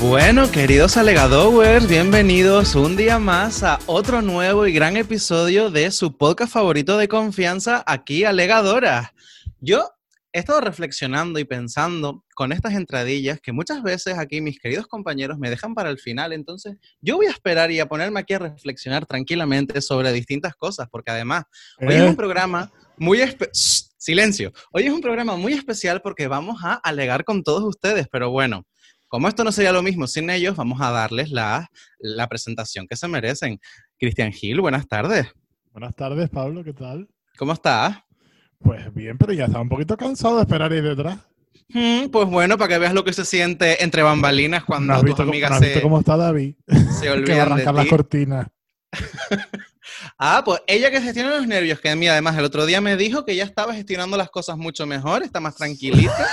Bueno, queridos alegadores, bienvenidos un día más a otro nuevo y gran episodio de su podcast favorito de confianza, aquí Alegadora. Yo he estado reflexionando y pensando con estas entradillas que muchas veces aquí mis queridos compañeros me dejan para el final, entonces yo voy a esperar y a ponerme aquí a reflexionar tranquilamente sobre distintas cosas, porque además hoy es Eh. un programa muy... Shh, Silencio. Hoy es un programa muy especial porque vamos a alegar con todos ustedes, pero bueno, como esto no sería lo mismo sin ellos, vamos a darles la, la presentación que se merecen. Cristian Gil, buenas tardes. Buenas tardes, Pablo, ¿qué tal? ¿Cómo estás? Pues bien, pero ya estaba un poquito cansado de esperar ahí detrás. Mm, pues bueno, para que veas lo que se siente entre bambalinas cuando ¿No has tus visto, cómo, amigas no has se, visto cómo está David? se que va a olvidan de arrancar las ti. cortinas. Ah, pues ella que gestiona los nervios, que a mí además el otro día me dijo que ya estaba gestionando las cosas mucho mejor, está más tranquilita.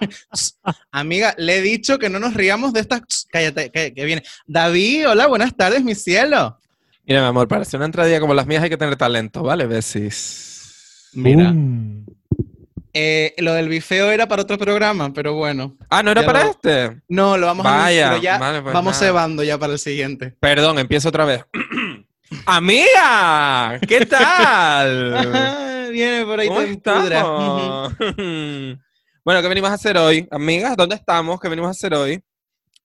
Amiga, le he dicho que no nos riamos de estas... Cállate, que, que viene. David, hola, buenas tardes, mi cielo. Mira, mi amor, para hacer una entradilla como las mías hay que tener talento, ¿vale? Besis. Mira, eh, lo del bifeo era para otro programa, pero bueno. Ah, ¿no era para lo- este? No, lo vamos a Vaya, pero ya vale, pues vamos nada. cebando ya para el siguiente. Perdón, empiezo otra vez. ¡Amiga! ¿Qué tal? Viene por ahí ¿Cómo bueno, ¿qué venimos a hacer hoy? Amigas, ¿dónde estamos? ¿Qué venimos a hacer hoy?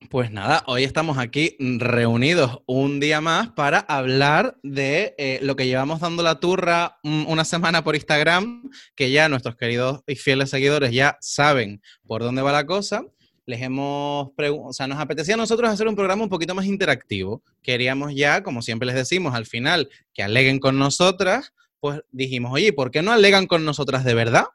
Pues nada, hoy estamos aquí reunidos un día más para hablar de eh, lo que llevamos dando la turra mm, una semana por Instagram, que ya nuestros queridos y fieles seguidores ya saben por dónde va la cosa. Les hemos, o sea, nos apetecía a nosotros hacer un programa un poquito más interactivo. Queríamos ya, como siempre les decimos, al final que aleguen con nosotras, pues dijimos, oye, ¿por qué no alegan con nosotras de verdad?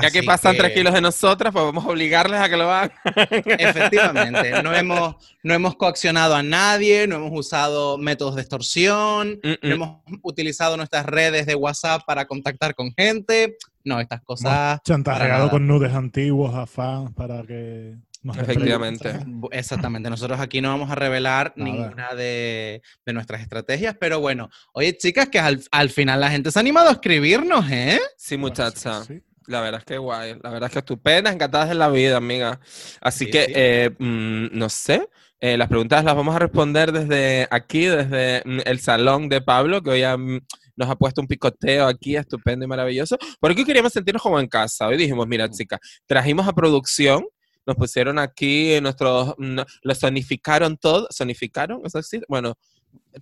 Ya que Así pasan que- tres kilos de nosotras, pues vamos a obligarles a que lo hagan. Efectivamente, no hemos, no hemos coaccionado a nadie, no hemos usado métodos de extorsión, Mm, no hemos utilizado nuestras redes de WhatsApp para contactar con gente. No, estas cosas. Chantajeado con nudes antiguos a fans para que nos Efectivamente. Exactamente, nosotros aquí no vamos a revelar ninguna de, de nuestras estrategias, pero bueno, oye chicas, que al, al final la gente se ha animado a escribirnos, ¿eh? Sí, muchacha. Sí, sí. La verdad es que guay, la verdad es que estupendas, encantadas de la vida, amiga. Así Sí, que, sí. eh, mm, no sé, eh, las preguntas las vamos a responder desde aquí, desde mm, el salón de Pablo, que hoy ha, mm, nos ha puesto un picoteo aquí estupendo y maravilloso, porque hoy queríamos sentirnos como en casa. Hoy dijimos, mira, chica, trajimos a producción, nos pusieron aquí nuestros, lo sonificaron todo, sonificaron, ¿eso existe? Bueno,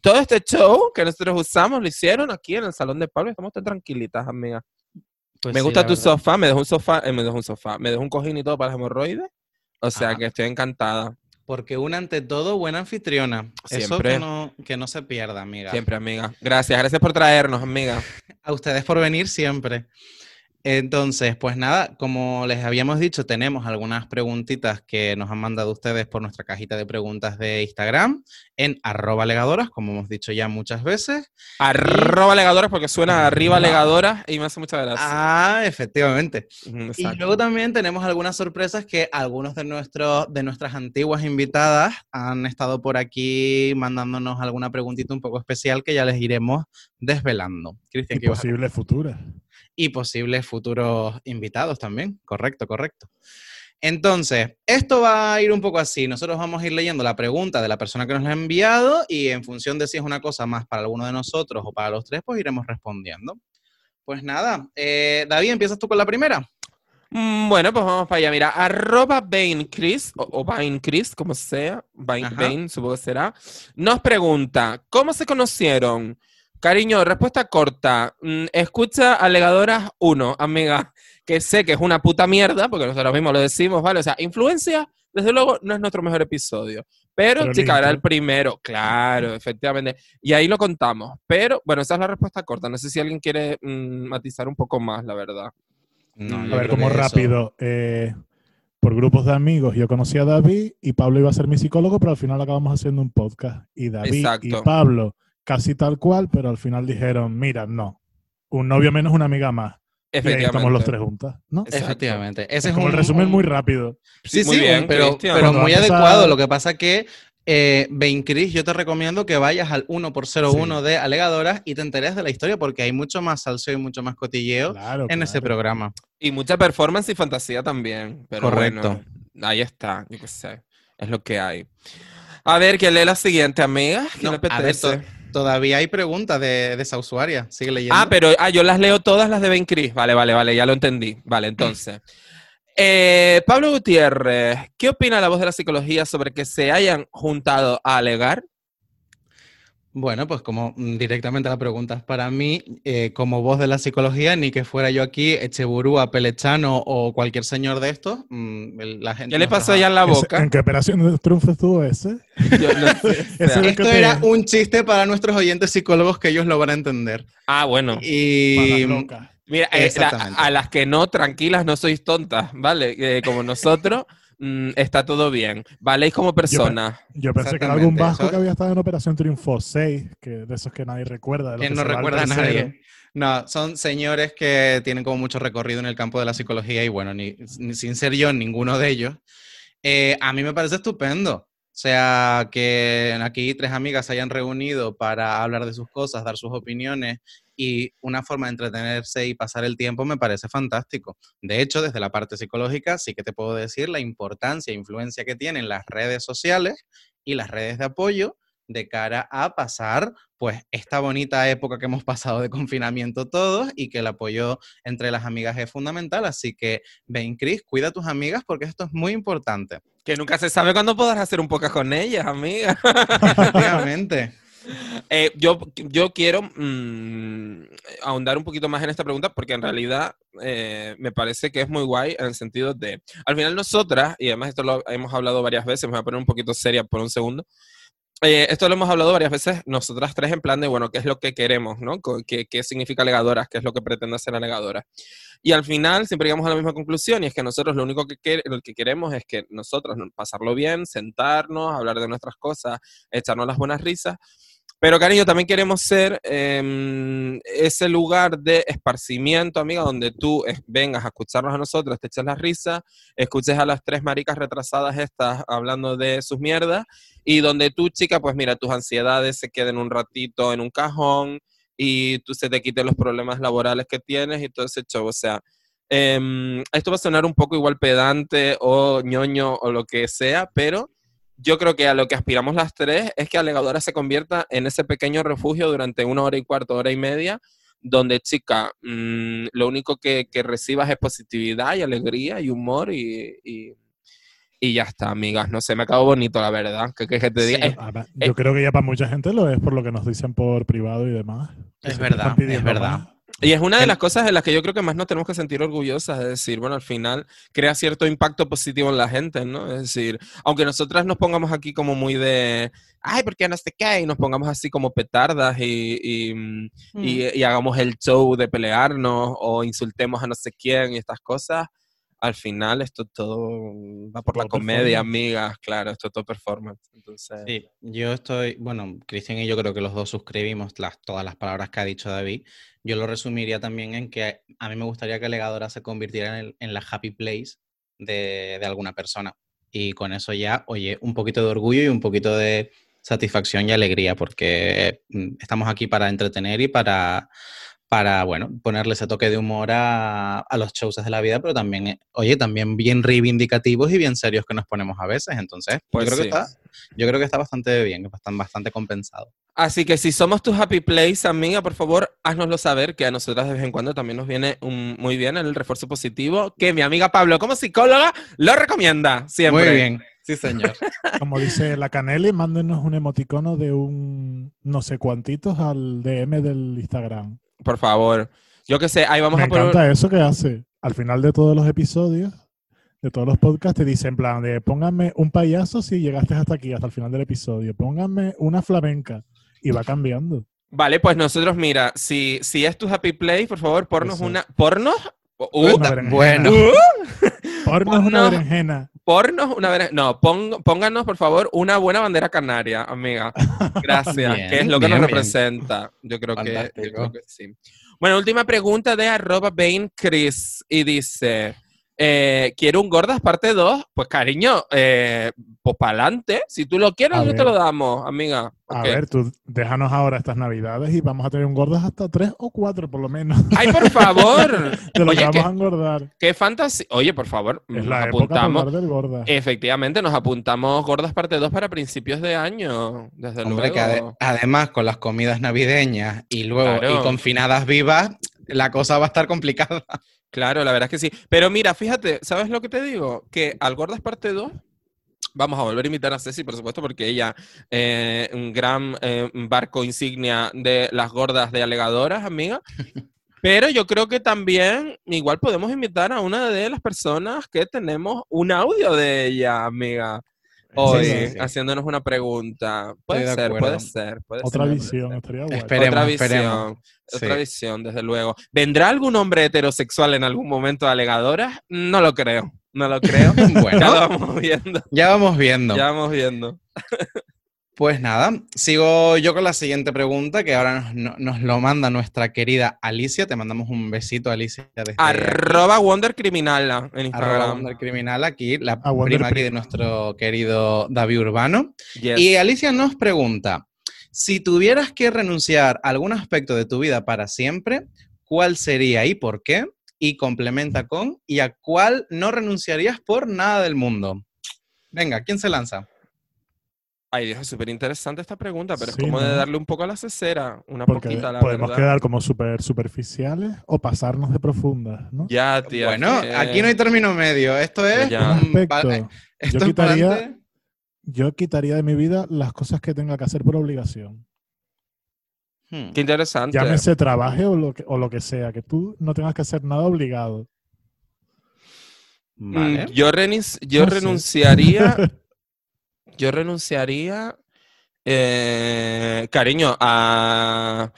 todo este show que nosotros usamos lo hicieron aquí en el salón de Pablo, estamos tan tranquilitas, amiga. Pues me sí, gusta tu verdad. sofá, me dejó un sofá, eh, me dejó un sofá, me dejó un cojín y todo para las hemorroides. O sea que estoy encantada. Porque una ante todo buena anfitriona. Eso que no, que no se pierda, amiga. Siempre, amiga. Gracias, gracias por traernos, amiga. A ustedes por venir siempre. Entonces, pues nada, como les habíamos dicho, tenemos algunas preguntitas que nos han mandado ustedes por nuestra cajita de preguntas de Instagram en arroba legadoras, como hemos dicho ya muchas veces. Arroba legadoras porque suena arriba legadoras y me hace mucha gracia. Ah, efectivamente. Y luego también tenemos algunas sorpresas que algunos de, nuestros, de nuestras antiguas invitadas han estado por aquí mandándonos alguna preguntita un poco especial que ya les iremos desvelando. Cristian, ¿qué posibles futuras. Y posibles futuros invitados también. Correcto, correcto. Entonces, esto va a ir un poco así. Nosotros vamos a ir leyendo la pregunta de la persona que nos la ha enviado y en función de si es una cosa más para alguno de nosotros o para los tres, pues iremos respondiendo. Pues nada, eh, David, ¿empiezas tú con la primera? Mm, Bueno, pues vamos para allá. Mira, arroba Bain Chris, o, como sea, Bain. Bain, supongo que será, nos pregunta, ¿cómo se conocieron? Cariño, respuesta corta. Mm, Escucha Alegadoras 1, amiga, que sé que es una puta mierda, porque nosotros mismos lo decimos, ¿vale? O sea, influencia, desde luego, no es nuestro mejor episodio. Pero, Pero chica, era el primero, claro, efectivamente. Y ahí lo contamos. Pero, bueno, esa es la respuesta corta. No sé si alguien quiere mm, matizar un poco más, la verdad. No, A ver, como rápido. eh, por grupos de amigos, yo conocí a David y Pablo iba a ser mi psicólogo, pero al final acabamos haciendo un podcast. Y David y. Pablo, casi tal cual, pero al final dijeron, mira, no, un novio menos, una amiga más. Y ahí Efectivamente. estamos los tres juntas, ¿no? Exacto. Efectivamente. Ese Es es como un el resumen un- muy rápido. Sí, muy sí, bien, pero, pero muy a- adecuado. Lo que pasa que Eh, Ben Chris, yo te recomiendo que vayas al 1x01 Sí. de Alegadoras y te enteres de la historia porque hay mucho más salseo y mucho más cotilleo Claro, en ese programa. Y mucha performance y fantasía también. Pero Correcto. bueno, ahí está, yo qué sé. Es lo que hay. A ver, ¿quién lee la siguiente, amiga? ¿Quién No, le a ver, apetece? Todavía hay preguntas de, esa usuaria. Sigue leyendo. Ah, pero ah, yo las leo todas las de Ben Cris. Vale, vale, vale, ya lo entendí. Vale, entonces. Eh, Pablo Gutiérrez, ¿qué opina la voz de la psicología sobre que se hayan juntado a alegar? Bueno, pues como mm, directamente la pregunta es para mí, eh, como voz de la psicología, ni que fuera yo aquí Echeburúa, Pelechano o cualquier señor de estos, mm, el- la gente... ¿Qué le pasó ya en la boca? ¿En qué operación de triunfo estuvo ese? Yo no sé, o sea- Esto te- era un chiste para nuestros oyentes psicólogos que ellos lo van a entender. Ah, bueno. Y. Mira, eh, la- a las que no, tranquilas, no sois tontas, ¿vale? Eh, como nosotros, mm, está todo bien. Valéis como persona. Yo pensé que era algún vasco que había estado en Operación Triunfo 6, que de esos que nadie recuerda. que que no recuerda a nadie. No, son señores que tienen como mucho recorrido en el campo de la psicología y bueno, ni, ni- sin ser yo ninguno de ellos, eh, a mí me parece estupendo. O sea, que aquí tres amigas se hayan reunido para hablar de sus cosas, dar sus opiniones y una forma de entretenerse y pasar el tiempo me parece fantástico. De hecho, desde la parte psicológica sí que te puedo decir la importancia e influencia que tienen las redes sociales y las redes de apoyo de cara a pasar pues esta bonita época que hemos pasado de confinamiento todos y que el apoyo entre las amigas es fundamental. Así que, ven, Chris, cuida a tus amigas porque esto es muy importante. Que nunca se sabe cuándo podrás hacer un podcast con ellas, amiga. Efectivamente. Eh, yo, yo quiero mm, ahondar un poquito más en esta pregunta porque en realidad eh, me parece que es muy guay en el sentido de, al final nosotras, y además esto lo hemos hablado varias veces, me voy a poner un poquito seria por un segundo, eh, esto lo hemos hablado varias veces nosotras tres en plan de, bueno, ¿qué es lo que queremos? ¿no? ¿Qué, qué significa legadoras? ¿Qué es lo que pretende hacer la legadora? Y al final siempre llegamos a la misma conclusión y es que nosotros lo único que, quer- lo que queremos es que nosotros ¿no? pasarlo bien, sentarnos, hablar de nuestras cosas, echarnos las buenas risas. Pero cariño, también queremos ser em, ese lugar de esparcimiento, amiga, donde tú eh, vengas a escucharnos a nosotros, te eches la risa, escuches a las tres maricas retrasadas estas hablando de sus mierdas, y donde tú, chica, pues mira, tus ansiedades se queden un ratito en un cajón y tú se te quiten los problemas laborales que tienes y todo ese show. O sea, em, esto va a sonar un poco igual pedante o ñoño o lo que sea, pero yo creo que a lo que aspiramos las tres es que Alegadora se convierta en ese pequeño refugio durante una hora y cuarto, hora y media, donde, chica, mm, lo único que, que recibas es positividad y alegría y humor y, y, y ya está, amigas. No sé, me acabo bonito, la verdad. ¿Qué quieres que te diga? Sí. Eh, eh. Yo creo que ya para mucha gente lo es por lo que nos dicen por privado y demás. que Es verdad, es verdad. más. Y es una de las cosas en las que yo creo que más nos tenemos que sentir orgullosas, es decir, bueno, al final crea cierto impacto positivo en la gente, ¿no? Es decir, aunque nosotras nos pongamos aquí como muy de, ay, ¿por qué no sé qué? Y nos pongamos así como petardas y, y, mm, y- y hagamos el show de pelearnos o insultemos a no sé quién y estas cosas, al final esto todo va por la comedia, amigas, claro, esto es todo performance. Entonces, Sí, yo estoy, bueno, Cristian y yo creo que los dos suscribimos las, todas las palabras que ha dicho David. Yo lo resumiría también en que a mí me gustaría que Legadora se convirtiera en, el- en la happy place de, de alguna persona. Y con eso ya, oye, un poquito de orgullo y un poquito de satisfacción y alegría, porque mm, estamos aquí para entretener y para, para bueno, ponerle ese toque de humor a, a los shows de la vida, pero también, eh, oye, también bien reivindicativos y bien serios que nos ponemos a veces. Entonces, Pues yo creo sí. que está yo creo que está bastante bien, que están bastante compensado. Así que si somos tu happy place, amiga, por favor, haznoslo saber, que a nosotras de vez en cuando también nos viene un- muy bien el refuerzo positivo, que mi amiga Pablo, como psicóloga, lo recomienda siempre. Muy bien, sí señor. Como dice la Caneli, mándenos un emoticono de un no sé cuantitos al DM del Instagram. Por favor. Yo qué sé, ahí vamos Me a poner... encanta eso que hace. Al final de todos los episodios, de todos los podcasts, te dice en plan de pónganme un payaso si llegaste hasta aquí, hasta el final del episodio. Pónganme una flamenca. Y va cambiando. Vale, pues nosotros, mira, si, si es tu happy place, por favor, pornos una... ¿Pornos? Uh, bueno. Porno es una berenjena. Pornos una vez... No, pon- pónganos, por favor, una buena bandera canaria, amiga. Gracias, Bien, que es lo que bien, nos representa. Yo creo, que, yo Fantástico. creo que sí. Bueno, última pregunta de arroba Bain Chris y dice, eh, quiero un Gordas parte 2, pues cariño, eh, pues para adelante. Si tú lo quieres, A yo te lo damos, amiga. A ver, tú déjanos ahora estas navidades y vamos a tener un gordas hasta tres o cuatro por lo menos. Ay, por favor. De lo Oye, vamos qué, a engordar. qué fantasía. Oye, por favor, Es nos la apuntamos. hablar del gordas. Efectivamente, nos apuntamos Gordas parte 2 para principios de año, desde Hombre, que ade- además con las comidas navideñas y luego Claro. y confinadas vivas, la cosa va a estar complicada. Claro, la verdad es que sí. Pero mira, fíjate, ¿sabes lo que te digo? Que al Gordas parte 2, vamos a volver a invitar a Ceci, por supuesto, porque ella, eh, un gran eh, barco insignia de las gordas de alegadoras, amiga. Pero yo creo que también igual podemos invitar a una de las personas que tenemos un audio de ella, amiga. Hoy, sí, sí. haciéndonos una pregunta. Puede de ser, acuerdo. puede ser, puede Otra ser. visión, estaría. Esperemos, otra esperemos. visión, otra Sí. visión, desde luego. ¿Vendrá algún hombre heterosexual en algún momento de alegadoras? No lo creo, no lo creo. ya lo Bueno, vamos viendo, ya vamos viendo. ya vamos viendo. Pues nada, sigo yo con la siguiente pregunta que ahora nos, no- nos lo manda nuestra querida Alicia. Te mandamos un besito, Alicia. Desde Arroba Wonder Criminal en arroba Instagram. Wonder Criminal aquí, la Ah, Wonder prima aquí de nuestro querido David Urbano. Yes. Y Alicia nos pregunta, si tuvieras que renunciar a algún aspecto de tu vida para siempre, ¿cuál sería y por qué? Y complementa con, ¿y a cuál no renunciarías por nada del mundo? Venga, ¿quién se lanza? Ay, Dios, es súper interesante esta pregunta, pero Sí, es como de darle un poco a la cesera, una Porque poquita, la podemos verdad. quedar como súper superficiales o pasarnos de profundas, ¿no? Ya, tía. bueno, que- aquí no hay término medio. Esto es... ya. mm, Aspecto. pa- esto Yo quitaría-. Yo quitaría de mi vida las cosas que tenga que hacer por obligación. Hmm. Qué interesante. Llámese trabaje o lo que, o lo que sea, que tú no tengas que hacer nada obligado. Mm, Vale. Yo, renunci- yo No sé. renunciaría. yo renunciaría. eh, cariño, a,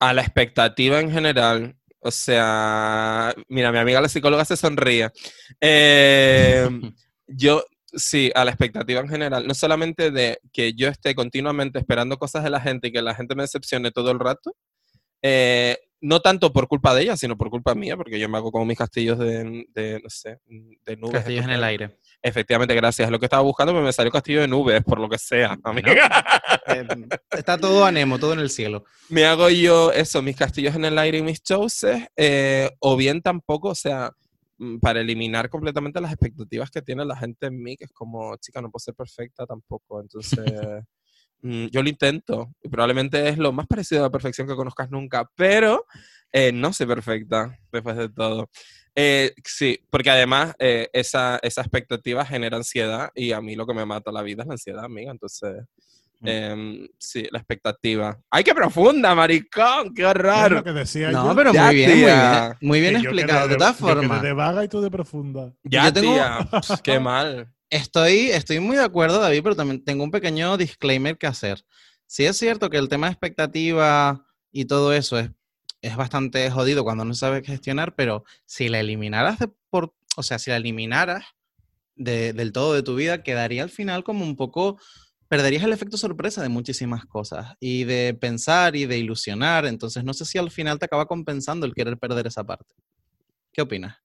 a la expectativa en general. O sea, mira, mi amiga la psicóloga se sonríe. Eh, yo, sí, a la expectativa en general. No solamente de que yo esté continuamente esperando cosas de la gente y que la gente me decepcione todo el rato. eh, no tanto por culpa de ella, sino por culpa mía, porque yo me hago como mis castillos de, de, no sé, de nubes. Castillos en el aire. Efectivamente, gracias. Lo que estaba buscando, pero me salió castillo de nubes, por lo que sea. amiga. Eh, está todo a Nemo, todo en el cielo. me hago yo eso, mis castillos en el aire y mis shows, eh, o bien tampoco, o sea, mm, para eliminar completamente las expectativas que tiene la gente en mí, que es como, chica, no puedo ser perfecta tampoco. Entonces, mm, yo lo intento. Y probablemente es lo más parecido a la perfección que conozcas nunca, pero eh, no soy perfecta después de todo. Eh, sí, porque además eh, esa, esa expectativa genera ansiedad y a mí lo que me mata la vida es la ansiedad, amiga. Entonces, Mm. em, sí, la expectativa. ¡Ay, qué profunda, maricón! ¡Qué horror! lo que decía No, yo, pero Ya, muy bien, muy bien, muy bien explicado. quedé De todas formas, de vaga y tú de profunda. Ya, Yo tengo- tía. ¡Qué mal! Estoy, estoy muy de acuerdo, David, pero también tengo un pequeño disclaimer que hacer. Sí es cierto que el tema de expectativa y todo eso es, es bastante jodido cuando no sabes gestionar, pero si la eliminaras de por, o sea, si la eliminaras de- del todo de tu vida, quedaría al final como un poco, perderías el efecto sorpresa de muchísimas cosas y de pensar y de ilusionar. Entonces, no sé si al final te acaba compensando el querer perder esa parte. ¿Qué opinas?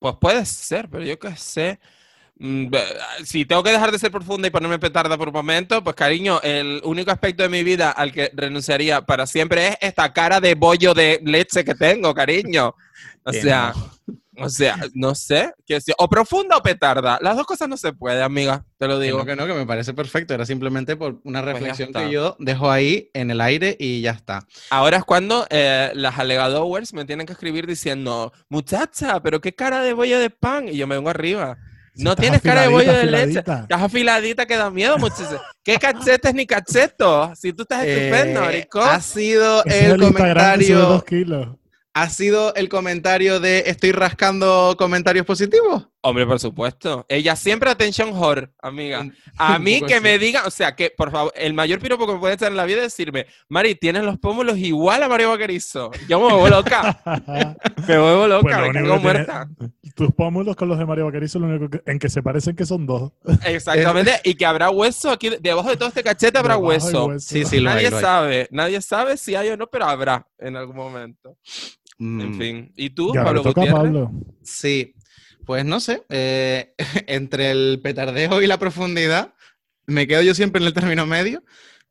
Pues puede ser, pero yo qué sé. Mm, be- Si tengo que dejar de ser profunda y ponerme petarda por un momento, pues cariño, el único aspecto de mi vida al que renunciaría para siempre es esta cara de bollo de leche que tengo, cariño. O Que sea, o sea, no sé. O profunda o petarda. Las dos cosas no se puede, amiga. Te lo Que digo. no, que no, que me parece perfecto. Era simplemente por una Pues reflexión está. que yo dejo ahí en el aire y ya está. Ahora es cuando eh, las alegadores me tienen que escribir diciendo, muchacha, pero qué cara de bollo de pan. Y yo me vengo arriba. No tienes cara de bollo de leche. afiladita. Estás afiladita que da miedo, muchachos. ¿Qué cachetes ni cachetos? Si tú estás estupendo, Eh, ha sido el comentario. dos kilos. Ha sido el comentario de estoy rascando comentarios positivos. Hombre, por supuesto. Ella siempre atención whore, amiga. A mí que me digan, o sea, que por favor, el mayor piropo que me puede estar en la vida es decirme, Mari, tienes los pómulos igual a Mario Vaquerizo. Yo me vuelvo loca, me vuelvo loca, Pues lo me caigo tiene- muerta. Tus pómulos con los de Mario Vaquerizo, lo único que- en que se parecen que son dos. Exactamente, y que habrá hueso aquí, debajo de todo este cachete habrá hueso. Sí, sí, lo hay, nadie lo hay. sabe, nadie sabe si hay o no, pero habrá en algún momento. En Mm, fin. ¿Y tú, Pablo Gutiérrez? Pablo. Sí. Pues no sé, eh, entre el petardeo y la profundidad, me quedo yo siempre en el término medio.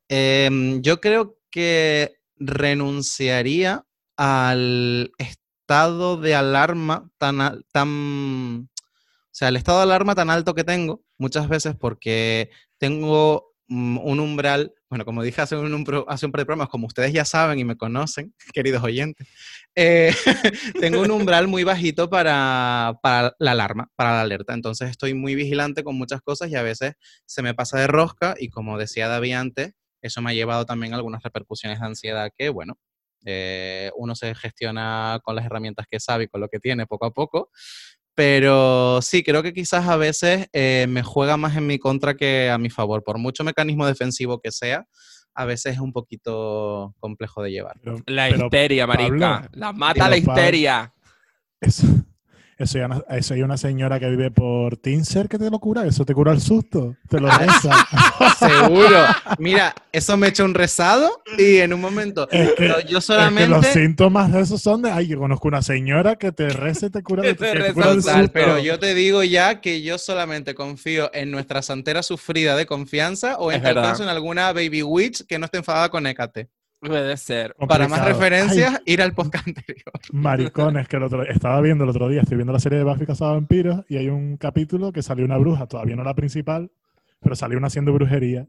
Em, yo creo que renunciaría al estado de alarma tan, tan, o sea, el estado de alarma tan alto que tengo muchas veces porque tengo un umbral, bueno, como dije hace un, hace un par de programas, como ustedes ya saben y me conocen, queridos oyentes, eh, tengo un umbral muy bajito para, para la alarma, para la alerta. Entonces estoy muy vigilante con muchas cosas y a veces se me pasa de rosca y como decía David antes, eso me ha llevado también a algunas repercusiones de ansiedad que, bueno, eh, uno se gestiona con las herramientas que sabe y con lo que tiene poco a poco. Pero sí, creo que quizás a veces eh, me juega más en mi contra que a mi favor. Por mucho mecanismo defensivo que sea, a veces es un poquito complejo de llevar. Pero La Pero, histeria, marica. Pablo, la mata la Pablo- histeria. eso, eso, ya no- eso hay una señora que vive por Tinser que te lo cura, eso te cura el susto, te lo reza. Seguro. Mira, eso me echa un rezado y en un momento. Es que- pero yo Es que los solamente. síntomas de esos son de, ay, yo conozco una señora que te reza y te cura, te te reza cura el susto. pero yo te digo ya que yo solamente confío en nuestra santera sufrida de confianza o en Es tal verdad. caso en alguna baby witch que no esté enfadada con Hécate. Puede ser. Para más referencias, ir al podcast anterior. Maricones, que el otro, estaba viendo el otro día, estoy viendo la serie de Buffy Cazada Vampiros y hay un capítulo que salió una bruja, todavía no la principal, pero salió una haciendo brujería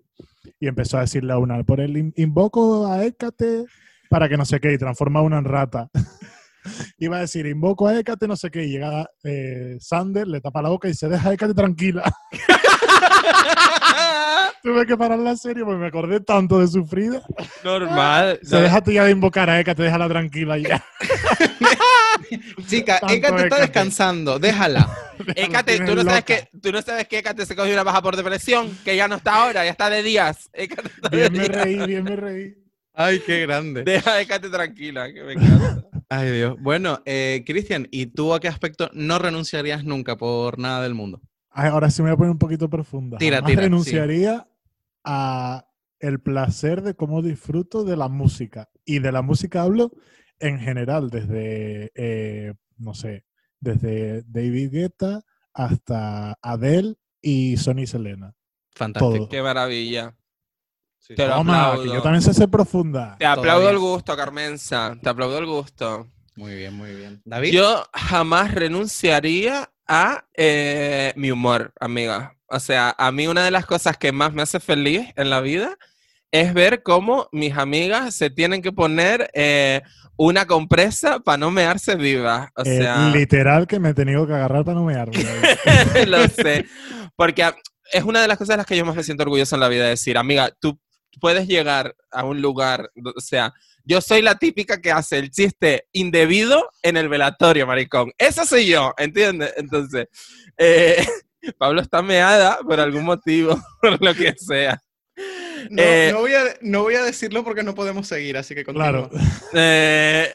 y empezó a decirle a una, por el in- invoco a Hécate para que no sé qué, y transforma a una en rata. Iba a decir, invoco a Hécate, no sé qué, y llega eh, Sander, le tapa la boca y se deja a Hécate tranquila. Tuve que parar la serie porque me acordé tanto de sufrida. Normal. Se deja tú ya de invocar a Hécate, déjala tranquila ya. Chica, Tanto Hécate está descansando, déjala. Tienes tú no, sabes que, tú no sabes que Hécate se cogió una baja por depresión, que ya no está ahora, ya está de días. Hécate está de Bien me días. reí, bien me reí. Ay, qué grande. Deja a Hécate tranquila, que me encanta. Ay, Dios. Bueno, eh, Cristian, ¿y tú a qué aspecto no renunciarías nunca por nada del mundo? Ay, Ahora sí me voy a poner un poquito profunda. Tira, tira, sí. A el placer de cómo disfruto de la música. Y de la música hablo en general, desde, eh, no sé, desde David Guetta hasta Adele y Sonny Selena. Fantástico. Todo. Qué maravilla. Sí, Te Toma, que yo también sé ser profunda. Te aplaudo Todavía. el gusto, Carmenza. Te aplaudo el gusto. Muy bien, muy bien. David. Yo jamás renunciaría a eh, mi humor, amiga. O sea, a mí una de las cosas que más me hace feliz en la vida es ver cómo mis amigas se tienen que poner eh, una compresa para no mearse vivas. O Eh, sea, literal que me he tenido que agarrar para no mearme. lo sé. Porque es una de las cosas de las que yo más me siento orgulloso en la vida, decir, amiga, tú puedes llegar a un lugar, o sea, yo soy la típica que hace el chiste indebido en el velatorio, maricón. Esa soy yo, ¿entiendes? Entonces, eh, Pablo está meada por algún motivo, por lo que sea. No, Eh, no voy a, no voy a decirlo porque no podemos seguir, así que continúa. claro. Eh,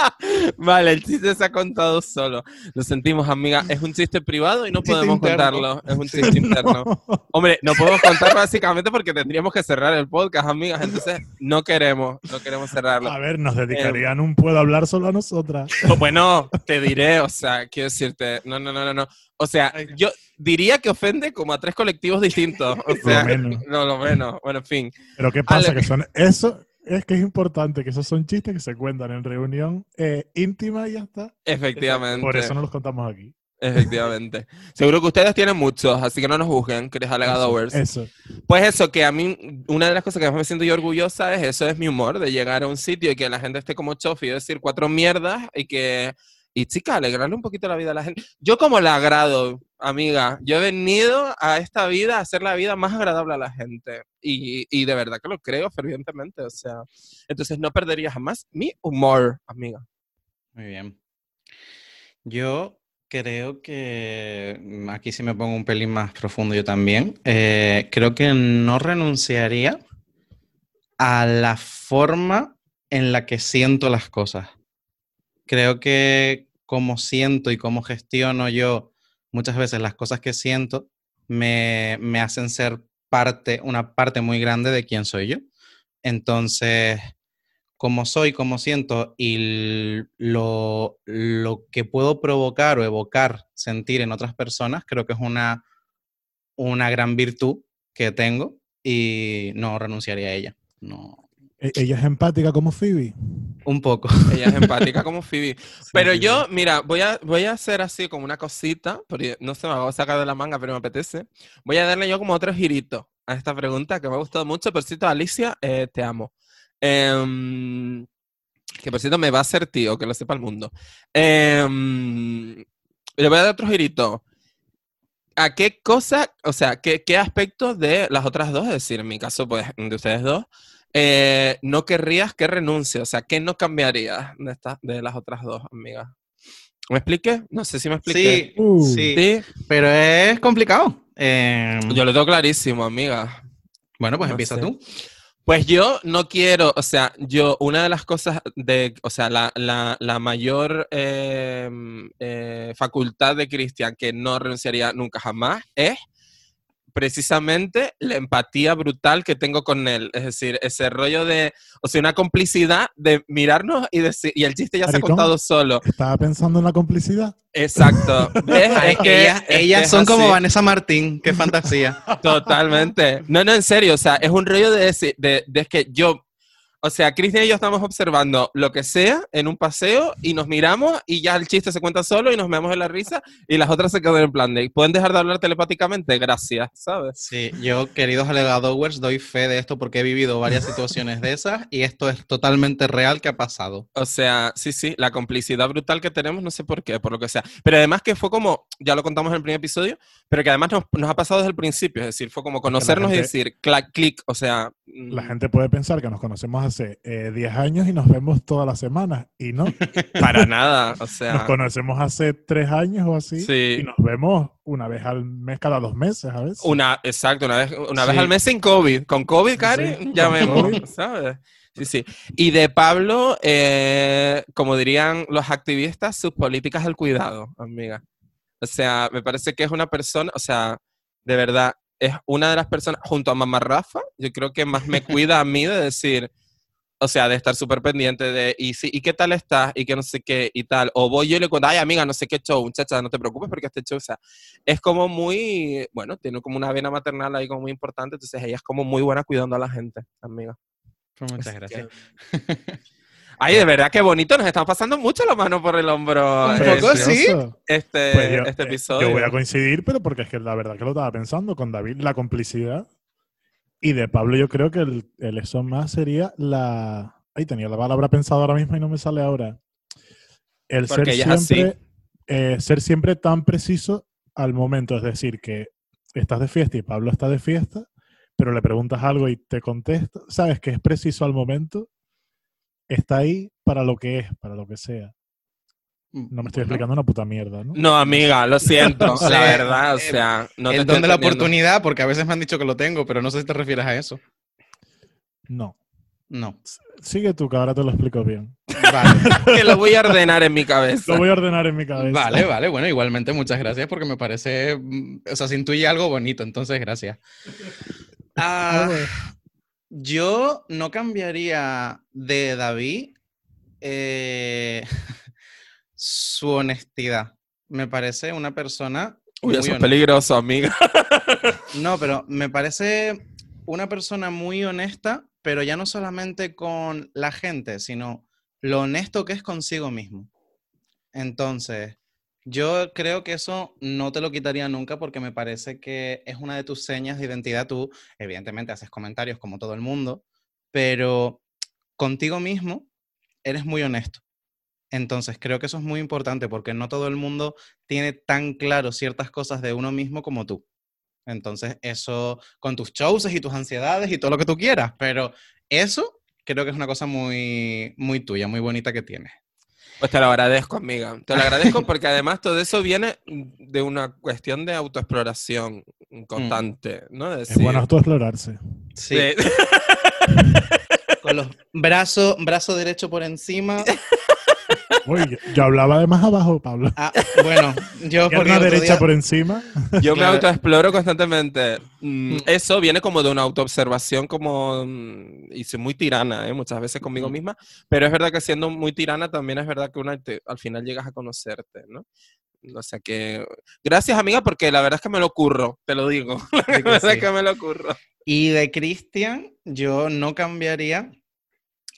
Vale, el chiste se ha contado solo. Lo sentimos, amiga. Es un chiste privado y no podemos interno. contarlo. Es un chiste interno. Hombre, no podemos contar básicamente porque tendríamos que cerrar el podcast, amigas. Entonces, no queremos, no queremos cerrarlo. A ver, nos dedicarían un puedo hablar solo a nosotras. Bueno, te diré, o sea, quiero decirte, no, no, no, no, no. O sea, yo diría que ofende como a tres colectivos distintos. O sea, menos. no, lo menos. Bueno, en fin. Pero ¿qué pasa? Ale- Que son eso es que es importante que esos son chistes que se cuentan en reunión eh, íntima y ya está. Efectivamente. Por eso no los contamos aquí. Efectivamente. Seguro que ustedes tienen muchos, así que no nos juzguen, queridos alegadores. Eso. Pues eso, que a mí, una de las cosas que más me siento yo orgullosa es eso, es mi humor, de llegar a un sitio y que la gente esté como chofi, decir cuatro mierdas y que, y chica, alegrarle un poquito la vida a la gente. Yo como la agrado, amiga, yo he venido a esta vida a hacer la vida más agradable a la gente y, y de verdad que lo creo fervientemente, o sea, entonces no perdería jamás mi humor, amiga. Muy bien. Yo creo que mm, aquí sí me pongo un pelín más profundo yo también. Eh, creo que no renunciaría a la forma en la que siento las cosas. Creo que como siento y cómo gestiono yo muchas veces las cosas que siento me, me hacen ser parte, una parte muy grande de quién soy yo. Entonces, como soy, como siento y lo, lo que puedo provocar o evocar, sentir en otras personas, creo que es una, una gran virtud que tengo y no renunciaría a ella. No, Ella es empática como Phoebe. un poco. Ella es empática como Phoebe. Pero yo, mira, voy a, voy a hacer así como una cosita, porque no se me va a sacar de la manga, pero me apetece. Voy a darle yo como otro girito a esta pregunta que me ha gustado mucho. Por cierto, Alicia, eh, te amo. Em, que por cierto me va a ser tío, que lo sepa el mundo. Em, le voy a dar otro girito. ¿A qué cosa, o sea, qué, qué aspectos de las otras dos, es decir, en mi caso, pues, de ustedes dos, eh, no querrías que renuncie? O sea, ¿qué no cambiarías de, estas de las otras dos, amigas? ¿Me expliqué? No sé si me expliqué. Sí, Uh. sí, Sí, pero es complicado. Eh, yo lo tengo clarísimo, amiga. bueno, pues no empieza sé. tú. Pues yo no quiero, o sea, yo, una de las cosas de, o sea, la, la- la mayor eh, eh, facultad de Cristian que no renunciaría nunca jamás es precisamente la empatía brutal que tengo con él. Es decir, ese rollo de, o sea, una complicidad de mirarnos y decir, y el chiste ya se ha contado solo. Estaba pensando en la complicidad. Exacto. Es que ellas es es son como. Vanessa Martín, qué fantasía. Totalmente. No, no, en serio, o sea, es un rollo de decir, de, de que yo, o sea, Cristian y yo estamos observando lo que sea en un paseo y nos miramos y ya el chiste se cuenta solo y nos vemos en la risa y las otras se quedan en plan de, ¿pueden dejar de hablar telepáticamente? Gracias, ¿sabes? Sí, yo, queridos alegadores, doy fe de esto porque he vivido varias situaciones de esas y esto es totalmente real que ha pasado. O sea, sí, sí, la complicidad brutal que tenemos, no sé por qué, por lo que sea. Pero además que fue como, ya lo contamos en el primer episodio, pero que además nos, nos ha pasado desde el principio, es decir, fue como conocernos y gente- decir, clac, clic, o sea... La mm, gente puede pensar que nos conocemos hace eh, 10 años y nos vemos todas las semanas. Y no, Para nada, o nos sea... conocemos hace 3 años o así. Sí. Y nos vemos una vez al mes, cada dos meses a veces. Una, exacto, una vez, una vez Sí. al mes sin COVID. Con COVID, Cari, Sí, ya vemos. ¿sabes? Sí, sí. Y de Pablo, eh, como dirían los activistas, sus políticas del cuidado, amiga. O sea, me parece que es una persona, o sea, de verdad, es una de las personas, junto a mamá Rafa, yo creo que más me cuida a mí de decir, o sea, de estar súper pendiente de, y, sí, ¿y qué tal estás? Y que no sé qué, y tal. O voy yo y le cuento, ay, amiga, no sé qué show, muchacha, no te preocupes porque este show, o sea, es como muy, bueno, tiene como una vena maternal ahí como muy importante, entonces ella es como muy buena cuidando a la gente, amiga. Pues muchas Así gracias. que- Ay, de verdad, qué bonito, nos estamos pasando mucho la mano por el hombro Un eh, poco, sí. Este, Pues yo, este eh, episodio. yo voy a coincidir, pero porque es que la verdad que lo estaba pensando con David, la complicidad. Y de Pablo yo creo que el, el eso más sería la... Ay, tenía la palabra pensada ahora mismo y no me sale ahora. El Porque ser siempre, eh, ser siempre tan preciso al momento. Es decir, que estás de fiesta y Pablo está de fiesta, pero le preguntas algo y te contesta. Sabes que es preciso al momento. Está ahí para lo que es, para lo que sea. No me estoy explicando una puta mierda, ¿no? No, amiga, lo siento, O sea, la verdad, o eh, sea, no te el don de la oportunidad, porque a veces me han dicho que lo tengo, pero no sé si te refieres a eso. No. No. Sigue tú, que ahora te lo explico bien. Vale, que lo voy a ordenar en mi cabeza. Lo voy a ordenar en mi cabeza. vale, vale. Bueno, igualmente muchas gracias porque me parece, mm, o sea, se intuye algo bonito, entonces gracias. Ah, A ver, yo no cambiaría de David eh, su honestidad. Me parece una persona... Uy, muy eso es peligroso, amiga. No, pero me parece una persona muy honesta, pero ya no solamente con la gente, sino lo honesto que es consigo mismo. Entonces, yo creo que eso no te lo quitaría nunca porque me parece que es una de tus señas de identidad. Tú, evidentemente, haces comentarios como todo el mundo, pero contigo mismo eres muy honesto. Entonces, creo que eso es muy importante porque no todo el mundo tiene tan claro ciertas cosas de uno mismo como tú. Entonces, eso con tus shows y tus ansiedades y todo lo que tú quieras, pero eso creo que es una cosa muy, muy tuya, muy bonita que tienes. Pues te lo agradezco, amiga. Te lo agradezco porque además todo eso viene de una cuestión de autoexploración constante, ¿no? De es decir, bueno autoexplorarse. Sí, de- con los brazos, brazo derecho por encima, Uy, yo hablaba de más abajo, Pablo. Ah, bueno, yo el otro derecha día- por encima. Yo me Claro. autoexploro constantemente. Mm, Mm. Eso viene como de una autoobservación como... mm, y soy muy tirana, ¿eh? muchas veces conmigo misma, pero es verdad que siendo muy tirana también es verdad que una te- al final llegas a conocerte, ¿no? O sea que... Gracias, amiga, porque la verdad es que me lo curro, te lo digo. Di La verdad es sí. que me lo curro. Y de Cristian, yo no cambiaría.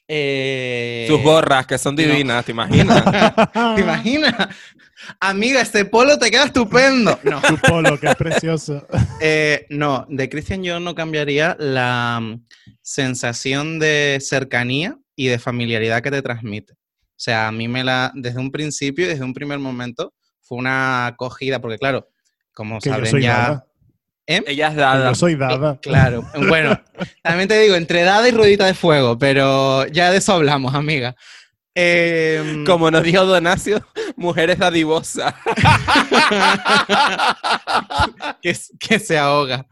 Eh, Tus gorras, que son no. divinas, ¿te imaginas? ¿Te imaginas? Amiga, este polo te queda estupendo. No, Tu polo, que es precioso. eh, no, de Cristian yo no cambiaría la mm, sensación de cercanía y de familiaridad que te transmite. O sea, a mí me la, desde un principio y desde un primer momento, fue una acogida, porque claro, como Que saben ya... ¿Eh? Ella es dada. yo soy Eh, dada. claro, bueno, también te digo, entre dada y ruedita de fuego, pero ya de eso hablamos, amiga. Em, Como nos dijo Donacio, mujeres dadivosas. que, que se ahoga.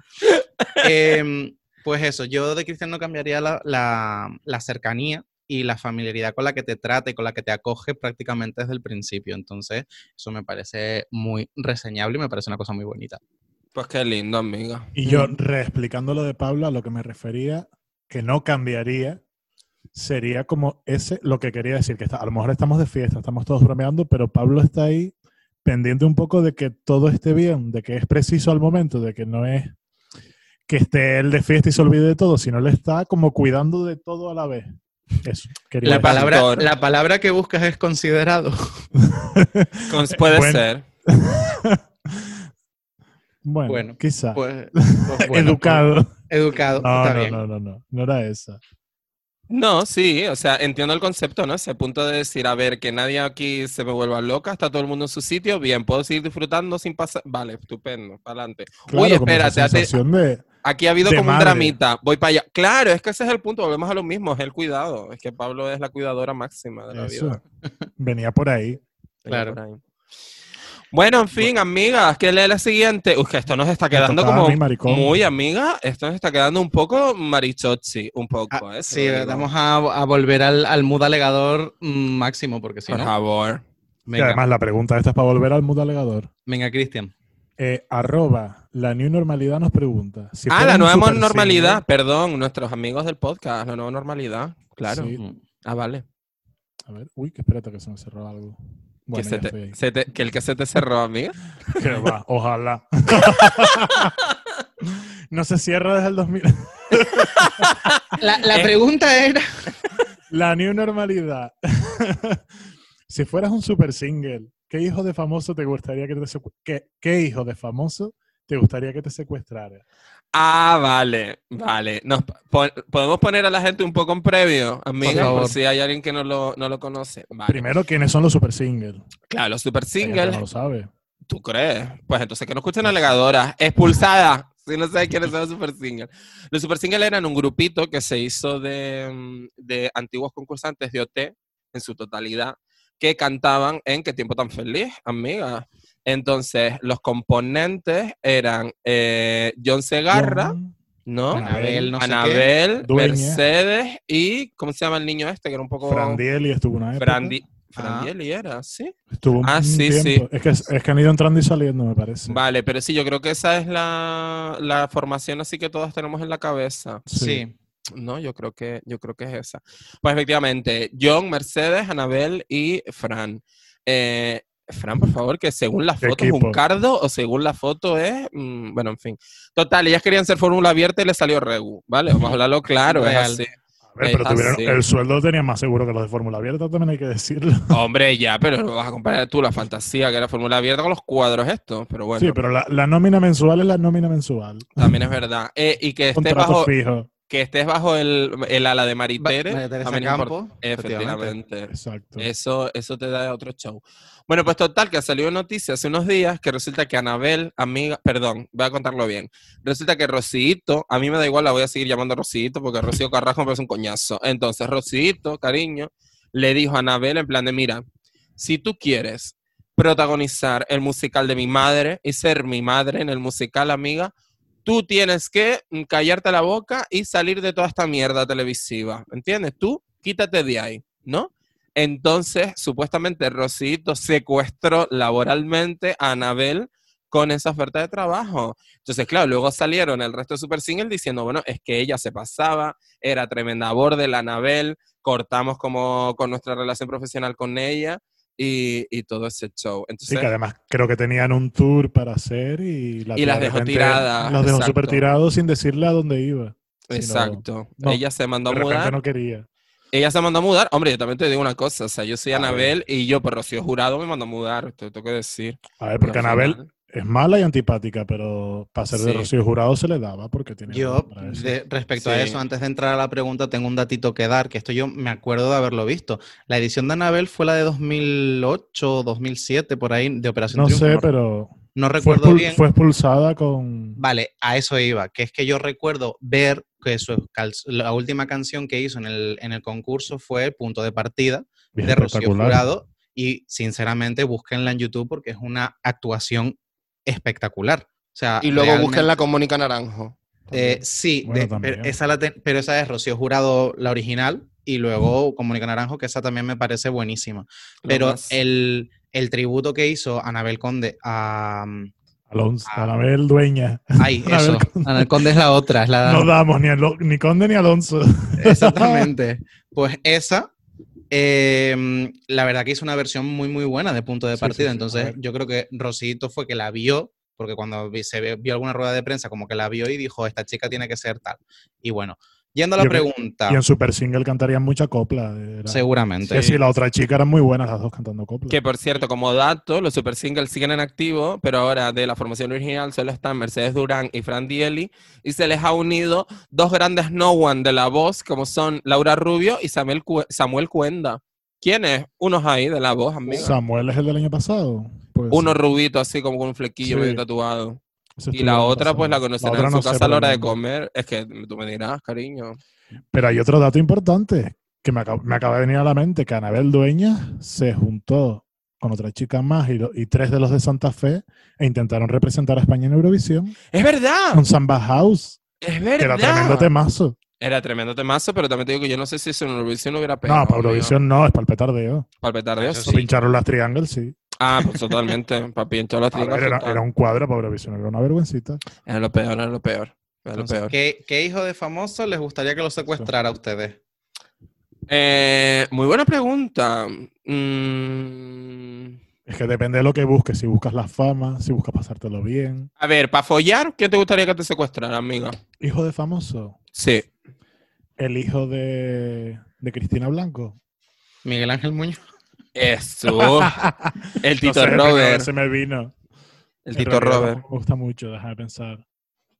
Em, pues eso, yo de Cristian no cambiaría la, la- la cercanía y la familiaridad con la que te trata y con la que te acoge prácticamente desde el principio. Entonces, eso me parece muy reseñable y me parece una cosa muy bonita. Pues qué lindo, amiga. Y yo, reexplicando lo de Pablo, a lo que me refería, que no cambiaría, sería como ese, lo que quería decir, que está, a lo mejor estamos de fiesta, estamos todos bromeando, pero Pablo está ahí pendiente un poco de que todo esté bien, de que es preciso al momento, de que no es que esté él de fiesta y se olvide de todo, sino él está como cuidando de todo a la vez. Eso, quería La decir. palabra, Pastor. la palabra que buscas es considerado. Con- puede Bueno. ser. Bueno, Bueno, quizá. Pues, pues bueno, Educado. pues, educado. no, está no, bien. no, no, no, no era esa. No, sí, o sea, entiendo el concepto, ¿no? Ese punto de decir, a ver, que nadie aquí se me vuelva loca, está todo el mundo en su sitio, bien, puedo seguir disfrutando sin pasar. Vale, estupendo, para adelante. Claro, Uy, espérate, de, aquí ha habido como un dramita, voy para allá. Claro, es que ese es el punto, volvemos a lo mismo, es el cuidado. Es que Pablo es la cuidadora máxima de la Eso. vida. venía por ahí. Claro. por ahí. Bueno, en fin, amigas, ¿qué lee la siguiente? Uy, que esto nos está quedando como muy amiga, esto nos está quedando un poco marichochi, un poco, Ah, ¿eh? sí, vamos a, a volver al, al mood alegador mm, máximo, porque si Por no. favor. Y además la pregunta esta es para volver al mundo alegador. venga, Cristian. Eh, arroba, la new normalidad nos pregunta. si ah, la nueva normalidad, single- perdón, nuestros amigos del podcast, la nueva normalidad, claro. Sí. Ah, vale. A ver, uy, que espérate que se me cerró algo. Bueno, que, se ya estoy te, ahí. se te- que el que se te cerró, amiga. Que va, ojalá. no se cierra desde el 2000. La, la Eh. pregunta era. La new normalidad. si fueras un super single, ¿qué hijo de famoso te gustaría que te ¿Qué, qué hijo de famoso te gustaría que te secuestrara? Ah, vale, vale. Nos po- podemos poner a la gente un poco en previo, amiga, por, si hay alguien que no lo, no lo conoce. Vale. Primero, ¿quiénes son los super singles? Claro, los super singles. No lo sabe. ¿Tú crees? Pues entonces que no escuchen alegadoras. Expulsada. Si no saben quiénes son los super singles. Los super singles eran un grupito que se hizo de, mm, de antiguos concursantes de OT en su totalidad que cantaban en Qué tiempo tan feliz, amiga. Entonces, los componentes eran eh, John Segarra, John, ¿no? Anabel, no sé qué. Anabel, Dueña. Mercedes y ¿cómo se llama el niño este? Que era un poco... Frandieli estuvo una época. Frandi- Ah. Frandieli era, ¿sí? Estuvo un Ah, sí, tiempo. Es, que, es que han ido entrando y saliendo, me parece. Vale, pero sí, yo creo que esa es la, la formación así que todos tenemos en la cabeza. Sí. No, yo creo que, yo creo que es esa. Pues efectivamente, John, Mercedes, Anabel y Fran. Eh, Fran, por favor, que según la ¿Qué foto es un cardo o según la foto es. mm, bueno, en fin. Total, ellas querían ser fórmula abierta y le salió Regu, ¿vale? Vamos a hablarlo claro, es así. A ver, pero tuvieron, el sueldo lo tenían más seguro que los de Fórmula Abierta, también hay que decirlo. Hombre, ya, pero no vas a comparar tú la fantasía que era fórmula abierta con los cuadros estos, pero bueno, Sí, pero la, la nómina mensual es la nómina mensual. también es verdad. Eh, y que Contrato bajo, fijo. Que estés bajo el, el ala de Maritere, Campos, import- Efectivamente. Exacto. Eso, eso te da otro show. Bueno, pues total, que salió noticia hace unos días que resulta que Anabel, amiga, perdón, voy a contarlo bien. Resulta que Rosito, a mí me da igual, la voy a seguir llamando Rosito porque Rocío Carrasco me parece un coñazo. Entonces, Rosito, cariño, le dijo a Anabel en plan de, mira, si tú quieres protagonizar el musical de mi madre y ser mi madre en el musical, amiga, tú tienes que callarte la boca y salir de toda esta mierda televisiva. ¿Entiendes? Tú quítate de ahí, ¿no? Entonces, supuestamente Rosito secuestró laboralmente a Anabel con esa oferta de trabajo. Entonces, claro, luego salieron el resto de Super Single diciendo, bueno, es que ella se pasaba, era tremenda borde la Anabel, cortamos como con nuestra relación profesional con ella y, y todo ese show. Sí, Entonces, que además creo que tenían un tour para hacer y, la Y las de dejó tiradas, Las dejó súper tirados sin decirle a dónde iba. exacto. no, ella se mandó a mudar. no quería. Ella se mandó a mudar. Hombre, yo también te digo una cosa. O sea, yo soy Anabel y yo, por Rocío Jurado, me mandó a mudar. Te tengo que decir. A ver, porque Anabel es mala y antipática, pero para ser de Sí. Rocío Jurado se le daba porque tiene Yo, de- respecto a eso, antes de entrar a la pregunta, tengo un datito que dar, que esto yo me acuerdo de haberlo visto. La edición de Anabel fue la de 2008, 2007, por ahí, de Operación No Triunfo. sé, no- pero no recuerdo bien. fue expulsada con... Vale, a eso iba, que es que yo recuerdo ver que su la última canción que hizo en el, en el concurso fue Punto de Partida Bien de Rocío. Jurado y sinceramente búsquenla en YouTube porque es una actuación espectacular. O sea, Y luego búsquenla con Mónica Naranjo. Eh, sí, Bueno, de- también. pero, esa la pero esa es Rocío Jurado, la original, y luego con Mónica Naranjo, que esa también me parece buenísima. Pero el, el tributo que hizo Anabel Conde a... Alonso, Ah. Anabel Dueña. Ay, Anabel eso. Conde. Anabel Conde es la otra, es la... No damos ni, ni Conde ni Alonso. Exactamente. Pues esa, eh, la verdad que hizo una versión muy, muy buena de punto de partida. sí, sí, a Entonces, yo creo que Rosito fue que la vio, porque cuando se vio alguna rueda de prensa, como que la vio y dijo, esta chica tiene que ser tal. Y bueno, yendo a la Yo pregunta, Y en Super Single cantarían mucha copla. era- seguramente. Sí, sí, la otra chica eran muy buenas las dos cantando copla. Que por cierto, como dato, los super singles siguen en activo, pero ahora de la formación original solo están Mercedes Durán y Fran Dieli, y se les ha unido dos grandes no one de la voz, como son Laura Rubio y Samuel, Cu- Samuel Cuenda. ¿Quiénes? Unos ahí de la voz, amigo. Samuel es el del año pasado. Pues, Uno rubito así como con un flequillo Sí. medio tatuado. Y la otra, pues la conocerán otra en su no casa a la hora de comer. Es que tú me dirás, cariño. Pero hay otro dato importante que me acaba, me acaba de venir a la mente, que Anabel Dueña se juntó con otra chica más y, lo- y tres de los de Santa Fe e intentaron representar a España en Eurovisión ¡Es verdad! con Samba House, ¡Es que era tremendo verdad! temazo. Era tremendo temazo, pero también te digo que yo no sé si eso en Eurovisión no hubiera pegado. No, para Eurovisión no, es para el petardeo. Para el petardeo, sí. Pincharon las Triangles, sí. Ah, pues totalmente. Papi, en todas las ver, era, un cuadro para Eurovisión, era una vergüencita. Era lo peor, era lo peor. Era lo peor. ¿qué, qué hijo de famoso les gustaría que lo secuestrara a ustedes? Eh, muy buena pregunta. Mm, Es que depende de lo que busques, si buscas la fama, si buscas pasártelo bien. a ver, para follar, ¿quién te gustaría que te secuestrara, amiga? Hijo de famoso, Sí. el hijo de, de Cristina Blanco. Miguel Ángel Muñoz. Eso. El No Tito sé, Robert. Se me vino. El En Tito Robert. Me gusta mucho, déjame pensar.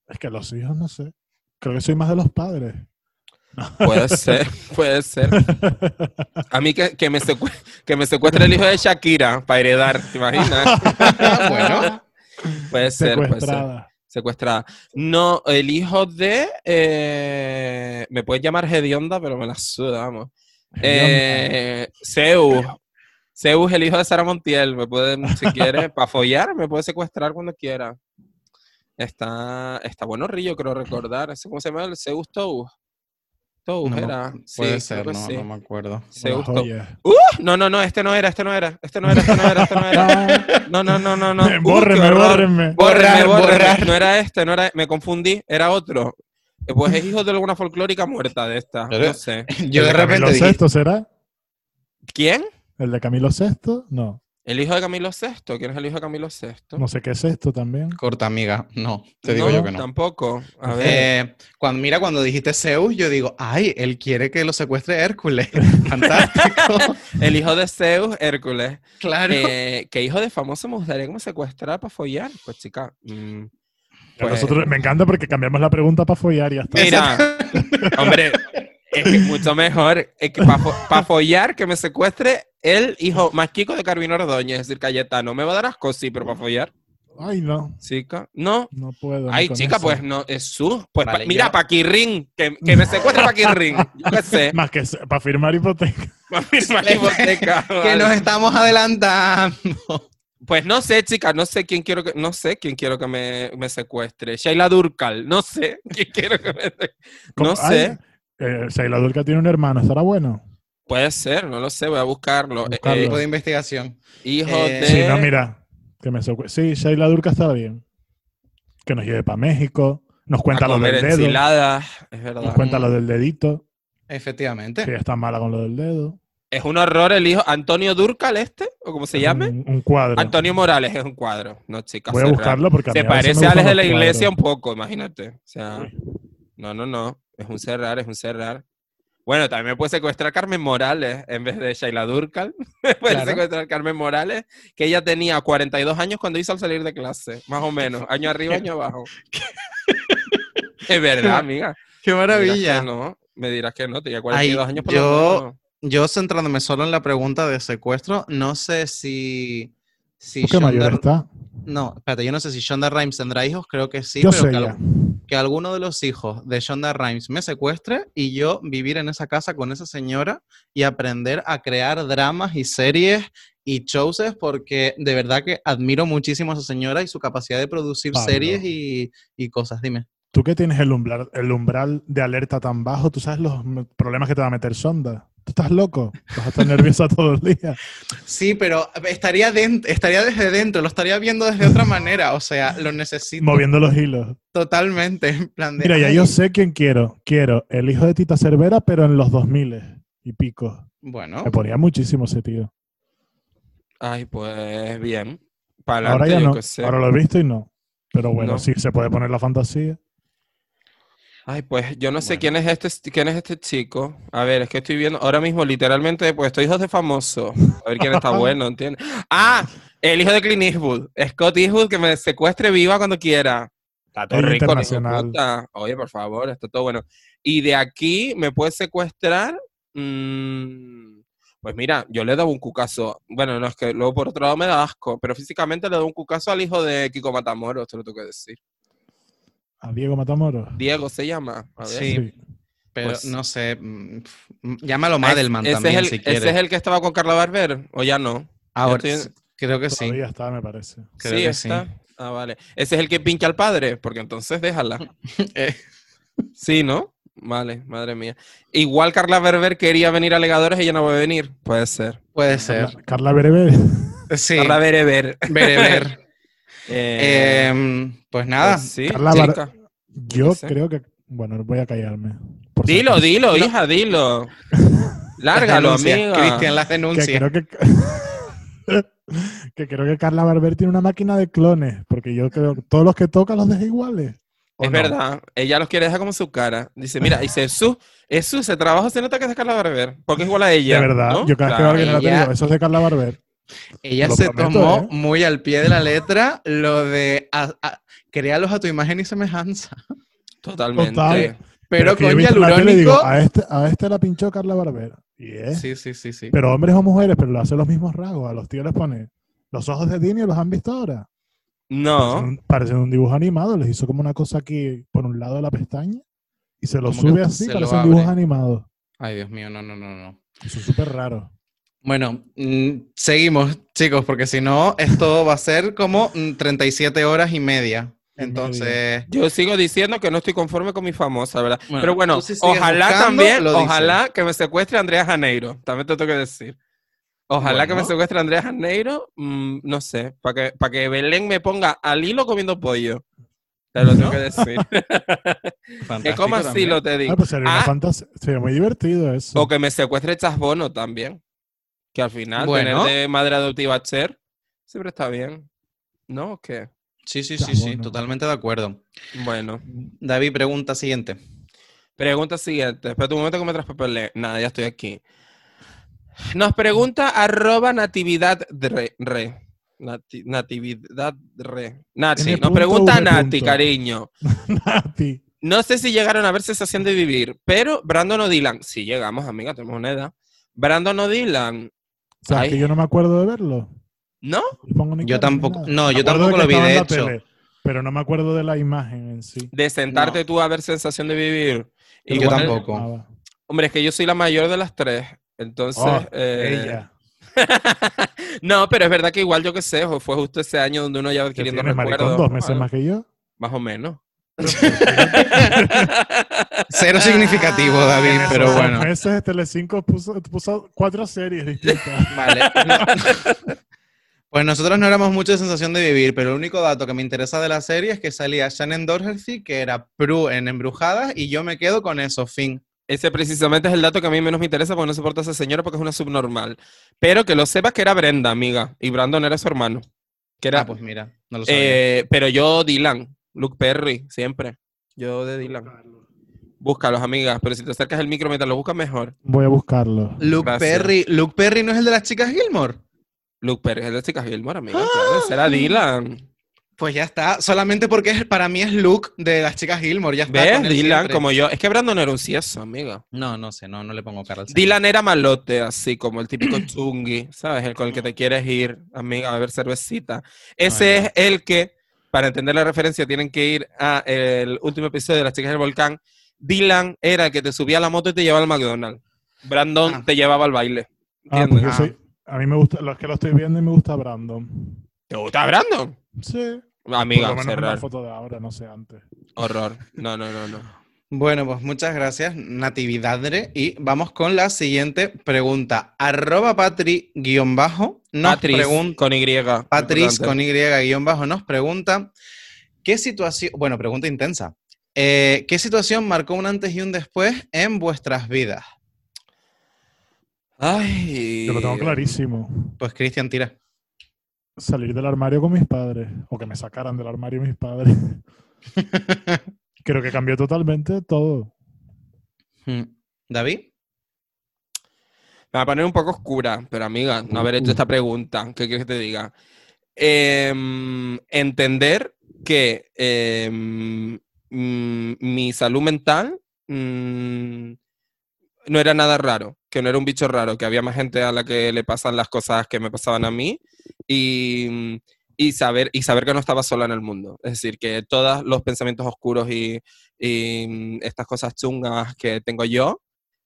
Es que los hijos, no sé. Creo que soy más de los padres. Puede ser, puede ser. A mí que, que, me secue- que me secuestre el hijo de Shakira para heredar, ¿te imaginas? bueno, Puede ser, puede ser. Secuestrada. Secuestrada. No, el hijo de. eh, me puedes llamar Hedionda, pero me la suda, vamos. Eh, Zeus. Zeus, el hijo de Sara Montiel. Me puede, si quiere, para follar, me puede secuestrar cuando quiera. Está, está bueno, Rillo, creo recordar. ¿Ese ¿Cómo se llama? El Zeus Tous. Tous no me- era. puede Sí, ser, no, sí. no me acuerdo. Zeus Tous. joya. No, no, no, este no era, este no era, este no era, este no era, este no era. No, no, no, no, no. Uh. Bórrenme, Borrar, bórrenme. borrar. No era este, no era, me confundí, era otro. Pues es hijo de alguna folclórica muerta de esta, Pero- no sé. Yo ¿El de repente dije, Sexto será? ¿Quién? ¿El de Camilo Sexto? No. El hijo de Camilo VI. ¿Quién es el hijo de Camilo VI? No sé qué es esto también. corta amiga. No, te digo No, yo que no. Tampoco. A ver. Eh, cuando, mira, cuando dijiste Zeus, yo digo, ay, él quiere que lo secuestre Hércules. Fantástico. El hijo de Zeus, Hércules. claro. Eh, ¿Qué hijo de famoso me gustaría que me secuestrara para follar? Pues chica. mm, A Pues- nosotros, me encanta porque cambiamos la pregunta para follar y ya está. Mira, hombre, es que mucho mejor para follar que me secuestre el hijo más chico de Carvino Ordóñez, es decir, Cayetano. ¿Me va a dar asco? Sí, pero para follar, Ay, no. chica. No. No puedo. Ay, chica, eso. pues no, es su. Pues Vale, pa- mira, yo- Paquirrín, que, que me secuestre Paquirrín. Yo qué sé. Más que para firmar hipoteca. Para firmar la hipoteca. que nos estamos adelantando. Pues no sé, chica, no sé quién quiero que, no sé quién quiero que me, me secuestre. Sheila Durcal, no sé quién quiero que me secuestre. No sé. Ay, eh, Dulca tiene un hermano, ¿estará bueno? Puede ser, no lo sé, voy a buscarlo. Eh, Buscarlo. eh, Tipo de investigación. hijo Eh, de... Sí, no, mira. Que me secu- sí, Sheila Durka está bien. Que nos lleve para México. Nos cuenta a lo del dedo. es verdad. Nos cuenta lo del dedito. Efectivamente. Que está mala con lo del dedo. Es un horror el hijo Antonio Durcal este, o como se Es llame. Un, un cuadro. Antonio Morales es un cuadro. No, chicas. Voy a buscarlo porque a mí Se a parece a Alex de la iglesia un poco, imagínate. O sea, no, no, no. Es un cerrar, es un cerrar. Bueno, también me puede secuestrar Carmen Morales en vez de Sheila Durcal. Me puede Claro. secuestrar Carmen Morales, que ella tenía 42 años cuando hizo al salir de clase, más o menos. Año arriba, año abajo. es verdad, amiga. Qué Me dirás maravilla. que no, me dirás que no, tenía 42 Ay, años por yo- menos. Yo centrándome solo en la pregunta de secuestro, no sé si. si ¿Tú qué mayor está? No, espérate, yo no sé si Shonda Rhimes tendrá hijos, creo que sí, Yo pero sé que, ya. Que alguno de los hijos de Shonda Rhimes me secuestre y yo vivir en esa casa con esa señora y aprender a crear dramas y series y shows, porque de verdad que admiro muchísimo a esa señora y su capacidad de producir Pablo. series y, y cosas. Dime. Tú que tienes el umbral, el umbral de alerta tan bajo, tú sabes los problemas que te va a meter Sonda. Tú estás loco. Vas a estar nerviosa todo el día. Sí, pero estaría, dent- estaría desde dentro, lo estaría viendo desde otra manera, o sea, lo necesito Moviendo los hilos. totalmente. En plan de, Mira, ya ay, yo sé quién quiero. Quiero el hijo de Tita Cervera, pero en los 2000 y pico. Bueno, Me ponía muchísimo ese tío. Ay, pues bien. Para Ahora adelante, ya yo no. Ahora lo he visto y no. Pero bueno, No. sí se puede poner la fantasía. Ay, pues yo no sé Bueno. quién es este quién es este chico. A ver, es que estoy viendo ahora mismo literalmente, pues estoy hijos de famoso. A ver quién está bueno, ¿entiendes? Ah, el hijo de Clint Eastwood, Scott Eastwood que me secuestre viva cuando quiera. Está todo El rico, internacional. Oye, por favor, está todo bueno. Y de aquí me puede secuestrar. mm, pues mira, yo le daba un cucazo. Bueno, no es que luego por otro lado me da asco, pero físicamente le doy un cucazo al hijo de Kiko Matamoros, te lo tengo que decir. A Diego Matamoros. Diego se llama. A ver. Sí. pero pues- no sé, mm, llámalo Ah, Madelman ese también es el, si ese quieres. es el que estaba con Carla Barber, o ya no. Ahora, Ya estoy- s- creo que sí. Todavía está, me parece. Creo sí, que sí. está. Ah, vale. Ese es el que pincha al padre, porque entonces déjala. Eh, Sí, ¿no? Vale, madre mía. Igual Carla Berber quería venir a Legadores, ella no va a venir. Puede ser. puede ser. Carla, Berebe. Sí, Carla Bereber. bereber. Eh, Em, pues nada, pues sí, Carla Bar- chica. Yo creo que. Bueno, voy a callarme. Dilo, dilo, No. hija, dilo. Lárgalo, denuncias, amiga. Cristian las Que denuncia. creo que. que creo que Carla Barber tiene una máquina de clones. Porque yo creo que todos los que toca los deja iguales. ¿O Es no? verdad, ella los quiere dejar como su cara. Dice, mira, dice, su, es su, ese trabajo se nota que es de Carla Barber, porque es igual a ella. De verdad. ¿no? Yo cada vez que Claro. alguien en la Ella- digo, eso es de Carla Barber. Ella Lo se prometo, tomó ¿eh? muy al pie de la letra lo de a- a- créalos a tu imagen y semejanza. Totalmente. Total. Pero, he con tele y digo, hialurónico. a este, a este la pinchó Carla Barber. Y es. Sí, sí, sí, sí. Pero hombres o mujeres, pero lo hace los mismos rasgos. A los tíos les pone los ojos de Disney, ¿los han visto ahora? Parecen No, un, parecen un dibujo animado. Les hizo como una cosa aquí por un lado de la pestaña y se lo Como que sube así, se parece lo un dibujo abre. animado. Ay, Dios mío, no, no, no, no. Eso es súper raro. Bueno, mm, seguimos, chicos, porque si no, esto va a ser como mm, 37 horas y media. Entonces, yo sigo diciendo que no estoy conforme con mi famosa, ¿verdad? Bueno, Pero bueno, si ojalá buscando, también, ojalá que me secuestre Andrea Janeiro. También te tengo que decir. Ojalá que me secuestre Andrea Janeiro, mm, no sé, para que, para que Belén me ponga al hilo comiendo pollo. Te lo tengo que decir. que coma así lo te digo. Ah, pues sería Ah. Sería muy divertido eso. o que me secuestre Chasbono también. Que al final, Bueno. tener de madre adoptiva a Cher siempre está bien. ¿No? ¿O qué? Sí, sí, sí, sí, totalmente de acuerdo. Bueno. David, pregunta siguiente. Pregunta siguiente. Espera un momento que me traspapelé. Nada, ya estoy aquí. Nos pregunta arroba natividad re. re. Nati- natividad re. Nati. Nos pregunta Nati, cariño. Nati. No sé si llegaron a ver sensación de vivir, pero Brandon o Dylan. Sí llegamos, amiga, tenemos una edad. Brandon o Dylan. O sea, Ay. que yo no me acuerdo de verlo. ¿No? No pongo ni Yo tampoco- no, yo tampoco lo vi, de hecho. tele, pero no me acuerdo de la imagen en sí. De sentarte No. tú a ver sensación de vivir. Y Yo tampoco. Ah, Hombre, es que yo soy la mayor de las tres. Entonces. oh, eh, ella. no, pero es verdad que igual yo que sé, fue justo ese año donde uno ya va ¿Qué adquiriendo recuerdos. ¿Dos meses más que yo? Más o menos. Cero significativo, David, pero bueno. meses Telecinco puso, puso cuatro series distintas. Vale. Pues nosotros no éramos mucho de sensación de vivir, pero el único dato que me interesa de la serie es que salía Shannon Doherty, que era Prue en Embrujadas, y yo me quedo con eso, fin. Ese precisamente es el dato que a mí menos me interesa porque no soporto a esa señora porque es una subnormal. Pero que lo sepas que era Brenda, amiga, y Brandon era su hermano. Que era, Ah, pues mira, no lo sabía. eh, pero yo Dylan, Luke Perry, siempre. Yo de Dylan. Búscalos, amigas, pero si te acercas el micro mientras lo buscas mejor. Voy a buscarlo. Luke gracias. Perry, Luke Perry no es el de las chicas Gilmore. Luke Perry es de chicas Gilmore, amiga. claro, ese era Dylan. Pues ya está, solamente porque es- para mí es Luke de las chicas Gilmore, ya está. ¿Ves? Dylan, siempre. como yo. Es que Brandon era un cieso, amiga. No, no sé, no, no le pongo cara al Dylan era malote, así como el típico chungui, ¿sabes? El con el que te quieres ir, amiga, a beber cervecita. Ese Ay, es el que, para entender la referencia, tienen que ir a el último episodio de Las Chicas del Volcán. Dylan era el que te subía a la moto y te llevaba al McDonald's. Brandon Ah. te llevaba al baile. Ah, pues yo soy, a mí me gusta, los que lo estoy viendo y me gusta Brandon. ¿Te gusta Brandon? Sí. Amiga, por lo menos foto de ahora, no sé antes. Horror. No, no, no, no. Bueno, pues muchas gracias, Natividadre. Y vamos con la siguiente pregunta. Arroba patri guion bajo nos Patrice, pregunta. con Y. Importante. con Y guion bajo nos pregunta. ¿Qué situación, bueno, pregunta intensa. Eh, ¿Qué situación marcó un antes y un después en vuestras vidas? Ay. Yo lo tengo clarísimo. Pues Cristian, tira. Salir del armario con mis padres. O que me sacaran del armario mis padres. Creo que cambió totalmente todo. Hmm. ¿David? Me va a poner un poco oscura, pero amiga, no haber hecho esta pregunta, ¿qué quieres que te diga? Em, entender que em, mm, mi salud mental mm, no era nada raro, que no era un bicho raro, que había más gente a la que le pasan las cosas que me pasaban a mí y, y saber, y saber que no estaba sola en el mundo. Es decir, que todos los pensamientos oscuros y, y, mm, estas cosas chungas que tengo yo,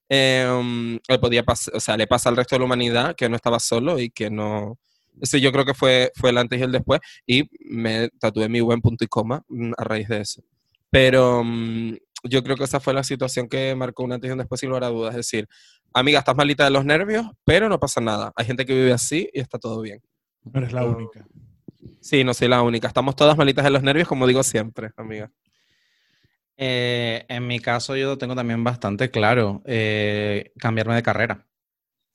em, le podía o sea, le pasa al resto de la humanidad que no estaba solo y que no... Eso yo creo que fue, fue el antes y el después y me tatué mi buen punto y coma mm, a raíz de eso. Pero mm, yo creo que esa fue la situación que marcó un antes y un después sin lugar a dudas. Es decir, amiga, estás malita de los nervios, pero no pasa nada. Hay gente que vive así y está todo bien. No eres la única. Sí, no soy la única. Estamos todas malitas de los nervios, como digo siempre, amiga. Eh, en mi caso, yo tengo también bastante claro eh, cambiarme de carrera.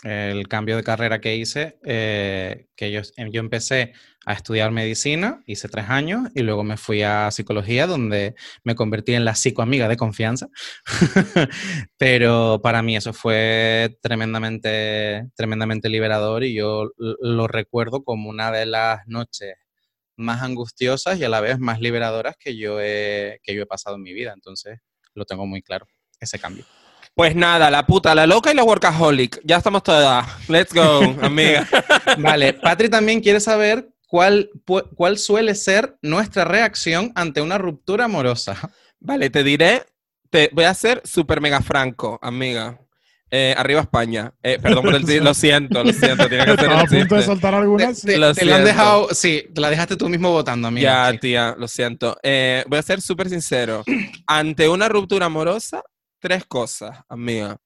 El cambio de carrera que hice, eh, que yo, yo empecé a estudiar medicina, hice tres años y luego me fui a psicología, donde me convertí en la psicoamiga de confianza. Pero para mí eso fue tremendamente, tremendamente liberador y yo lo recuerdo como una de las noches más angustiosas y a la vez más liberadoras que yo he, que yo he pasado en mi vida. Entonces, lo tengo muy claro, ese cambio. Pues nada, la puta, la loca y la workaholic. Ya estamos todas. Let's go, amiga. Vale, Patri también quiere saber cuál, cuál suele ser nuestra reacción ante una ruptura amorosa. Vale, te diré, te voy a ser súper mega franco, amiga. Eh, arriba España. Eh, perdón por el chiste, lo siento, lo siento, tiene que ser Estaba a el punto de soltar algunas. te- la han dejado, sí, te la dejaste tú mismo votando, amiga. Ya, sí. tía, lo siento. Eh, voy a ser súper sincero. Ante una ruptura amorosa, tres cosas, amiga.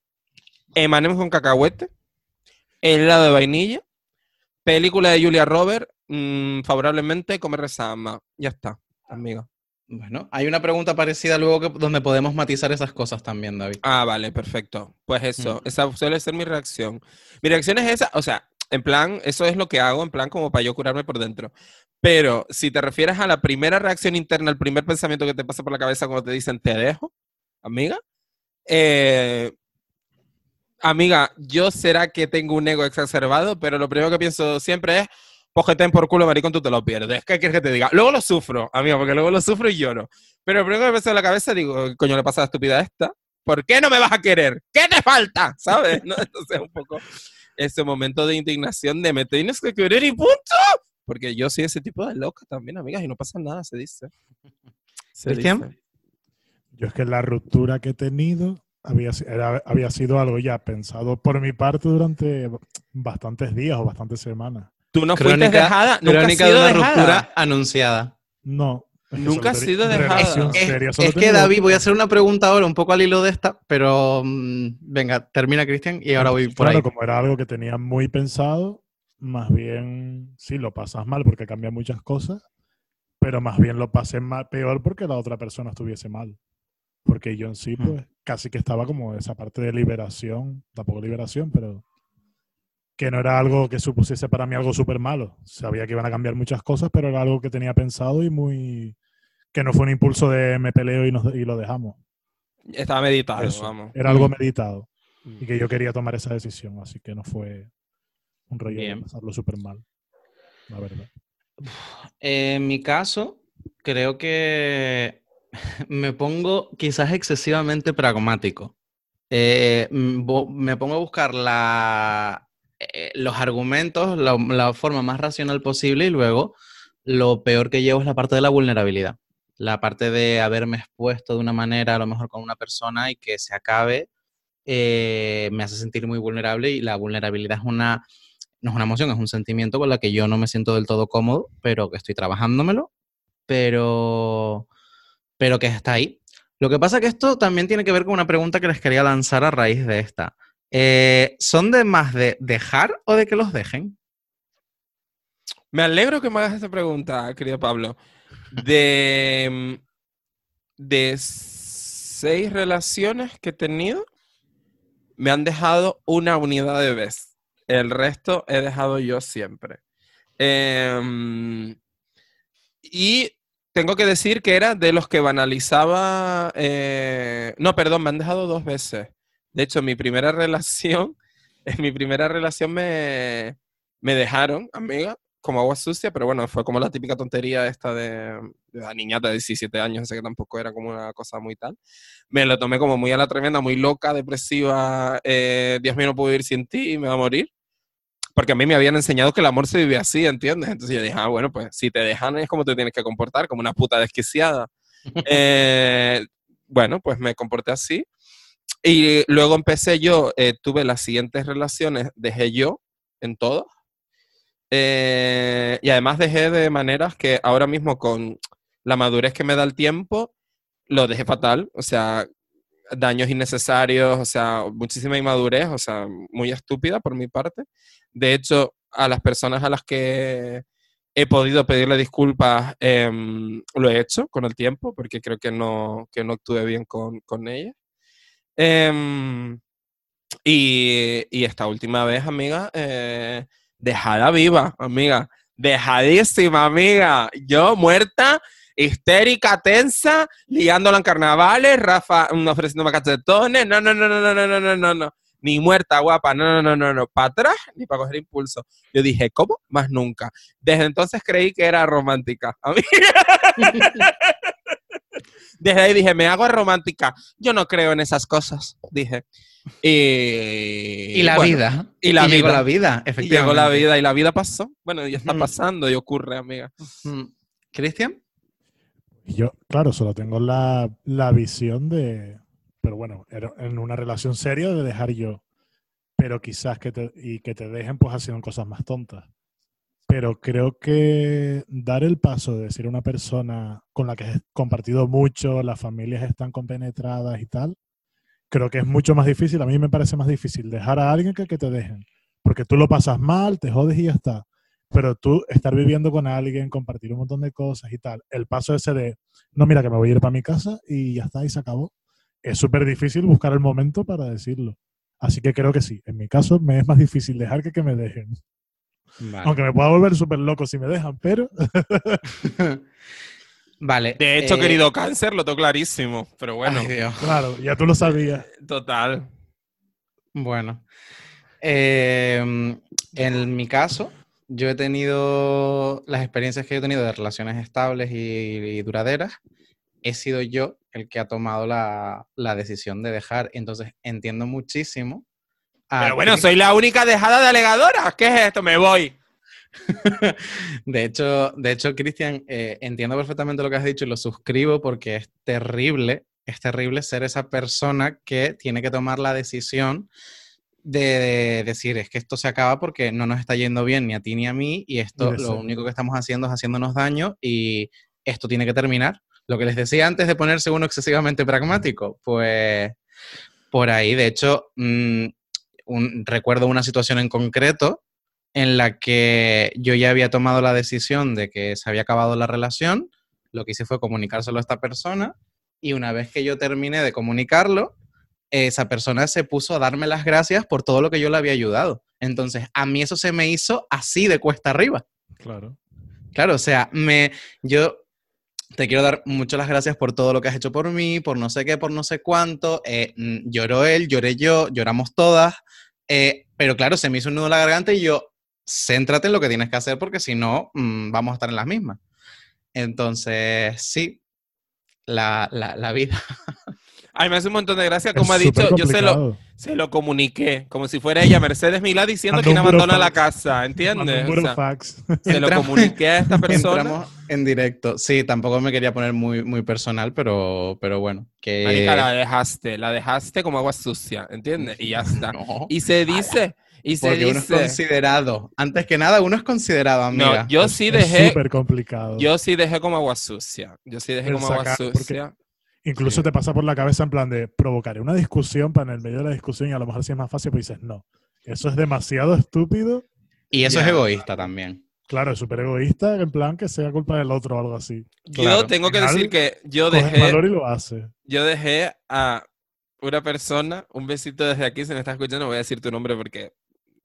Emanems con cacahuete, helado de vainilla, película de Julia Robert, mm, favorablemente comer resama. Ya está, amiga. Bueno, hay una pregunta parecida luego que, donde podemos matizar esas cosas también, David. Ah, vale, perfecto. Pues eso, Mm. esa suele ser mi reacción. Mi reacción es esa, o sea, en plan, eso es lo que hago, en plan como para yo curarme por dentro. Pero si te refieres a la primera reacción interna, el primer pensamiento que te pasa por la cabeza cuando te dicen te dejo, amiga, eh, amiga, yo será que tengo un ego exacerbado, pero lo primero que pienso siempre es, ten por culo, maricón, tú te lo pierdes. ¿Qué quieres que te diga? Luego lo sufro, amiga, porque luego lo sufro y lloro. Pero primero que me pasa en la cabeza digo, coño, le pasa a la estúpida esta. ¿Por qué no me vas a querer? ¿Qué te falta? ¿Sabes? ¿No? Entonces, un poco ese momento de indignación de me tienes que querer y punto. Porque yo soy ese tipo de loca también, amigas, y no pasa nada, se dice. Se dice. Yo es que la ruptura que he tenido había, era- había sido algo ya pensado por mi parte durante bastantes días o bastantes semanas. Tú no fuiste Crónica, dejada, nunca has crónica de sido una dejada. ruptura anunciada. No, Es que Nunca solo ha sido dejada. Es, solo es que David, voy a hacer una pregunta ahora un poco al hilo de esta, pero mm, venga, termina Cristian y ahora voy por claro, ahí. como era algo que tenía muy pensado, más bien sí lo pasas mal porque cambian muchas cosas, pero más bien lo pasé mal, peor porque la otra persona estuviese mal. Porque yo en sí, pues, casi que estaba como esa parte de liberación, tampoco liberación, pero que no era algo que supusiese para mí algo súper malo. Sabía que iban a cambiar muchas cosas, pero era algo que tenía pensado y muy... que no fue un impulso de me peleo y, nos- y lo dejamos. Estaba meditado, Eso. vamos. Era algo Mm. meditado y que yo quería tomar esa decisión, así que no fue un rollo de Bien. pasarlo súper mal, la verdad. En mi caso, creo que me pongo quizás excesivamente pragmático. Eh, mm, me pongo a buscar la, eh, los argumentos, la, la forma más racional posible y luego lo peor que llevo es la parte de la vulnerabilidad. La parte de haberme expuesto de una manera, a lo mejor con una persona y que se acabe, eh, me hace sentir muy vulnerable y la vulnerabilidad es una, no es una emoción, es un sentimiento con la que yo no me siento del todo cómodo, pero que estoy trabajándomelo, pero, pero que está ahí. Lo que pasa que esto también tiene que ver con una pregunta que les quería lanzar a raíz de esta. Eh, ¿Son de más de dejar o de que los dejen? Me alegro que me hagas esta pregunta, querido Pablo. De, de seis relaciones que he tenido, me han dejado una unidad de vez. El resto he dejado yo siempre. Em, y tengo que decir que era de los que banalizaba. eh, no, perdón, me han dejado dos veces. De hecho, mi primera relación, en mi primera relación me, me dejaron, amiga, como agua sucia, pero bueno, fue como la típica tontería esta de, de la niñata de 17 años, sé que tampoco era como una cosa muy tal. Me lo tomé como muy a la tremenda, muy loca, depresiva, eh, Dios mío, no puedo vivir sin ti, me va a morir. Porque a mí me habían enseñado que el amor se vive así, ¿entiendes? Entonces yo dije, ah, bueno, pues si te dejan es como te tienes que comportar, como una puta desquiciada. Eh, bueno, pues me comporté así. Y luego empecé yo, eh, tuve las siguientes relaciones, dejé yo en todo. Eh, y además dejé de maneras que ahora mismo con la madurez que me da el tiempo, lo dejé fatal. O sea, daños innecesarios, o sea, muchísima inmadurez, o sea, muy estúpida por mi parte. De hecho, a las personas a las que he podido pedirle disculpas, em, lo he hecho con el tiempo, porque creo que no, que no actué bien con, con ellas. Em, y, y esta última vez, amiga, eh, dejada viva, amiga. Dejadísima, amiga. Yo muerta, histérica, tensa, liándola en carnavales, Rafa mm, ofreciéndome cachetones. No, no, no, no, no, no, no, no, no. Ni muerta, guapa. No, no, no, no, no. Para atrás ni para coger impulso. Yo dije, ¿cómo? Más nunca. Desde entonces creí que era romántica. Amiga. Desde ahí dije, me hago romántica. Yo no creo en esas cosas, dije. Y, Y la bueno, vida. y la llegó vida. la vida, y efectivamente. llegó la vida y la vida pasó. Bueno, ya está pasando y ocurre, amiga. ¿Cristian? Y yo, claro, solo tengo la, la visión de, pero bueno, en una relación seria de dejar yo, pero quizás que te, y que te dejen pues haciendo cosas más tontas. Pero creo que dar el paso de decir a una persona con la que has compartido mucho, las familias están compenetradas y tal, creo que es mucho más difícil. A mí me parece más difícil dejar a alguien que que te dejen. Porque tú lo pasas mal, te jodes y ya está. Pero tú estar viviendo con alguien, compartir un montón de cosas y tal, el paso ese de, no, mira que me voy a ir para mi casa y ya está, y se acabó. Es súper difícil buscar el momento para decirlo. Así que creo que sí. En mi caso me es más difícil dejar que que me dejen. Aunque me pueda volver súper loco si me dejan, pero Vale. De hecho, eh, querido cáncer, lo tengo clarísimo. Pero bueno, ay, claro, ya tú lo sabías. total. Bueno. Eh, en mi caso, yo he tenido las experiencias que he tenido de relaciones estables y, y duraderas. He sido yo el que ha tomado la, la decisión de dejar. Entonces, entiendo muchísimo. A Pero bueno, soy la única dejada de alegadora. ¿Qué es esto? Me voy. De hecho, de hecho, Cristian, eh, entiendo perfectamente lo que has dicho y lo suscribo porque es terrible, es terrible ser esa persona que tiene que tomar la decisión de, de decir, es que esto se acaba porque no nos está yendo bien ni a ti ni a mí y esto lo ser- único que estamos haciendo es haciéndonos daño y esto tiene que terminar. Lo que les decía antes de ponerse uno excesivamente pragmático, pues por ahí, de hecho, mm, un- recuerdo una situación en concreto en la que yo ya había tomado la decisión de que se había acabado la relación, lo que hice fue comunicárselo a esta persona y una vez que yo terminé de comunicarlo, esa persona se puso a darme las gracias por todo lo que yo le había ayudado. Entonces, a mí eso se me hizo así de cuesta arriba. Claro. Claro, o sea, me, yo te quiero dar muchas las gracias por todo lo que has hecho por mí, por no sé qué, por no sé cuánto. Eh, mm, lloró él, lloré yo, lloramos todas. eh, pero claro, se me hizo un nudo en la garganta y yo, céntrate en lo que tienes que hacer porque si no, mm, vamos a estar en las mismas. Entonces, sí, la, la, la vida. Ay, me hace un montón de gracia, como Es ha dicho, yo se lo, se lo comuniqué, como si fuera ella, Mercedes Milá, diciendo un abandona la casa, ¿entiendes? O sea, burofax. se lo comuniqué a esta persona. Entramos en directo. Sí, tampoco me quería poner muy, muy personal, pero, pero bueno. Que... Marica, la dejaste, la dejaste como agua sucia, ¿entiendes? Y ya está. No, Y se dice, y se porque uno es dice. considerado. Antes que nada, uno es considerado, amiga. No, yo sí Es dejé, súper complicado. yo sí dejé como agua sucia. Yo sí dejé El como agua porque- Incluso te pasa por la cabeza en plan de provocaré una discusión para en el medio de la discusión y a lo mejor si es más fácil, pues dices, no. Eso es demasiado estúpido. Y eso es egoísta también. Claro, es súper egoísta, en plan que sea culpa del otro o algo así. Claro. Yo tengo que decir que yo dejé, valor y lo hace. yo dejé a una persona, un besito desde aquí, si me estás escuchando, no voy a decir tu nombre porque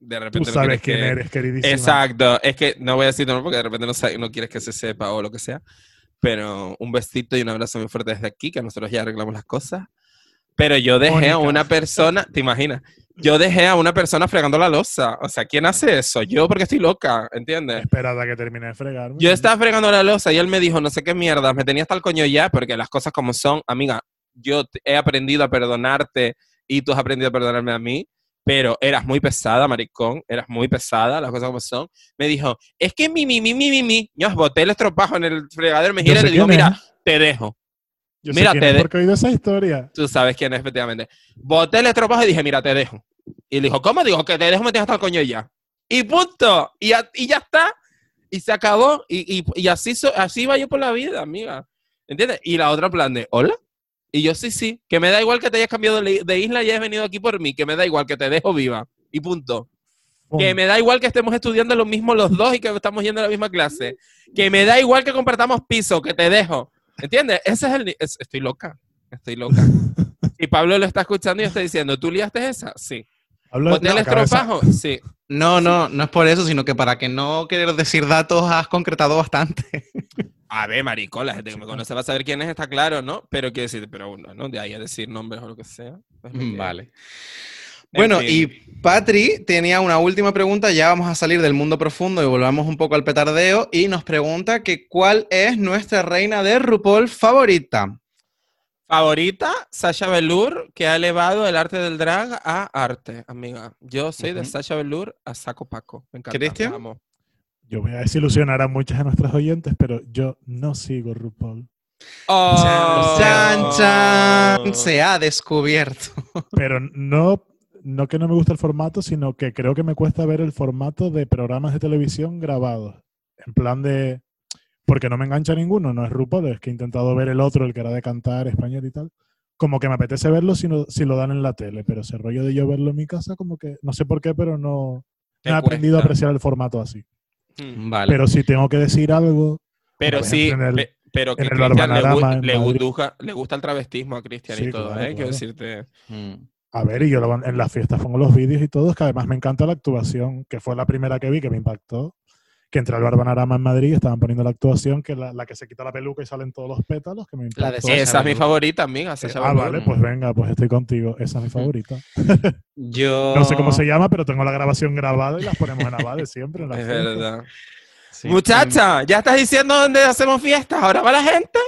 de Tú repente no sabes quieres quién que- eres, queridísima. Exacto, es que no voy a decir tu nombre porque de repente no, no quieres que se sepa o lo que sea, pero un besito y un abrazo muy fuerte desde aquí, que nosotros ya arreglamos las cosas. Pero yo dejé a una persona, ¿te imaginas? Yo dejé a una persona fregando la losa. O sea, ¿quién hace eso? Yo porque estoy loca, ¿entiendes? Esperad a que termine de fregarme. Yo estaba fregando la losa y él me dijo, no sé qué mierda, me tenía hasta el coño ya, porque las cosas como son, amiga, yo he aprendido a perdonarte y tú has aprendido a perdonarme a mí, pero eras muy pesada, maricón, eras muy pesada, las cosas como son. Me dijo, es que mi, mi, mi, mi, mi, mi, yo boté el estropajo en el fregadero, me Yo giré y le digo, es. mira, te dejo. Yo mira, sé quién te es porque he oído esa historia. Tú sabes quién es, efectivamente. Boté el estropajo y dije, mira, te dejo. Y le dijo, ¿cómo? Digo, que te dejo, me tienes hasta el coño ya. Y punto. Y ya, y ya está. Y se acabó. Y, y, y así, so- así va yo por la vida, amiga. ¿Entiendes? Y la otra plan de, ¿hola? Y yo, sí, sí. Que me da igual que te hayas cambiado de isla y hayas venido aquí por mí. Que me da igual que te dejo viva. Y punto. Que me da igual que estemos estudiando lo mismo los dos y que estamos yendo a la misma clase. Que me da igual que compartamos piso, que te dejo. ¿Entiendes? Ese es el... es- estoy loca. Estoy loca. Y Pablo lo está escuchando y está diciendo, ¿tú liaste esa? Sí. Habla ¿Boté el la cabeza. estropajo? Sí. No, no, no es por eso, sino que para que no querer decir datos has concretado bastante. A ver, maricón, la gente que me conoce va a saber quién es, está claro, ¿no? Pero quiero decir, pero uno, ¿no? De ahí a decir nombres o lo que sea. pues quedo. Vale. En Bueno, fin. y Patri tenía una última pregunta, ya vamos a salir del mundo profundo y volvamos un poco al petardeo, y nos pregunta que cuál es nuestra reina de RuPaul favorita. Favorita, Sasha Velour, que ha elevado el arte del drag a arte, amiga. Yo soy de. Sasha Velour a saco Paco. Me encanta. ¿Cristian? Yo voy a desilusionar a muchas de nuestras oyentes, pero yo no sigo RuPaul. Oh. ¡Chan, chan! Se ha descubierto. Pero no, no que no me gusta el formato, sino que creo que me cuesta ver el formato de programas de televisión grabados. En plan de. Porque no me engancha ninguno, no es RuPaul, es que he intentado ver el otro, el que era de cantar español y tal. Como que me apetece verlo si, no- si lo dan en la tele, pero ese rollo de yo verlo en mi casa, como que no sé por qué, pero no, he aprendido a apreciar el formato así. Mm. Vale. Pero si tengo que decir algo, Pero sí, en el- pe- pero que en el Cristian le, le, le gusta el travestismo a Cristian y todo, claro, ¿eh? Quiero decirte. Mm. A ver, y yo lo- en las fiestas pongo los vídeos y todo, es que además me encanta la actuación, que fue la primera que vi que me impactó, que entré al Barbanarama en Madrid y estaban poniendo la actuación, que la, la que se quita la peluca y salen todos los pétalos, que me. La de Esa es mi favorita, amiga. Sasha ah, vale, pues venga, pues estoy contigo, esa es mi favorita. Yo... No sé cómo se llama, pero tengo la grabación grabada y las ponemos en Avade siempre. En Es verdad. Sí. Muchacha, ¿ya estás diciendo dónde hacemos fiestas? ¿Ahora va la gente?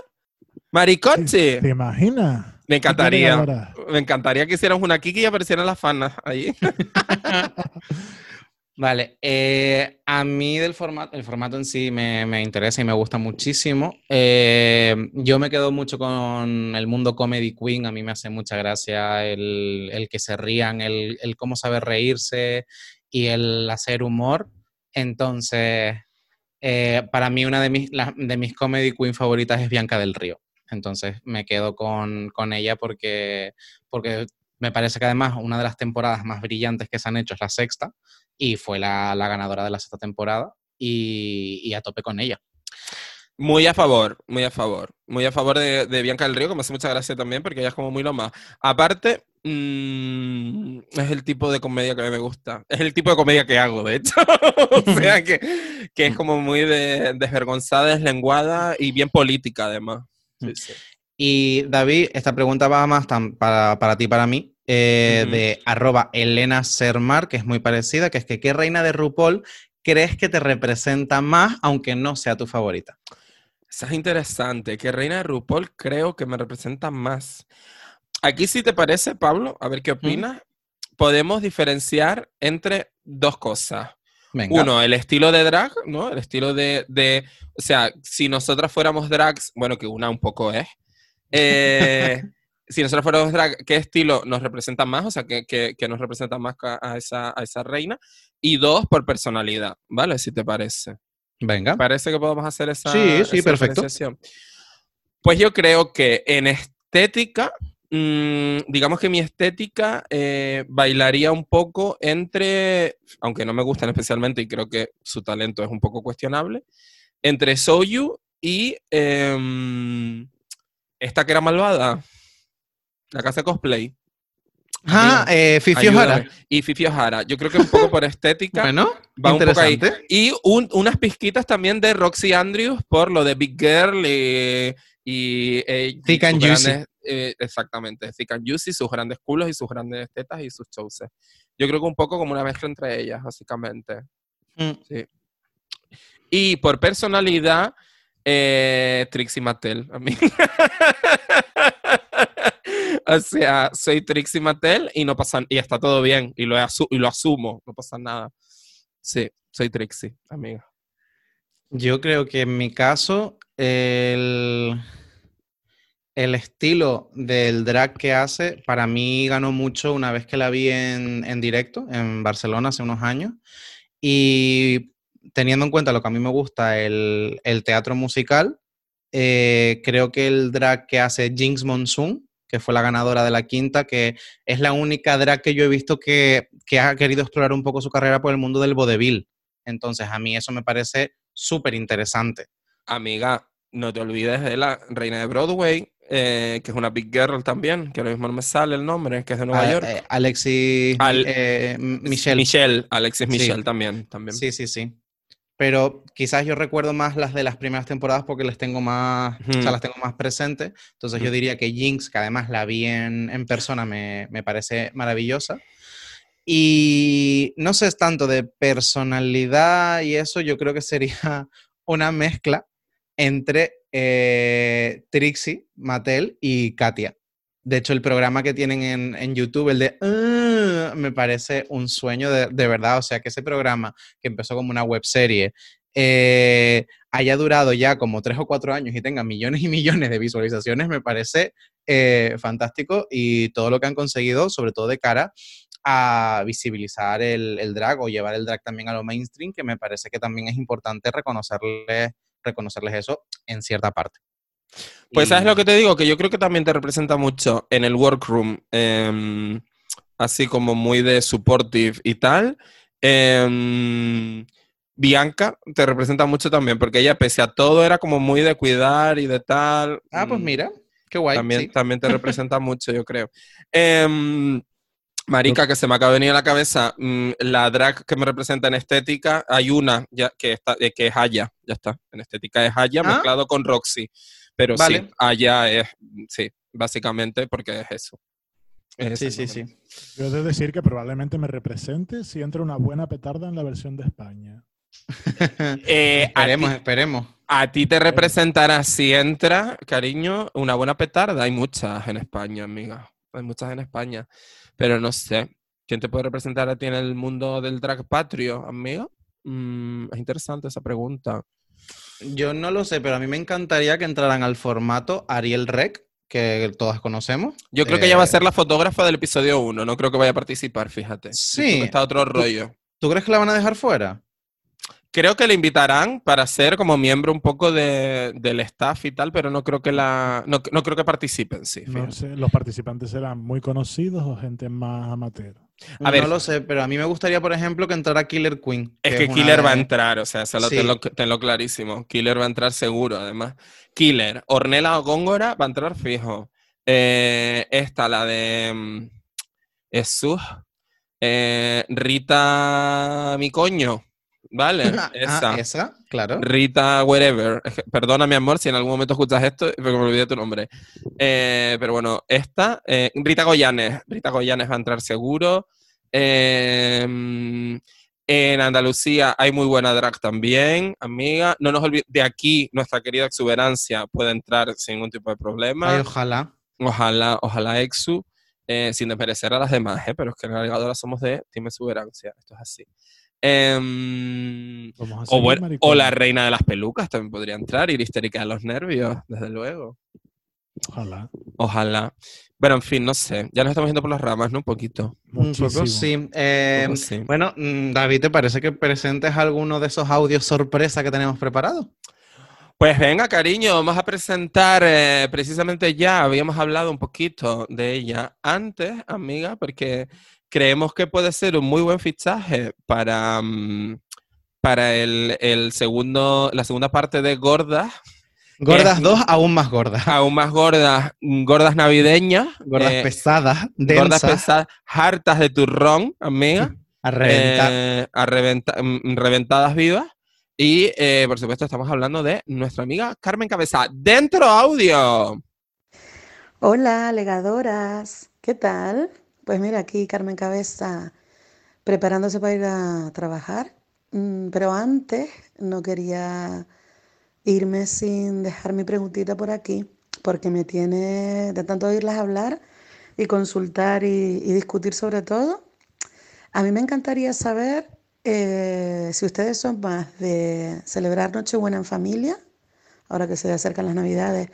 Maricoche. ¿Te imaginas? Me encantaría. Me encantaría que hiciéramos una Kiki y aparecieran las fanas ahí. Vale, eh, a mí del formato, el formato en sí me, me interesa y me gusta muchísimo. Eh, yo me quedo mucho con el mundo comedy queen, a mí me hace mucha gracia el, el que se rían, el, el cómo saber reírse y el hacer humor. Entonces, Eh, para mí una de mis, la- de mis comedy queen favoritas es Bianca del Río. Entonces me quedo con, con ella porque, porque me parece que además una de las temporadas más brillantes que se han hecho es la sexta y fue la, la ganadora de la sexta temporada y, y a tope con ella. Muy a favor, muy a favor. Muy a favor de, de Bianca del Río, que me hace mucha gracia también, porque ella es como muy lo más. Aparte, mm, es el tipo de comedia que a mí me gusta. Es el tipo de comedia que hago, de hecho. o sea, que, que es como muy de, desvergonzada, deslenguada y bien política, además. Sí, sí. Y David, esta pregunta va más tan- para, para ti y para mí, eh, de arroba Elena Sermar, que es muy parecida, que es que ¿qué reina de RuPaul crees que te representa más, aunque no sea tu favorita? Esa es interesante. Que Reina de RuPaul creo que me representa más. Aquí, si te parece, Pablo, a ver qué opinas, podemos diferenciar entre dos cosas. Venga. Uno, el estilo de drag, ¿no? El estilo de, de- o sea, si nosotras fuéramos drags, bueno, que una un poco es, eh, si nosotros fuéramos drag, ¿qué estilo nos representa más? O sea, ¿qué, qué- qué nos representa más a esa, a esa reina? Y dos, por personalidad, ¿vale? Si te parece. Venga. Parece que podemos hacer esa. Sí, sí, esa perfecto. Pues yo creo que en estética, mm, digamos que mi estética eh, bailaría un poco entre, aunque no me gustan especialmente y creo que su talento es un poco cuestionable, entre Soyu y em, esta que era malvada, la casa de cosplay. Ah, eh, Fifi Ayúdame. O'Hara. Y Fifi O'Hara. Yo creo que un poco por estética. Bueno, Va un poco ahí. Y un- unas pizquitas también de Roxy Andrews por lo de Big Girl y. y, eh, Thick and juicy. grandes- eh, exactamente, Thick and Juicy, sus grandes culos y sus grandes tetas y sus shows. Yo creo que un poco como una mezcla entre ellas, básicamente. Mm, Y por personalidad, eh, Trixie Mattel, a mí. o sea, soy Trixie Mattel y no pasa y está todo bien y lo, asu- y lo asumo, no pasa nada. Sí, soy Trixie, amiga. Yo creo que en mi caso, el, el estilo del drag que hace, para mí ganó mucho una vez que la vi en, en directo en Barcelona hace unos años. Y teniendo en cuenta lo que a mí me gusta, el, el teatro musical, eh, creo que el drag que hace Jinx Monsoon, que fue la ganadora de la quinta, que es la única drag que yo he visto que, que ha querido explorar un poco su carrera por el mundo del vodevil. Entonces, a mí eso me parece súper interesante. Amiga, no te olvides de la reina de Broadway, eh, que es una big girl también, que ahora mismo no me sale el nombre, que es de Nueva A- York. eh, Alexis Al- eh, Michelle. Michelle, Alexis Sí. Michelle también. también. Sí, sí, sí. Pero quizás yo recuerdo más las de las primeras temporadas porque les tengo más, o sea, las tengo más presentes. Entonces yo Ujú. diría que Jinx, que además la vi en, en persona, me, me parece maravillosa. Y no sé, es tanto de personalidad y eso, yo creo que sería una mezcla entre eh, Trixie, Mattel y Katia. De hecho, el programa que tienen en, en YouTube, el de "Ah", me parece un sueño de, de verdad. O sea, que ese programa que empezó como una webserie eh, haya durado ya como tres o cuatro años y tenga millones y millones de visualizaciones, me parece eh, fantástico. Y todo lo que han conseguido, sobre todo de cara a visibilizar el, el drag o llevar el drag también a lo mainstream, que me parece que también es importante reconocerles, reconocerles eso en cierta parte. Pues Y- sabes lo que te digo, que yo creo que también te representa mucho en el workroom, em, así como muy de supportive y tal. Em, Bianca te representa mucho también, porque ella pese a todo era como muy de cuidar y de tal. Ah, pues Mm, mira, qué guay. también, sí. también te representa mucho, yo creo. Em, Marica, que se me acaba de venir a la cabeza, mm, la drag que me representa en estética, hay una ya, que, está, eh, que es Aya, ya está. En estética es Aya Ah. mezclado con Roxy. Pero sí, Vale. Aya es, sí, básicamente porque es eso. Sí, sí, sí. Yo he de decir que probablemente me represente si entra una buena petarda en la versión de España. Eh, a, esperemos, ti, esperemos. a ti te representará si entra, cariño, una buena petarda. Hay muchas en España, amiga. Hay muchas en España. Pero no sé. ¿Quién te puede representar a ti en el mundo del drag patrio, amiga? Mm, es interesante esa pregunta. Yo no lo sé, pero a mí me encantaría que entraran al formato Ariel Rec, que todas conocemos. Yo creo que ella va a Eh, ser la fotógrafa del episodio 1. No creo que vaya a participar, fíjate. Sí. Está otro rollo. ¿Tú crees que la van a dejar fuera? Creo que le invitarán para ser como miembro un poco de- del staff y tal, pero no creo que la no, no creo que participen, sí. No sé, ¿Los participantes serán muy conocidos o gente más amateur? A ver. no lo sé, pero a mí me gustaría, por ejemplo, que entrara Killer Queen. Es que Killer va a entrar, o sea, se lo Sí. tenlo, tenlo clarísimo. Killer va a entrar seguro, además. Killer, Ornella o Góngora va a entrar fijo. Eh, esta, la de mm, Jesús, eh, Rita mi coño, ¿vale? Ah, Esa. esa, claro. Rita Wherever. Perdona, mi amor, si en algún momento escuchas esto, porque me olvidé tu nombre. Eh, pero bueno, esta, eh, Rita Goyanes. Rita Goyanes va a entrar seguro. Eh, mm, en Andalucía hay muy buena drag también, amiga. No nos olvidemos, de aquí nuestra querida exuberancia puede entrar sin ningún tipo de problema. Ay, ojalá. Ojalá, ojalá Exu, eh, sin desmerecer a las demás, ¿eh? pero es que en la Ligadora somos de Team Exuberancia, esto es así. Em, Vamos a o, bueno, la reina de las pelucas también podría entrar, ir histérica de los nervios, desde luego. Ojalá. Ojalá. Pero en fin, no sé. Ya nos estamos yendo por las ramas, ¿no? Un poquito. Un poco Muchísimo. sí. Eh, Un poco sí. Bueno, mm, David, ¿te parece que presentes alguno de esos audios sorpresa que tenemos preparados? Pues venga, cariño, vamos a presentar eh, precisamente ya, habíamos hablado un poquito de ella antes, amiga, porque creemos que puede ser un muy buen fichaje para, mm, para el, el segundo, la segunda parte de Gordas, Gordas Eh, 2, aún más gordas. aún más gordas, gordas navideñas, Gordas eh, pesadas, gordas pesadas, hartas de turrón, amiga. a reventar. eh, a reventa- mm, reventadas vivas. Y, eh, por supuesto, estamos hablando de nuestra amiga Carmen Cabeza. ¡Dentro audio! Hola, legadoras. ¿Qué tal? Pues mira, aquí Carmen Cabeza preparándose para ir a trabajar. Mm, Pero antes no quería irme sin dejar mi preguntita por aquí, porque me tiene de tanto oírlas hablar y consultar y, discutir sobre todo. A mí me encantaría saber eh, si ustedes son más de celebrar Nochebuena en familia, ahora que se acercan las Navidades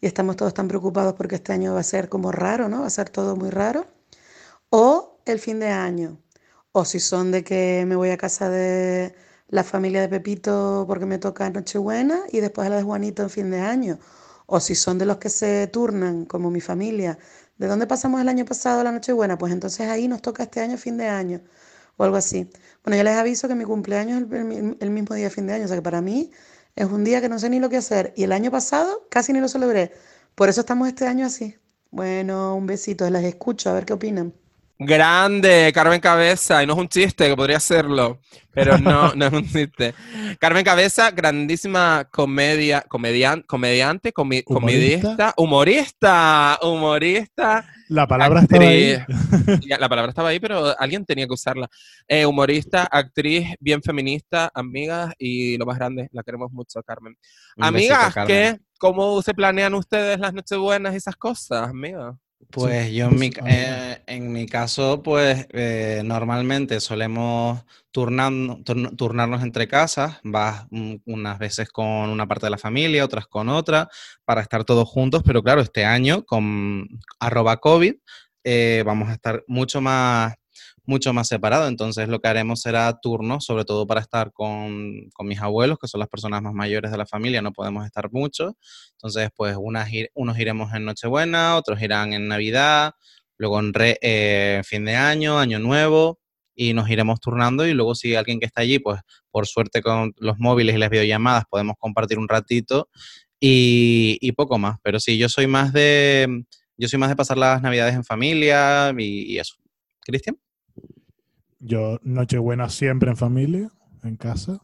y estamos todos tan preocupados porque este año va a ser como raro, ¿no? Va a ser todo muy raro. O el fin de año. O si son de que me voy a casa de la familia de Pepito porque me toca Nochebuena y después a la de Juanito en fin de año. O si son de los que se turnan, como mi familia. ¿De dónde pasamos el año pasado la Nochebuena? Pues entonces ahí nos toca este año fin de año o algo así. Bueno, ya les aviso que mi cumpleaños es el, mismo día fin de año, o sea que para mí es un día que no sé ni lo que hacer. Y el año pasado casi ni lo celebré. Por eso estamos este año así. Bueno, un besito, las escucho, a ver qué opinan. Grande, Carmen Cabeza. Y no es un chiste, que podría serlo. Pero no, no es un chiste. Carmen Cabeza, grandísima comedia, comedian, comediante, comi- Humorista. comedista, humorista, humorista. La palabra estaba ahí. La palabra estaba ahí, pero alguien tenía que usarla. Eh, humorista, actriz, bien feminista, amigas y lo más grande, la queremos mucho, Carmen. Un amigas, besito, Carmen. ¿qué? ¿Cómo se planean ustedes las nochebuenas y esas cosas, amigas? Pues yo en mi, eh, en mi caso, pues eh, normalmente solemos turnan- turn- turnarnos entre casas, vas unas veces con una parte de la familia, otras con otra, para estar todos juntos, pero claro, este año con arroba COVID eh, vamos a estar mucho más, mucho más separados, entonces lo que haremos será turnos, sobre todo para estar con, con mis abuelos, que son las personas más mayores de la familia, no podemos estar mucho, entonces, pues unos iremos en Nochebuena, otros irán en Navidad, luego en eh, fin de año, año nuevo, y nos iremos turnando. Y luego, si alguien que está allí, pues por suerte con los móviles y las videollamadas podemos compartir un ratito y, y poco más. Pero sí, yo soy más de. Yo soy más de pasar las navidades en familia y, y eso. ¿Cristian? Yo, Nochebuena siempre en familia, en casa.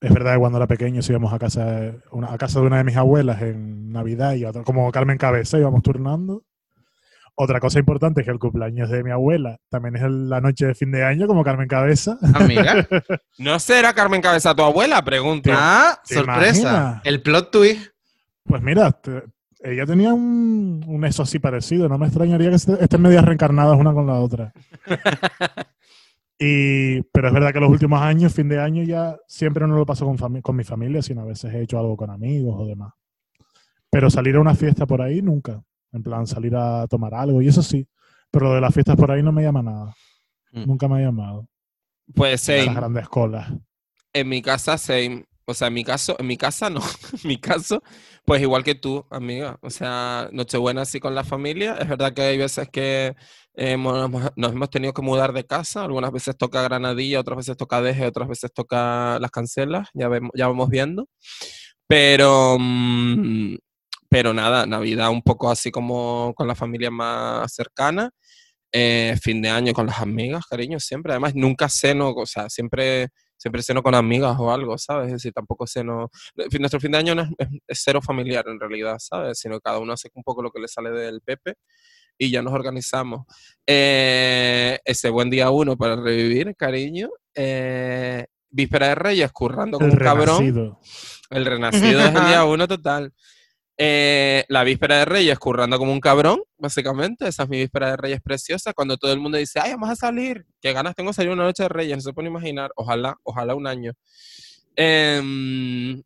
Es verdad que cuando era pequeño íbamos a casa, de- una- a casa de una de mis abuelas en Navidad y otra, como Carmen Cabeza íbamos turnando. Otra cosa importante es que el cumpleaños de mi abuela también es el- la noche de fin de año, como Carmen Cabeza. Amiga. ¿No será Carmen Cabeza tu abuela? Pregunto. ah, ¿Te sorpresa. imaginas? El plot twist. Pues mira, te- ella tenía un, un eso así parecido. No me extrañaría que estén medias reencarnadas una con la otra. Y, pero es verdad que los últimos años, fin de año, ya siempre no lo paso con, con mi familia, sino a veces he hecho algo con amigos o demás. Pero salir a una fiesta por ahí, nunca. En plan, salir a tomar algo, y eso sí. Pero lo de las fiestas por ahí no me llama nada. Mm. Nunca me ha llamado. Pues sí. Esas grandes colas. En mi casa, same. O sea, en mi caso, en mi casa no. En mi caso, pues igual que tú, amiga. O sea, Nochebuena así con la familia. Es verdad que hay veces que eh, nos hemos tenido que mudar de casa. Algunas veces toca Granadilla, otras veces toca Deje, otras veces toca Las Cancelas. Ya, vemos, ya vamos viendo. Pero, mm, pero nada, Navidad un poco así como con la familia más cercana. Eh, fin de año con las amigas, cariño, siempre. Además, nunca ceno, o sea, siempre, siempre ceno con amigas o algo, ¿sabes? Es decir, tampoco ceno. fin- Nuestro fin de año no es, es- cero familiar en realidad, ¿sabes? Sino cada uno hace un poco lo que le sale del Pepe y ya nos organizamos. Eh, ese buen día uno para revivir, cariño. Eh, víspera de Reyes, currando como El un cabrón. renacido. El renacido es el día uno total. Eh, la víspera de Reyes currando como un cabrón, básicamente. Esa es mi víspera de Reyes preciosa. Cuando todo el mundo dice, ay, vamos a salir. Qué ganas tengo de salir una noche de Reyes. No se puede imaginar. Ojalá, ojalá un año. Em,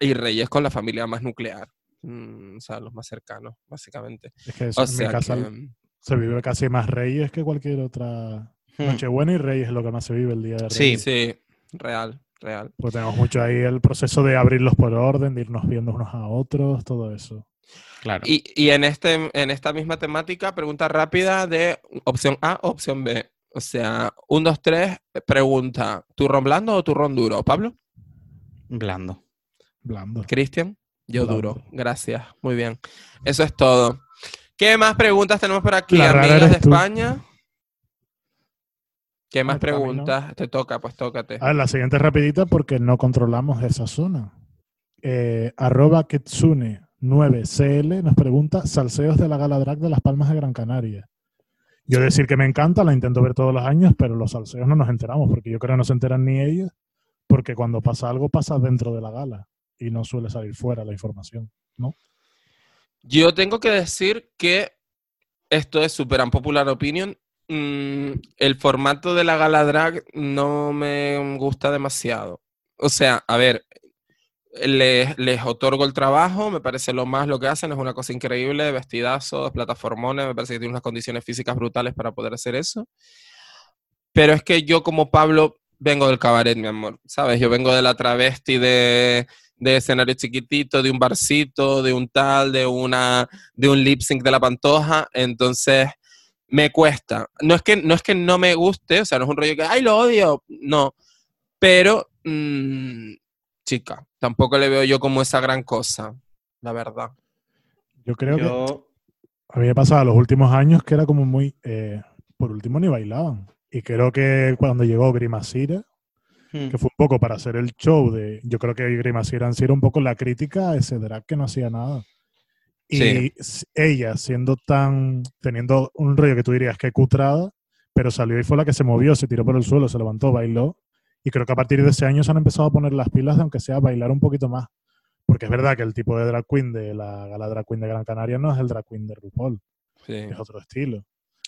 y Reyes con la familia más nuclear. Mm, o sea, los más cercanos, básicamente. Es que eso, O en mi sea casa que, se vive casi más Reyes que cualquier otra. Hmm. Nochebuena y Reyes es lo que más se vive el día de Reyes. Sí. sí, real, real. Porque tenemos mucho ahí el proceso de abrirlos por orden, de irnos viendo unos a otros, todo eso. Claro. Y, y en, este, en esta misma temática, pregunta rápida de opción A o opción B. O sea, un, dos, tres, pregunta, ¿turrón blando o turrón duro? ¿Pablo? Blando. Blando. ¿Cristian? Yo Blando. duro. Gracias. Muy bien. Eso es todo. ¿Qué más preguntas tenemos por aquí, La rara amigas de tú. España? ¿Qué más ¿no? preguntas? Te toca, pues tócate. A ver, la siguiente es rapidita porque no controlamos esa zona. Eh, arroba Kitsune9CL nos pregunta salseos de la gala drag de Las Palmas de Gran Canaria. Yo decir que me encanta, la intento ver todos los años, pero los salseos no nos enteramos porque yo creo que no se enteran ni ellos porque cuando pasa algo pasa dentro de la gala y no suele salir fuera la información. Yo tengo que decir que esto es súper unpopular opinion. Mm, el formato de la gala drag no me gusta demasiado. O sea, a ver, les, les otorgo el trabajo, me parece lo más lo que hacen, es una cosa increíble, vestidazos, plataformones, me parece que tienen unas condiciones físicas brutales para poder hacer eso. Pero es que yo como Pablo vengo del cabaret, mi amor, ¿sabes? Yo vengo de la travesti de, de escenario chiquitito, de un barcito, de un tal, de una de un lip sync de la pantoja, entonces me cuesta. No es que no es que no me guste, o sea, no es un rollo que ay lo odio, no, pero mm, chica, tampoco le veo yo como esa gran cosa, la verdad. Yo creo que a mí me pasaba los últimos años que era como muy... eh, por último ni bailaban. Y creo que cuando llegó Grimacira, hmm, que fue un poco para hacer el show de. Yo creo que Grimacira sí era un poco la crítica a ese drag que no hacía nada. Y Sí. ella, siendo tan. teniendo un rollo que tú dirías que cutrada, pero salió y fue la que se movió, se tiró por el suelo, se levantó, bailó. Y creo que a partir de ese año se han empezado a poner las pilas de, aunque sea, bailar un poquito más. Porque es verdad que el tipo de drag queen de la gala drag queen de Gran Canaria no es el drag queen de RuPaul, Sí, es otro estilo.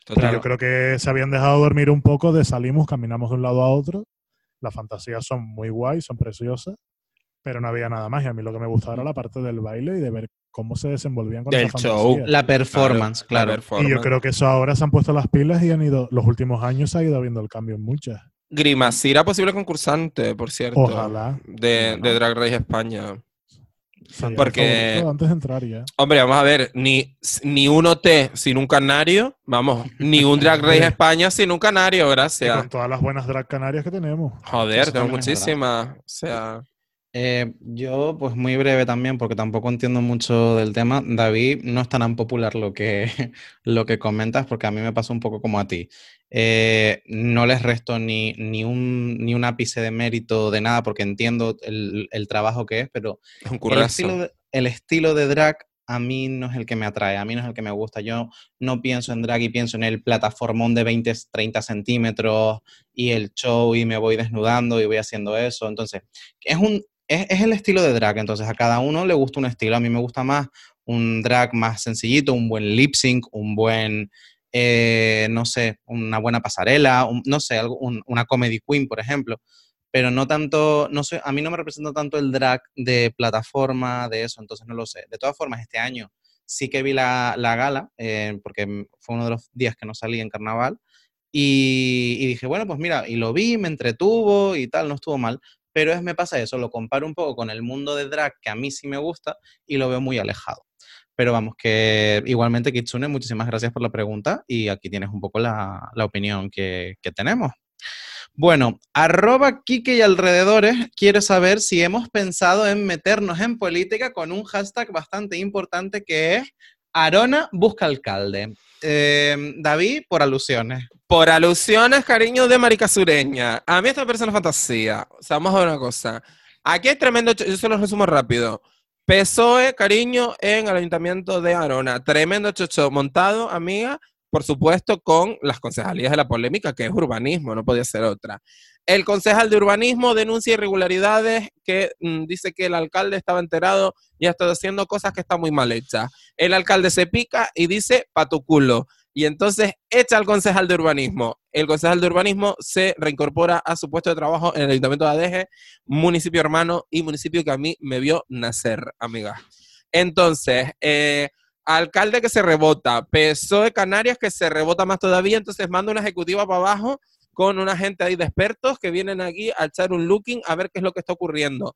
total. Pero yo creo que se habían dejado dormir un poco de salimos, caminamos de un lado a otro. Las fantasías son muy guay, son preciosas, pero no había nada más. Y a mí lo que me gustaba era la parte del baile y de ver cómo se desenvolvían con Del show. fantasía. la performance, la claro. Y yo creo que eso ahora se han puesto las pilas y han ido, los últimos años se ha ido viendo el cambio en muchas. Grimacira, posible concursante, por cierto. Ojalá. De, Drag Race España. Sería Porque- Antes de entrar ya. Hombre, vamos a ver, ni, ni un OT sin un canario, vamos, ni un Drag Race. España sin un canario, Y gracias. con todas las buenas drag canarias que tenemos. Joder, verdad. muchísimas. O sea, Eh, yo, pues muy breve también, porque tampoco entiendo mucho del tema. David, no es tan popular lo que, lo que comentas, porque a mí me pasó un poco como a ti. Eh, no les resto ni, ni, un, ni un ápice de mérito de nada, porque entiendo el, el trabajo que es, pero es un el estilo, de, el estilo de drag a mí no es el que me atrae, a mí no es el que me gusta. Yo no pienso en drag y pienso en el plataformón de 20, 30 centímetros y el show y me voy desnudando y voy haciendo eso. Entonces, es, un, es, es el estilo de drag. Entonces, a cada uno le gusta un estilo. A mí me gusta más un drag más sencillito, un buen lip sync, un buen, eh, no sé, una buena pasarela, no sé, una comedy queen, por ejemplo pero no tanto, no sé, a mí no me representa tanto el drag de plataforma, de eso, entonces no lo sé. De todas formas, este año sí que vi la, la gala, eh, porque fue uno de los días que no salí en carnaval, y, y dije, bueno, pues mira, y lo vi, me entretuvo y tal, no estuvo mal, pero es, me pasa eso, lo comparo un poco con el mundo de drag, que a mí sí me gusta, y lo veo muy alejado. Pero vamos, que igualmente, Kitsune, muchísimas gracias por la pregunta y aquí tienes un poco la, la opinión que, que tenemos. Bueno, arroba Kike y alrededores quiere saber si hemos pensado en meternos en política con un hashtag bastante importante que es Arona busca alcalde. Eh, David, por alusiones. Por alusiones, cariño de marica sureña. A mí esta persona es fantasía. O sea, vamos a ver una cosa. Aquí hay tremendo, yo se lo resumo rápido. PSOE, cariño, en el ayuntamiento de Arona. Tremendo chocho montado, amiga, por supuesto, con las concejalías de la polémica, que es urbanismo, no podía ser otra. El concejal de urbanismo denuncia irregularidades que mm, dice que el alcalde estaba enterado y ha estado haciendo cosas que están muy mal hechas. El alcalde se pica y dice pa' tu culo. Y entonces echa al concejal de urbanismo. El concejal de urbanismo se reincorpora a su puesto de trabajo en el ayuntamiento de Adeje, municipio hermano y municipio que a mí me vio nacer, amiga. Entonces, eh, alcalde que se rebota, PSOE Canarias que se rebota más todavía, entonces manda una ejecutiva para abajo con una gente ahí de expertos que vienen aquí a echar un looking a ver qué es lo que está ocurriendo.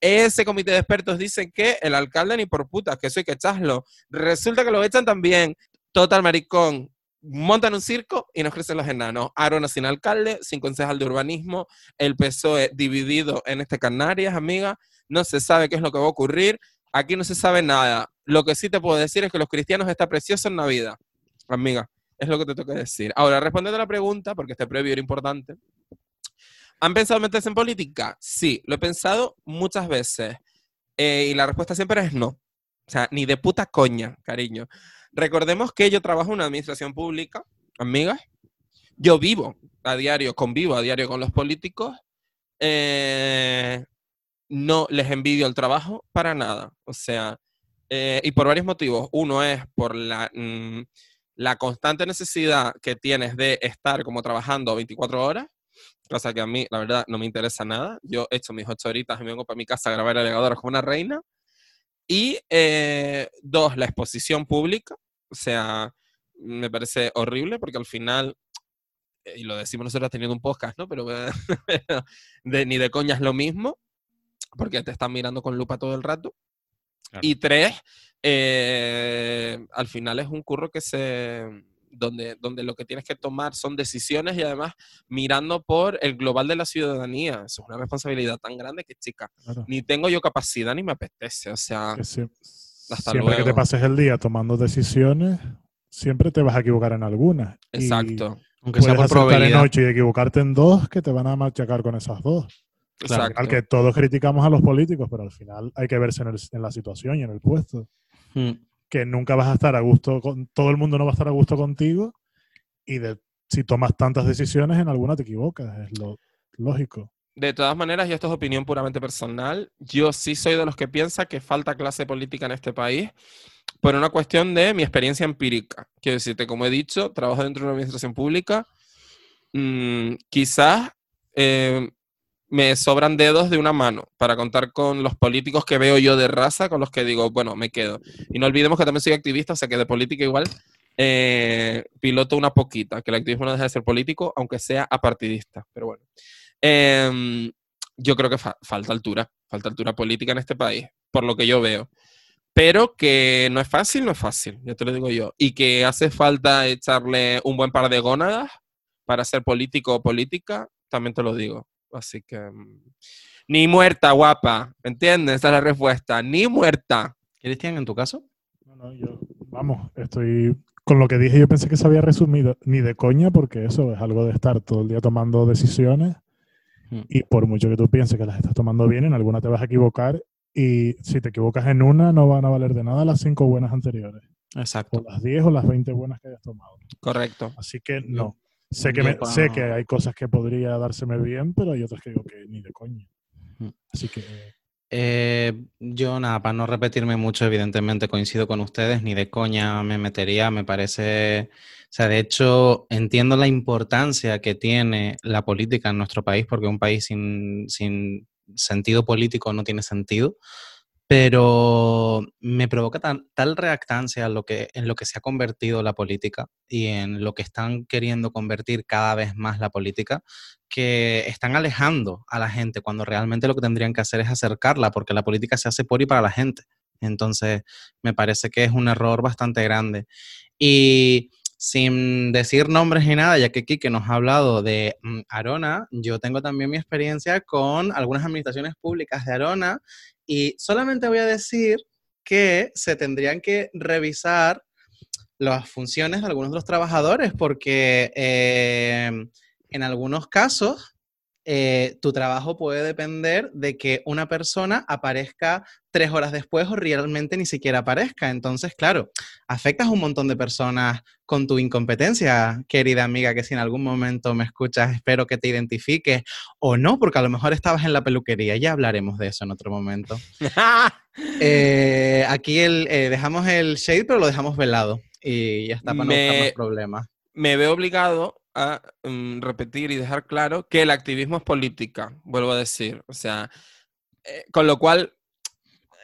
Ese comité de expertos dicen que el alcalde ni por putas, que eso hay que echarlo. Resulta que lo echan también. Total maricón. Montan un circo y nos crecen los enanos. Arona sin alcalde, sin concejal de urbanismo, el PSOE dividido en este Canarias, amiga. No se sabe qué es lo que va a ocurrir. Aquí no se sabe nada. Lo que sí te puedo decir es que los cristianos está precioso en Navidad, amiga. Es lo que te toca decir. Ahora, respondiendo a la pregunta, porque este previo era importante. ¿Han pensado meterse en política? Sí, lo he pensado muchas veces. Eh, y la respuesta siempre es no. O sea, ni de puta coña, cariño. Recordemos que yo trabajo en una administración pública, amigas. Yo vivo a diario, convivo a diario con los políticos. Eh, no les envidio el trabajo para nada. O sea, eh, y por varios motivos. Uno es por la, mm, la constante necesidad que tienes de estar como trabajando 24 horas, cosa que a mí, la verdad, no me interesa nada. Yo he hecho mis ocho horitas y me vengo para mi casa a grabar alegadoras como una reina. Y eh, dos, la exposición pública. O sea, me parece horrible porque al final, eh, y lo decimos nosotros teniendo un podcast, ¿no? Pero de, ni de coña es lo mismo, porque te están mirando con lupa todo el rato. Claro. Y tres, eh, al final es un curro que se... Donde, donde lo que tienes que tomar son decisiones y además mirando por el global de la ciudadanía. Eso es una responsabilidad tan grande que, chica, Claro. ni tengo yo capacidad ni me apetece. O sea, hasta siempre que te pases el día tomando decisiones, siempre te vas a equivocar en algunas. Y Exacto, Aunque sea por acertar en probabilidad. ocho y equivocarte en dos que te van a machacar con esas dos. Claro. exacto. Al que todos criticamos a los políticos, pero al final hay que verse en, el- en la situación y en el puesto. Mm. Que nunca vas a estar a gusto con todo el mundo no va a estar a gusto contigo y de si tomas tantas decisiones en alguna te equivocas, es lo lógico. De todas maneras, y esto es opinión puramente personal, yo sí soy de los que piensa que falta clase política en este país por una cuestión de mi experiencia empírica. Quiero decirte, como he dicho, trabajo dentro de una administración pública, mm, quizás eh, me sobran dedos de una mano para contar con los políticos que veo yo de raza, con los que digo, bueno, me quedo. Y no olvidemos que también soy activista, o sea que de política igual eh, piloto una poquita, que el activismo no deja de ser político, aunque sea apartidista. Pero bueno. Em, yo creo que fa- falta altura, falta altura política en este país, por lo que yo veo. Pero que no es fácil, no es fácil, ya te lo digo yo. Y que hace falta echarle un buen par de gónadas para ser político o política, también te lo digo. Así que... mm, Ni muerta, guapa. ¿Entiendes? Esa es la respuesta. Ni muerta. Cristian, en tu caso? No, no, yo, vamos, estoy con lo que dije, yo pensé que se había resumido ni de coña, porque eso es algo de estar todo el día tomando decisiones Mm. y por mucho que tú pienses que las estás tomando bien, en alguna te vas a equivocar y si te equivocas en una no van a valer de nada las cinco buenas anteriores, o Exacto. las 10 o las 20 buenas que hayas tomado. Correcto. Así que no. Sé que, me- sé que hay cosas que podría dárseme bien, pero hay otras que digo que ni de coña. Mm. Así que eh, yo nada, para no repetirme mucho, evidentemente coincido con ustedes, ni de coña me metería, me parece, o sea, de hecho entiendo la importancia que tiene la política en nuestro país, porque un país sin, sin sentido político no tiene sentido, pero me provoca tan- tal reactancia en lo, que, en lo que se ha convertido la política y en lo que están queriendo convertir cada vez más la política, que están alejando a la gente cuando realmente lo que tendrían que hacer es acercarla, porque la política se hace por y para la gente. Entonces, me parece que es un error bastante grande. Y sin decir nombres ni nada, ya que Kike nos ha hablado de mm, Arona, yo tengo también mi experiencia con algunas administraciones públicas de Arona y solamente voy a decir que se tendrían que revisar las funciones de algunos de los trabajadores porque eh, en algunos casos eh, tu trabajo puede depender de que una persona aparezca tres horas después o realmente ni siquiera aparezca. Entonces, claro, afectas a un montón de personas con tu incompetencia, querida amiga, que si en algún momento me escuchas, espero que te identifiques o no, porque a lo mejor estabas en la peluquería. Ya hablaremos de eso en otro momento. Eh, aquí el, eh, dejamos el shade, pero lo dejamos velado. Y ya está para no Me- buscar más problemas. me veo obligado a mm, repetir y dejar claro que el activismo es política, vuelvo a decir. O sea, eh, con lo cual,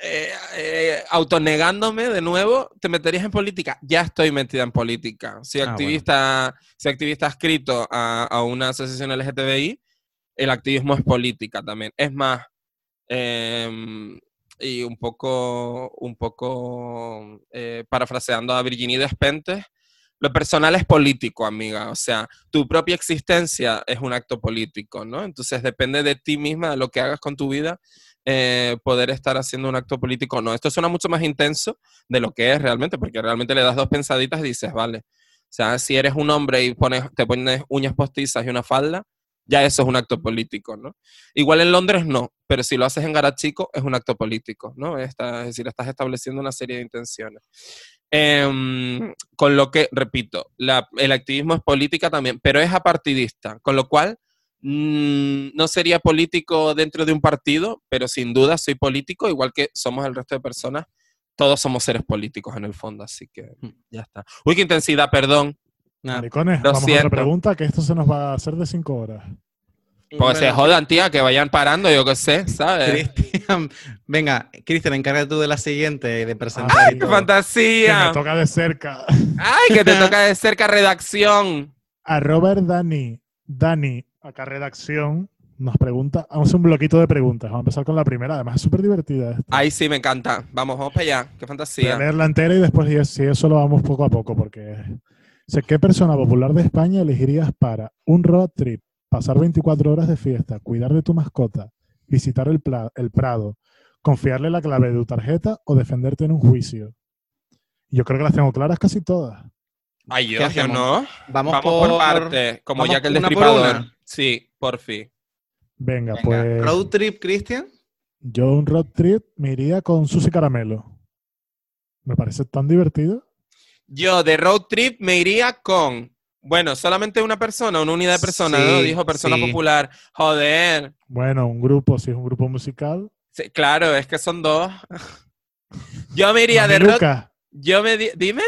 eh, eh, autonegándome de nuevo, ¿te meterías en política? Ya estoy metida en política. Soy Ah, bueno. activista, soy activista adscrito a, a una asociación LGTBI. El activismo es política también. Es más, em, y un poco, un poco eh, parafraseando a Virginie Despentes, lo personal es político, amiga. O sea, tu propia existencia es un acto político, ¿no? Entonces depende de ti misma, de lo que hagas con tu vida, eh, poder estar haciendo un acto político o no. Esto suena mucho más intenso de lo que es realmente, porque realmente le das dos pensaditas y dices, vale. O sea, si eres un hombre y pones, te pones uñas postizas y una falda, ya eso es un acto político, ¿no? Igual en Londres no, pero si lo haces en Garachico es un acto político, ¿no? Está- es decir, estás estableciendo una serie de intenciones. Em, con lo que, repito, la- el activismo es política también, pero es apartidista, con lo cual mm, no sería político dentro de un partido, pero sin duda soy político, igual que somos el resto de personas. Todos somos seres políticos en el fondo, así que Mm. ya está. Uy, qué intensidad, perdón. Maricones, vamos a otra pregunta, que esto se nos va a hacer de cinco horas. Pues se jodan, tía, que vayan parando, yo qué sé, ¿sabes? Cristian, venga, Cristian, encárgate tú de la siguiente, de presentar. Ay, ¡Qué todo. Que fantasía! me toca de cerca. ¡Ay, que te toca de cerca redacción! A Robert Dani, Dani, acá redacción, nos pregunta, vamos a hacer un bloquito de preguntas. Vamos a empezar con la primera, además es súper divertida. esta. Ay, sí, me encanta. Vamos, vamos para allá. ¡Qué fantasía! leerla entera y después si, eso lo vamos poco a poco, porque sé qué persona popular de España elegirías para un road trip, pasar 24 horas de fiesta, cuidar de tu mascota, visitar el, pla- el Prado, confiarle la clave de tu tarjeta o defenderte en un juicio. Yo creo que las tengo claras casi todas. Ay, ¿Qué yo, no. Vamos, Vamos por, parte, como ya que el por destripador. una. Sí, por fin. Venga, Venga, pues Road trip, Cristian. yo un road trip me iría con Susi Caramelo. Me parece tan divertido. Yo de road trip me iría con, bueno, solamente una persona, una unidad de personas, ¿no? Dijo persona sí. popular. Joder. Bueno, un grupo, si es un grupo musical. Sí, claro, es que son dos. Yo me iría de road... Yo me... di- Dime.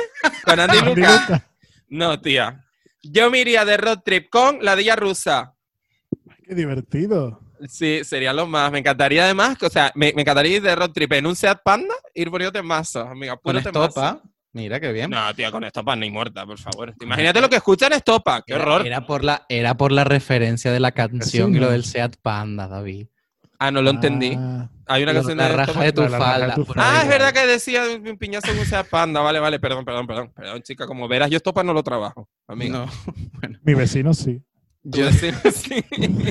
Con Andy Andy Luca. Luca. No, tía. Yo me iría de road trip con la Dilla Rusa. Qué divertido. Sí, sería lo más. Me encantaría además, que, o sea, me, me encantaría ir de road trip en un Seat Panda, ir poniéndote mazos, amiga. Puro estopa. Mira qué bien. No, tía, con estopa ni muerta, por favor. Imagínate lo que escuchan estopa. ¡Qué Era- horror! Era por, la, era por la referencia de la canción y no. lo del Seat Panda, David. Ah, no lo entendí. Ah, Hay una canción la de raja de tu La- la raja de falda. tu falda. Ah, es verdad que decía un piñazo en un Seat Panda. Vale, vale, perdón, perdón, perdón. Perdón, chica, como verás, yo estopa no lo trabajo, amiga. No. mi vecino sí. Yo- decir- sí.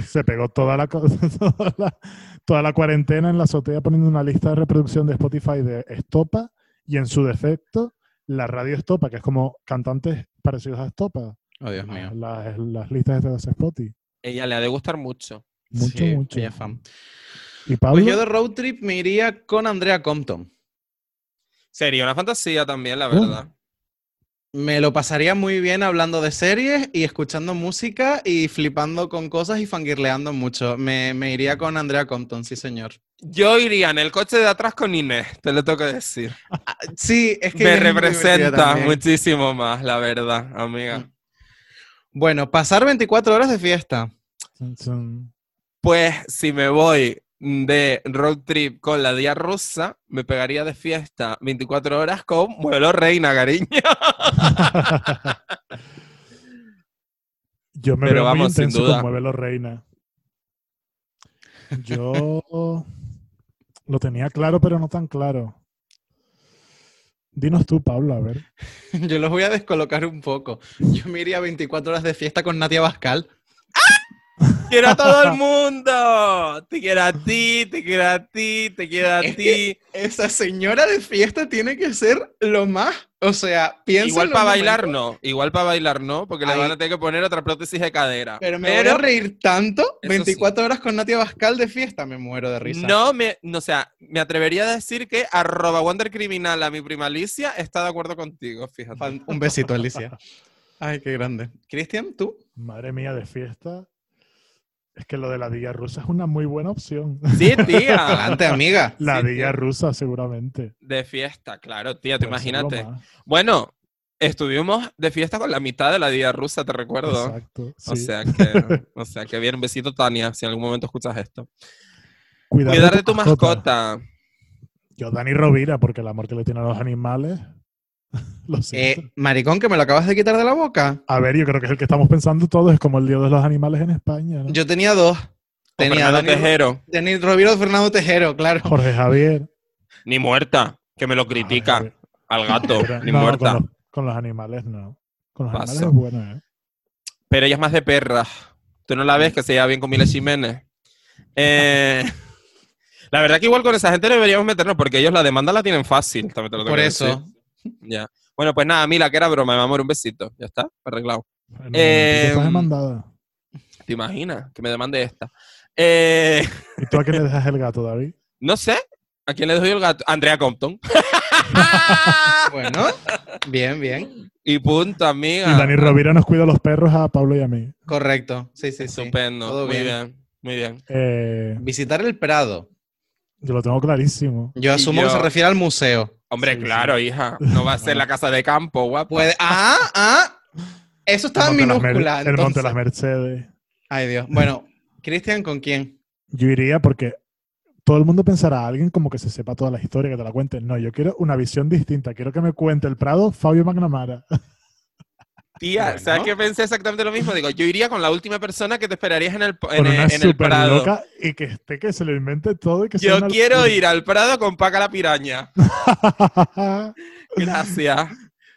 Se pegó toda la, toda la, toda la cuarentena en la azotea poniendo una lista de reproducción de Spotify de Estopa y en su defecto la radio Estopa, que es como cantantes parecidos a Estopa. Oh, Dios mío. Las, las listas de Spotify. Ella le ha de gustar mucho. Mucho, Sí, mucho. ella es fan. ¿Y Pablo? Pues yo de road trip me iría con Andrea Compton. Sería una fantasía también, la Uh. verdad. Me lo pasaría muy bien hablando de series y escuchando música y flipando con cosas y fangirleando mucho. Me, me iría con Andrea Compton, sí, señor. Yo iría en el coche de atrás con Inés, te lo tengo que decir. Sí, es que Me muy representa muchísimo más, la verdad, amiga. Mm. Bueno, pasar 24 horas de fiesta. Pues si me voy de road trip con la día rusa, me pegaría de fiesta 24 horas con Muelo Reina, cariño. Yo me Pero veo muy vamos, sin intenso duda. con Muévelo Reina. Yo lo tenía claro, pero no tan claro. Dinos tú, Pablo, a ver. Yo los voy a descolocar un poco. Yo me iría 24 horas de fiesta con Natia Bascal. Quiero a todo el mundo. Te quiero a ti, te quiero a ti, te quiero a Es ti. Esa señora de fiesta tiene que ser lo más. O sea, piensa. Igual para bailar no, igual para bailar no, porque le Ay. van a tener que poner otra prótesis de cadera. Pero me voy a reír tanto. Eso 24 horas con Natia Bascal de fiesta, me muero de risa. No me, no, o sea, me atrevería a decir que arroba Criminal a mi prima Alicia está de acuerdo contigo, fíjate. Un besito, Alicia. Ay, qué grande. Cristian, ¿tú? Madre mía, de fiesta. Es que lo de la Dilla rusa es una muy buena opción. Sí, tía. Adelante, amiga. La Sí, Dilla tío. rusa, seguramente. De fiesta, claro, tía, te imagínate. Bueno, estuvimos de fiesta con la mitad de la día rusa, te recuerdo. Exacto. O sea que, o sea que bien, un besito Tania, si en algún momento escuchas esto. Cuidar, Cuidar de tu mascota. Yo, Dani Rovira, porque el amor que le tiene a los animales. lo siento. Eh, maricón, que me lo acabas de quitar de la boca. A ver, yo creo que es el que estamos pensando todos, es como el Día de los Animales en España. ¿no? Yo tenía dos. O Tenía Fernando Tejero, Dani Rovira o Fernando Tejero, claro. Jorge Javier. ni muerta, que me lo critica. Al gato, ni No, muerta. Con los, con los animales no. Con los Paso. animales es bueno, ¿eh? Pero ella es más de perra. Tú no la ves que se lleva bien con Mila Jiménez. Eh, la verdad que igual con esa gente deberíamos meternos porque ellos la demanda la tienen fácil. también te lo tengo Por eso. Ya. Bueno, pues nada, Mila, que era broma, mi amor, un besito. Ya está, arreglado. Eh, demandada. ¿Te imaginas? Que me demande esta. Eh, ¿Y tú a qué le dejas el gato, David? no sé. ¿A quién le doy el gato? Andrea Compton. Bueno, bien, bien. y punto, amiga. Y Dani Rovira nos cuida los perros a Pablo y a mí. Correcto. Sí, sí, sí. Estupendo. Todo muy bien. bien. Muy bien. Eh, Visitar el Prado. yo lo tengo clarísimo. Yo asumo que se refiere al museo. Hombre, Sí, claro, hija. No va a ser la casa de campo, guapa. Puede. ¡Ah! ¡Ah! Eso estaba en minúscula. el Monte de las Mercedes. Ay, Dios. Bueno, Cristian, ¿con quién? Yo iría porque todo el mundo pensará a alguien como que se sepa toda la historia, que te la cuente. No, yo quiero una visión distinta. Quiero que me cuente el Prado Fabio McNamara. Tía, Bueno. ¿sabes qué pensé exactamente lo mismo? Digo, yo iría con la última persona que te esperarías en el, en, Con una en el Prado. loca y que esté, que se lo invente todo y que Yo quiero ir al Prado con Paca la piraña. Gracias.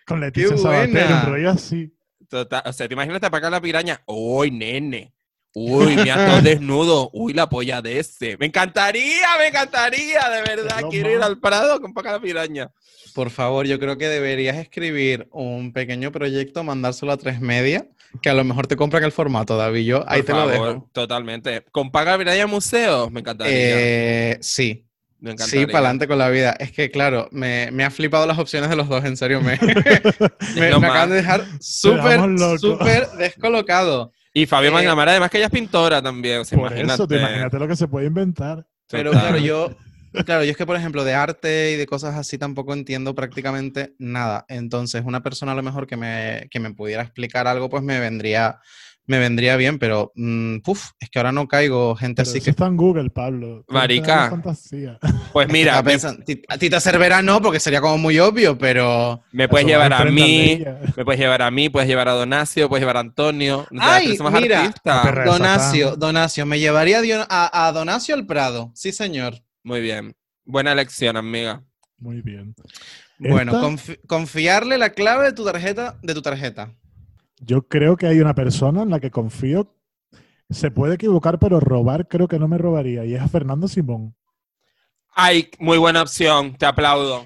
Con Leticia Qué Sabater, buena. un rollo así. Total, o sea, ¿te imaginas a Paca la piraña? ¡Uy, nene! ¡Uy, mira todo desnudo! ¡Uy, la polla de ese! ¡Me encantaría, me encantaría! De verdad, quiero ir al Prado con Paca la piraña. Por favor, yo creo que deberías escribir un pequeño proyecto, mandárselo a tres media, que a lo mejor te compran el formato, David. Yo ahí Por te lo favor, dejo. Totalmente. ¿Con Paca la piraña museo? Me encantaría. Eh, sí, me sí, para adelante con la vida. Es que, claro, me, me ha flipado las opciones de los dos, en serio. Me, me, me acaban de dejar súper, súper descolocado. Y Fabio Eh, McNamara, además que ella es pintora también. O sea, Por eso, te imagínate lo que se puede inventar. Pero Total. claro, yo, claro, yo es que, por ejemplo, de arte y de cosas así tampoco entiendo prácticamente nada. Entonces, una persona a lo mejor que me, que me pudiera explicar algo, pues me vendría, me vendría bien, pero mm, puf, es que ahora no caigo gente Pero así eso que está en Google, Pablo. Marica. fantasía. Pues mira, me, a Tita Cervera no, porque sería como muy obvio, pero me puedes Eso llevar a mí, me puedes llevar a mí, puedes llevar a Donacio, puedes llevar a Antonio. Ay, que somos mira, de Donacio. Donacio, me llevaría a a, a Donacio al Prado, sí señor. Muy bien. Buena elección, amiga. Muy bien. Bueno, Esta- confi- confiarle la clave de tu tarjeta, de tu tarjeta. Yo creo que hay una persona en la que confío. Se puede equivocar, pero robar creo que no me robaría. Y es a Fernando Simón. Ay, muy buena opción, te aplaudo.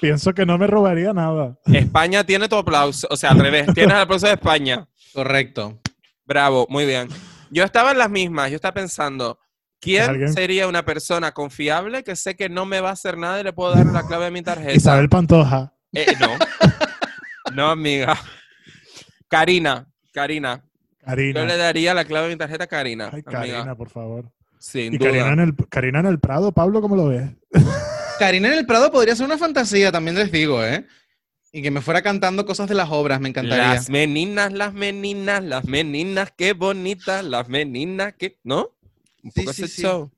Pienso que no me robaría nada. España tiene tu aplauso, o sea, al revés, tienes el aplauso de España. Correcto. Bravo, muy bien. Yo estaba en las mismas, yo estaba pensando, ¿quién ¿Alguien? sería una persona confiable que sé que no me va a hacer nada y le puedo dar la clave de mi tarjeta? Isabel Pantoja. Eh, no. No, amiga. Karina, Karina. Yo le Karina. daría la clave de mi tarjeta a Karina. Ay, amiga. Karina, por favor. Sin Y duda. Karina en, el, Karina en el Prado, Pablo, ¿cómo lo ves? Karina en el Prado podría ser una fantasía, también les digo, ¿eh? Y que me fuera cantando cosas de las obras, me encantaría. Las meninas, las meninas, las meninas, qué bonitas, las meninas, qué. ¿No? Un Sí, poco sí, ese sí. show.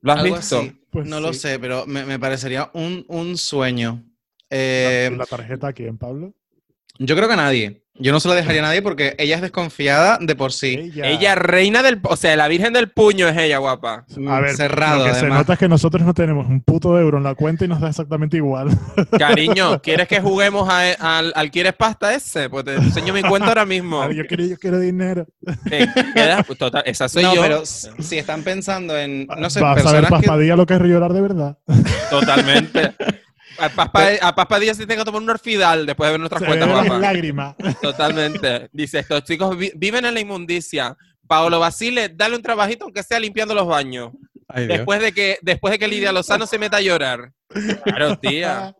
¿Lo has Algo visto? Pues no lo sé, pero me, me parecería un, un sueño. La, Eh, la tarjeta aquí en Pablo. yo creo que a nadie. Yo no se lo dejaría a nadie porque ella es desconfiada de por sí. Ella, Ella reina del... O sea, la virgen del puño es ella, guapa. a ver, cerrado, lo que se nota es que nosotros no tenemos un puto euro en la cuenta y nos da exactamente igual. Cariño, ¿quieres que juguemos a- al, al ¿Quieres pasta ese? Pues te enseño mi cuenta ahora mismo. A ver, yo, quiero, yo quiero dinero. Pues total, esa soy no, yo. pero si están pensando en, no sé, Vas a ver que... Paspadilla lo que es llorar de verdad. Totalmente. A Paspa, a Paspa Díaz sí tengo que tomar un orfidal después de ver nuestras Se cuentas, ven las lágrimas. Totalmente. Dice, estos chicos vi- viven en la inmundicia. Paolo Basile, dale un trabajito aunque sea limpiando los baños. Ay, Dios. Después de que después de que Lidia Lozano se meta a llorar. Claro, tía.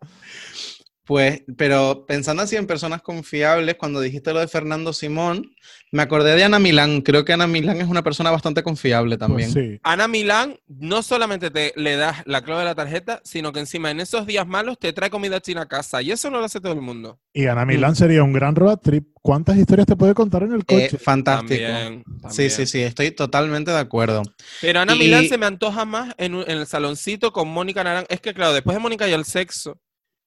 Pues, pero pensando así en personas confiables, cuando dijiste lo de Fernando Simón, me acordé de Ana Milán. Creo que Ana Milán es una persona bastante confiable también. Pues sí. Ana Milán no solamente te le das la clave de la tarjeta, sino que encima en esos días malos te trae comida china a casa. Y eso no lo hace todo el mundo. Y Ana Milán sería un gran road trip. ¿Cuántas historias te puede contar en el Eh, coche? fantástico. También, Sí, también. sí, sí, estoy totalmente de acuerdo. Pero Ana Y- Milán se me antoja más en, un- en el saloncito con Mónica Naranjo. Es que, claro, después de Mónica y el sexo,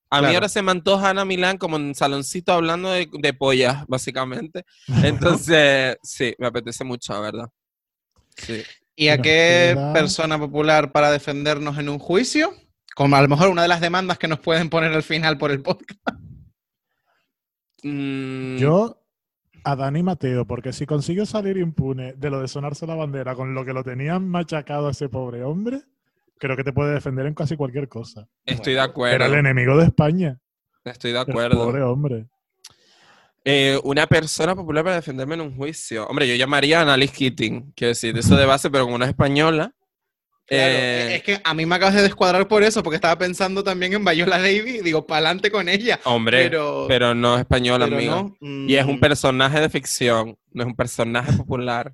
a mí Claro. ahora se me antoja Ana Milán como en saloncito hablando de, de pollas, básicamente. Entonces, sí, me apetece mucho, la verdad. Sí. ¿Y a qué persona popular para defendernos en un juicio? Como a lo mejor una de las demandas que nos pueden poner al final por el podcast. Mm, Yo a Dani Mateo, porque si consiguió salir impune de lo de sonarse la bandera con lo que lo tenían machacado a ese pobre hombre, creo que te puede defender en casi cualquier cosa. estoy de Era acuerdo. el enemigo de España. Estoy de El acuerdo. pobre hombre. Eh, una persona popular para defenderme en un juicio. Hombre, yo llamaría a Annalise Keating, quiero decir, eso de base, pero como es española. Claro, eh, es que a mí me acabas de descuadrar por eso, porque estaba pensando también en Viola Davis y digo, pa'lante con ella. hombre, pero, Pero, no es española, pero amigo. no. mm, Y es un personaje de ficción, no es un personaje popular.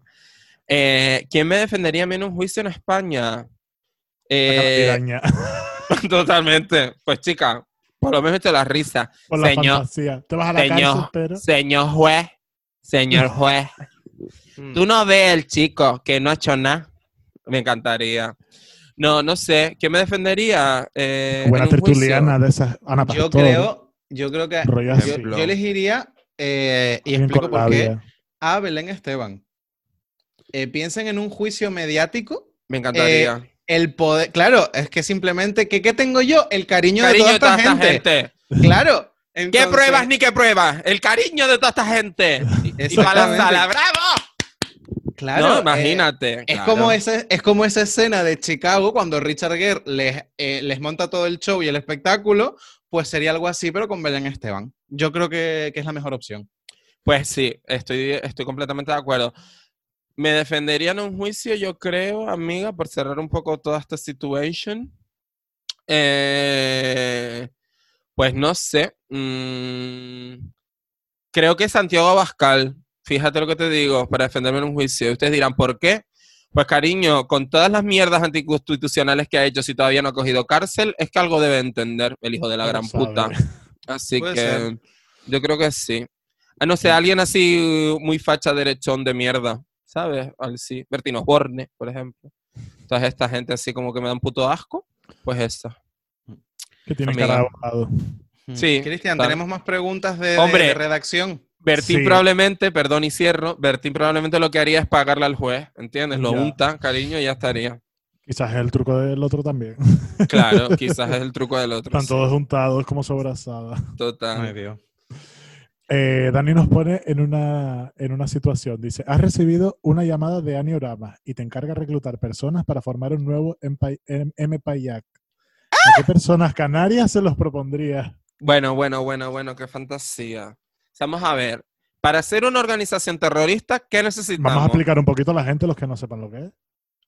Eh, ¿Quién me defendería a mí en un juicio en España? Eh, totalmente. Pues chica, por lo menos te la risa. Por la señor- fantasía. Te vas a la cárcel, Señor, pero... señor juez, señor juez, mm. tú no ves el chico que no ha hecho nada. Me encantaría. No, no sé. ¿Quién me defendería? Eh, Buena tertuliana de esas. Ana Yo Pastor, creo, yo creo que yo, yo elegiría, eh, y explico por qué, a Belén Esteban. Eh, piensen en un juicio mediático. Me encantaría. El poder, claro, es que simplemente, ¿qué, qué tengo yo? El cariño, Cariño de toda esta gente. Claro. ¿Qué pruebas ni qué pruebas? El cariño de toda esta gente. Y para la sala, ¡bravo! Claro, no, eh, imagínate. Es como, ese, es como esa escena de Chicago cuando Richard Gere les, eh, les monta todo el show y el espectáculo, pues sería algo así, pero con Belén Esteban. Yo creo que, que es la mejor opción. Pues sí, estoy, estoy completamente de acuerdo. Me defendería en un juicio, yo creo, amiga, por cerrar un poco toda esta situación. Eh, pues no sé. mm, creo que Santiago Abascal, fíjate lo que te digo, para defenderme en un juicio. Ustedes dirán, ¿por qué? Pues cariño, con todas las mierdas anticonstitucionales que ha hecho, si todavía no ha cogido cárcel, es que algo debe entender el hijo de la gran sabe. puta. Así que ser. yo creo que sí. Ah, no sé, alguien así muy facha derechón de mierda, ¿sabes? Al sí. Bertino Osborne, por ejemplo. Toda esta gente así como que me dan puto asco, pues esa. Que tiene Amiga. cara de abogado. Sí, Cristian, tal. tenemos más preguntas de, Hombre. de redacción. Bertín Sí. probablemente, perdón y cierro, Bertín probablemente lo que haría es pagarle al juez, ¿entiendes? Lo Ya. unta, cariño, y ya estaría. Quizás es el truco del otro también. Claro, quizás es el truco del otro. Están sí, todos juntados como sobrasadas. Total. Dios. Eh, Dani nos pone en una, en una situación. Dice, has recibido una llamada de Aniorama y te encarga reclutar personas para formar un nuevo M-Payak. ¿A qué personas canarias se los propondría? Bueno, bueno, bueno, bueno, qué fantasía. Vamos a ver. Para ser una organización terrorista, ¿qué necesitamos? Vamos a explicar un poquito a la gente, los que no sepan lo que es.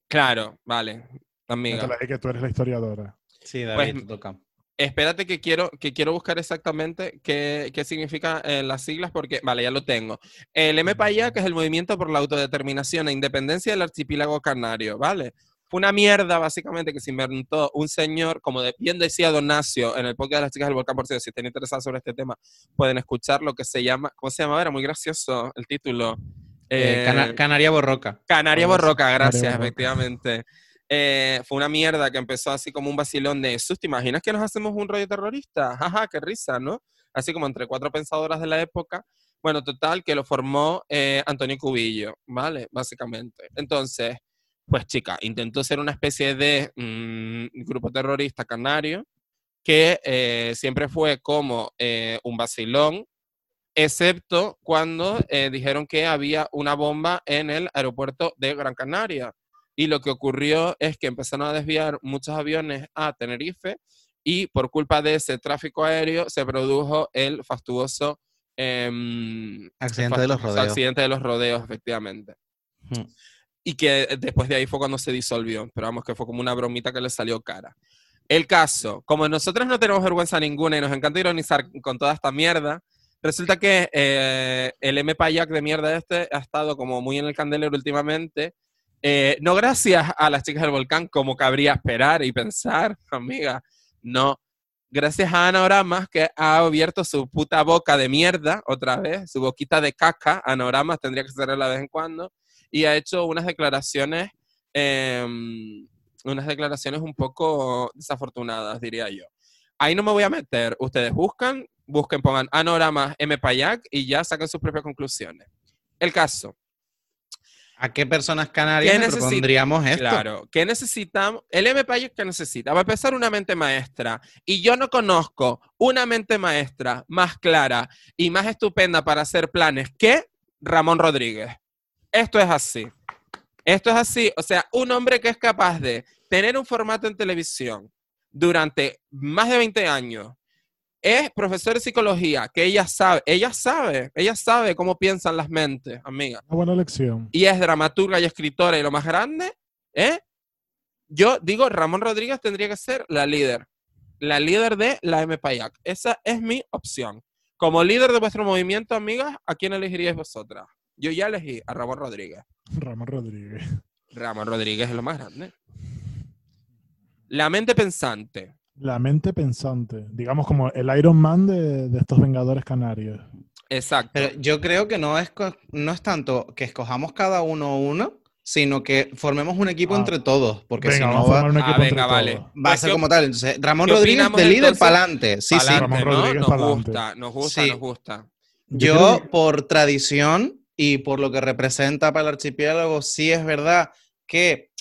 Claro, vale, amiga. Que tú eres la historiadora. Sí, David, Pues- te toca. Espérate que quiero, que quiero buscar exactamente qué, qué significa eh, las siglas porque, vale, ya lo tengo. El MPAIA, que es el Movimiento por la Autodeterminación e Independencia del Archipiélago Canario, ¿vale? Fue una mierda, básicamente, que se inventó un señor, como de- bien decía Don Nacio en el podcast de las chicas del volcán, por cierto, si estén interesados sobre este tema, pueden escuchar lo que se llama, ¿cómo se llama? Era muy gracioso el título. Eh, Eh, Cana- Canaria Borroca. Canaria. Borroca, gracias, Borroca. efectivamente. Eh, fue una mierda que empezó así como un vacilón de sus, ¿te imaginas que nos hacemos un rollo terrorista? Jaja, qué risa, ¿no? Así como entre cuatro pensadoras de la época. Bueno, total, que lo formó eh, Antonio Cubillo, ¿vale? Básicamente. Entonces, pues chica, intentó ser una especie de mm, grupo terrorista canario que eh, siempre fue como un vacilón, excepto cuando dijeron que había una bomba en el aeropuerto de Gran Canaria. Y lo que ocurrió es que empezaron a desviar muchos aviones a Tenerife y por culpa de ese tráfico aéreo se produjo el fastuoso em, Accidente de los fastuoso rodeos. accidente de los rodeos, efectivamente. Hmm. Y que después de ahí fue cuando se disolvió. Pero vamos, que fue como una bromita que le salió cara. El caso, como nosotros no tenemos vergüenza ninguna y nos encanta ironizar con toda esta mierda, resulta que eh, el M. Payak de mierda este ha estado como muy en el candelero últimamente. Eh, no gracias a las chicas del volcán, como cabría esperar y pensar, amiga. No. Gracias a Ana Oramas, que ha abierto su puta boca de mierda otra vez, su boquita de caca. Ana Oramas tendría que cerrarla de vez en cuando. Y ha hecho unas declaraciones em, unas declaraciones un poco desafortunadas, diría yo. Ahí no me voy a meter. Ustedes buscan, busquen, pongan Anorama M. Payak y ya saquen sus propias conclusiones. El caso. ¿A qué personas canarias ¿Qué le propondríamos esto? Claro, ¿qué necesitamos? El M. Que necesita. Va a empezar una mente maestra. Y yo no conozco una mente maestra más clara y más estupenda para hacer planes que Ramón Rodríguez. Esto es así. Esto es así. O sea, un hombre que es capaz de tener un formato en televisión durante más de 20 años. Es profesor de psicología, que ella sabe, ella sabe, ella sabe cómo piensan las mentes, amiga Una buena lección. y es dramaturga y escritora y lo más grande, ¿eh? Yo digo, Ramón Rodríguez tendría que ser la líder. La líder de la M. Payak. Esa es mi opción. Como líder de vuestro movimiento, amigas, ¿a quién elegiríais vosotras? Yo ya elegí a Ramón Rodríguez. Ramón Rodríguez. Ramón Rodríguez es lo más grande. La mente pensante. La mente pensante. Digamos como el Iron Man de, de estos Vengadores Canarios. Exacto. Pero yo creo que no es, no es tanto que escojamos cada uno uno, sino que formemos un equipo Ah. entre todos, porque Venga, si no vamos a va, formar un Ah, equipo venga, entre vale. va a Pues, ser ¿qué- como tal. Entonces, Ramón Rodríguez de líder para adelante. Sí, sí. Ramón ¿no? Rodríguez Nos pa'lante. gusta, nos gusta, Sí. nos gusta. Yo por tradición y por lo que representa para el archipiélago, sí es verdad que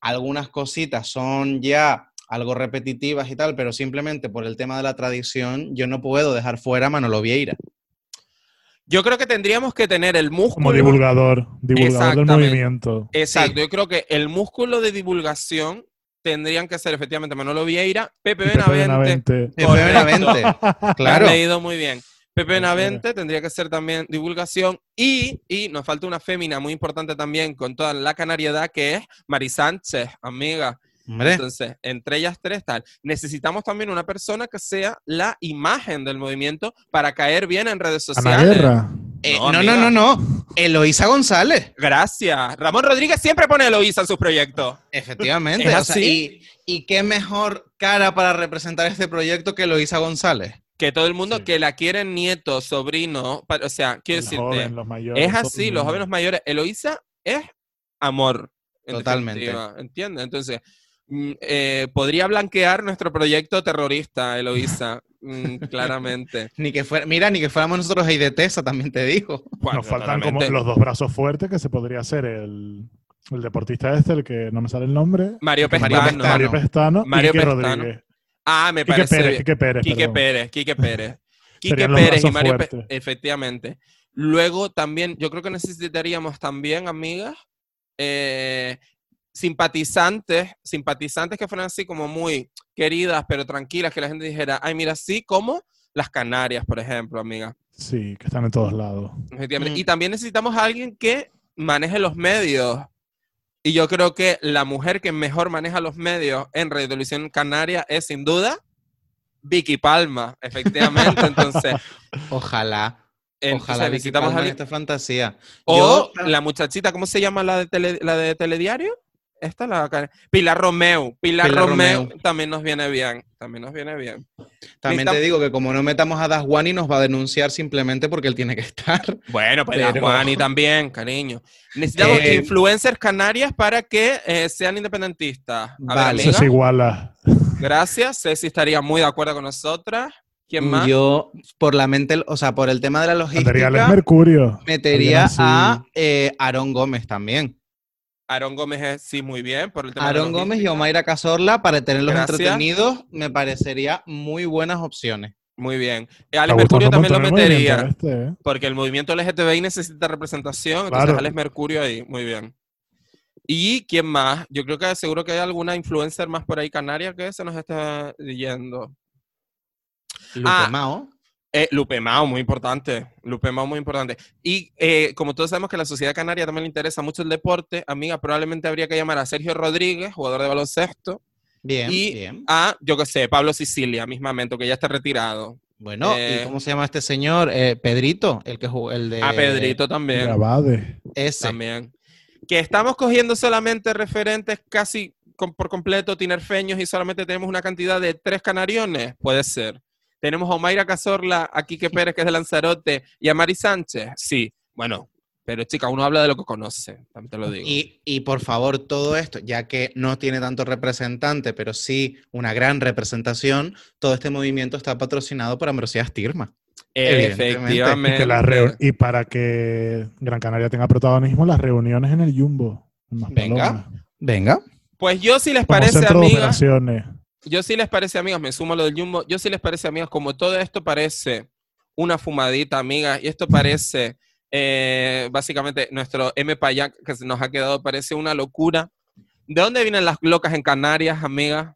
algunas cositas son ya algo repetitivas y tal, pero simplemente por el tema de la tradición, yo no puedo dejar fuera a Manolo Vieira. Yo creo que tendríamos que tener el músculo. Como divulgador. Divulgador del movimiento. Exacto, Sí. yo creo que el músculo de divulgación tendrían que ser efectivamente Manolo Vieira, Pepe Benavente. Pepe. Benavente, claro. has leído muy bien. Pepe Benavente tendría que ser también divulgación y, y nos falta una fémina muy importante también con toda la canariedad que es Mari Sánchez, amiga. Hombre, Entonces, entre ellas tres tal. Necesitamos también una persona que sea la imagen del movimiento para caer bien en redes Ana sociales. Guerra. eh, no, no, no, amiga. no, no. Eloísa González. Gracias. Ramón Rodríguez siempre pone a Eloísa en sus proyectos. Efectivamente. ¿Es o sea, así? y, y qué mejor cara para representar este proyecto que Eloísa González. Que todo el mundo Sí. que la quieren nieto, sobrino, o sea, quiero decirte, joven, los mayores. es así, los jóvenes mayores. Eloísa es amor. en Totalmente. ¿Entiendes? Entonces, eh, podría blanquear nuestro proyecto terrorista, Eloísa, mm, claramente. Ni que fuera, mira, ni que fuéramos nosotros ahí de Tesa, también te digo. Bueno, Nos faltan como los dos brazos fuertes que se podría hacer el, el deportista este, el que no me sale el nombre. Mario Mario Pestano. Mario Pestano. y Mario Quique Pestano. Rodríguez. Ah, me Quique parece Pérez. Quique Pérez. Quique. Pérez, Quique Pérez. Quique Pérez y Mario fuertes. efectivamente. Luego también, yo creo que necesitaríamos también, amigas, eh, simpatizantes, simpatizantes que fueran así como muy queridas, pero tranquilas, que la gente dijera, ay, mira, así como las Canarias, por ejemplo, amiga. Sí, que están en todos lados. Efectivamente. Mm. Y también necesitamos a alguien que maneje los medios. Y yo creo que la mujer que mejor maneja los medios en Radio Televisión Canaria es sin duda Vicky Palma, efectivamente. Entonces, Ojalá. entonces Ojalá Vicky a alguien- esta fantasía. O Yo- la muchachita, ¿cómo se llama la de, tele- la de Telediario? Esta es la Pilar Romeo. Pilar, Pilar Romeo, Romeo. también nos viene bien. También nos viene bien. También te digo que como no metamos a Daswani nos va a denunciar simplemente porque él tiene que estar. Bueno, pues Pero- Juani también, cariño. Necesitamos Eh, influencers canarias para que eh, sean independentistas. A ver, Vale. Eso iguala. gracias. Ceci estaría muy de acuerdo con nosotras. ¿Quién más? Yo, por la mente, o sea, por el tema de la Materiales logística, Mercurio. metería a eh, Aarón Gómez también. Aarón Gómez es, sí, muy bien. Por el tema de Aarón Gómez y. Omaira Cazorla para tenerlos Gracias. entretenidos me parecería muy buenas opciones. Muy bien. Alex Mercurio también lo metería. este, ¿eh? Porque el movimiento LGTBI necesita representación, entonces Claro. Alex Mercurio ahí, muy bien. ¿Y quién más? Yo creo que seguro que hay alguna influencer más por ahí canaria que se nos está yendo. Lupe Ah. Mao. Eh, Lupe Mao, muy importante. Lupe Mao, muy importante. Y eh, como todos sabemos que a la sociedad canaria también le interesa mucho el deporte, amiga, probablemente habría que llamar a Sergio Rodríguez, jugador de baloncesto, Bien, y- bien. a, yo qué sé, Pablo Sicilia, mismamente, que ya está retirado. Bueno, eh, ¿y cómo se llama este señor? Eh, Pedrito, el que jugó, el de... A Pedrito también. Grabade. Ese. También. Que estamos cogiendo solamente referentes casi com- por completo tinerfeños y solamente tenemos una cantidad de tres canariones. Puede ser. Tenemos a Omaira Cazorla, a Quique Pérez, que es de Lanzarote, y a Mari Sánchez. Sí, bueno, pero chica, uno habla de lo que conoce, también te lo digo. Y, y por favor, todo esto, ya que no tiene tanto representante, pero sí una gran representación, todo este movimiento está patrocinado por Ambrosía Stirma. evidentemente. Y, Efectivamente. y para que Gran Canaria tenga protagonismo, las reuniones en el Jumbo. en Venga. Venga. Pues yo si les Como parece, amigas. Yo sí les parece, amigas, me sumo a lo del Jumbo, yo sí les parece, amigas, como todo esto parece una fumadita, amigas, y esto parece, eh, básicamente, nuestro M Payac que se nos ha quedado, parece una locura. ¿De dónde vienen las locas en Canarias, amigas?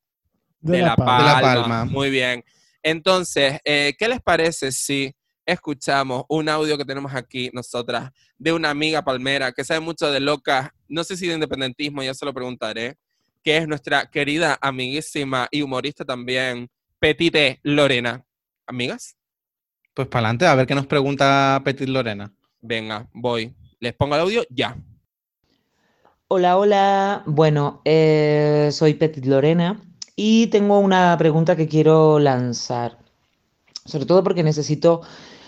De, la, Palma. De La Palma. Palma. Muy bien. Entonces, eh, ¿qué les parece si escuchamos un audio que tenemos aquí nosotras de una amiga palmera que sabe mucho de locas, no sé si de independentismo, ya se lo preguntaré, que es nuestra querida amiguísima y humorista también, Petite Lorena. ¿Amigas? Pues para adelante, a ver qué nos pregunta Petit Lorena. Venga, voy. Les pongo el audio ya. Hola, hola. Bueno, eh, soy Petit Lorena y tengo una pregunta que quiero lanzar. Sobre todo porque necesito,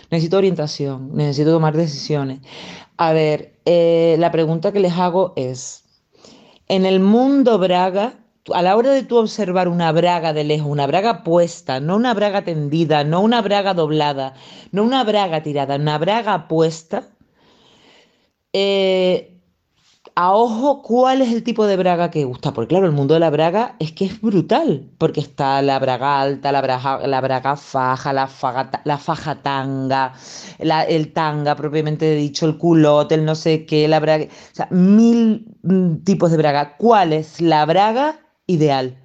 necesito orientación, necesito tomar decisiones. A ver, eh, la pregunta que les hago es, en el mundo braga, a la hora de tú observar una braga de lejos, una braga puesta, no una braga tendida, no una braga doblada, no una braga tirada, una braga puesta, eh, a ojo, ¿cuál es el tipo de braga que gusta? Porque claro, el mundo de la braga es que es brutal, porque está la braga alta, la braga, la braga faja, la la faja tanga, el tanga propiamente dicho, el culote, el no sé qué, la braga, o sea, mil mm, tipos de braga. ¿Cuál es la braga ideal?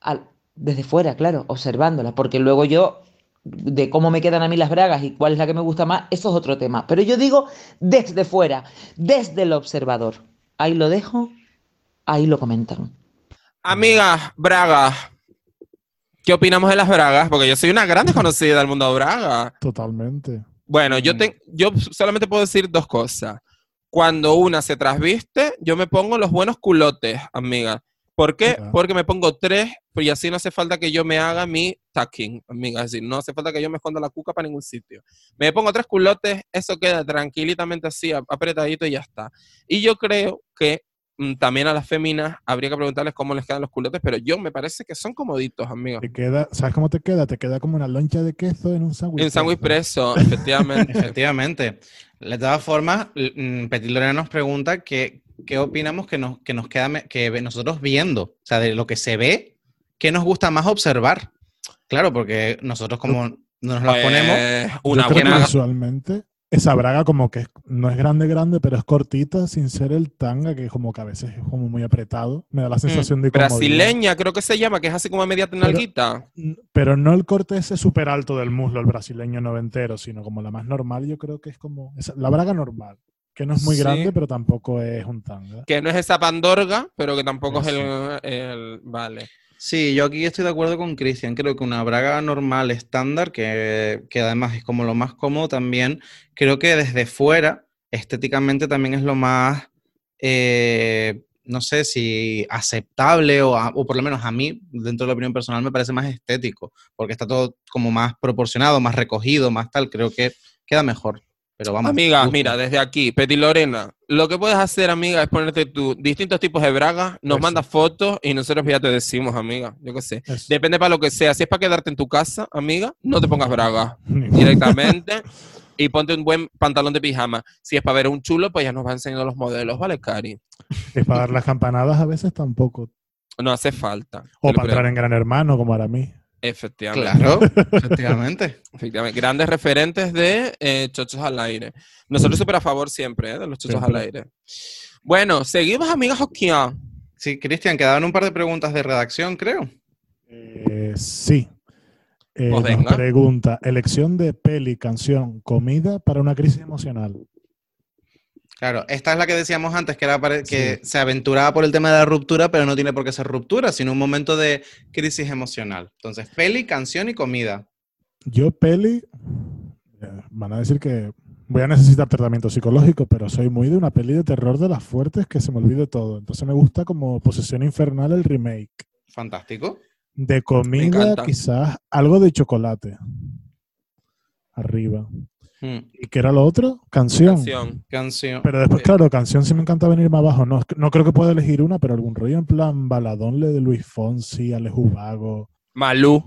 Al- desde fuera, claro, observándola, porque luego yo, de cómo me quedan a mí las bragas y cuál es la que me gusta más, eso es otro tema. Pero yo digo desde fuera, desde el observador. Ahí lo dejo, ahí lo comentan. Amigas, Braga. ¿Qué opinamos de las bragas? Porque yo soy una gran desconocida del mundo de Braga. Totalmente. Bueno, yo, Mm. te- yo solamente puedo decir dos cosas. Cuando una se trasviste, yo me pongo los buenos culotes, amiga. ¿Por qué? Porque me pongo tres y así no hace falta que yo me haga mi tucking, amiga. Es decir, no hace falta que yo me esconda la cuca para ningún sitio. Me pongo tres culotes, eso queda tranquilitamente así, ap- apretadito y ya está. Y yo creo que mm, también a las féminas habría que preguntarles cómo les quedan los culotes, pero yo me parece que son comoditos, amiga. Te queda, ¿Sabes cómo te queda? Te queda como una loncha de queso en un sándwich. En sándwich preso. efectivamente. Efectivamente. De todas formas, mm, Petit Lorena nos pregunta que, qué opinamos que nos, que nos queda, que nosotros viendo, o sea, de lo que se ve, ¿qué nos gusta más observar? Claro, porque nosotros como no nos ponemos, Pues, Yo una creo que buena visualmente esa braga como que no es grande, grande, pero es cortita, sin ser el tanga, que como que a veces es como muy apretado. Me da la sensación de comodidad. brasileña, creo que se llama, que es así como a media nalguita. N- Pero no el corte ese súper alto del muslo, el brasileño noventero, sino como la más normal, yo creo que es como esa- la braga normal, que no es muy Sí. grande, pero tampoco es un tanga. Que no es esa pandorga, pero que tampoco es el, el- Vale. sí, yo aquí estoy de acuerdo con Cristian, creo que una braga normal estándar, que, que además es como lo más cómodo también, creo que desde fuera, estéticamente también es lo más, eh, no sé si aceptable o, a- o por lo menos a mí, dentro de la opinión personal, me parece más estético, porque está todo como más proporcionado, más recogido, más tal, creo que queda mejor. Pero vamos. Amiga, mira, desde aquí, Peti Lorena, lo que puedes hacer, amiga, es ponerte tus distintos tipos de bragas, nos Eso. mandas fotos y nosotros ya te decimos, amiga, yo qué sé. Eso. Depende para lo que sea. Si es para quedarte en tu casa, amiga, no te pongas bragas directamente y ponte un buen pantalón de pijama. Si es para ver un chulo, pues ya nos va enseñando los modelos, ¿vale, Cari? Es para dar las campanadas a veces tampoco. No hace falta. O para entrar en Gran Hermano, como para mí. Efectivamente. Claro, efectivamente. Efectivamente. Grandes referentes de eh, chochos al aire. Nosotros súper a favor siempre ¿eh? de los chochos Siempre. al aire. Bueno, seguimos, amigas Okia. Sí, Cristian, quedaban un par de preguntas de redacción, creo. Eh, sí. Eh, Pues nos venga. pregunta, elección de peli, canción, comida para una crisis emocional. Claro, esta es la que decíamos antes, que era para- que Sí. se aventuraba por el tema de la ruptura, pero no tiene por qué ser ruptura, sino un momento de crisis emocional. Entonces, peli, canción y comida. Yo peli, van a decir que voy a necesitar tratamiento psicológico, pero soy muy de una peli de terror de las fuertes que se me olvide todo. Entonces me gusta como Posesión Infernal el remake. Fantástico. De comida, quizás algo de chocolate. Arriba. Mm, ¿Y qué era lo otro? Canción. Canción. Canción. Pero después, Sí. claro, canción sí me encanta venirme abajo. No, no creo que pueda elegir una, pero algún rollo en plan baladonle de Luis Fonsi, Ubago. Malú.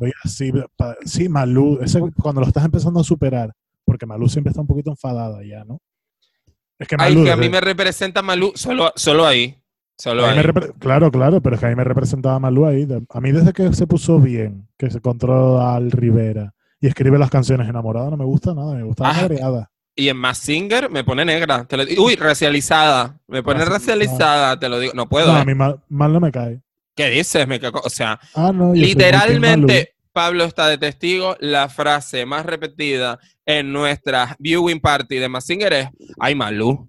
Pa- sí, Malú. Ese cuando lo estás empezando a superar. Porque Malú siempre está un poquito enfadada ya, ¿no? Es que Ay, Malú. que a mí me representa Malú. Solo, solo ahí. Solo ahí. claro, claro, pero es que a mí me representaba Malú ahí. De- A mí desde que se puso bien, que se encontró al Rivera y escribe las canciones enamorada, no me gusta nada, me gusta Ah, agregada. Y en Mass Singer me pone negra. Te lo digo. Uy, racializada. Me pone Racializada. te lo digo. No puedo. No, ¿eh? a mí mal, mal no me cae. ¿Qué dices? Me cago- O sea, Ah, no, literalmente, Pablo está de testigo. La frase más repetida en nuestra viewing party de Mass Singer es: Ay, Malú.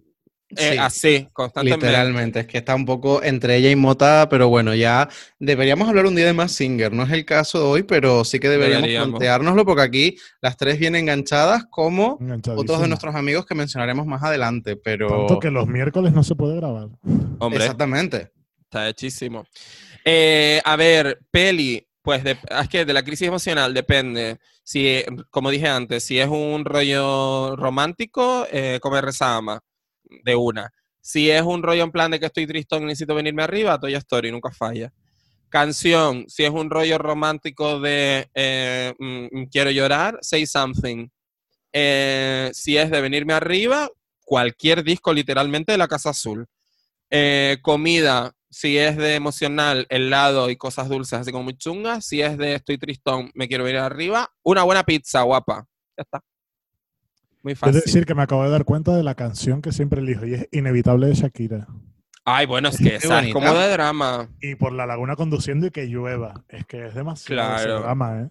Eh, Sí, así, constantemente. literalmente. Es que está un poco entre ella y Mota, pero bueno, ya deberíamos hablar un día de más Singer. No es el caso de hoy, pero sí que deberíamos, Deberíamos. planteárnoslo porque aquí las tres vienen enganchadas como otros de nuestros amigos que mencionaremos más adelante, pero... Tanto que los miércoles no se puede grabar. Hombre, Exactamente. está hechísimo. Eh, a ver, peli. Pues de- es que de la crisis emocional depende. Si, como dije antes, si es un rollo romántico, eh, come rezama de una. Si es un rollo en plan de que estoy tristón y necesito venirme arriba, Toy Story, nunca falla. Canción, si es un rollo romántico de eh, mm, mm, quiero llorar, Say Something. Eh, si es de venirme arriba, cualquier disco literalmente de la Casa Azul. Eh, comida, si es de emocional, helado y cosas dulces, así como muy chungas. Si es de estoy tristón, me quiero venir arriba, una buena pizza, guapa. Ya está. Muy Es decir, que me acabo de dar cuenta de la canción que siempre elijo y es Inevitable de Shakira. Ay, bueno, es que esa es como de drama. Y por la laguna conduciendo y que llueva. Es que es demasiado Claro. drama, ¿eh?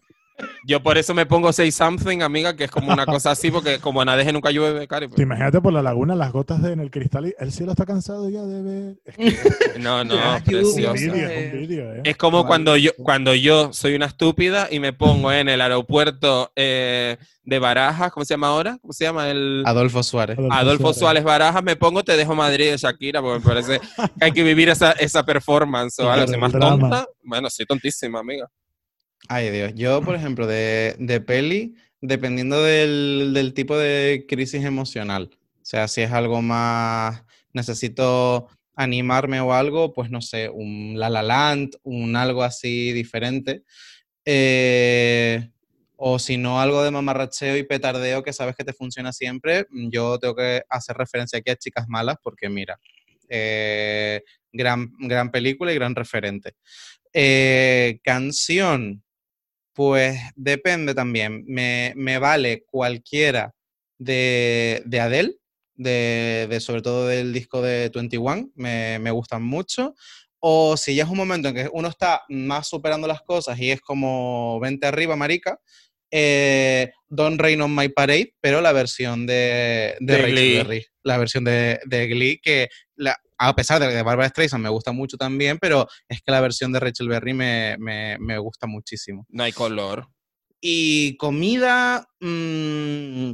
Yo por eso me pongo Say Something, amiga, que es como una cosa así, porque como en Adeje nunca llueve, Cari. pues. Te imagínate por la laguna, las gotas de, en el cristal y el cielo está cansado ya de ver. Es, que No, no, Ya, es un preciosa. vídeo, es un vídeo, ¿eh? Es como Vale. cuando yo, cuando yo soy una estúpida y me pongo en el aeropuerto eh, de Barajas, ¿cómo se llama ahora? ¿Cómo se llama? El Adolfo Suárez. Adolfo Suárez Barajas, me pongo Te dejo Madrid de Shakira, porque me parece que hay que vivir esa, esa performance o Claro, algo. Soy el más drama. tonta. Bueno, soy tontísima, amiga. Ay, Dios. Yo, por ejemplo, de, de peli, dependiendo del, del tipo de crisis emocional, o sea, si es algo más, necesito animarme o algo, pues no sé, un La La Land, un algo así diferente. Eh, o si no, algo de mamarracheo y petardeo que sabes que te funciona siempre, yo tengo que hacer referencia aquí a Chicas Malas porque mira, eh, gran, gran película y gran referente. Eh, canción, pues depende también. Me, me vale cualquiera de, de Adele, de, de sobre todo del disco de 21, me, me gustan mucho. O si ya es un momento en que uno está más superando las cosas y es como vente arriba, marica, eh, Don't Rain on My Parade, pero la versión de, de, De Rachel Glee. Berry, la versión de, de Glee, que la- a pesar de que Barbara Streisand me gusta mucho también, pero es que la versión de Rachel Berry me, me- me gusta muchísimo. No hay color. Y comida, mm,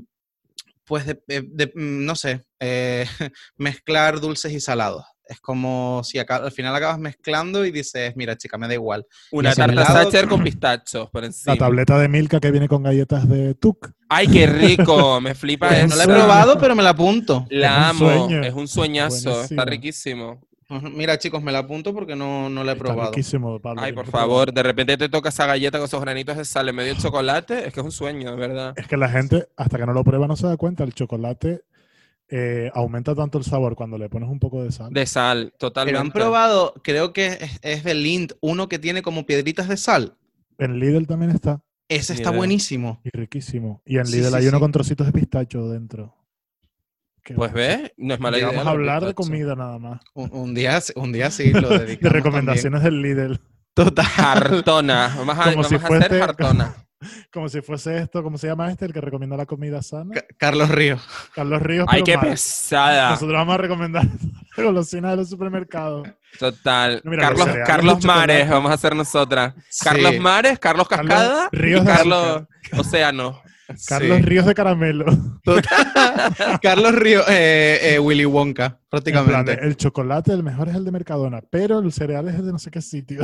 pues de- de- de- mm, no sé, eh, mezclar dulces y salados. Es como si acá- al final acabas mezclando y dices, mira, chica, me da igual. Una tarta Sacher con pistachos por encima. La tableta de Milka que viene con galletas de Tuk. ¡Ay, qué rico! Me flipa eso. no la he probado, pero me la apunto. La Es amo. sueño. Es un sueñazo. Buenísimo. Está riquísimo. Mira, chicos, me la apunto porque no, no la he Está probado. riquísimo, Pablo. Ay, por favor, de repente te toca esa galleta con esos granitos de sal en medio de chocolate. Es que es un sueño, de verdad. Es que la gente, hasta que no lo prueba, no se da cuenta. El chocolate eh, aumenta tanto el sabor cuando le pones un poco de sal. De sal, totalmente. Pero han probado, creo que es, es de Lind, uno que tiene como piedritas de sal. En Lidl también está. Ese está buenísimo. Y riquísimo. Y en Lidl sí, hay uno sí. con trocitos de pistacho dentro. Qué Pues bueno. ves, no es mala idea. Vamos a hablar de comida nada más. Un, un día, un día sí lo dedicamos. De también. recomendaciones del Lidl. Total. Hartona. Vamos a, Como vamos si a hacer fuese- hartona. Como si fuese esto, ¿cómo se llama este? El que recomienda la comida sana. Ca- Carlos Ríos. Carlos Ríos. Ay, qué mal. pesada. Nosotros vamos a recomendar la golosina de los supermercados. Total. No, mira, Carlos, Carlos. Mares, vamos a hacer nosotras. Sí. Carlos Mares, Carlos Carlos Cascada Ríos y de Carlos Océano. Carlos Sí. Ríos de caramelo. Carlos Ríos, eh, eh, Willy Wonka, plan, prácticamente. el chocolate, el mejor es el de Mercadona, pero el cereal es el de no sé qué sitio.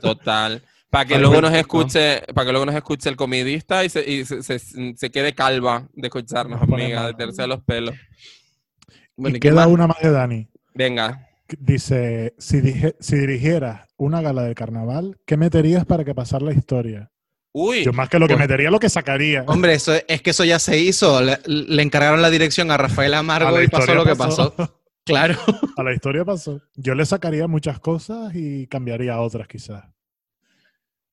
Total. Para que luego nos escuche, para que luego nos escuche el comidista y se, y se, se- se quede calva de escucharnos, No amiga, de de los pelos. Bueno, y ¿y qué queda más? una más de Dani. Venga. Dice, si, dije- si dirigieras una gala de carnaval, ¿qué meterías para que pasara la historia? Uy, Yo más que lo que pues- metería, lo que sacaría. Hombre, eso, es que eso ya se hizo. Le, le encargaron la dirección a Rafael Amargo y pasó lo que pasó. Claro. A la historia pasó. Yo le sacaría muchas cosas y cambiaría otras quizás.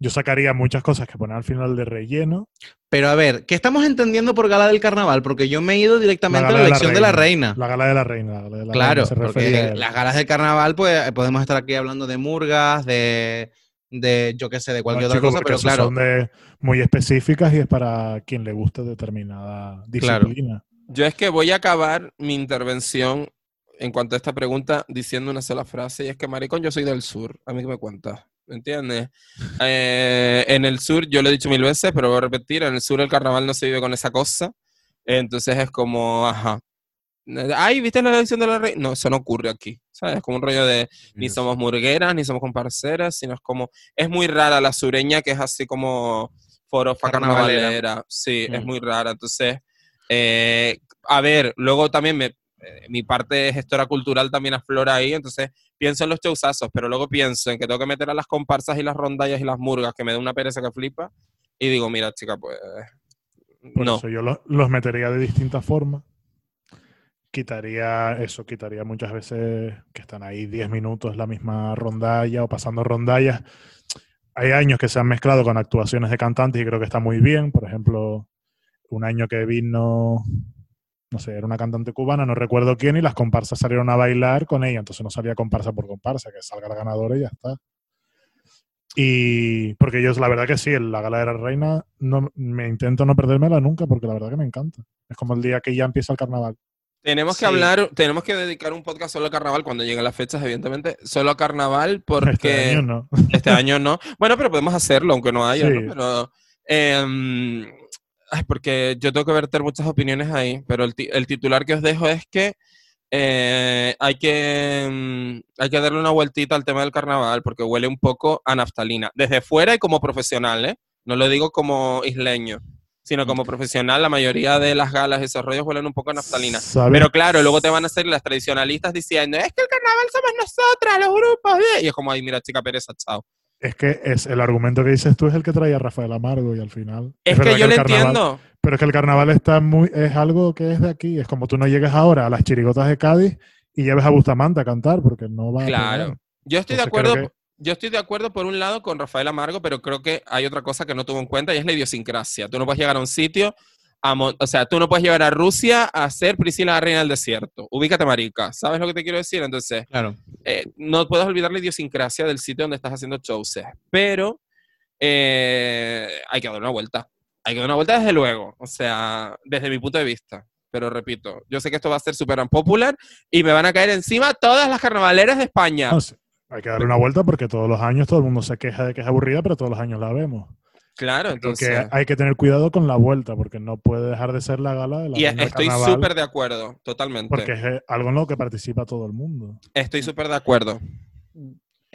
Yo sacaría muchas cosas que poner al final de relleno. Pero a ver, ¿qué estamos entendiendo por gala del carnaval? Porque yo me he ido directamente a gala la de elección de la reina. La gala de la reina. la gala de la Claro, reina se refería a porque las galas del carnaval, pues podemos estar aquí hablando de murgas, de, de yo qué sé, de No, cualquier otra cosa, pero claro, son de muy específicas y es para quien le guste determinada Claro. disciplina. yo es que voy a acabar mi intervención en cuanto a esta pregunta diciendo una sola frase y es que, maricón, yo soy del sur. A mí que me cuentas. ¿Me entiendes? Eh, en el sur, yo lo he dicho mil veces, pero voy a repetir, en el sur el carnaval no se vive con esa cosa. Entonces es como, ajá. Ay, ¿viste la elección de la reina? No, eso no ocurre aquí. ¿Sabes? Es como un rollo de ni somos murgueras, ni somos comparceras, sino es como, es muy rara la sureña que es así como forofa Carnavalera. carnavalera. Sí, es Mm. muy rara. Entonces, eh, a ver, luego también me, mi parte de gestora cultural también aflora ahí, entonces pienso en los showsazos, pero luego pienso en que tengo que meter a las comparsas y las rondallas y las murgas, que me da una pereza que flipa, y digo, mira, chica, pues... Por no. eso yo lo- los metería de distintas formas. Quitaría eso, quitaría muchas veces que están ahí 10 minutos la misma rondalla o pasando rondallas. Hay años que se han mezclado con actuaciones de cantantes y creo que está muy bien. Por ejemplo, un año que vino, no sé, era una cantante cubana, no recuerdo quién, y las comparsas salieron a bailar con ella. Entonces no salía comparsa por comparsa, que salga la ganadora y ya está. Y porque yo, la verdad que sí, en la gala de la reina, no, me intento no perdérmela nunca porque la verdad que me encanta. Es como el día que ya empieza el carnaval. Tenemos que Sí. hablar, tenemos que dedicar un podcast solo al carnaval cuando lleguen las fechas, evidentemente, solo a carnaval, porque Este año no. este año no. Bueno, pero podemos hacerlo, aunque no haya, Sí. ¿no? Pero, em, ay, porque yo tengo que verter muchas opiniones ahí, pero el, el titular que os dejo es que eh, hay que em, hay que darle una vueltita al tema del carnaval, porque huele un poco a naftalina, desde fuera y como profesional, ¿eh? No lo digo como isleño, sino como profesional, la mayoría de las galas y esos rollos huelen un poco a naftalina. Pero claro, luego te van a hacer las tradicionalistas diciendo, es que el carnaval somos nosotras, los grupos. de-". Y es como, ay, mira, chica pereza, chao. Es que es el argumento que dices tú es el que traía Rafael Amargo y al final. Es, que yo lo carnaval- entiendo. Pero es que el carnaval está muy, es algo que es de aquí. Es como tú no llegues ahora a las chirigotas de Cádiz y lleves a Bustamante a cantar porque no va a Claro. pegar. Yo estoy de Entonces acuerdo. que- Yo estoy de acuerdo por un lado con Rafael Amargo, pero creo que hay otra cosa que no tuvo en cuenta y es la idiosincrasia. Tú no puedes llegar a un sitio, a o sea, tú no puedes llegar a Rusia a ser Priscila la reina del desierto. Ubícate, marica. ¿Sabes lo que te quiero decir? Entonces, claro. eh, no puedes olvidar la idiosincrasia del sitio donde estás haciendo shows, pero eh, hay que dar una vuelta. Hay que dar una vuelta desde luego, o sea, desde mi punto de vista. Pero repito, yo sé que esto va a ser súper unpopular y me van a caer encima todas las carnavaleras de España. No sé, hay que darle una vuelta porque todos los años todo el mundo se queja de que es aburrida, pero todos los años la vemos. Claro, entonces. que hay que tener cuidado con la vuelta, porque no puede dejar de ser la gala de la Y estoy súper de acuerdo, totalmente. Porque es algo en lo que participa todo el mundo. Estoy súper de acuerdo.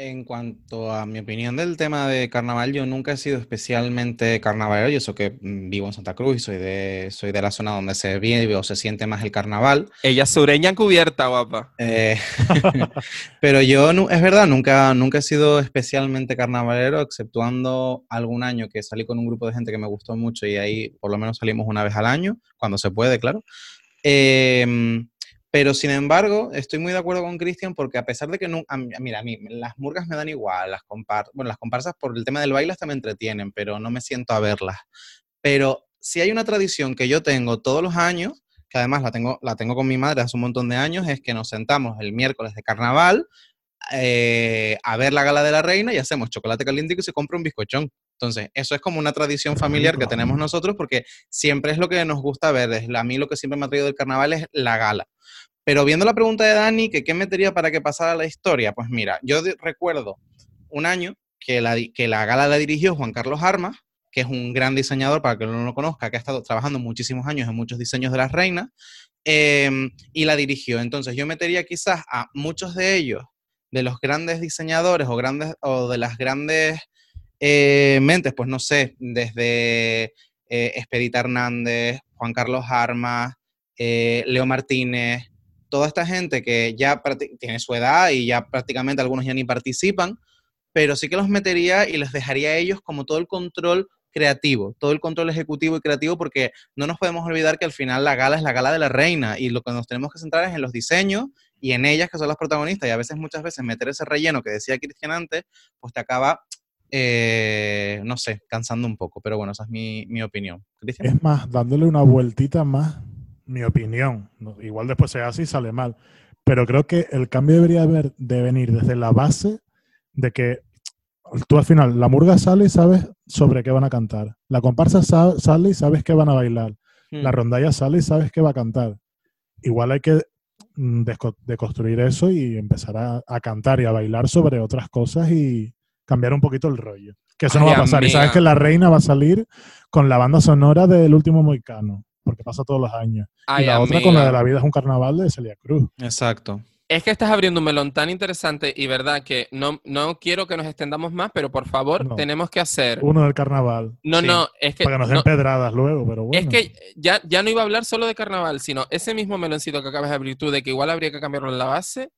En cuanto a mi opinión del tema de carnaval, yo nunca he sido especialmente carnavalero, y eso que mm, vivo en Santa Cruz y soy de, soy de la zona donde se vive o se siente más el carnaval. Ella es sureña encubierta, guapa. Eh, pero yo, es verdad, nunca, nunca he sido especialmente carnavalero, exceptuando algún año que salí con un grupo de gente que me gustó mucho y ahí por lo menos salimos una vez al año, cuando se puede, claro. Em, pero sin embargo, estoy muy de acuerdo con Cristian porque a pesar de que no, a mira, a mí las murgas me dan igual, las comparsas por el tema del baile hasta me entretienen, pero no me siento a verlas. Pero si hay una tradición que yo tengo todos los años, que además la tengo, la tengo con mi madre hace un montón de años, es que nos sentamos el miércoles de carnaval eh, a ver la gala de la reina y hacemos chocolate caliente y se compra un bizcochón. Entonces, eso es como una tradición familiar que tenemos nosotros porque siempre es lo que nos gusta ver. Es, a mí lo que siempre me ha traído del carnaval es la gala. Pero viendo la pregunta de Dani, que qué metería para que pasara la historia, pues mira, yo recuerdo un año que la, que la gala la dirigió Juan Carlos Armas, que es un gran diseñador, para que no lo conozca, que ha estado trabajando muchísimos años en muchos diseños de las reinas, em, y la dirigió. Entonces yo metería quizás a muchos de ellos, de los grandes diseñadores o, grandes, o de las grandes eh, mentes, pues no sé, desde eh, Hernández, Juan Carlos Armas, eh, Leo Martínez, toda esta gente que ya tiene su edad y ya prácticamente algunos ya ni participan, pero sí que los metería y les dejaría a ellos como todo el control creativo, todo el control ejecutivo y creativo, porque no nos podemos olvidar que al final la gala es la gala de la reina y lo que nos tenemos que centrar es en los diseños y en ellas que son las protagonistas y a veces, muchas veces, meter ese relleno que decía Cristian antes, pues te acaba, eh, no sé, cansando un poco, pero bueno, esa es mi, mi opinión. Cristian. Es más, dándole una vueltita más, mi opinión. Igual después se hace y sale mal. Pero creo que el cambio debería haber, de venir desde la base de que tú al final, la murga sale y sabes sobre qué van a cantar. La comparsa sa- sale y sabes qué van a bailar. Hmm. La rondalla sale y sabes qué va a cantar. Igual hay que mm, deconstruir eso y empezar a, a cantar y a bailar sobre otras cosas y cambiar un poquito el rollo. Que eso no Ay, va a pasar. Y sabes que la reina va a salir con la banda sonora del último Moicano, porque pasa todos los años. Ay, y la otra con la de. La vida es un carnaval de Celia Cruz. Exacto. Es que estás abriendo un melón tan interesante y verdad que no, no quiero que nos extendamos más, pero por favor, No. tenemos que hacer. Uno del carnaval. No, Sí. no, es que. Para que nos den no- pedradas luego, pero bueno. Es que ya, ya no iba a hablar solo de carnaval, sino ese mismo meloncito que acabas de abrir tú, de que igual habría que cambiarlo en la base.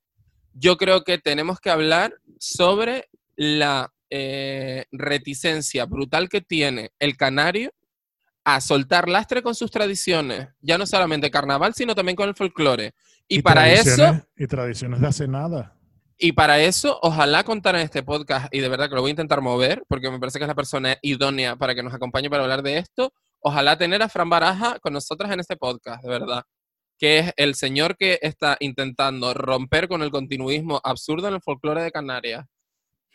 Yo creo que tenemos que hablar sobre la eh, reticencia brutal que tiene el canario a soltar lastre con sus tradiciones, ya no solamente carnaval, sino también con el folclore. Y, para eso, Y tradiciones de hace nada. y para eso, ojalá contar en este podcast, y de verdad que lo voy a intentar mover, porque me parece que es la persona idónea para que nos acompañe para hablar de esto. Ojalá tener a Fran Baraja con nosotras en este podcast, de verdad. Que es el señor que está intentando romper con el continuismo absurdo en el folclore de Canarias.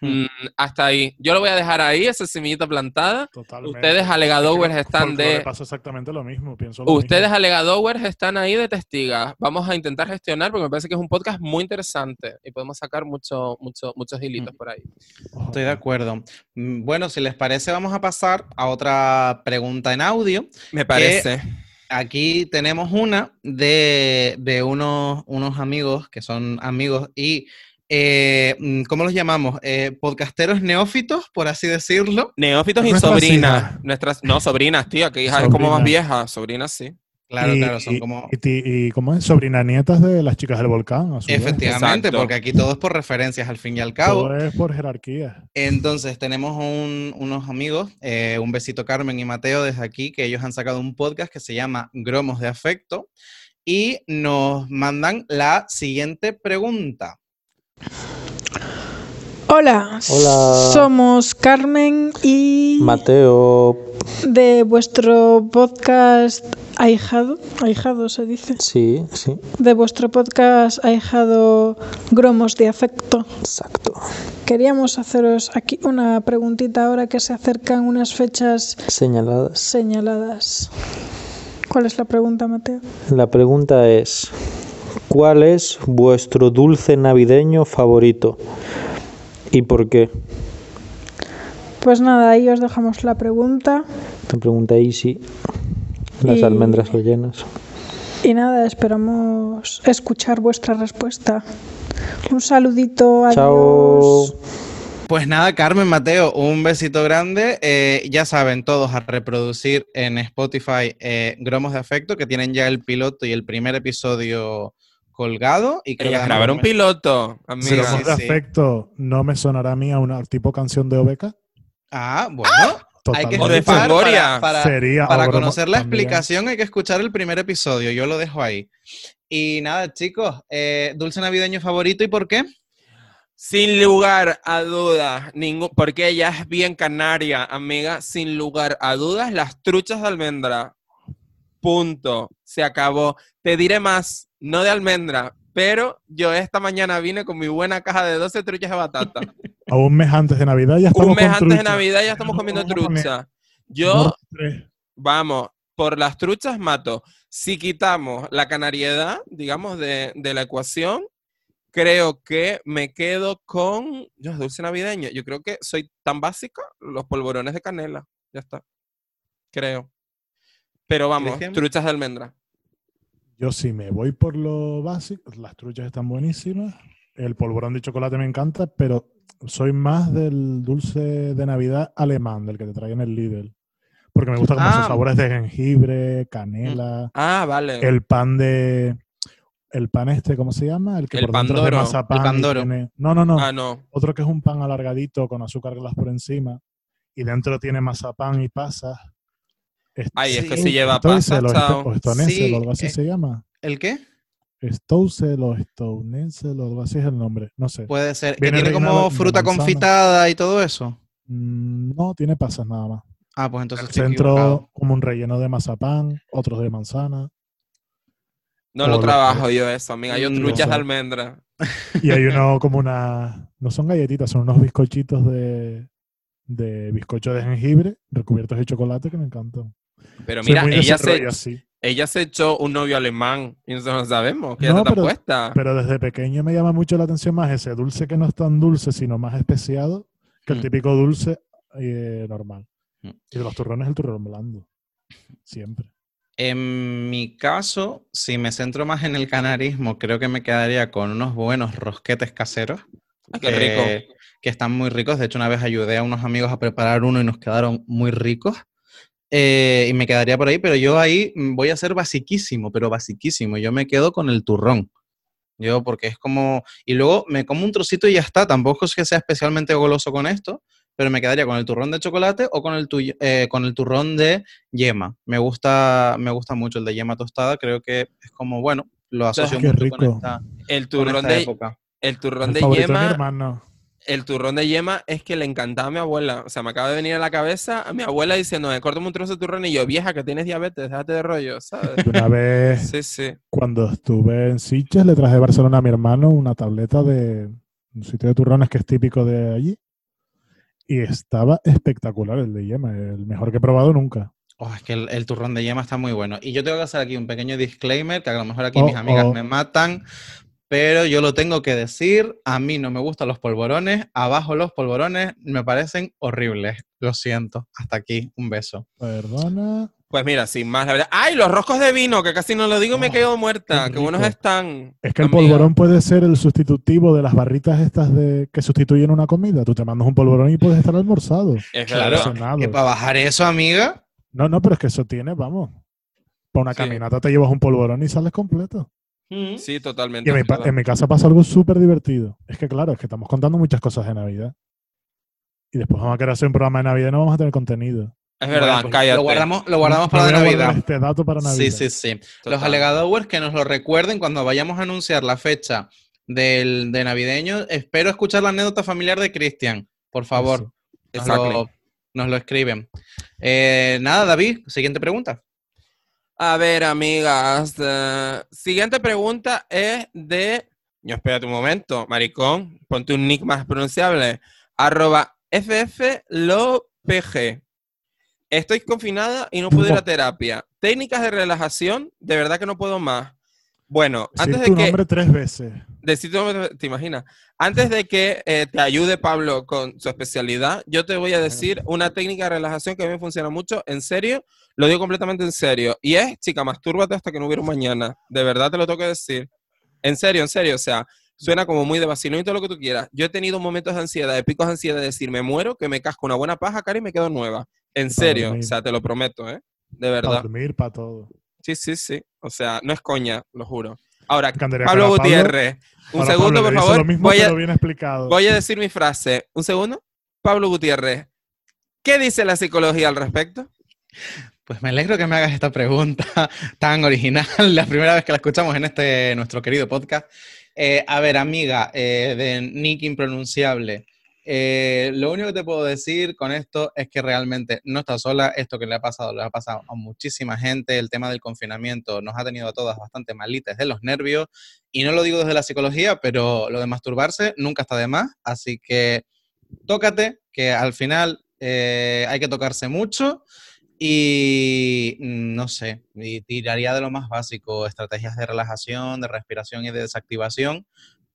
Hmm. Mm, hasta ahí. Yo lo voy a dejar ahí, esa semillita plantada. Totalmente. Ustedes, alegadores, están de. pasa exactamente lo mismo. Pienso lo Ustedes, alegadores, están ahí de testigas. Vamos a intentar gestionar porque me parece que es un podcast muy interesante y podemos sacar mucho, mucho, muchos hilitos Mm. por ahí. Estoy de acuerdo. Mm, Bueno, si les parece, vamos a pasar a otra pregunta en audio. Me parece. Aquí tenemos una de, de unos, unos amigos que son amigos y, eh, mm, ¿cómo los llamamos? Eh, podcasteros neófitos, por así decirlo. Neófitos y sobrinas. Nuestras, no, sobrinas, tío, que hija es como más Sobrinas. vieja. Sobrinas, sí. Claro, y, claro, son y- como... Y, ¿cómo es? Sobrina nietas de las chicas del volcán. Efectivamente, Exacto. porque aquí todo es por referencias al fin y al cabo. Todo es por jerarquía. Entonces, tenemos un- unos amigos, eh, un besito Carmen y Mateo desde aquí, que ellos han sacado un podcast que se llama Gromos de Afecto y nos mandan la siguiente pregunta. Hola, Hola. somos Carmen y Mateo, de vuestro podcast Ahijado, Ahijado se dice, sí, sí, de vuestro podcast Ahijado Gromos de Afecto. exacto. Queríamos haceros aquí una preguntita ahora que se acercan unas fechas Señaladas. señaladas. ¿Cuál es la pregunta, Mateo? La pregunta es, ¿cuál es vuestro dulce navideño favorito? ¿Y por qué? Pues nada, ahí os dejamos la pregunta. Te pregunta Easy. Las Y- almendras rellenas. Y nada, esperamos escuchar vuestra respuesta. Un saludito, adiós. Chao. Pues nada, Carmen, Mateo, un besito grande. Eh, ya saben todos a reproducir en Spotify eh, Gromos de Afecto, que tienen ya el piloto y el primer episodio colgado. Y que Ellas grabaron un piloto, Si amiga. lo sí, de sí. afecto no me sonará a mí a una tipo canción de Obeca. Ah, bueno. Hay que escuchar para, para- Sería para conocer la también. explicación hay que escuchar el primer episodio. Yo lo dejo ahí. Y nada, chicos, eh, dulce navideño favorito y por qué? Sin lugar a dudas, ningún, porque ella es bien canaria, amiga. Sin lugar a dudas, las truchas de almendra. Punto. Se acabó. Te diré más, no de almendra, pero yo esta mañana vine con mi buena caja de 12 truchas de batata. A un mes antes de Navidad ya estamos Un mes con antes de. Navidad ya estamos No, comiendo poner- trucha. Yo, vamos, por las truchas mato. Si quitamos la canariedad, digamos, de, de la ecuación, creo que me quedo con Dios, dulce navideño. Yo creo que soy tan básica, los polvorones de canela. Ya está. Creo. Pero vamos, truchas de almendra. Yo sí me voy por lo básico. Las truchas están buenísimas. El polvorón de chocolate me encanta, pero soy más del dulce de Navidad alemán, del que te traen el Lidl. Porque me gusta como Ah. sus sabores de jengibre, canela, Ah, vale. el pan de... El pan este, ¿cómo se llama? El que El por dentro es de pandoro. mazapán El pandoro. tiene- No, no, no. Ah, no. Otro que es un pan alargadito con azúcar glass por encima. Y dentro tiene mazapán y pasas. Ay, es que Sí. si lleva Stoessel pasa, o chao. Sto- o Stonesel Sí, o algo así eh, se llama. ¿El qué? Stousel o Stonesel o algo así es el nombre. No sé. Puede ser. Que tiene como de- de fruta confitada y todo eso. Mm, no, tiene pasas nada más. Ah, pues entonces el estoy centro equivocado. como un relleno de mazapán, otros de manzana. No lo trabajo yo eso, amiga. Yo Mm, truchas no de sé. almendra. Y hay uno como una... No son galletitas, son unos bizcochitos de, de bizcocho de jengibre recubiertos de chocolate que me encantan. Pero mira, ella se, así. ella se echó un novio alemán y nosotros no sabemos que No, está pero- puesta. Pero desde pequeño me llama mucho la atención más ese dulce que no es tan dulce, sino más especiado que el Mm. típico dulce eh, normal. Mm. Y de los turrones, el turrón blando. Siempre. En mi caso, si me centro más en el canarismo, creo que me quedaría con unos buenos rosquetes caseros. Ay, qué rico. que- Que están muy ricos. De hecho, una vez ayudé a unos amigos a preparar uno y nos quedaron muy ricos. Eh, y me quedaría por ahí, pero yo ahí mm, voy a ser basiquísimo, pero basiquísimo. Yo me quedo con el turrón. Yo, porque es como. Y luego me como un trocito y ya está. Tampoco es que sea especialmente goloso con esto, pero me quedaría con el turrón de chocolate o con el, tuyo- eh, con el turrón de yema. Me gusta, me gusta mucho el de yema tostada. Creo que es como, bueno, lo asocio mucho rico. con esta, El con turrón esta de, época. el turrón El de de yema, hermano. El turrón de yema es que le encantaba a mi abuela. O sea, me acaba de venir a la cabeza a mi abuela diciendo, me corto un trozo de turrón y yo, vieja, que tienes diabetes, déjate de rollo, ¿sabes? Una vez, Sí, sí. cuando estuve en Sitges, le traje de Barcelona a mi hermano una tableta de un sitio de turrones que es típico de allí. Y estaba espectacular el de yema, el mejor que he probado nunca. Oh, es que el, el turrón de yema está muy bueno. Y yo tengo que hacer aquí un pequeño disclaimer, que a lo mejor aquí Oh, mis amigas oh. me matan, pero yo lo tengo que decir, a mí no me gustan los polvorones, abajo los polvorones me parecen horribles. Lo siento. Hasta aquí, un beso. Perdona. Pues mira, sin más, la verdad. ¡Ay, los roscos de vino! Que casi no lo digo, me he Oh, quedado muerta. qué Qué buenos están. Es que el amiga. polvorón puede ser el sustitutivo de las barritas estas de que sustituyen una comida. Tú te mandas un polvorón y puedes estar almorzado. Es Claro. Que para bajar eso, amiga, No, no, pero es que eso tiene, vamos. Para una Sí. caminata te llevas un polvorón y sales completo. Sí, totalmente. Y en mi, en casa pasa algo súper divertido. Es que, claro, es que estamos contando muchas cosas de Navidad. Y después vamos a querer hacer un programa de Navidad y no vamos a tener contenido. Es verdad, Bueno, pues cállate. Lo guardamos, lo guardamos para Navidad. este dato para Navidad. Sí, sí, sí. Los alegadores que nos lo recuerden cuando vayamos a anunciar la fecha del, de navideño. Espero escuchar la anécdota familiar de Cristian, por favor. Nos, lo, nos lo escriben. Eh, nada, David, siguiente pregunta. A ver, amigas. siguiente pregunta es de. No, espérate un momento, maricón. Ponte un nick más pronunciable. Arroba FFLOPG. Estoy confinada y no puedo ir a terapia. Técnicas de relajación, de verdad que no puedo más. Bueno, Decir antes de tu que. nombre tres veces. te imaginas, antes de que eh, te ayude Pablo con su especialidad, yo te voy a decir una técnica de relajación que a mí me funciona mucho, en serio, lo digo completamente en serio, y es, chica, mastúrbate hasta que no hubiera un mañana, de verdad te lo tengo que decir, en serio, en serio, o sea, suena como muy de vacilón y todo lo que tú quieras. Yo he tenido momentos de ansiedad, de picos de ansiedad, de decir, me muero, que me casco una buena paja, cara, y me quedo nueva, en serio, o sea, te lo prometo, ¿eh? De Para verdad. dormir, para todo. Sí, sí, sí. O sea, no es coña, lo juro. Ahora, Pablo Pablo- Gutiérrez, un segundo, Pablo, por favor. Lo mismo, voy, a, pero bien explicado. voy a decir mi frase. Un segundo. Pablo Gutiérrez, ¿qué dice la psicología al respecto? Pues me alegro que me hagas esta pregunta tan original, la primera vez que la escuchamos en este nuestro querido podcast. Eh, a ver, amiga eh, de Nick Impronunciable, eh, lo único que te puedo decir con esto es que realmente no estás sola. Esto que le ha pasado, le ha pasado a muchísima gente. El tema del confinamiento nos ha tenido a todas bastante malitas de los nervios. Y no lo digo desde la psicología, pero lo de masturbarse nunca está de más. Así que tócate, que al final eh, hay que tocarse mucho. Y mm, no sé, y tiraría de lo más básico, estrategias de relajación, de respiración y de desactivación,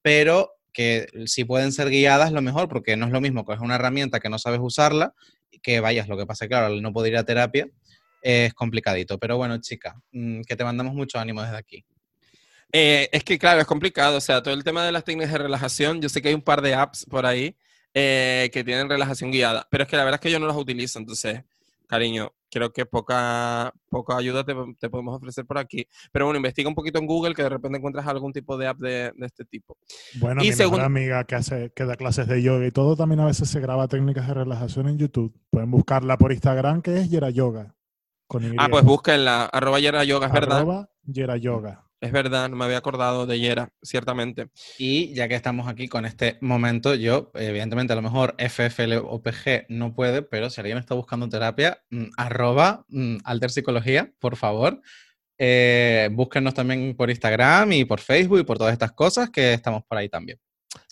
pero que si pueden ser guiadas, lo mejor, porque no es lo mismo coger una herramienta que no sabes usarla, que vayas, lo que pasa, claro, al no poder ir a terapia, es complicadito. Pero bueno, chica, mm, que te mandamos mucho ánimo desde aquí. Eh, es que, claro, es complicado. O sea, todo el tema de las técnicas de relajación, yo sé que hay un par de apps por ahí eh, que tienen relajación guiada, pero es que la verdad es que yo no las utilizo. Entonces, cariño, creo que poca, poca ayuda te, te podemos ofrecer por aquí. Pero bueno, investiga un poquito en Google que de repente encuentras algún tipo de app de, de este tipo. Bueno, Y mi segun- mejor amiga que, hace, que da clases de yoga y todo, también a veces se graba técnicas de relajación en YouTube. Pueden buscarla por Instagram, que es Yera Yoga. Con. Ah, pues búsquenla, arroba Yera Yoga, es verdad. Arroba Yera Yoga. Es verdad, no me había acordado de Yera, ciertamente. Y ya que estamos aquí con este momento, yo, evidentemente, a lo mejor FFLOPG no puede, pero si alguien está buscando terapia, mm, arroba mm, Alter Psicología, por favor. Eh, búsquenos también por Instagram y por Facebook y por todas estas cosas que estamos por ahí también.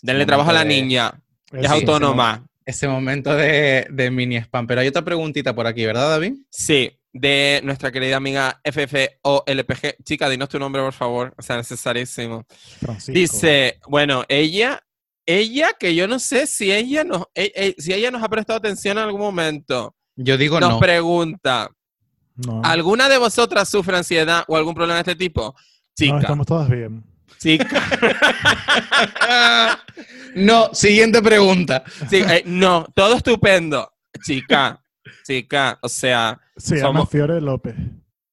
Denle Momento trabajo a la de- niña, es Eso. Sí, autónoma. Ese momento de, de mini spam. Pero hay otra preguntita por aquí, ¿verdad, David? Sí, de nuestra querida amiga FFOLPG. Chica, dinos tu nombre, por favor. O sea, necesarísimo. Francisco. Dice, bueno, ella, ella, que yo no sé si ella nos, e- e- si ella nos ha prestado atención en algún momento, Yo digo nos no. pregunta, No, ¿alguna de vosotras sufre ansiedad o algún problema de este tipo? no, Chica, estamos todas bien. chica, no, siguiente pregunta. sí, eh, no, todo estupendo. Chica, chica, o sea, Se llama Somos- Fiore López.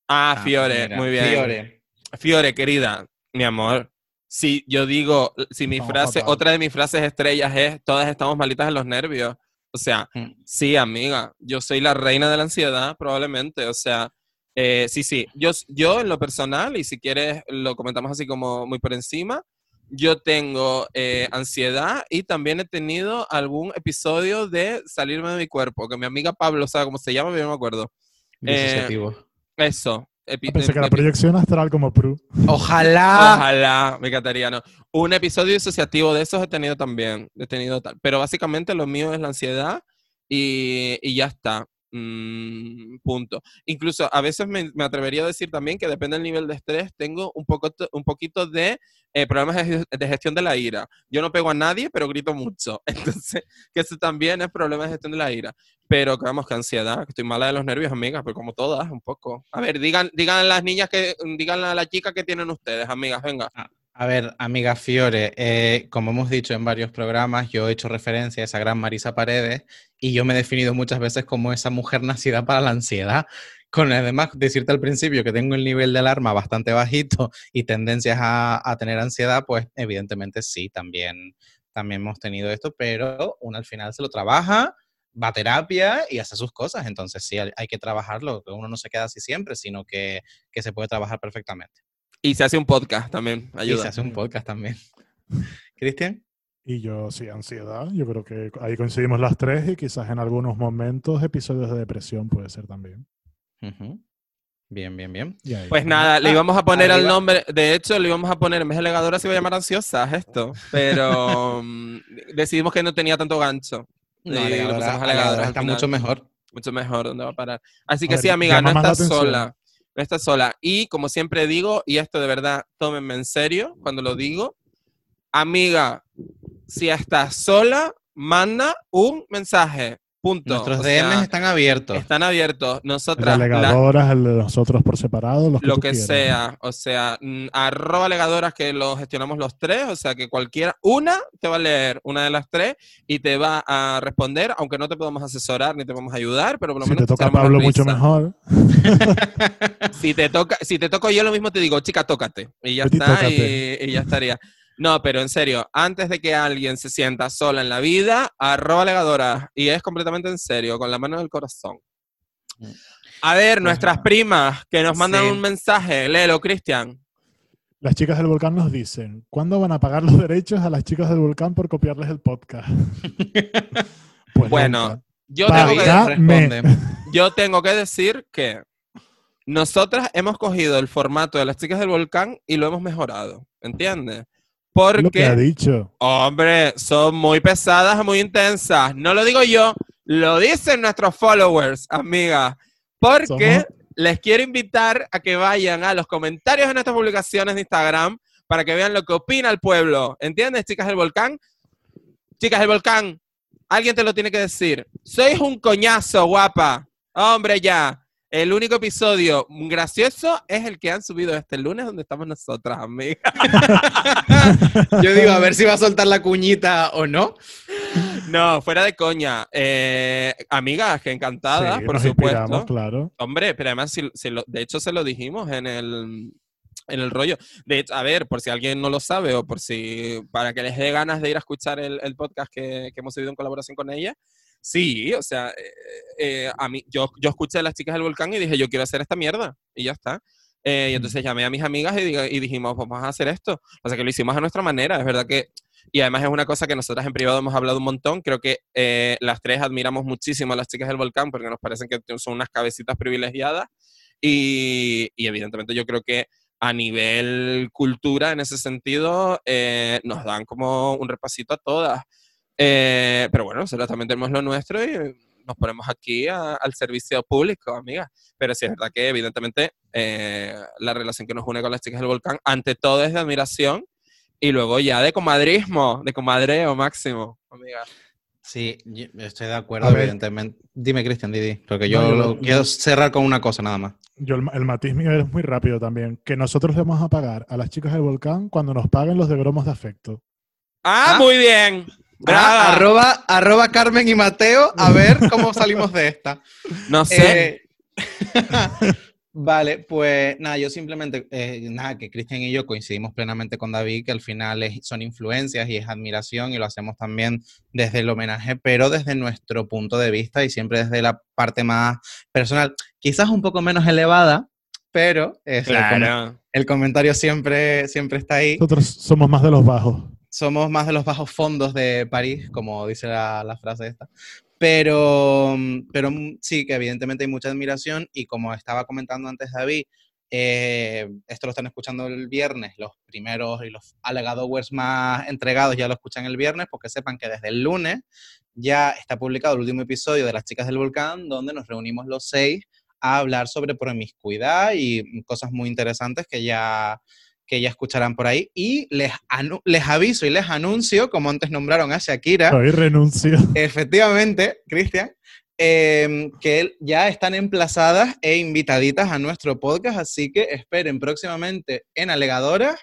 ah, Ah, Fiore, muy bien. Fiore. Fiore, querida, mi amor, si yo digo, si mi No, frase, fatal. otra de mis frases estrellas es, todas estamos malitas en los nervios. O sea, Mm. sí, amiga, yo soy la reina de la ansiedad, probablemente. O sea, eh, sí, sí, yo, yo en lo personal, y si quieres lo comentamos así como muy por encima, yo tengo eh, ansiedad y también he tenido algún episodio de salirme de mi cuerpo, que mi amiga Pablo sabe cómo se llama, pero yo no me acuerdo. Eh, Disociativo. Eso. epi- Pensé que la proyección astral como Pru. Ojalá. Ojalá, me encantaría, ¿no? Un episodio disociativo de esos he tenido también, he tenido tal. Pero básicamente lo mío es la ansiedad y, y ya está. Mm, punto. Incluso a veces me, me atrevería a decir también que depende del nivel de estrés, tengo un, poco, un poquito de eh, problemas de, de gestión de la ira. Yo no pego a nadie, pero grito mucho. Entonces, que eso también es problema de gestión de la ira. Pero, que vamos, que ansiedad, que estoy mala de los nervios, amigas, pero como todas, un poco. A ver, digan, digan a las niñas que, digan a la chica que tienen ustedes, amigas, venga. A ver, amiga Fiore, eh, como hemos dicho en varios programas, yo he hecho referencia a esa gran Marisa Paredes y yo me he definido muchas veces como esa mujer nacida para la ansiedad. Con además decirte al principio que tengo el nivel de alarma bastante bajito y tendencias a, a tener ansiedad, pues evidentemente sí, también, también hemos tenido esto, pero uno al final se lo trabaja, va a terapia y hace sus cosas. Entonces sí, hay, que trabajarlo, que uno no se queda así siempre, sino que, que se puede trabajar perfectamente. Y se hace un podcast también, Y se hace un podcast también. Cristian. Y yo, sí, ansiedad. Yo creo que ahí coincidimos las tres y quizás en algunos momentos episodios de depresión puede ser también. Ujú. Bien, bien, bien. Ahí- Pues nada, le íbamos a poner el arriba. nombre, de hecho, le íbamos a poner, en vez de legadora se iba a llamar ansiosa, esto, pero mm, decidimos que no tenía tanto gancho. No, Y lo pusimos a legadora al está final. mucho mejor. mucho mejor dónde va a parar. Así A que ver, sí, amiga, no estás sola. No estás sola. Y como siempre digo, y esto de verdad, tómenme en serio cuando lo digo, amiga, si estás sola, manda un mensaje. Punto. Nuestros O sea, DMs están abiertos. están abiertos. Las Nosotras, la- legadoras, el de nosotros por separado, los que lo tú que quieras. sea, o sea, arroba legadoras que lo gestionamos los tres, o sea que cualquiera, una te va a leer, una de las tres, y te va a responder, aunque no te podamos asesorar ni te vamos a ayudar, pero por lo Si menos te toca Pablo mucho mejor. Si te toca, si te toco yo lo mismo te digo, chica, tócate. Y ya está, y ya estaría. No, pero en serio, antes de que alguien se sienta sola en la vida, arroba legadora. Y es completamente en serio, con la mano en el corazón. A ver, nuestras primas que nos mandan Sí. un mensaje, léelo, Cristian. Las chicas del volcán nos dicen, ¿cuándo van a pagar los derechos a las chicas del volcán por copiarles el podcast? Pues Bueno, nunca. Yo tengo, que, yo tengo que decir que nosotras hemos cogido el formato de las chicas del volcán y lo hemos mejorado, ¿entiendes? Lo que ha Porque, dicho. hombre, son muy pesadas, muy intensas. No lo digo yo, lo dicen nuestros followers, amigas. Porque Somos- les quiero invitar a que vayan a los comentarios de nuestras publicaciones de Instagram para que vean lo que opina el pueblo. ¿Entiendes, chicas del volcán? Chicas del volcán, alguien te lo tiene que decir. Sois un coñazo, guapa. Hombre, ya. El único episodio gracioso es el que han subido este lunes donde estamos nosotras, amigas. Yo digo, a ver si va a soltar la cuñita o no. No, fuera de coña. Eh, amigas, que encantadas, Sí, por nos supuesto. claro. Hombre, pero además, si- si lo- de hecho, se lo dijimos en el, en el rollo. De hecho, a ver, por si alguien no lo sabe o por si, para que les dé ganas de ir a escuchar el, el podcast que, que hemos subido en colaboración con ella. Sí, o sea, eh, eh, a mí, yo, yo escuché a las chicas del volcán y dije, yo quiero hacer esta mierda. Y ya está. Eh, y entonces llamé a mis amigas y, diga- y dijimos, vamos a hacer esto. O sea, que lo hicimos a nuestra manera. Es verdad que y además es una cosa que nosotras en privado hemos hablado un montón. Creo que eh, las tres admiramos muchísimo a las chicas del volcán porque nos parecen que son unas cabecitas privilegiadas. Y, y evidentemente yo creo que a nivel cultura, en ese sentido, eh, nos dan como un repasito a todas. Eh, pero bueno, nosotros también tenemos lo nuestro y nos ponemos aquí a- al servicio público, amiga. Pero sí es verdad que evidentemente eh, la relación que nos une con las chicas del volcán, ante todo es de admiración y luego ya de comadrismo, de comadreo máximo, amiga. Sí, yo estoy de acuerdo, evidentemente. Dime, Cristian, Didi, porque yo No, yo lo- quiero cerrar con una cosa nada más. Yo, el, el matiz mío es muy rápido también. Que nosotros le vamos a pagar a las chicas del volcán cuando nos paguen los de gromos de afecto. Ah, Ah. muy bien. Ah, arroba, arroba Carmen y Mateo, a ver cómo salimos de esta. no sé. Eh, vale, pues nada, yo simplemente, eh, nada, que Cristian y yo coincidimos plenamente con David, que al final es- son influencias y es admiración y lo hacemos también desde el homenaje, pero desde nuestro punto de vista y siempre desde la parte más personal, quizás un poco menos elevada, pero es el, com- claro. el comentario siempre, siempre está ahí. Nosotros somos más de los bajos. Somos más de los bajos fondos de París, como dice la, la frase esta. Pero, pero mm, sí, que evidentemente hay mucha admiración y como estaba comentando antes David, eh, esto lo están escuchando el viernes, los primeros y los alegadores más entregados ya lo escuchan el viernes, porque sepan que desde el lunes ya está publicado el último episodio de Las Chicas del Volcán, donde nos reunimos los seis a hablar sobre promiscuidad y cosas muy interesantes que ya, que ya escucharán por ahí. Y les, les aviso y les anuncio, como antes nombraron a Shakira, Hoy renuncio. efectivamente, Cristian, eh, que ya están emplazadas e invitaditas a nuestro podcast, así que esperen próximamente en Alegadoras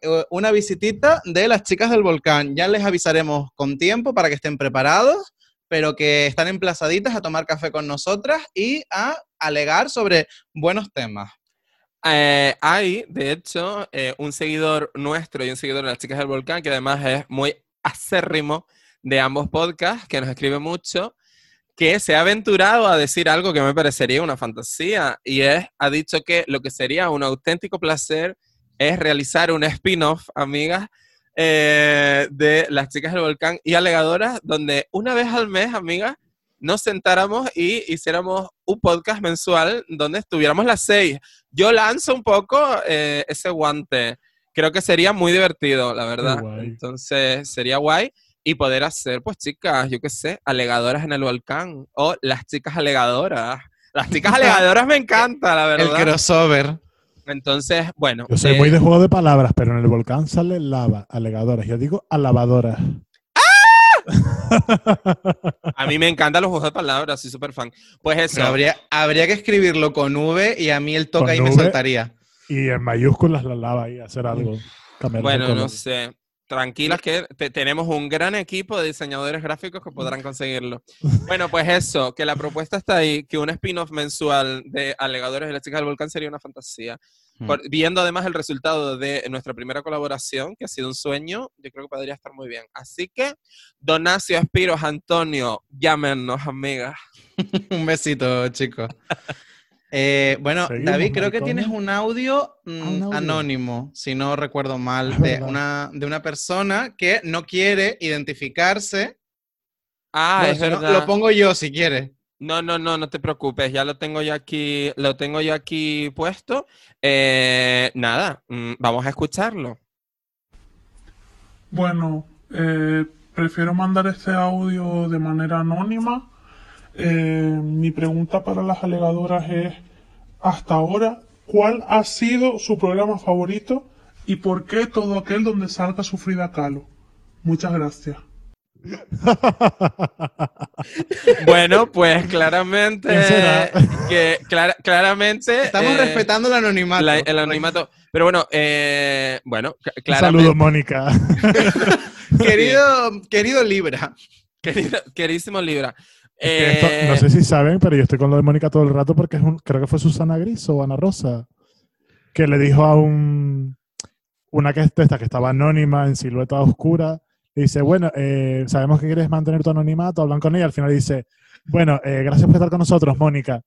eh, una visitita de las chicas del volcán. Ya les avisaremos con tiempo para que estén preparados, pero que están emplazaditas a tomar café con nosotras y a alegar sobre buenos temas. Eh, hay, de hecho, eh, un seguidor nuestro y un seguidor de las chicas del volcán, que además es muy acérrimo de ambos podcasts, que nos escribe mucho, que se ha aventurado a decir algo que me parecería una fantasía, y es, ha dicho que lo que sería un auténtico placer es realizar un spin-off, amigas, eh, de las chicas del volcán y alegadoras, donde una vez al mes, amigas, nos sentáramos y hiciéramos un podcast mensual donde estuviéramos las seis. Yo lanzo un poco eh, ese guante. Creo que sería muy divertido, la verdad. Entonces, sería guay. Y poder hacer, pues, chicas, yo qué sé, alegadoras en el volcán. O las chicas alegadoras. Las chicas alegadoras me encanta, la El verdad. crossover. Entonces, bueno. Yo soy eh, muy de juego de palabras, pero en el volcán sale lava, alegadoras. Yo digo alabadoras. A mí me encantan los juegos de palabras, soy súper fan. Pues eso. Habría, habría que escribirlo con V y a mí el toque ahí me saltaría. y en mayúsculas la lava y hacer algo. Bueno, no sé. Tranquilas que te- tenemos un gran equipo de diseñadores gráficos que podrán conseguirlo. Bueno, pues eso, que la propuesta está ahí, que un spin-off mensual de Alegadores de la Chica del Volcán sería una fantasía. Por- viendo además el resultado de nuestra primera colaboración, que ha sido un sueño, yo creo que podría estar muy bien. Así que, Donacio, Aspiros, Antonio, llámenos, amigas. Un besito, chicos. Eh, bueno, Seguimos, David, creo que tienes un audio, mm, Ah, un audio. anónimo, si no recuerdo mal, de una, de una persona que no quiere identificarse. Ah, Bueno, es si no, verdad. lo pongo yo si quieres. No, no, no, no te preocupes, ya lo tengo yo aquí, lo tengo yo aquí puesto. Eh, nada, mm, vamos a escucharlo. Bueno, eh, prefiero mandar este audio de manera anónima. Eh, mi pregunta para las alegadoras es, hasta ahora, ¿cuál ha sido su programa favorito y por qué todo aquel donde salga su Frida Kahlo? Muchas gracias. Bueno, pues claramente, claramente Estamos eh, respetando el anonimato. la- el anonimato. Pero bueno, eh, bueno, claramente, saludo, Mónica. Querido, querido Libra. querido- queridísimo Libra. Que esto- eh, no sé si saben, pero yo estoy con lo de Mónica todo el rato porque es un- creo que fue Susana Gris o Ana Rosa que le dijo a un una que esta que estaba anónima en silueta oscura dice bueno eh, sabemos que quieres mantener tu anonimato hablan con ella al final dice bueno eh, gracias por estar con nosotros Mónica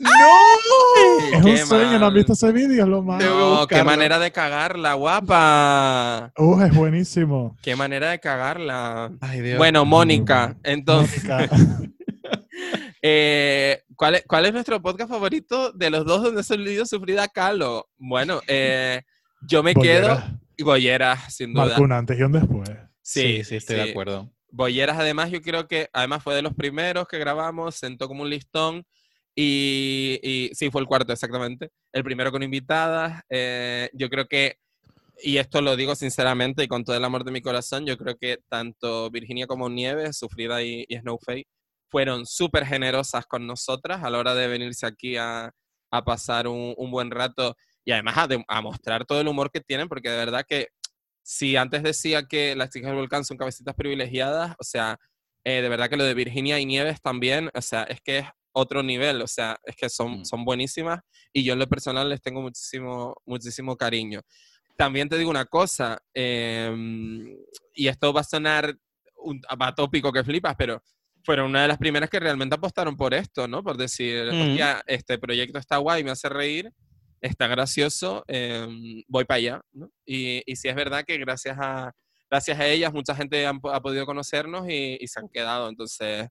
¡No! es un sueño no han visto ese vídeo es lo más no, qué manera de cagarla, guapa. uh, es buenísimo Qué manera de cagarla. Ay, Dios. Bueno, Mónica, entonces, Mónica eh, ¿cuál, es, ¿cuál es nuestro podcast favorito de los dos donde ha salido su Frida Kahlo? Bueno, eh, yo me quedo Bolleras. Bolleras, sin duda. marcó un antes y un después sí, sí, estoy de acuerdo. Bolleras, además, yo creo que además fue de los primeros que grabamos, sentó como un listón y, y sí, fue el cuarto exactamente. El primero con invitadas. eh, yo creo que, y esto lo digo sinceramente y con todo el amor de mi corazón, yo creo que tanto Virginia como Nieves, Sufrida y, y Snowface, fueron súper generosas con nosotras a la hora de venirse aquí a, a pasar un, un buen rato y además a, de- a mostrar todo el humor que tienen, porque de verdad que si antes decía que las chicas del volcán son cabecitas privilegiadas, o sea, eh, de verdad que lo de Virginia y Nieves también, o sea, es que es otro nivel, o sea, es que son, Mm. son buenísimas y yo en lo personal les tengo muchísimo, muchísimo cariño. También te digo una cosa, em, y esto va a sonar un va tópico que flipas, pero fueron una de las primeras que realmente apostaron por esto, ¿no? Por decir, Mm. este proyecto está guay, me hace reír, está gracioso, em, voy para allá, ¿no? Y, y sí es verdad que gracias a, gracias a ellas mucha gente han ha, podido conocernos y, y se han quedado, entonces,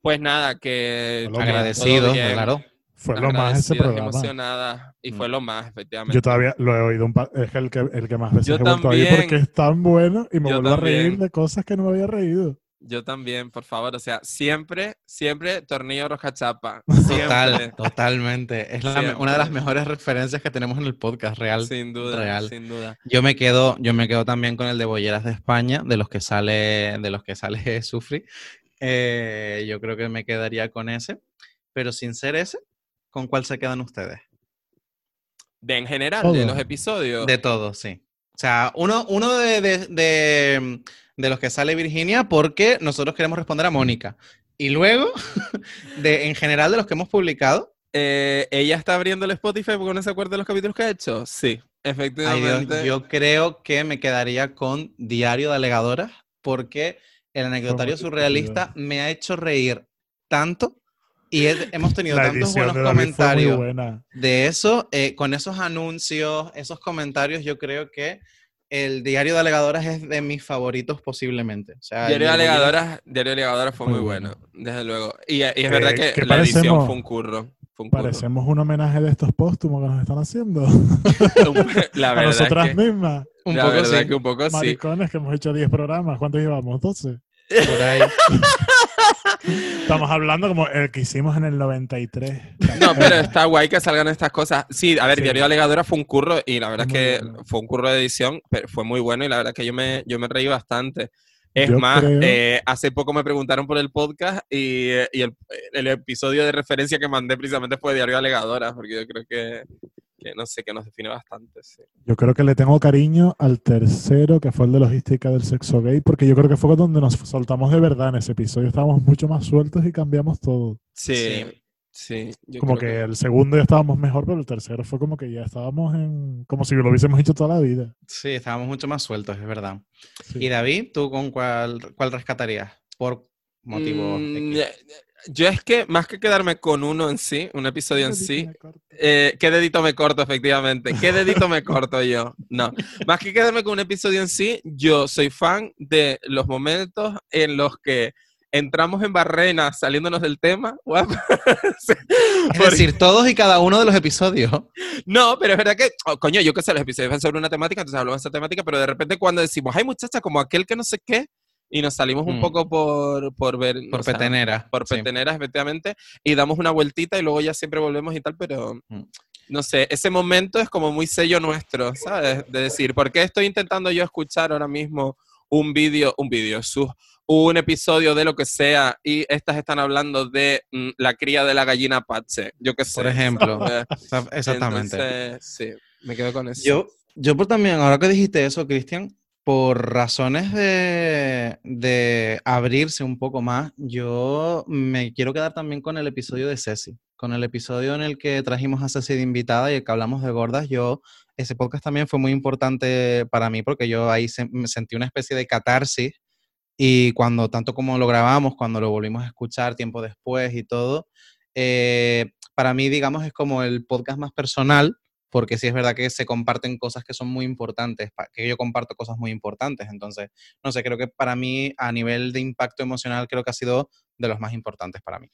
pues nada, que... Lo Agradecido, bien, claro. fue lo más ese programa emocionadas, y fue Mm. lo más, efectivamente. Yo todavía lo he oído un par, es el que, el que más veces Yo he vuelto a también. porque es tan bueno y me Yo vuelvo a reír también. de cosas que no me había reído. Yo también, por favor, o sea, siempre, siempre tornillo roja chapa. Total, Siempre. totalmente. Es la una de las mejores referencias que tenemos en el podcast real. Sin duda, real. sin duda. Yo me quedo, yo me quedo también con el de Bolleras de España, de los que sale, de los que sale Sufri. Eh, yo creo que me quedaría con ese. Pero sin ser ese, ¿con cuál se quedan ustedes? De en general, de Todo. los episodios. De todos, sí. O sea, uno, uno de, de- de- de los que sale Virginia porque nosotros queremos responder a Mónica. Y luego, de, en general, de los que hemos publicado. Eh, ¿Ella está abriendo el Spotify porque no se acuerda de los capítulos que ha hecho? Sí, Ay, Dios, efectivamente. yo creo que me quedaría con Diario de Alegadoras porque el anecdotario surrealista me ha hecho reír tanto y he- hemos tenido La tantos buenos de comentarios buena. de eso, eh, con esos anuncios, esos comentarios, yo creo que el Diario de Alegadoras es de mis favoritos posiblemente. O sea, Diario de Alegadoras, Diario de Alegadoras fue Muy muy bueno. bueno, desde luego. Y, y es Eh, verdad que ¿qué la edición fue un curro. Fue un curro. Parecemos un homenaje de estos póstumos que nos están haciendo. la a verdad nosotras es que, mismas. Un la poco verdad sí, que un poco sí. Maricones que hemos hecho 10 programas. ¿Cuántos llevamos? 12. Por ahí. Estamos hablando como el que hicimos en el 93. No, pero está guay que salgan estas cosas. Sí, a ver, Sí. Diario Alegadora fue un curro y la verdad es Muy que bueno. fue un curro de edición, pero fue muy bueno y la verdad es que yo me, yo me reí bastante. Es Yo más, creo- eh, hace poco me preguntaron por el podcast y, eh, y el, el episodio de referencia que mandé precisamente fue Diario Alegadora, porque yo creo que, que no sé, que nos define bastante. sí. Yo creo que le tengo cariño al tercero, que fue el de logística del sexo gay, porque yo creo que fue donde nos soltamos de verdad en ese episodio. Estábamos mucho más sueltos y cambiamos todo. Sí, sí. Yo como creo que, el segundo ya estábamos mejor, pero el tercero fue como que ya estábamos en. como si lo hubiésemos hecho toda la vida. Sí, estábamos mucho más sueltos, es verdad. Sí. Y David, ¿tú con cuál, cuál rescatarías? Por motivo Mm, X. yo es que más que quedarme con uno en sí, un episodio en sí, Eh, ¿Qué dedito me corto, efectivamente? ¿Qué dedito me corto yo? No. Más que quedarme con un episodio en sí, yo soy fan de los momentos en los que entramos en barrena saliéndonos del tema. Es decir, todos y cada uno de los episodios. no, pero es verdad que, oh, coño, yo qué sé, los episodios van sobre una temática, entonces hablamos de esa temática, pero de repente cuando decimos, ay muchacha, como aquel que no sé qué, y nos salimos un Mm. poco por, por ver... Por sea, petenera. por sí. peteneras, efectivamente, y damos una vueltita y luego ya siempre volvemos y tal, pero Mm. no sé, ese momento es como muy sello nuestro, ¿sabes? De decir, ¿por qué estoy intentando yo escuchar ahora mismo un vídeo, un vídeo, su- un episodio de lo que sea y estas están hablando de mm, la cría de la gallina Pache? Yo qué sé. Por ejemplo. ¿sabes? Esa- Exactamente. Entonces, sí, me quedo con eso. Yo, yo por también, ahora que dijiste eso, Cristian, por razones de, de abrirse un poco más, yo me quiero quedar también con el episodio de Ceci, con el episodio en el que trajimos a Ceci de invitada y el que hablamos de gordas. Yo, ese podcast también fue muy importante para mí porque yo ahí se- me sentí una especie de catarsis y cuando tanto como lo grabamos, cuando lo volvimos a escuchar tiempo después y todo, eh, para mí, digamos, es como el podcast más personal porque sí es verdad que se comparten cosas que son muy importantes, que yo comparto cosas muy importantes, entonces, no sé, creo que para mí a nivel de impacto emocional creo que ha sido de los más importantes para mí.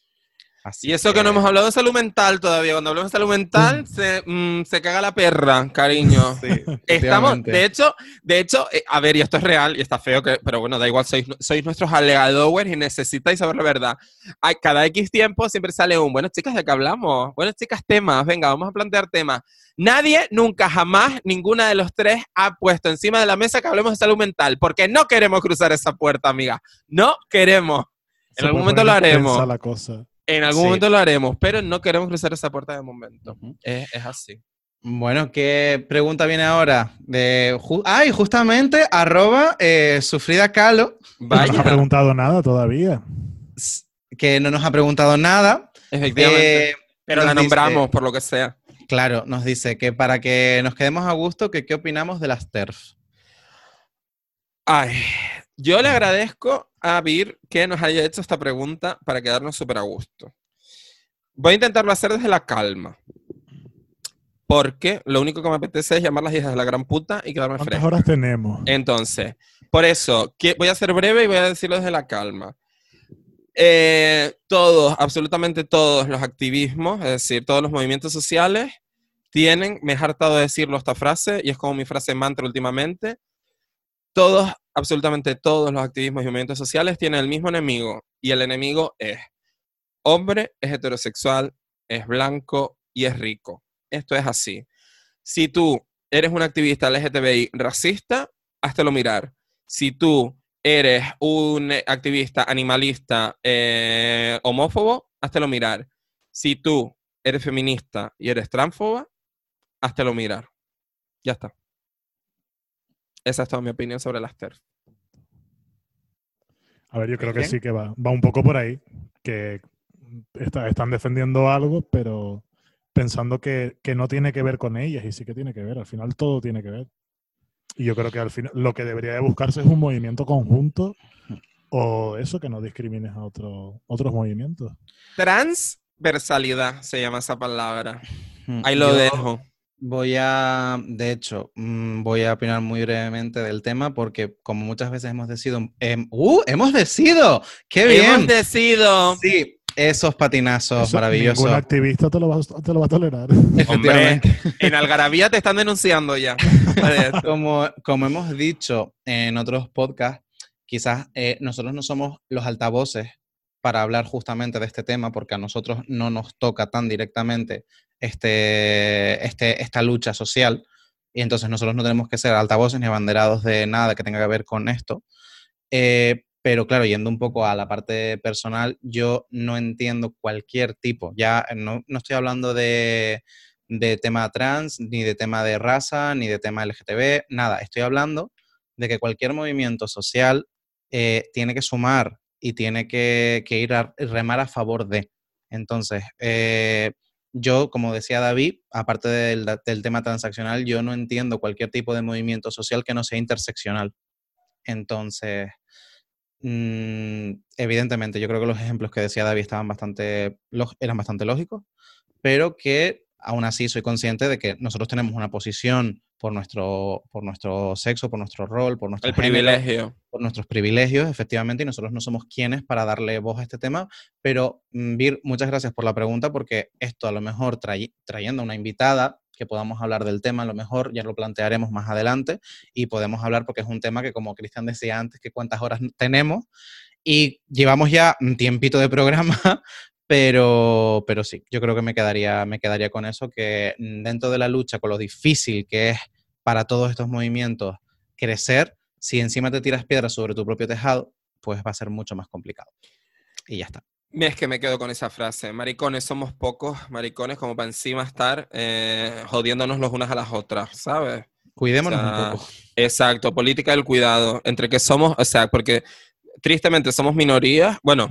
Así Y eso que no hemos hablado de salud mental todavía. Cuando hablamos de salud mental, se, mm, se caga la perra, cariño. Sí, Estamos, de hecho, de hecho, eh, a ver, y esto es real y está feo, que, pero bueno, da igual, sois, sois nuestros alegadores y necesitáis saber la verdad. Hay, cada X tiempo siempre sale un, bueno, chicas, ¿de qué hablamos? Bueno, chicas, temas, venga, vamos a plantear temas. Nadie, nunca, jamás, ninguna de los tres ha puesto encima de la mesa que hablemos de salud mental, porque no queremos cruzar esa puerta, amiga. No queremos. Se En algún momento lo haremos. la cosa. En algún Sí. momento lo haremos, pero no queremos cruzar esa puerta de momento. Es, es así. Bueno, ¿qué pregunta viene ahora? De, ju- ay, justamente, arroba eh, sufrida calo, No nos ha preguntado nada todavía. que no nos ha preguntado nada. efectivamente. Eh, pero la dice- nombramos por lo que sea. Claro, nos dice que para que nos quedemos a gusto, que qué opinamos de las TERF. Ay, yo le agradezco a Vir que nos haya hecho esta pregunta para quedarnos súper a gusto. Voy a intentarlo hacer desde la calma. Porque lo único que me apetece es llamar las hijas de la gran puta y quedarme ¿Cuántas fresco. horas tenemos? Entonces, por eso, que voy a ser breve y voy a decirlo desde la calma. Eh, todos, absolutamente todos los activismos, es decir, todos los movimientos sociales, tienen, me he hartado de decirlo esta frase, y es como mi frase mantra últimamente, todos, absolutamente todos los activismos y movimientos sociales tienen el mismo enemigo, y el enemigo es hombre, es heterosexual, es blanco y es rico. Esto es así. Si tú eres un activista LGTBI racista, háztelo mirar. Si tú eres un activista animalista eh, homófobo, háztelo mirar. Si tú eres feminista y eres transfoba, háztelo mirar. Ya está. Esa es toda mi opinión sobre las TERF. A ver, yo creo que Bien. sí que va. Va un poco por ahí. Que está- están defendiendo algo, pero pensando que, que no tiene que ver con ellas y sí que tiene que ver. Al final todo tiene que ver. Y yo creo que al final lo que debería de buscarse es un movimiento conjunto o eso, que no discrimines a otro- otros movimientos. Transversalidad se llama esa palabra. Mm, Ahí lo yo dejo. Voy a, de hecho, mm, voy a opinar muy brevemente del tema porque como muchas veces hemos decidido, em, ¡uh! ¡Hemos decidido! ¡Qué bien! Hemos decidido. Sí, esos patinazos Eso maravillosos. Ningún activista te lo, va, a- te lo va a tolerar. Efectivamente. En Algarabía te están denunciando ya. Como, como hemos dicho en otros podcasts, quizás eh, nosotros no somos los altavoces para hablar justamente de este tema, porque a nosotros no nos toca tan directamente este, este, esta lucha social, y entonces nosotros no tenemos que ser altavoces ni abanderados de nada que tenga que ver con esto. Eh, pero claro, yendo un poco a la parte personal, yo no entiendo cualquier tipo, ya no, no estoy hablando de, de tema trans, ni de tema de raza, ni de tema LGTB, nada, estoy hablando de que cualquier movimiento social eh, tiene que sumar y tiene que, que ir a remar a favor de. Entonces, eh, yo, como decía David, aparte del, tema transaccional, yo no entiendo cualquier tipo de movimiento social que no sea interseccional. Entonces, mmm, evidentemente, yo creo que los ejemplos que decía David estaban bastante, eran bastante lógicos, pero que aún así soy consciente de que nosotros tenemos una posición por nuestro, por nuestro sexo, por nuestro rol, por nuestro privilegio. por nuestros privilegios, efectivamente, y nosotros no somos quienes para darle voz a este tema. Pero, mm, Vir, muchas gracias por la pregunta, porque esto a lo mejor tray trayendo a una invitada que podamos hablar del tema, a lo mejor ya lo plantearemos más adelante y podemos hablar porque es un tema que, como Cristian decía antes, que cuántas horas tenemos y llevamos ya un tiempito de programa, pero, pero sí, yo creo que me quedaría, me quedaría con eso, que dentro de la lucha, con lo difícil que es para todos estos movimientos crecer, si encima te tiras piedras sobre tu propio tejado, pues va a ser mucho más complicado. Y ya está. Es que me quedo con esa frase. Maricones somos pocos, maricones como para encima estar eh, jodiéndonos los unas a las otras, ¿sabes? Cuidémonos O sea, un poco. Exacto, política del cuidado. Entre que somos, o sea, porque tristemente somos minorías. Bueno,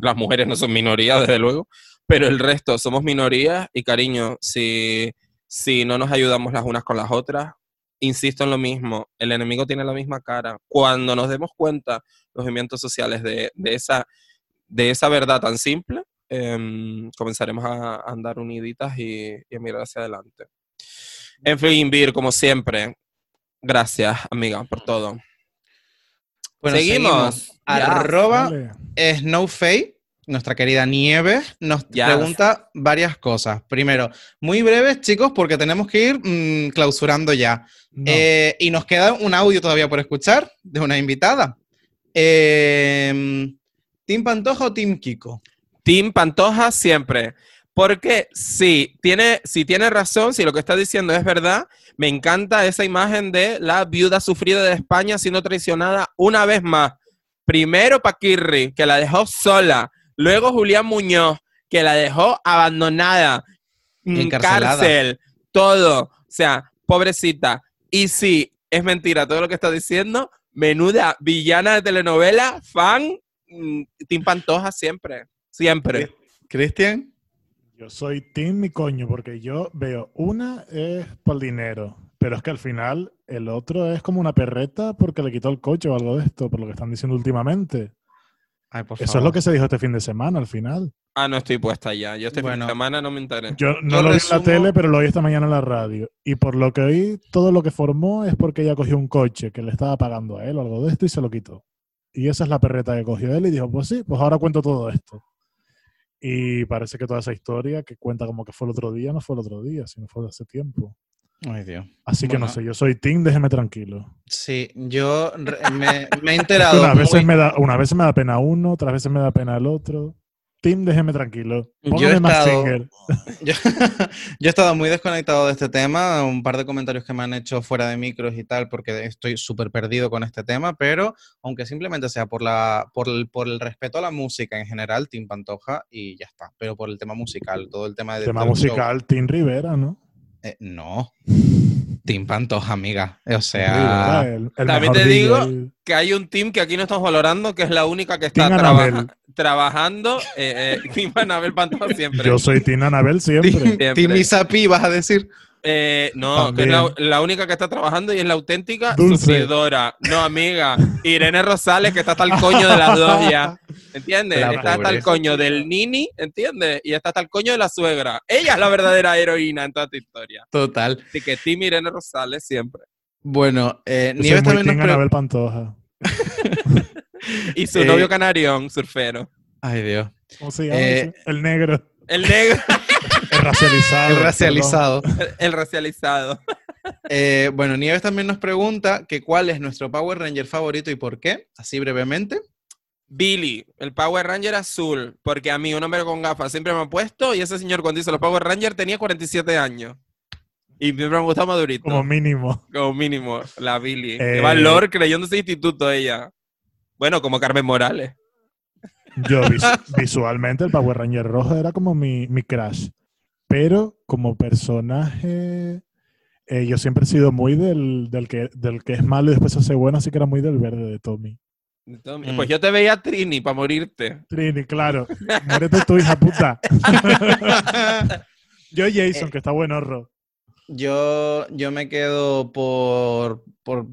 las mujeres no son minorías, desde luego, pero el resto somos minorías. Y cariño, si, si no nos ayudamos las unas con las otras, insisto en lo mismo, el enemigo tiene la misma cara. Cuando nos demos cuenta, los movimientos sociales, de, de esa, de esa verdad tan simple, eh, comenzaremos a andar uniditas y, y, a mirar hacia adelante. En fin, Vir, como siempre, gracias, amiga, por todo. Bueno, seguimos. seguimos. Arroba Vale. Snowfay, nuestra querida Nieves, nos pregunta varias cosas. Primero, muy breves, chicos, porque tenemos que ir mm, clausurando ya. No. Eh, y nos queda un audio todavía por escuchar de una invitada. Eh, ¿Team Pantoja o Team Kiko? Team Pantoja siempre. Porque sí, tiene, si tiene razón, si lo que está diciendo es verdad, me encanta esa imagen de la viuda sufrida de España siendo traicionada una vez más. Primero Paquirri, que la dejó sola. Luego Julián Muñoz, que la dejó abandonada. Encarcelada. Cárcel, todo. O sea, pobrecita. Y sí, es mentira todo lo que está diciendo. Menuda villana de telenovela, fan, mm, Team Pantoja siempre. Siempre. ¿Cristian? Yo soy Team mi coño, porque yo veo una es por dinero, pero es que al final el otro es como una perreta porque le quitó el coche o algo de esto, por lo que están diciendo últimamente. Ay, por Eso favor. es lo que se dijo este fin de semana al final. Ah, no estoy puesta ya. Yo este fin de semana no me enteré. Yo no Yo lo vi en la tele, pero lo oí esta mañana en la radio. Y por lo que oí, todo lo que formó es porque ella cogió un coche que le estaba pagando a él o algo de esto y se lo quitó. Y esa es la perreta que cogió él y dijo, pues sí, pues ahora cuento todo esto. Y parece que toda esa historia que cuenta como que fue el otro día, no fue el otro día, sino fue de hace tiempo. Ay, Dios. Así que no Bueno. sé, yo soy Team, déjeme tranquilo. Sí, yo me, me he enterado. Veces, muy- me da, una vez me da pena uno, otras veces me da pena el otro. Team, déjeme tranquilo. Yo he estado-. Yo, yo he estado muy desconectado de este tema, un par de comentarios que me han hecho fuera de micros y tal, porque estoy súper perdido con este tema, pero aunque simplemente sea por, la, por, el, por el respeto a la música en general, Tim Pantoja y ya está, pero por el tema musical, todo el tema de... Tema musical, Team Rivera, ¿no? eh, no, Tim Pantoja, amiga, o sea... el- el También te digo. Que hay un team que aquí no estamos valorando, que es la única que está Team traba- Anabel. trabajando. Eh, eh, Team Anabel Pantoja siempre. Yo soy Team Anabel siempre. Tim, Siempre. Tim Isapi, vas a decir. Eh, no, que es la, la única que está trabajando y es la auténtica Dulce. sufridora. No, amiga. Irene Rosales, que está hasta el coño de las dos ya. ¿Entiendes? La Está hasta el coño del nini, ¿entiendes? Y está hasta el coño de la suegra. Ella es la verdadera heroína en toda esta historia. Total. Así que Team Irene Rosales siempre. Bueno, eh, Yo Nieves muy también nos Anabel Pantoja. Y su Eh, novio canarión, surfero. Ay, Dios. ¿Cómo se llama? Eh? El negro. El negro, El racializado. El racializado. el racializado. Eh, bueno, Nieves también nos pregunta que cuál es nuestro Power Ranger favorito y por qué, así brevemente. Billy, el Power Ranger azul, porque a mí un hombre con gafas siempre me ha puesto y ese señor cuando hizo los Power Ranger tenía 47 años. Y siempre me gustaba madurito. Como mínimo. Como mínimo, la Billy. Eh, Qué valor creyendo ese instituto ella. Bueno, como Carmen Morales. Yo vis- visualmente el Power Ranger rojo era como mi, mi crush. Pero como personaje, eh, yo siempre he sido muy del, del, que, del que es malo y después se hace bueno, así que era muy del verde de Tommy. Mm. Pues yo te veía Trini para morirte. Trini, claro. Muérete tú, hija puta. Yo Jason, que está bueno, Ro. Yo, yo me quedo por, por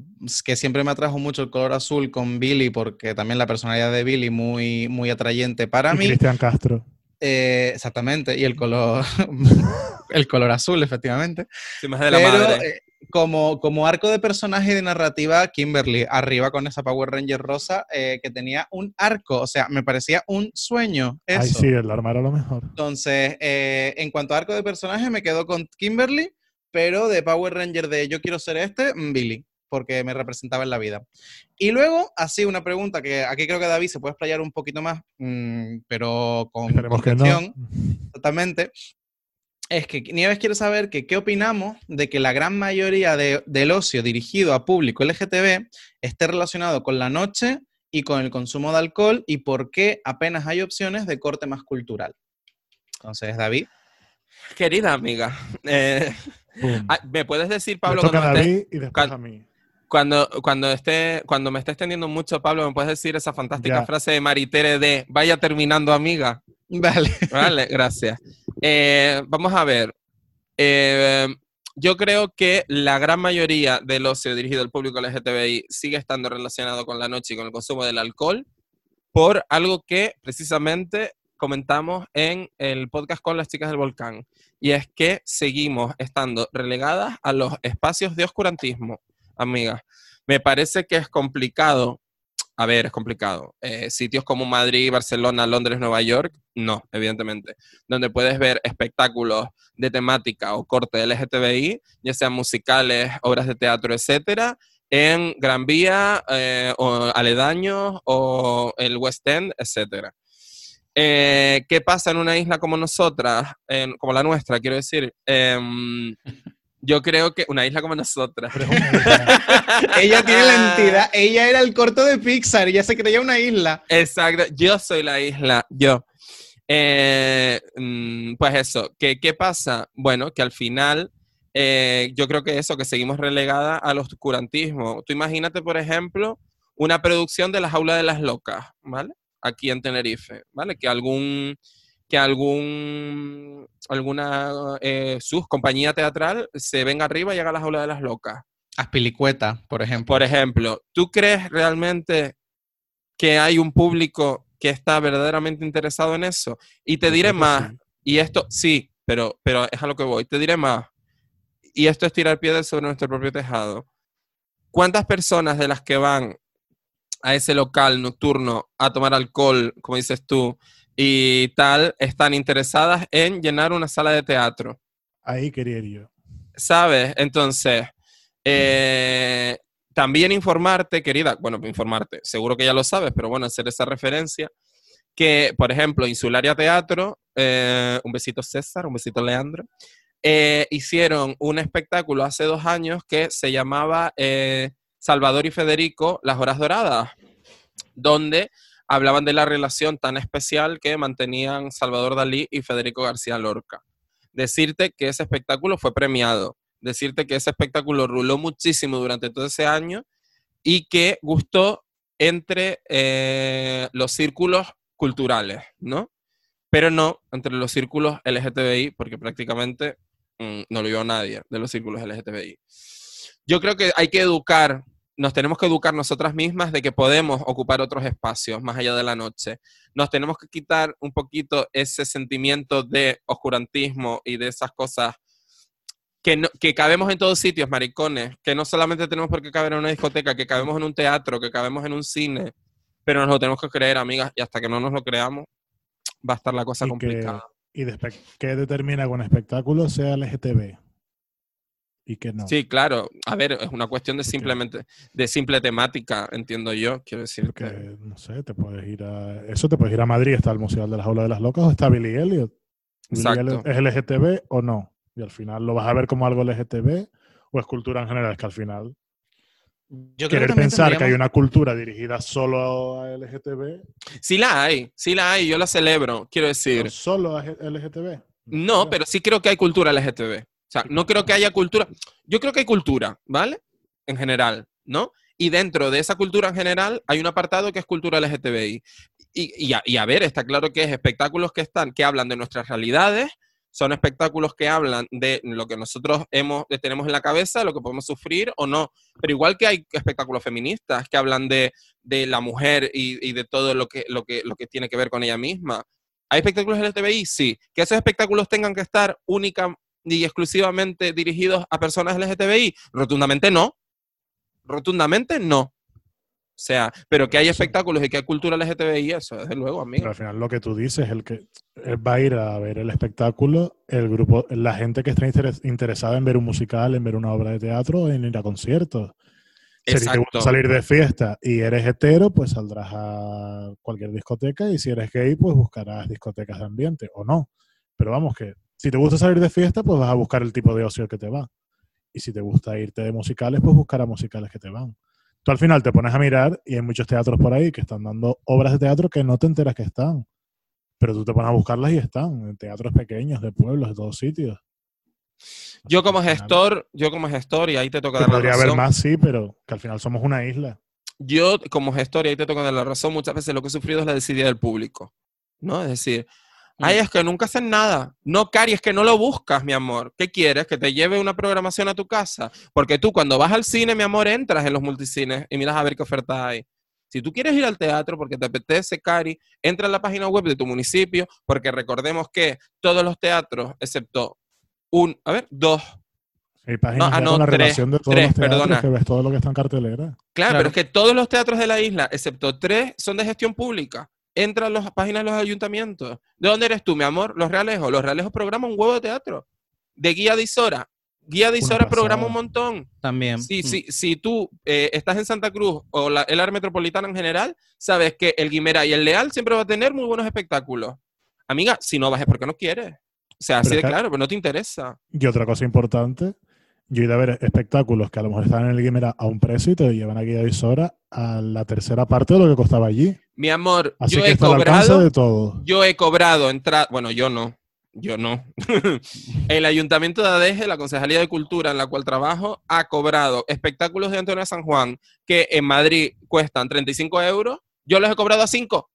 que siempre me atrajo mucho el color azul con Billy, porque también la personalidad de Billy muy, muy atrayente para Y mí. Cristian Castro. Eh, exactamente, y el color, el color azul, efectivamente. Si más de la Pero madre. eh, como, como arco de personaje y de narrativa, Kimberly, arriba con esa Power Ranger rosa, eh, que tenía un arco, o sea, me parecía un sueño. Eso. Ay, sí, el arma era lo mejor. Entonces, en cuanto a arco de personaje, me quedo con Kimberly, pero de Power Ranger de yo quiero ser este, mm, Billy, porque me representaba en la vida. Y luego, así una pregunta que aquí creo que David se puede explayar un poquito más, mm, pero con que no. exactamente. Es que Nieves quiere saber que qué opinamos de que la gran mayoría de- del ocio dirigido a público LGTB esté relacionado con la noche y con el consumo de alcohol y por qué apenas hay opciones de corte más cultural. Entonces, David. Querida amiga, eh, ¿me puedes decir, Pablo, toca a cuando, estés- David y después cuan- a mí. Cuando, cuando, esté, cuando me estés teniendo mucho, Pablo, ¿me puedes decir esa fantástica Ya. frase de Maritere de vaya terminando, amiga? Vale. Vale, gracias. Eh, vamos a ver. Eh, yo creo que la gran mayoría del ocio dirigido al público LGTBI sigue estando relacionado con la noche y con el consumo del alcohol por algo que precisamente comentamos en el podcast con las chicas del volcán. Y es que seguimos estando relegadas a los espacios de oscurantismo, amigas. Me parece que es complicado. A ver, es complicado. Eh, sitios como Madrid, Barcelona, Londres, Nueva York, no, evidentemente. Donde puedes ver espectáculos de temática o corte LGTBI, ya sean musicales, obras de teatro, etcétera, en Gran Vía, eh, o aledaños, o el West End, etcétera. Eh, ¿Qué pasa en una isla como nosotras, como la nuestra, quiero decir? Em, yo creo que una isla como nosotras. Ella tiene la entidad. Ella era el corto de Pixar. Ella se creía una isla. Exacto, yo soy la isla, yo. Eh, mm, pues eso, ¿qué, ¿qué pasa? Bueno, que al final eh, yo creo que eso, que seguimos relegada al oscurantismo. Tú imagínate, por ejemplo, una producción de La Jaula de las Locas, ¿vale? Aquí en Tenerife, ¿vale? Que algún, que algún, alguna eh, sus compañía teatral se venga arriba y haga La Jaula de las Locas. Aspilicueta, por ejemplo. Por ejemplo, ¿tú crees realmente que hay un público que está verdaderamente interesado en eso? Y te diré más, sí. y esto sí, pero, pero es a lo que voy, te diré más. Y esto es tirar piedras sobre nuestro propio tejado. ¿Cuántas personas de las que van a ese local nocturno a tomar alcohol, como dices tú, y tal, están interesadas en llenar una sala de teatro? Ahí quería ir yo. ¿Sabes? Entonces, eh, también informarte, querida, bueno, informarte, seguro que ya lo sabes, pero bueno, hacer esa referencia, que, por ejemplo, Insularia Teatro, eh, un besito César, un besito Leandro, eh, hicieron un espectáculo hace dos años que se llamaba Salvador y Federico, Las Horas Doradas, donde hablaban de la relación tan especial que mantenían Salvador Dalí y Federico García Lorca. Decirte que ese espectáculo fue premiado, decirte que ese espectáculo ruló muchísimo durante todo ese año y que gustó entre eh, los círculos culturales, ¿no? Pero no entre los círculos LGTBI, porque prácticamente mm, no lo vio nadie de los círculos LGTBI. Yo creo que hay que educar, nos tenemos que educar nosotras mismas de que podemos ocupar otros espacios más allá de la noche. Nos tenemos que quitar un poquito ese sentimiento de oscurantismo y de esas cosas que, no- que cabemos en todos sitios, maricones, que no solamente tenemos por qué caber en una discoteca, que cabemos en un teatro, que cabemos en un cine, pero nos lo tenemos que creer, amigas, y hasta que no nos lo creamos, va a estar la cosa Y que- complicada. ¿Y de qué determina que un espectáculo sea LGTB? Y qué no. Sí, claro. A ver, es una cuestión de simplemente, de simple temática, entiendo yo. Quiero decir Porque, que... no sé, te puedes ir a. Eso te puedes ir a Madrid, está el Museo de las Aulas de las Locas o está Billy Elliot. Billy Exacto. Elliot ¿Es LGTB o no? Y al final lo vas a ver como algo LGTB o es cultura en general. Es que al final, Yo creo que pensar que hay una cultura dirigida solo a LGTB Sí la hay, sí la hay, yo la celebro, quiero decir. solo a LGTB. No, creo. pero sí creo que hay cultura LGTB. Sea, no creo que haya cultura. Yo creo que hay cultura, ¿vale? En general, ¿no? Y dentro de esa cultura en general hay un apartado que es cultura LGTBI. Y, y, a, y a ver, está claro que es espectáculos que están, que hablan de nuestras realidades, son espectáculos que hablan de lo que nosotros hemos, tenemos en la cabeza, lo que podemos sufrir o no. Pero igual que hay espectáculos feministas que hablan de, de la mujer y, y de todo lo que, lo, que, lo que tiene que ver con ella misma. ¿Hay espectáculos LGTBI? Sí. ¿Que esos espectáculos tengan que estar única y exclusivamente dirigidos a personas LGTBI? Rotundamente no. Rotundamente no. O sea, pero que hay espectáculos y que hay cultura LGTBI, eso desde luego, Pero amigo. al final lo que tú dices, el que él va a ir a ver el espectáculo, el grupo, la gente que está interes- interesada en ver un musical, en ver una obra de teatro, en ir a conciertos. Si te gusta salir de fiesta y eres hetero, pues saldrás a cualquier discoteca y si eres gay, pues buscarás discotecas de ambiente o no. Pero vamos que si te gusta salir de fiesta, pues vas a buscar el tipo de ocio que te va. Y si te gusta irte de musicales, pues buscarás musicales que te van. Tú al final te pones a mirar y hay muchos teatros por ahí que están dando obras de teatro que no te enteras que están. Pero tú te pones a buscarlas y están en teatros pequeños, de pueblos, de todos sitios. Yo como gestor, yo como gestor, y ahí te toca dar la podría haber razón. más, sí, pero que al final somos una isla. yo como gestor, y ahí te toca dar la razón, muchas veces lo que he sufrido es la desidia del público, ¿no? Es decir, ay, es que nunca hacen nada. No, Cari, es que no lo buscas, mi amor. ¿Qué quieres? ¿Que te lleve una programación a tu casa? Porque tú cuando vas al cine, mi amor, entras en los multicines y miras a ver qué ofertas hay. Si tú quieres ir al teatro porque te apetece, Cari, entra en la página web de tu municipio, porque recordemos que todos los teatros, excepto un, a ver, dos, Hay páginas ah, no, la tres, relación de todos tres, los teatros perdona. que ves todo lo que está en cartelera. Claro, Claro. pero es que todos los teatros de la isla, excepto tres, son de gestión pública. Entra a las páginas de los ayuntamientos. ¿De dónde eres tú, mi amor? Los Realejos. Los Realejos programan un huevo de teatro. De Guía de Isora. Guía de Isora programa un montón. También. Si, Mm. si, si tú eh, estás en Santa Cruz o la, el área metropolitana en general, sabes que el Guimera y el Leal siempre va a tener muy buenos espectáculos. Amiga, si no vas es porque no quieres. O sea, así de claro, pero no te interesa. Y otra cosa importante, yo he ido a ver espectáculos que a lo mejor están en el Guimera a un precio y te llevan aquí a Visora a la tercera parte de lo que costaba allí. Mi amor, Así yo que he cobrado. de todo. Yo he cobrado entrada, bueno, yo no, yo no. el Ayuntamiento de Adeje, la Concejalía de Cultura en la cual trabajo, ha cobrado espectáculos de Antonio San Juan que en Madrid cuestan 35 euros, yo los he cobrado a 5.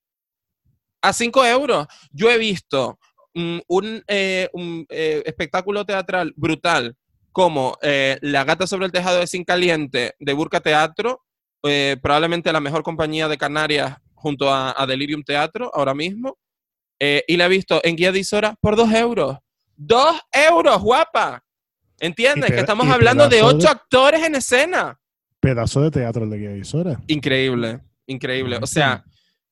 A 5 euros. Yo he visto un, eh, un, eh, espectáculo teatral brutal como eh, La gata sobre el tejado de Sin Caliente de Burka Teatro, eh, probablemente la mejor compañía de Canarias junto a, a Delirium Teatro ahora mismo. Eh, y la he visto en guía de Isora por dos euros. ¡Dos euros, guapa! ¿Entiendes? Que estamos hablando de de- ocho actores en escena. Pedazo de teatro el de Guía Visora. Increíble, increíble. O sea,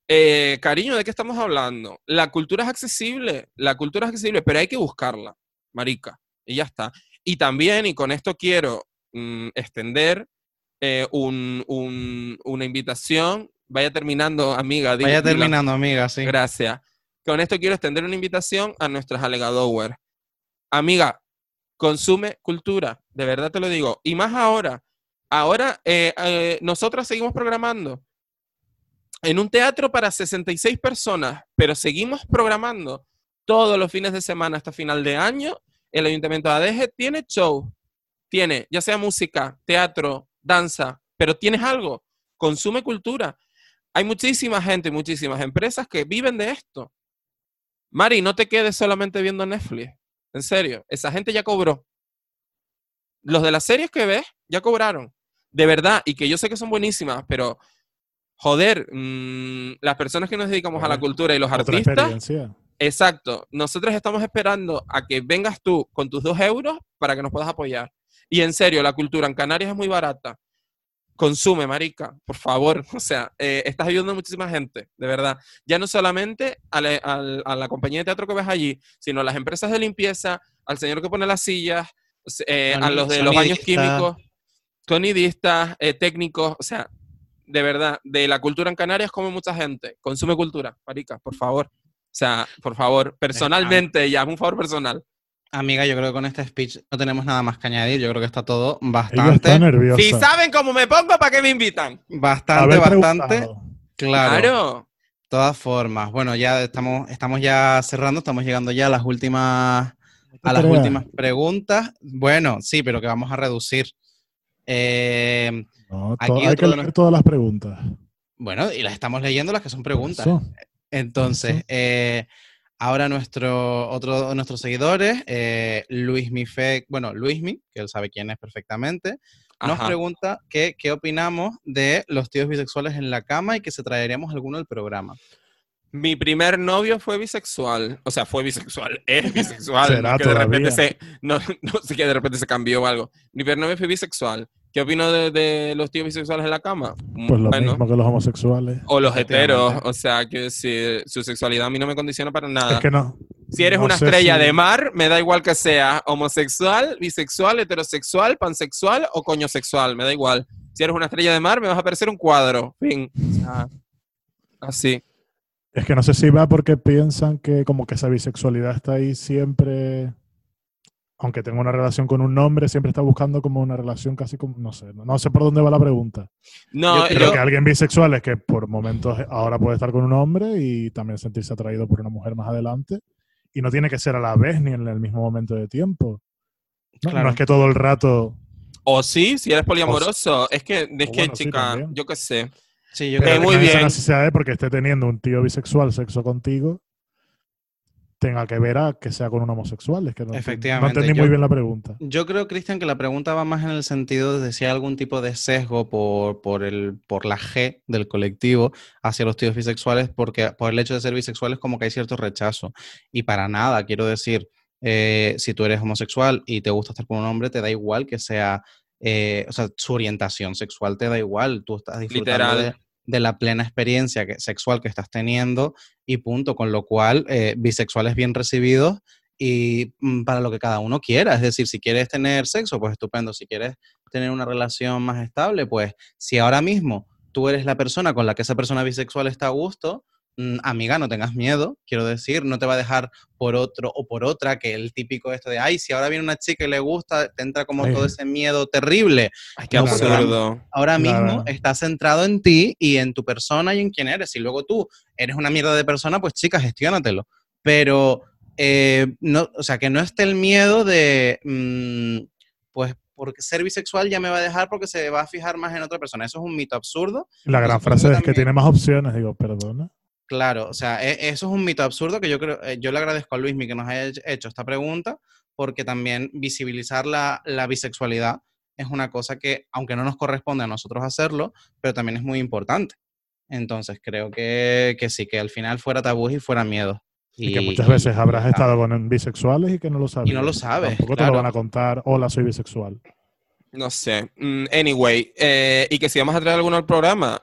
eh, cariño, ¿de qué estamos hablando? La cultura es accesible, la cultura es accesible, pero hay que buscarla, marica. Y ya está. Y también, y con esto quiero mm, extender eh, un- un- una invitación. Vaya terminando, amiga. Vaya terminando, amiga, sí. Gracias. Con esto quiero extender una invitación a nuestras alegadores. Amiga, consume cultura, de verdad te lo digo. Y más ahora. Ahora, eh, eh, nosotras seguimos programando en un teatro para 66 personas, pero seguimos programando todos los fines de semana hasta final de año. El Ayuntamiento de Adeje tiene show, tiene ya sea música, teatro, danza, pero tienes algo, consume cultura. Hay muchísima gente, muchísimas empresas que viven de esto. Mari, no te quedes solamente viendo Netflix. En serio, esa gente ya cobró. Los de las series que ves ya cobraron. De verdad, y que yo sé que son buenísimas, pero joder, mm, las personas que nos dedicamos a la cultura y los artistas. Exacto, nosotros estamos esperando a que vengas tú con tus dos euros para que nos puedas apoyar. Y en serio, la cultura en Canarias es muy barata. Consume, marica, por favor. O sea, eh, estás ayudando a muchísima gente, de verdad. Ya no solamente a la, al- a la compañía de teatro que ves allí, sino a las empresas de limpieza, al señor que pone las sillas, eh, a los de los baños químicos, sonidistas, eh, técnicos, o sea, de verdad, de la cultura en Canarias come mucha gente. Consume cultura, marica, por favor. O sea, por favor, personalmente, ya, un favor personal. Amiga, yo creo que con este speech no tenemos nada más que añadir. Yo creo que está todo Ella bastante. está nerviosa. Si saben cómo me pongo, ¿para qué me invitan? Bastante, bastante. Claro. Claro. De todas formas. Bueno, ya estamos, estamos ya cerrando, estamos llegando ya a las últimas, a las Tarea. últimas preguntas. Bueno, sí, pero que vamos a reducir. Eh, No, Aquí hay que leer todas las preguntas. bueno, y las estamos leyendo las que son preguntas. Eso. Entonces, eh, ahora nuestro, otro de nuestros seguidores, eh, Luis Mife, bueno, Luismi, que él sabe quién es perfectamente, nos Ajá. pregunta que, qué opinamos de los tíos bisexuales en la cama y que se traeremos alguno del programa. Mi primer novio fue bisexual. O sea, fue bisexual. Es bisexual. Será que de repente se, no, no que de repente se cambió o algo. Mi primer novio fue bisexual. ¿Qué opino de, de los tíos bisexuales en la cama? Pues lo Bueno, mismo que los homosexuales. O los heteros. O sea, que decir, su sexualidad a mí no me condiciona para nada. Es que no. si eres no una estrella si- de mar, me da igual que sea homosexual, bisexual, heterosexual, pansexual o coñosexual. Me da igual. Si eres una estrella de mar, me vas a parecer un cuadro. Fin. O sea, así. Es que no sé si va porque piensan que como que esa bisexualidad está ahí siempre, aunque tenga una relación con un hombre, siempre está buscando como una relación casi como, no sé, no, no sé por dónde va la pregunta. No, Yo Creo yo- que alguien bisexual es que por momentos ahora puede estar con un hombre y también sentirse atraído por una mujer más adelante. Y no tiene que ser a la vez ni en el mismo momento de tiempo. No, Claro. No es que todo el rato... O sí, si eres poliamoroso. Es que, es O que, bueno, sí, chica, también. yo qué sé. Sí, yo creo muy que es bien. una necesidad de porque esté teniendo un tío bisexual sexo contigo tenga que ver a que sea con un homosexual. Es que no, Efectivamente, no entendí yo- muy bien la pregunta. Yo creo, Cristian, que la pregunta va más en el sentido de si hay algún tipo de sesgo por, por, el, por la G del colectivo hacia los tíos bisexuales, porque por el hecho de ser bisexuales como que hay cierto rechazo. Y para nada, quiero decir, eh, si tú eres homosexual y te gusta estar con un hombre, te da igual que sea, eh, o sea, su orientación sexual te da igual, tú estás disfrutando Literal. de, de la plena experiencia sexual que estás teniendo y punto, con lo cual, eh, bisexuales bien recibidos y mm, para lo que cada uno quiera. Es decir, si quieres tener sexo, pues estupendo. Si quieres tener una relación más estable, pues si ahora mismo tú eres la persona con la que esa persona bisexual está a gusto, amiga, no tengas miedo, quiero decir, no te va a dejar por otro o por otra, que el típico esto de, ay, si ahora viene una chica y le gusta, te entra como Ay. todo ese miedo terrible. Ay, qué No, absurdo. Ahora Claro. mismo estás centrado en ti y en tu persona y en quién eres. Si luego tú eres una mierda de persona, pues chica, gestiónatelo. Pero, eh, no, o sea, que no esté el miedo de, mm, pues, porque ser bisexual ya me va a dejar porque se va a fijar más en otra persona. Eso es un mito absurdo. La gran frase es que tiene más opciones. Digo, perdona. Claro, o sea, e- eso es un mito absurdo que yo creo, eh, yo le agradezco a Luismi que nos haya hech- hecho esta pregunta, porque también visibilizar la, la bisexualidad es una cosa que, aunque no nos corresponde a nosotros hacerlo, pero también es muy importante. Entonces, creo que, que sí, que al final fuera tabú y fuera miedo. Y, que muchas veces y- habrás y- estado con bisexuales y que no lo sabes. lo sabes, Tampoco te lo van a contar, hola, soy bisexual. No sé. Mm, Anyway, eh, y que si vamos a traer alguno al programa,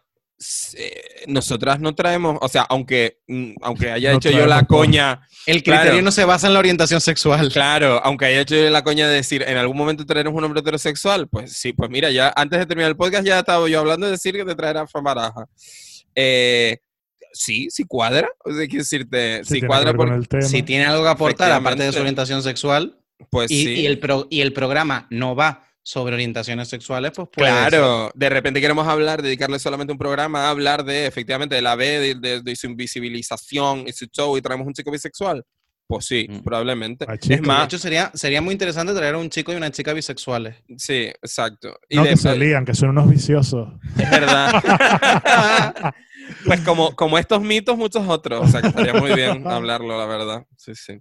nosotras no traemos, o sea, aunque, mm, aunque haya No hecho yo la coña, El criterio Claro. no se basa en la orientación sexual. claro, aunque haya hecho yo la coña de decir, en algún momento traeremos un hombre heterosexual, pues sí, pues mira, ya antes de terminar el podcast ya estaba yo hablando de decir que te traerá Baraja. Eh, sí, sí cuadra, o sea, quiero decirte, Sí, cuadra ver con por- el tema. Si tiene algo que aportar, aparte de su orientación sexual, pues y, sí. y el pro- y el programa no va sobre orientaciones sexuales, pues puede ser. Claro, de repente queremos hablar, dedicarle solamente un programa a hablar de, efectivamente, de la B, de, de- de su invisibilización y su show, y traemos un chico bisexual. Pues sí, Mm. probablemente. Ah, Es chico. De más, hecho, sería, sería muy interesante traer a un chico y una chica bisexuales. sí, exacto. Y No, de- que se lían, que son unos viciosos. es verdad. pues como, como estos mitos, muchos otros. O sea, que estaría muy bien hablarlo, la verdad. Sí, sí.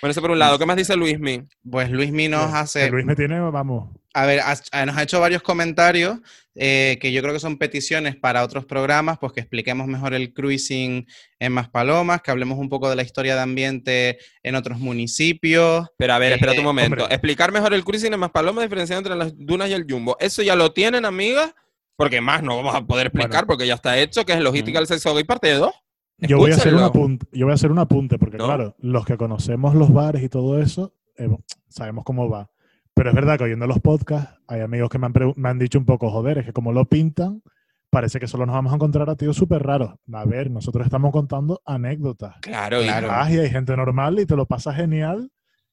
Bueno, eso por un lado. ¿Qué más dice Luismi? Pues Luismi nos hace. Que Luis me tiene, vamos. A ver, has- eh, nos ha hecho varios comentarios eh, que yo creo que son peticiones para otros programas, pues que expliquemos mejor el cruising en Maspalomas, que hablemos un poco de la historia de ambiente en otros municipios. Pero a ver, Eh, espérate un momento. hombre. Explicar mejor el cruising en más palomas, diferenciando entre las dunas y el jumbo. Eso ya lo tienen, amigas, porque más no vamos a poder explicar Bueno. porque ya está hecho, que es logística del sexo gay parte de dos. Yo voy, a hacer un apunte, yo voy a hacer un apunte, porque ¿No? claro, los que conocemos los bares y todo eso, eh, sabemos cómo va. Pero es verdad que oyendo los podcasts, hay amigos que me han, me han dicho un poco, joder, es que como lo pintan, parece que solo nos vamos a encontrar a tíos súper raros. A ver, nosotros estamos contando anécdotas. Claro, Y claro. y hay gente normal y te lo pasa genial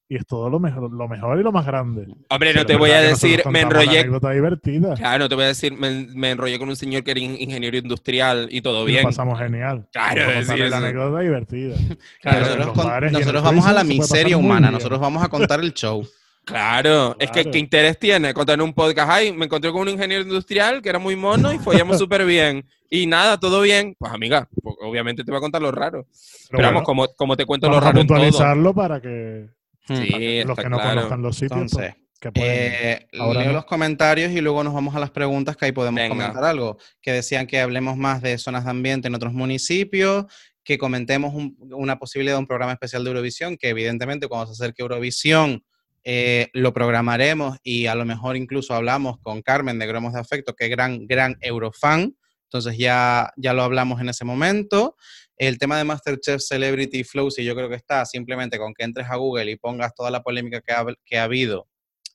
y es todo lo mejor, lo mejor y lo más grande. Hombre, Pero no te voy a decir, me enrollé. anécdota divertida. Claro, no te voy a decir, me, me enrollé con un señor que era in- ingeniero industrial y todo Y lo bien. pasamos genial. Claro, es decir, la anécdota divertida. Claro, nosotros con- nosotros vamos a la miseria humana, nosotros vamos a contar el show. Claro, es que Claro. ¿qué interés tiene contar en un podcast? Ay, me encontré con un ingeniero industrial que era muy mono y follamos súper bien. Y nada, todo bien. Pues amiga, pues, obviamente te voy a contar lo raro. Pero, Pero vamos, bueno, como, como te cuento lo vamos a raro en todo. puntualizarlo para que. Sí, para que los que no claro. conozcan los sitios, pues, Entonces, que pueden. Eh, Ahora leo no. los comentarios y luego nos vamos a las preguntas que ahí podemos Venga. comentar algo. Que decían que hablemos más de zonas de ambiente en otros municipios, que comentemos un- una posibilidad de un programa especial de Eurovisión, que evidentemente cuando se acerque Eurovisión eh, lo programaremos y a lo mejor incluso hablamos con Carmen de Gromos de Afecto, que es gran, gran Eurofan. Entonces ya, ya lo hablamos en ese momento. El tema de Masterchef Celebrity Flow, sí, yo creo que está simplemente con que entres a Google y pongas toda la polémica que ha, que ha habido.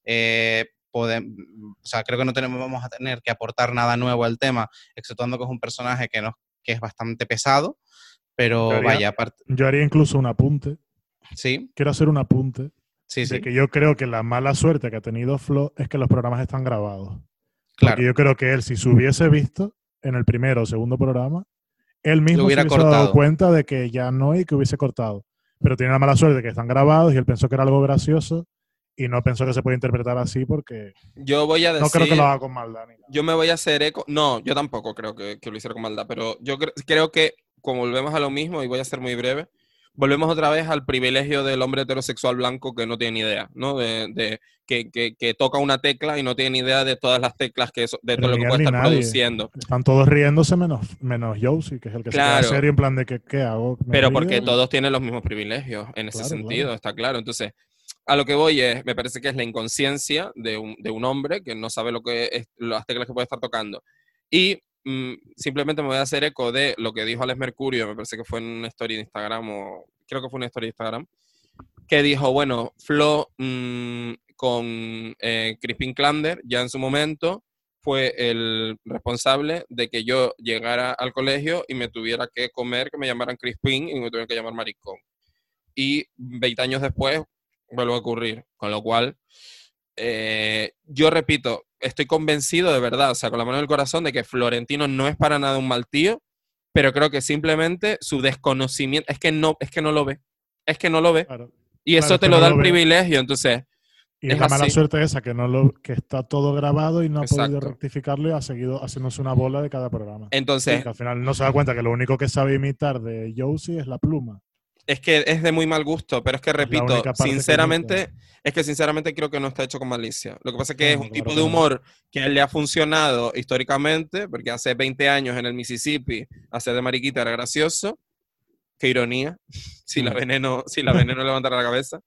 eh, o sea, creo que no tenemos, vamos a tener que aportar nada nuevo al tema, exceptuando que es un personaje que, nos, que es bastante pesado. Pero Yo haría- vaya, aparte. Yo haría incluso un apunte. Sí, Quiero hacer un apunte sí, de sí. que yo creo que la mala suerte que ha tenido Flo es que los programas están grabados. Claro. Porque yo creo que él, si se hubiese visto en el primero o segundo programa, él mismo se hubiera hubiese dado cuenta de que ya no y que hubiese cortado. Pero tiene la mala suerte de que están grabados y él pensó que era algo gracioso y no pensó que se puede interpretar así porque Yo voy a decir. no creo que lo haga con maldad. ni nada. Yo me voy a hacer eco. No, yo tampoco creo que, que lo hiciera con maldad, pero yo cre- creo que, como volvemos a lo mismo, y voy a ser muy breve, volvemos otra vez al privilegio del hombre heterosexual blanco que no tiene ni idea, ¿no? De, de- que, que- que toca una tecla y no tiene ni idea de todas las teclas que eso- de Pero todo lo que puede estar nadie. produciendo. Están todos riéndose menos, menos Josie, que es el que se Claro. queda serio en plan de que, ¿qué hago? ¿Me Pero río? porque todos tienen los mismos privilegios en ese Claro, sentido, claro. está claro. Entonces, a lo que voy es, me parece que es la inconsciencia de un, de un hombre que no sabe lo que es, las teclas que puede estar tocando. Y simplemente me voy a hacer eco de lo que dijo Alex Mercurio, me parece que fue en una story de Instagram, o creo que fue una story de Instagram, que dijo, bueno, Flo mm, con eh, Crispin Klander ya en su momento fue el responsable de que yo llegara al colegio y me tuviera que comer, que me llamaran Crispin y me tuvieran que llamar maricón. Y 20 años después vuelve a ocurrir, con lo cual eh, yo repito, estoy convencido de verdad, o sea, con la mano en el corazón, de que Florentino no es para nada un mal tío, pero creo que simplemente su desconocimiento, es que no, es que no lo ve, es que no lo ve. Claro. Y eso Claro, te lo no da lo el ve. privilegio, entonces, Y Es la mala suerte esa, que, no lo, que está todo grabado y no ha podido rectificarlo y ha seguido haciéndose una bola de cada programa. entonces, Que al final no se da cuenta que lo único que sabe imitar de Josie es la pluma. Es que es de muy mal gusto, pero es que repito, que sinceramente, es que sinceramente creo que no está hecho con malicia. Lo que pasa es que No, es un tipo de no. humor que a él le ha funcionado históricamente, porque hace 20 años en el Mississippi hacer de mariquita era gracioso. Qué ironía, si la Mm. veneno, si la veneno levantara la cabeza.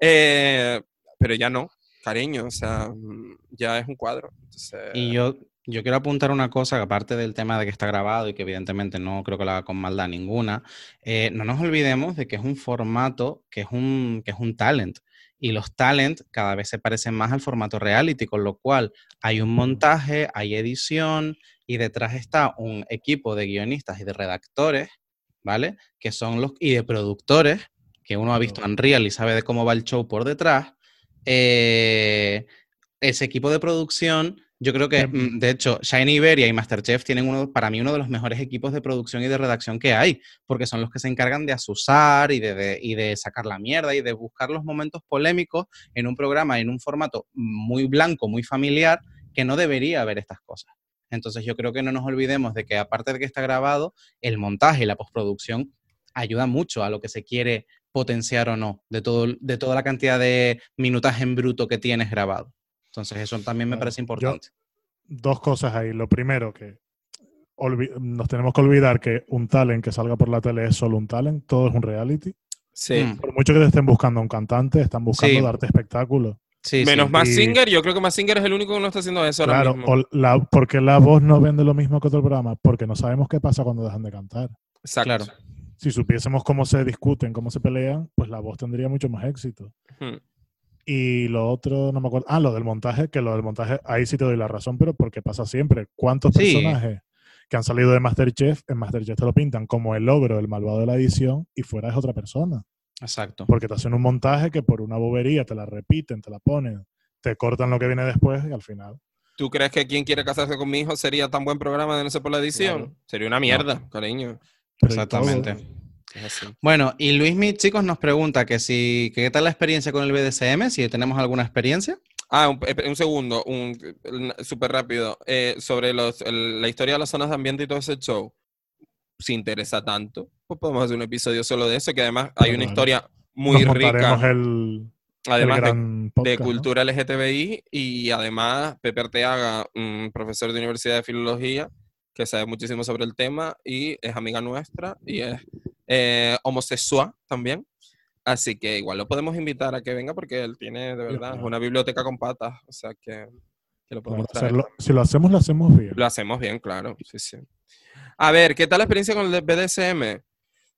Eh, pero ya no, cariño, o sea, mm, ya es un cuadro. Entonces, Y yo, yo quiero apuntar una cosa, que aparte del tema de que está grabado y que evidentemente no creo que lo haga con maldad ninguna, eh, no nos olvidemos de que es un formato que es un, que es un talent. Y los talent cada vez se parecen más al formato reality, con lo cual hay un montaje, hay edición y detrás está un equipo de guionistas y de redactores, ¿vale? Que son los, y de productores, que uno ha visto en Real y sabe de cómo va el show por detrás. Eh, ese equipo de producción, yo creo que, Em. mm, de hecho, Shiny Iberia y Masterchef tienen uno, para mí uno de los mejores equipos de producción y de redacción que hay, porque son los que se encargan de asusar y de, de- y de sacar la mierda y de buscar los momentos polémicos en un programa, en un formato muy blanco, muy familiar, que no debería haber estas cosas. Entonces yo creo que no nos olvidemos de que aparte de que está grabado, el montaje y la postproducción ayuda mucho a lo que se quiere potenciar o no, de, todo, de toda la cantidad de minutaje en bruto que tienes grabado. Entonces eso también me parece Yo- importante. Dos cosas ahí. Lo primero, que nos tenemos que olvidar que un talent que salga por la tele es solo un talent, todo es un reality. sí. Mm. Por mucho que te estén buscando a un cantante, están buscando Sí. darte espectáculo. Sí, Menos sí. más Singer, yo creo que más Singer es el único que no está haciendo eso ahora Claro, mismo. o la, ¿por qué la voz no vende lo mismo que otro programa? Porque no sabemos qué pasa cuando dejan de cantar. Exacto. claro. Si supiésemos cómo se discuten, cómo se pelean, pues la voz tendría mucho más éxito. Hmm. Y lo otro, no me acuerdo. Ah, lo del montaje, que lo del montaje, ahí sí te doy la razón, pero porque pasa siempre. ¿Cuántos Sí. personajes que han salido de Masterchef, en Masterchef te lo pintan como el logro, el malvado de la edición, y fuera es otra persona? Exacto. Porque te hacen un montaje que por una bobería te la repiten, te la ponen, te cortan lo que viene después y al final. ¿Tú crees que quien quiere casarse con mi hijo sería tan buen programa de no sé por la edición? Claro. Sería una mierda, cariño. Pero Exactamente. Todo. Es así. Bueno, y Luismi, chicos, nos pregunta que si, que qué tal la experiencia con el BDSM, si tenemos alguna experiencia. Ah, un, eh, un segundo, un un- súper rápido. Eh, sobre los, el- la historia de las zonas de ambiente y todo ese show. Si interesa tanto, pues podemos hacer un episodio solo de eso, que además hay una Claro. historia muy Nos rica, el, el además de, gran de podcast, ¿no? cultura LGTBI, y además Pepe Arteaga, un profesor de Universidad de Filología, que sabe muchísimo sobre el tema y es amiga nuestra y es eh, homosexual también. Así que igual lo podemos invitar a que venga porque él tiene de verdad una biblioteca con patas, o sea que, que lo podemos traer. hacerlo- si lo hacemos, lo hacemos bien. Lo hacemos bien, claro, sí, sí. A ver, ¿qué tal la experiencia con el BDSM?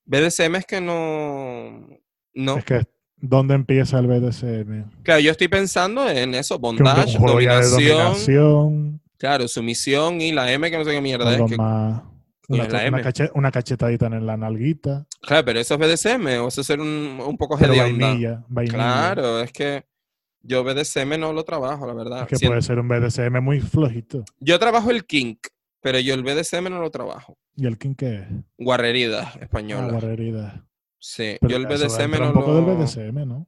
BDSM es que no... No, Es que, ¿dónde empieza el BDSM? claro, yo estoy pensando en eso, bondage, dominación, dominación, claro, sumisión y la M que no sé qué mierda es. que- más. Una, la una M. cache- una cachetadita en la nalguita. Claro, pero eso es BDSM o eso es ser un, un poco Pero vainilla, vainilla. Claro, es que yo BDSM no lo trabajo, la verdad. Es que puede ser un BDSM muy flojito. Yo trabajo el kink, pero yo el BDSM no lo trabajo. ¿Y el king qué es? Guarrerida Ah, española. guarrerida. sí, Pero yo el BDSM no un poco lo... del BDSM, ¿no?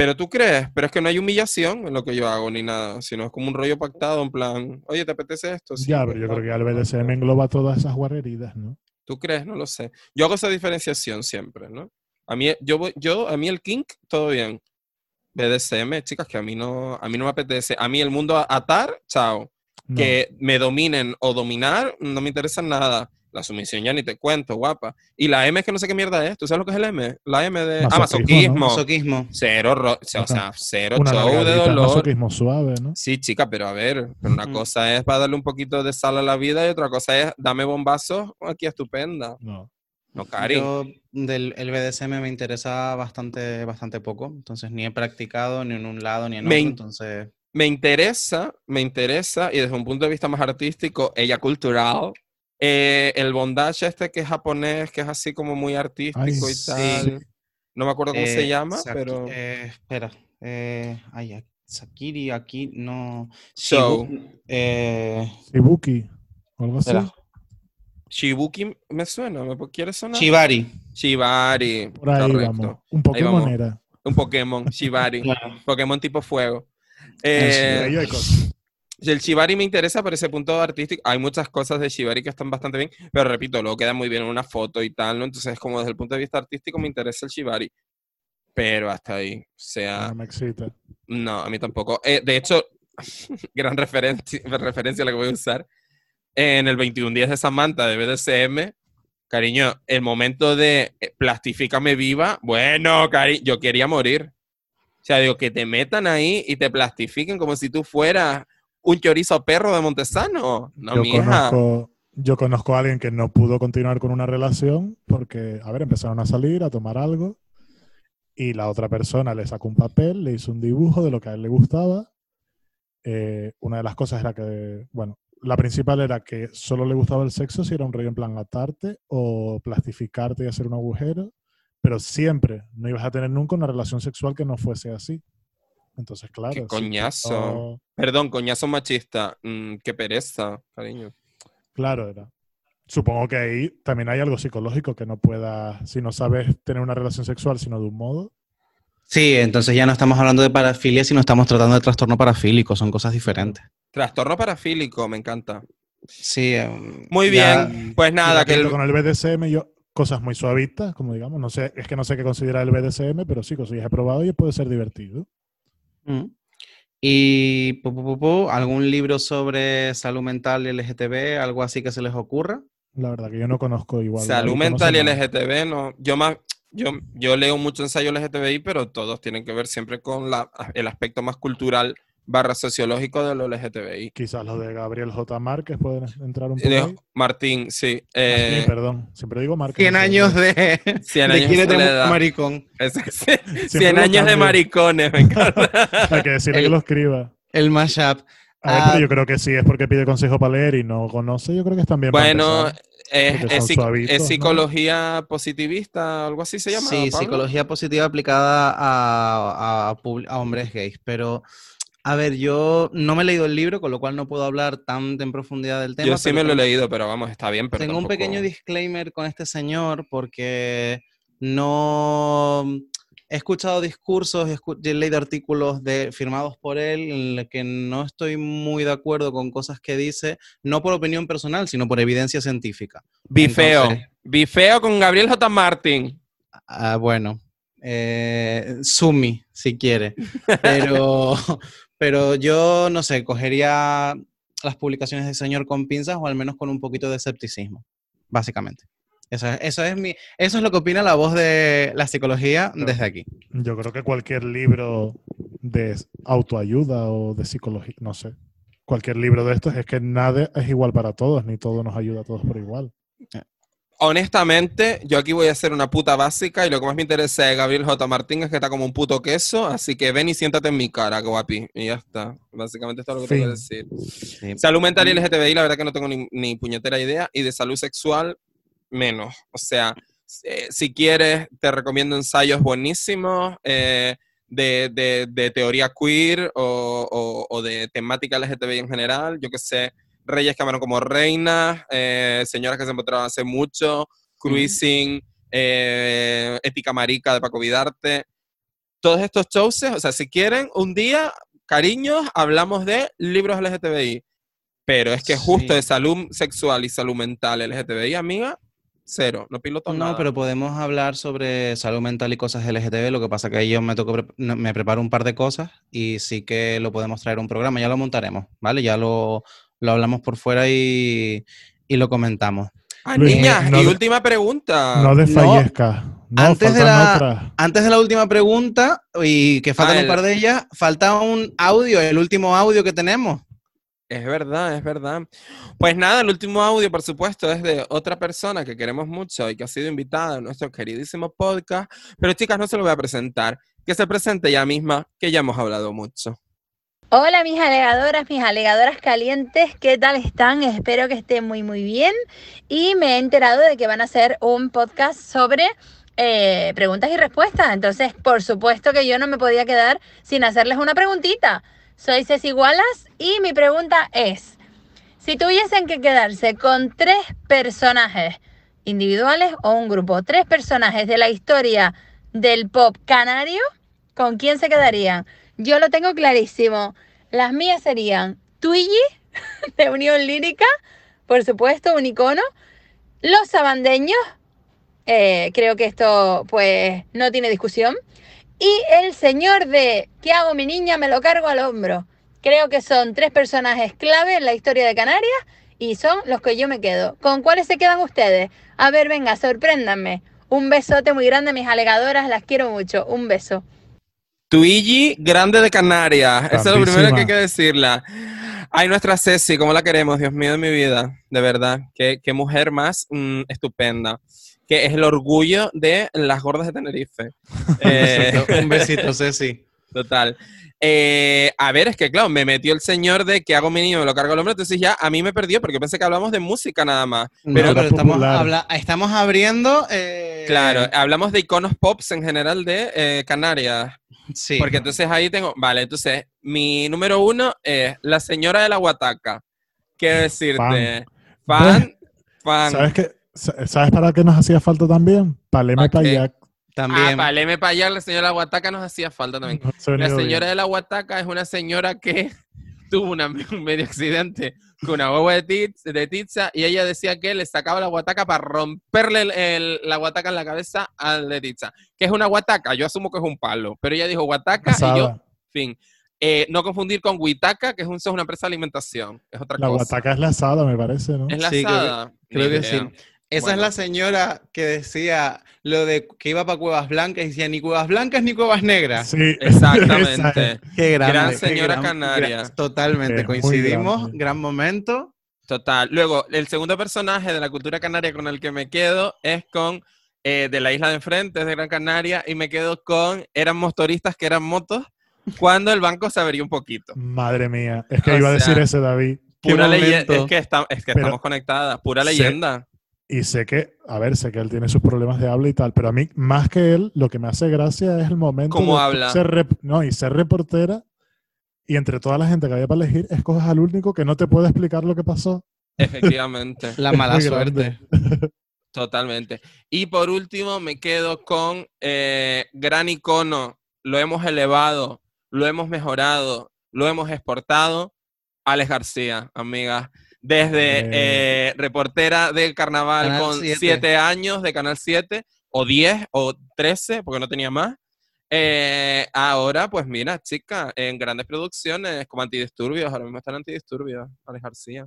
Pero tú crees, pero es que no hay humillación en lo que yo hago ni nada, sino es como un rollo pactado en plan, oye, ¿te apetece esto? Sí, ya, pero yo creo que el BDSM engloba todas esas guarreridas, ¿no? ¿Tú crees? No lo sé. Yo hago esa diferenciación siempre, ¿no? A mí, yo, yo, a mí el kink, todo bien. BDSM, chicas, que a mí no, a mí no me apetece. A mí el mundo atar, chao. No. Que me dominen o dominar, no me interesa nada. La sumisión ya ni te cuento, guapa. Y la M es que no sé qué mierda es. ¿Tú sabes lo que es el M? La M de... ah, Masoquismo, ¿no? masoquismo. Masoquismo. Cero, ro- o sea, Ajá. cero Una show de dolor. masoquismo suave, ¿no? Sí, chica, pero a ver, pero una Mm. cosa es para darle un poquito de sal a la vida y otra cosa es dame bombazos aquí estupenda. No. No, Cari. Yo del el BDSM me interesa bastante, bastante poco, entonces ni he practicado ni en un lado ni en Me otro, entonces Me interesa, me interesa, y desde un punto de vista más artístico, ella cultural, eh, el bondage este que es japonés, que es así como muy artístico Ay, y sí. tal. No me acuerdo cómo se Eh, llama, Saki- pero... eh, espera. Eh, ay, aquí- Sakiri, aquí no. Show. Eh, Ibuki, o algo así. espera. Shibuki me suena, ¿me quiere sonar? Shibari. Shibari, Por ahí correcto. vamos. Un Pokémon era. Un Pokémon, Shibari. Claro. Pokémon tipo fuego. Eh, el Shibari me interesa por ese punto artístico. Hay muchas cosas de Shibari que están bastante bien, pero repito, luego queda muy bien en una foto y tal, ¿no? Entonces, como desde el punto de vista artístico me interesa el Shibari. Pero hasta ahí. O sea, No me excita. no, a mí tampoco. Eh, de hecho, gran referencia, referencia a la que voy a usar. En el 21 días de Samantha de BDSM, cariño, el momento de eh, plastifícame viva, bueno, cariño, yo quería morir. O sea, digo, que te metan ahí y te plastifiquen como si tú fueras un chorizo perro de Montesano. No, yo, mija. conozco, yo conozco a alguien que no pudo continuar con una relación porque, a ver, empezaron a salir, a tomar algo, y la otra persona le sacó un papel, le hizo un dibujo de lo que a él le gustaba. Eh, una de las cosas era que, bueno, la principal era que solo le gustaba el sexo si era un rollo en plan atarte o plastificarte y hacer un agujero, pero siempre no ibas a tener nunca una relación sexual que no fuese así. Entonces, claro. Qué si tú coñazo. Perdón, coñazo machista. Mm, qué pereza, cariño. Claro, era. Supongo que ahí también hay algo psicológico que no puedas, si no sabes tener una relación sexual, sino de un modo. Sí, entonces ya no estamos hablando de parafilia, sino estamos tratando de trastorno parafílico, son cosas diferentes. Trastorno parafílico, me encanta. Sí. em, Muy ya- bien, pues nada, que el- con el BDSM yo cosas muy suavitas, como digamos, no sé, es que no sé qué considerar el BDSM, pero sí, cosillas he probado y puede ser divertido. Mm. Y pu, pu, pu, pu, algún libro sobre salud mental y LGTB, algo así que se les ocurra. La verdad que yo no conozco igual. Salud mental y. LGTB, no. Yo más, yo, yo leo mucho ensayo LGTBI, pero todos tienen que ver siempre con la, el aspecto más cultural barra sociológico de lo LGTBI. Quizás los de Gabriel J. Márquez pueden entrar un poco de ahí. Martín, sí. Martín, eh, perdón. Siempre digo Márquez. 100 no sé. años de, 100 de años de soledad. maricón. es- sí, Siempre 100 lo años de maricones, me encanta. Hay que decirle El- que lo escriba. El mashup. A ver, Ah. pero yo creo que sí es porque pide consejo para leer y no conoce. Yo creo que están bien. Bueno, empezar. es, es psic- suavitos, es ¿no? psicología positivista, algo así se llama. Sí, Pablo? psicología positiva aplicada a, a pub- a hombres gays. Pero, a ver, yo no me he leído el libro, con lo cual no puedo hablar tan en profundidad del tema. Yo sí me lo he leído, pero vamos, está bien. Pero Tengo un pequeño disclaimer con este señor porque no he escuchado discursos, he, escu- he leído artículos de, firmados por él en los que no estoy muy de acuerdo con cosas que dice, no por opinión personal, sino por evidencia científica. Bifeo. Entonces- Bifeo con Gabriel J. Martin. Ah, bueno, eh, Sumi, si quiere. Pero, pero yo, no sé, cogería las publicaciones del señor con pinzas o al menos con un poquito de escepticismo, básicamente. Eso es, eso es, mi, eso es lo que opina la voz de la psicología desde aquí. Yo creo que cualquier libro de autoayuda o de psicología, no sé. Cualquier libro de estos es que nada es igual para todos, ni todo nos ayuda a todos por igual. Honestamente, yo aquí voy a hacer una puta básica y lo que más me interesa de Gabriel J. Martín es que está como un puto queso, así que ven y siéntate en mi cara, guapi. Y ya está. Básicamente esto es lo que tengo que decir. Salud mental y LGTBI, la verdad que no tengo ni, ni puñetera idea. Y de salud sexual, menos. O sea, eh, si quieres, te recomiendo ensayos buenísimos eh, de, de- de teoría queer o, o- o de temática LGTBI en general. Yo que sé, reyes que amaron como reinas, eh, señoras que se encontraban hace mucho, cruising, eh, ética marica de Paco Vidarte. Todos estos shows, o sea, si quieren, un día, cariños, hablamos de libros LGTBI. Pero es que justo Sí. de salud sexual y salud mental LGTBI, amiga, cero. No piloto No, nada. pero podemos hablar sobre salud mental y cosas LGTB. Lo que pasa que ahí yo me, toco no, me preparo un par de cosas y sí que lo podemos traer a un programa. Ya lo montaremos, ¿vale? Ya lo, lo hablamos por fuera y, y lo comentamos. Ah, Luis, niñas, no y última pregunta. No desfallezcas. No, Antes de la- otras. Antes de la última pregunta, y que faltan Ah, un el- par de ellas, falta un audio, el último audio que tenemos. Es verdad, es verdad. Pues nada, el último audio, por supuesto, es de otra persona que queremos mucho y que ha sido invitada a nuestro queridísimo podcast. Pero chicas, no se lo voy a presentar. Que se presente ella misma, que ya hemos hablado mucho. Hola mis alegadoras, mis alegadoras calientes, ¿qué tal están? Espero que estén muy muy bien y me he enterado de que van a hacer un podcast sobre eh, preguntas y respuestas, entonces por supuesto que yo no me podía quedar sin hacerles una preguntita. Soy Ceci Wallace y mi pregunta es, si tuviesen que quedarse con tres personajes individuales o un grupo, tres personajes de la historia del pop canario, ¿con quién se quedarían? Yo lo tengo clarísimo. Las mías serían Twiggy, de Unión Lírica, por supuesto, un icono. Los sabandeños, eh, creo que esto pues no tiene discusión. Y el señor de ¿Qué hago mi niña? Me lo cargo al hombro. Creo que son tres personajes clave en la historia de Canarias y son los que yo me quedo. ¿Con cuáles se quedan ustedes? A ver, venga, sorpréndanme. Un besote muy grande, mis alegadoras, las quiero mucho. Un beso. Tuigi, grande de Canarias. Eso es lo primero que hay que decirla. Ay, nuestra Ceci, cómo la queremos, Dios mío de mi vida. De verdad. Qué, qué mujer más mm, estupenda. Que es el orgullo de las gordas de Tenerife. Eh, un besito, Ceci. Total. Eh, a ver, es que claro, me metió el señor de que hago mi niño, me lo cargo al hombre, entonces ya a mí me perdió porque pensé que hablamos de música nada más. Pero, Cultura pero estamos, habla- estamos abriendo... eh, Claro, hablamos de iconos pops en general de eh, Canarias. Sí. Porque entonces ahí tengo, vale, entonces mi número uno es la señora de la Guataca. Quiero decirte, fan, fan. ¿Sabes, qué? Sa- ¿Sabes para qué nos hacía falta también? Paleme ¿Pa qué? Payac. También. Ah, vale, me para allá, la señora de la Guataca nos hacía falta también. Ha La señora bien. de la Guataca es una señora que tuvo una- un medio accidente con una hueva de, tiz- de pizza y ella decía que le sacaba la guataca para romperle el- el- la guataca en la cabeza al de pizza. ¿Qué es una guataca? Yo asumo que es un palo, pero ella dijo guataca y yo, fin. Eh, no confundir con Huitaca, que es, un, es una empresa de alimentación. Es otra La cosa. guataca es la asada, me parece, ¿no? Es la Sí, creo que- asada. Creo que sí. Esa Bueno. es la señora que decía lo de que iba para Cuevas Blancas y decía ni Cuevas Blancas ni Cuevas Negras. Sí, Exactamente. Qué grande, Gran qué señora gran- canaria. gran- totalmente, coincidimos, grande. gran momento. Total. Luego, el segundo personaje de la cultura canaria con el que me quedo es con eh, de la isla de enfrente, es de Gran Canaria, y me quedo con eran motoristas que eran motos cuando el banco se abría un poquito. Madre mía. Es que O iba a decir ese, David. Pura leyenda. Es que, está- es que Pero- estamos conectadas. Pura leyenda. Y sé que, a ver, sé que él tiene sus problemas de habla y tal, pero a mí, más que él, lo que me hace gracia es el momento ¿Cómo de habla? ser rep- no, y ser reportera y entre toda la gente que había para elegir, escoges al único que no te puede explicar lo que pasó. Efectivamente. La mala suerte. Totalmente. Y por último, me quedo con eh, gran icono. Lo hemos elevado, lo hemos mejorado, lo hemos exportado. Alex García, amiga. Desde eh, reportera del carnaval Canal con 7. 7 años de Canal 7, o 10, o 13, porque no tenía más. Eh, ahora, pues mira, chica, en grandes producciones como Antidisturbios, ahora mismo están Antidisturbios, Alex García.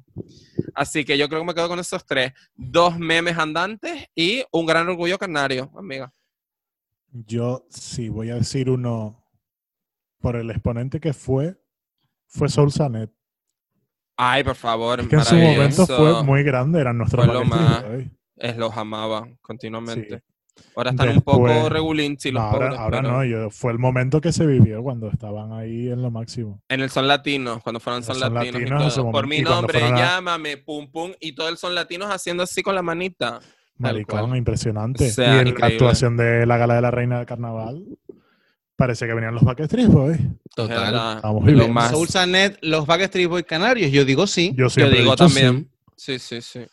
Así que yo creo que me quedo con esos tres. Dos memes andantes y un gran orgullo canario, amiga. Yo sí voy a decir uno por el exponente que fue, fue Soul Sanet. Ay, por favor, Es que en su momento fue muy grande, eran nuestros Fue lo más. Es, los amaba continuamente. Sí. Ahora están un poco regulinchi los ahora pobres, ahora pero no, yo, fue el momento que se vivió cuando estaban ahí en lo máximo. En el son latinos, cuando fueron son, Son latinos, todo. Por mi nombre, a- llámame, pum pum, y todo el son latinos haciendo así con la manita. Maricón, impresionante. O sea, y la actuación de la gala de la reina de carnaval, parece que venían los Backstreet Boys. Total. Estamos Lo viviendo. más- Soul Sanet, los Backstreet Boys canarios, yo digo sí. Yo Yo siempre he digo dicho también. sí. Sí, sí, sí.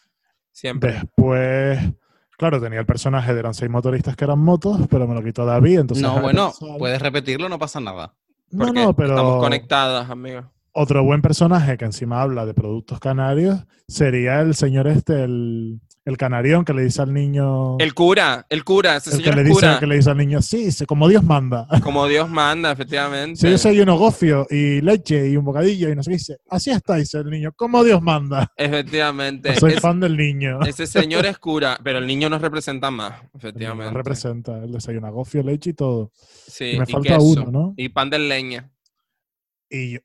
Siempre. Después, claro, tenía el personaje de eran seis motoristas que eran motos, pero me lo quitó David, entonces... no, bueno, puedes repetirlo, no pasa nada. No, Porque no, pero estamos conectadas, amiga. otro buen personaje que encima habla de productos canarios sería el señor este, el, el canarión que le dice al niño... El cura, el cura, ese el que señor le es dice, cura. que le dice al niño, sí, sí, como Dios manda. Como Dios manda, efectivamente. Si yo soy uno gofio y leche y un bocadillo y no sé qué dice, así está, dice el niño, como Dios manda. Efectivamente. Soy Es- fan del niño. ese señor es cura, pero el niño nos representa más, efectivamente. representa, él desayuna gofio, leche y todo. Sí, y me y falta queso. uno, ¿no? Y pan de leña. Y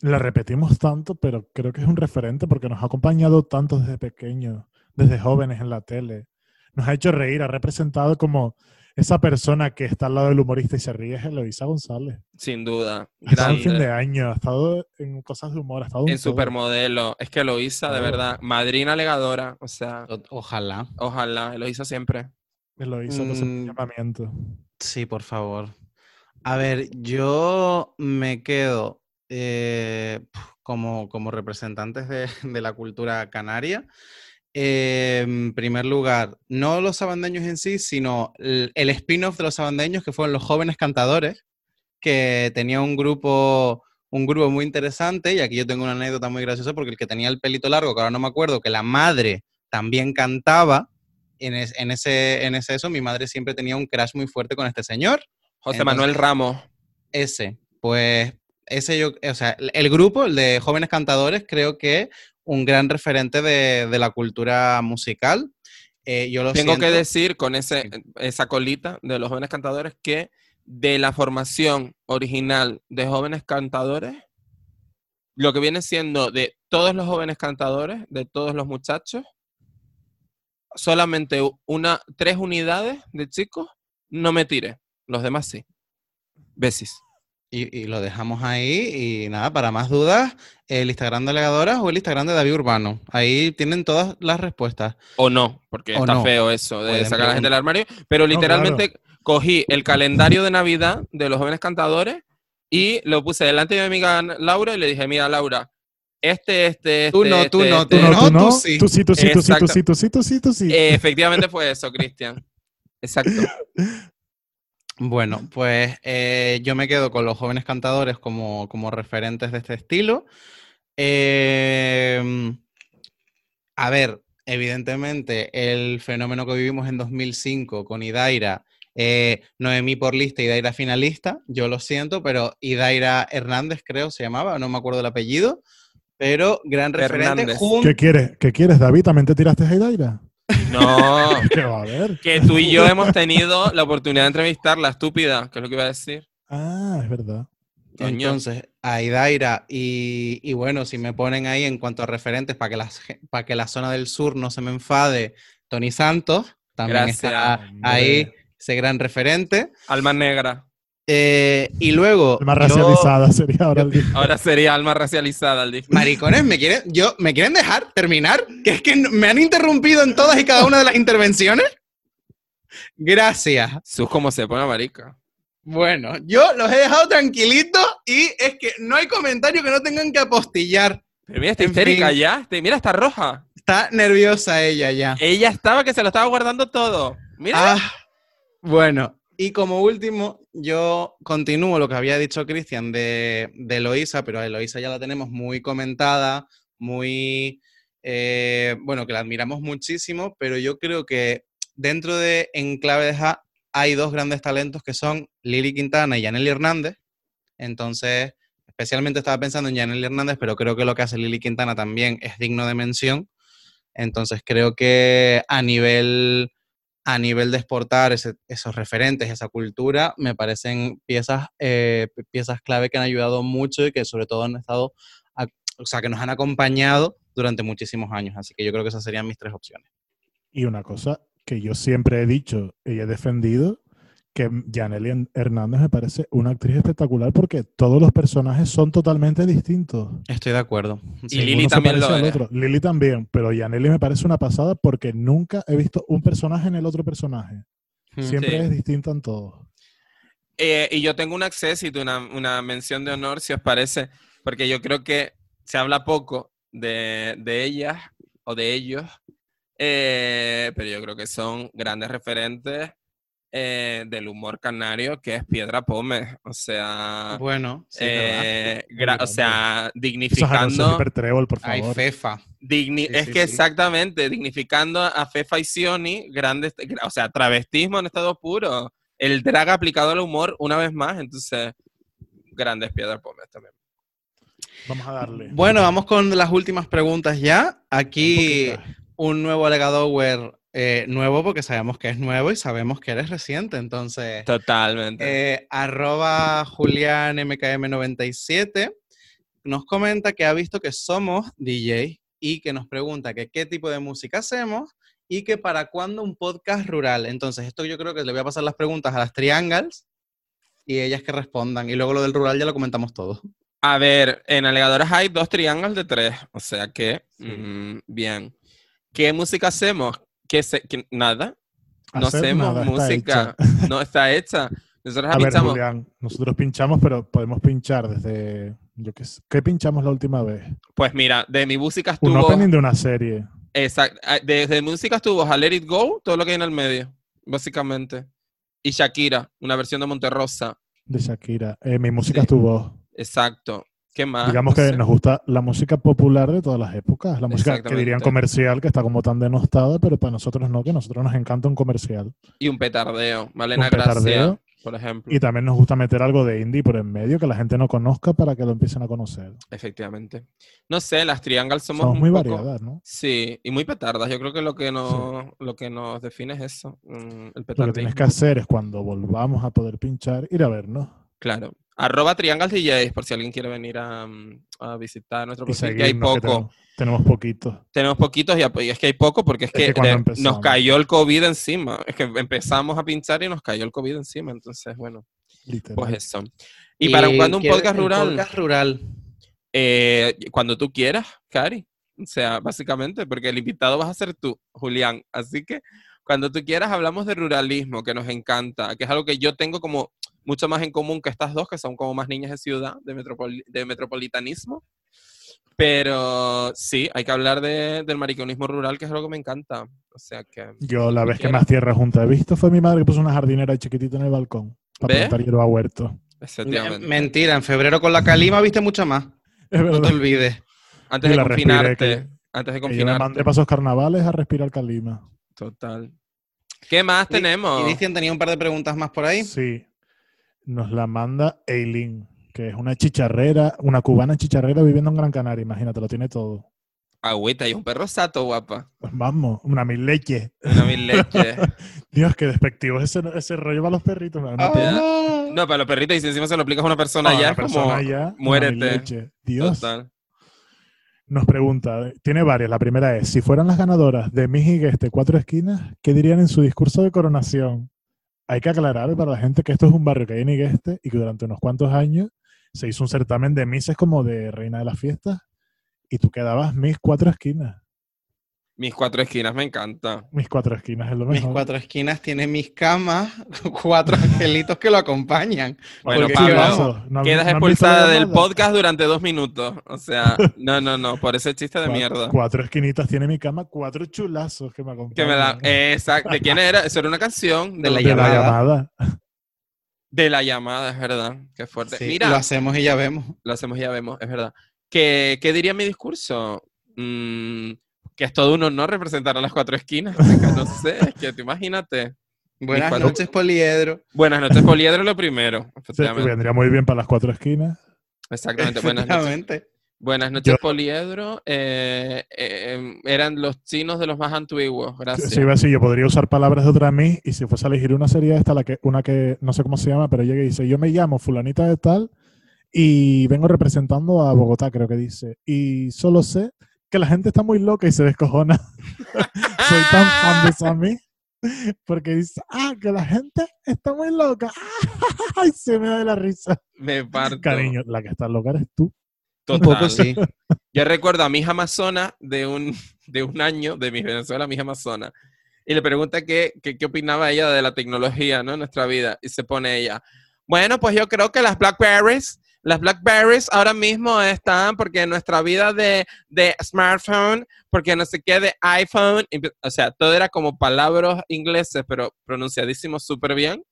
la repetimos tanto, pero creo que es un referente porque nos ha acompañado tanto desde pequeños, desde jóvenes en la tele. Nos ha hecho reír, ha representado como esa persona que está al lado del humorista y se ríe, es Eloisa González. Sin duda. En fin de año, ha estado en cosas de humor, ha estado En supermodelo. Es que lo hizo de verdad. Madrina legadora. O sea, O- Ojalá. ojalá. Lo hizo siempre. Eloisa, hace un Mm. llamamiento. Sí, por favor. A ver, yo me quedo eh, como, como representantes de, de la cultura canaria. Eh, en primer lugar, no los sabandeños en sí, sino el, el spin-off de los sabandeños, que fueron los jóvenes cantadores, que tenía un grupo, un grupo muy interesante, y aquí yo tengo una anécdota muy graciosa, porque el que tenía el pelito largo, que ahora no me acuerdo, que la madre también cantaba, en, es- en ese, en ese eso, mi madre siempre tenía un crash muy fuerte con este señor. José Entonces- Manuel Ramos. Ese, pues ese yo, o sea, el- el grupo, el de jóvenes cantadores, creo que un gran referente de, de la cultura musical. Eh, yo lo Tengo que decir con ese, esa colita de los jóvenes cantadores que de la formación original de jóvenes cantadores, lo que viene siendo de todos los jóvenes cantadores, de todos los muchachos, solamente una, tres unidades de chicos no me tiré, los demás sí. Besis. Y, y lo dejamos ahí. Y nada, para más dudas, el Instagram de Legadoras o el Instagram de David Urbano. Ahí tienen todas las respuestas. O no, porque O está no. feo eso de Pueden sacar a la gente del armario. Pero No, literalmente cogí el calendario de Navidad de los jóvenes cantadores y lo puse delante de mi amiga Laura y le dije, mira Laura, este, este, este. Tú no, tú este, no, este". Tú no, no, tú no. sí. Tú sí, tú sí, tú sí, tú sí, tú sí, tú sí, tú sí. Efectivamente fue eso, Cristian. Exacto. Bueno, pues eh, yo me quedo con los jóvenes cantadores como, como referentes de este estilo. Em, a ver, evidentemente, el fenómeno que vivimos en 2005 con Idaira, eh, Noemí por lista, Idaira finalista, yo lo siento, pero Idaira Hernández creo se llamaba, no me acuerdo el apellido, pero gran referente junto... ¿Qué quieres? ¿Qué quieres, David? ¿También te tiraste a Heidaira? No, ¿Qué va a haber? que tú y yo hemos tenido la oportunidad de entrevistar la estúpida, que es lo que iba a decir. Ah, es verdad. Coño. Entonces, a Idaira y, y bueno, si me ponen ahí en cuanto a referentes para que, las para que la zona del sur no se me enfade, Tony Santos, también Gracias, está hombre. ahí ese gran referente. Alma negra. Eh, y luego, yo- racializada sería ahora el día. Ahora sería alma racializada el disco. maricones, ¿me quieren, yo, ¿me quieren dejar terminar? Que es que me han interrumpido en todas y cada una de las intervenciones. Gracias. Sus como se pone marica. Bueno, yo los he dejado tranquilitos y es que no hay comentario que no tengan que apostillar. Pero mira, está En histérica fin. ya. Este- Mira, está roja. Está nerviosa ella ya. Ella estaba que se lo estaba guardando todo. Mira. Ah, bueno, y como último, yo continúo lo que había dicho Cristian de, de Eloísa, pero a Eloísa ya la tenemos muy comentada, muy, eh, bueno, que la admiramos muchísimo, pero yo creo que dentro de Enclave de hay dos grandes talentos que son Lili Quintana y Yaneli Hernández. Entonces, especialmente estaba pensando en Yaneli Hernández, pero creo que lo que hace Lili Quintana también es digno de mención. Entonces, creo que a nivel a nivel de exportar esos referentes, esa cultura, me parecen piezas, eh, pi- piezas clave que han ayudado mucho y que sobre todo han estado, o sea, que nos han acompañado durante muchísimos años. Así que yo creo que esas serían mis tres opciones. Y una cosa que yo siempre he dicho y he defendido, que Janely Hernández me parece una actriz espectacular porque todos los personajes son totalmente distintos. Estoy de acuerdo. Y Lili también lo es. Lili también, pero Janely me parece una pasada porque nunca he visto un personaje en el otro personaje. Mm. Siempre Sí. es distinta en todos. Eh, y yo tengo un acceso, una, una mención de honor, si os parece, porque yo creo que se habla poco de, de ellas o de ellos, eh, pero yo creo que son grandes referentes eh, del humor canario, que es Piedra Pómez. O sea, Bueno, eh, gra- o sea, es dignificando. Super Trébol, por Ay. Fefa. Digni- Sí, es sí, que sí. exactamente, dignificando a Fefa y Sioni, grandes, o sea, travestismo en estado puro. El drag aplicado al humor una vez más, entonces, grandes piedras pómez también. Vamos a darle. Bueno, vamos con las últimas preguntas ya. Aquí un nuevo alegadower eh, nuevo porque sabemos que es nuevo y sabemos que eres reciente. Entonces, Totalmente. Eh, arroba JulianMKM97 nos comenta que ha visto que somos DJ y que nos pregunta que qué tipo de música hacemos y que para cuándo un podcast rural. Entonces, esto yo creo que le voy a pasar las preguntas a las triangles y ellas que respondan. Y luego lo del rural ya lo comentamos todo. A ver, en alegadores hay dos triángulos de tres, o sea que, mm, bien. ¿Qué música hacemos? ¿Qué se- qué- nada. No hacemos nada, está música. hecha. No está hecha. Nosotros A ver, pinchamos. Julián, nosotros pinchamos, pero podemos pinchar desde. Yo qué sé. ¿Qué pinchamos la última vez? Pues mira, de mi música Un estuvo. opening de una serie. Exacto. ah, Desde música estuvo a Let It Go, todo lo que hay en el medio, básicamente. Y Shakira, una versión de Monterrosa. de Shakira. Eh, mi música Sí. es tu voz. Exacto. ¿Qué más? Digamos No que sé. nos gusta la música popular de todas las épocas. La música que dirían comercial, que está como tan denostada, pero para nosotros no, que a nosotros nos encanta un comercial. Y un petardeo. Malena Un petardeo. Gracia, por ejemplo. Y también nos gusta meter algo de indie por en medio que la gente no conozca para que lo empiecen a conocer. Efectivamente. No sé, las Triangles somos, Somos muy poco- variadas, ¿no? Sí, y muy petardas. Yo creo que lo que nos, lo que nos define es eso, mm, el Lo que petardismo. tienes que hacer es cuando volvamos a poder pinchar, ir a vernos. Claro. Arroba Triangles DJs, por si alguien quiere venir a, mm, a visitar nuestro perfil, que hay que poco. tenemos, tenemos poquitos. Tenemos poquitos y, es que hay poco porque es Es que de- nos cayó el COVID encima. Es que empezamos a pinchar y nos cayó el COVID encima. Entonces, bueno, Literal. pues eso. Y, para cuando un ¿quiere- podcast el rural, podcast rural. eh, cuando tú quieras, Cari. O sea, básicamente, porque el invitado vas a ser tú, Julián. Así que cuando tú quieras hablamos de ruralismo, que nos encanta, que es algo que yo tengo como mucho más en común que estas dos, que son como más niñas de ciudad, de, metropoli- de metropolitanismo. Pero sí, hay que hablar de- del mariconismo rural, que es algo que me encanta. O sea que... Yo la vez que más tierra junta he visto fue mi madre que puso una jardinera ahí chiquitita en el balcón para ¿Ve? plantar hierba a huerto. Mentira, en febrero con la calima viste mucha más. Es No te olvides. Antes Y de confinarte. que- Antes de Que yo me mandé confinarte. esos carnavales a respirar calima. Total. ¿Qué más tenemos? Y Cristian tenía un par de preguntas más por ahí. Sí. Nos la manda Eileen, que es una chicharrera, una cubana chicharrera viviendo en Gran Canaria. Imagínate, lo tiene todo. Agüita y un perro sato, guapa. Vamos, una mil leche. Una mil leche. Dios, qué despectivo ese, ese rollo para los perritos. Ah. No, para los perritos, y si encima se lo aplicas a una persona No, ya, como. muérete. Dios. Total. Nos pregunta, tiene varias. La primera es, si fueran las ganadoras de Miss y Gueste Cuatro Esquinas, ¿qué dirían en su discurso de coronación? Hay que aclarar para la gente que esto es un barrio que hay en Igueste y que durante unos cuantos años se hizo un certamen de Misses como de Reina de las Fiestas y tú quedabas Miss Cuatro Esquinas. Mis cuatro esquinas me encanta. Mis Cuatro Esquinas es lo Mis mejor. cuatro esquinas tienen mis camas, cuatro angelitos que lo acompañan. Bueno, Porque Pablo, vamos, ¿no han- Quedas no expulsada del llamada? podcast durante dos minutos. O sea, no, no, no, por ese chiste de mierda. Cuatro esquinitas tiene mi cama, cuatro chulazos que me acompañan. Que me da. Exacto. ¿De quién era? Eso era una canción. De la de la llamada. llamada. De la llamada, es verdad. Qué fuerte. Sí, Mira, lo hacemos y ya vemos. lo hacemos y ya vemos, es verdad. ¿Qué, qué diría mi discurso? Mm, que es todo un honor representar a las cuatro esquinas. No sé, es que te imagínate. Buenas cuatro- noches, Poliedro. Buenas noches, Poliedro, lo primero. Sí, vendría muy bien para las cuatro esquinas. Exactamente. Buenas noches. Buenas noches, Yo- Poliedro. Eh, eh, em, eran los chinos de los más antiguos. Gracias. Sí, a yo podría usar palabras de otra Miss y si fuese a elegir una sería esta, la que, una que no sé cómo se llama, pero llega y dice, yo me llamo fulanita de tal y vengo representando a Bogotá, creo que dice. Y solo sé que la gente está muy loca y se descojona. Soy tan fan de Miss porque dice, ah, que la gente está muy loca. Ay, se me da de la risa. Me parto. Cariño, la que está loca eres tú. Un Total. poco sí. Yo recuerdo a mi hija amazona de un, de un año, de mi Venezuela, mi hija amazona, y le pregunta qué, qué, qué opinaba ella de la tecnología, ¿no? En nuestra vida. Y se pone ella, bueno, pues yo creo que las Blackberries, las Blackberries ahora mismo están porque nuestra vida de, de smartphone, porque no sé qué, de iPhone, o sea, todo era como palabras ingleses, pero pronunciadísimos súper bien.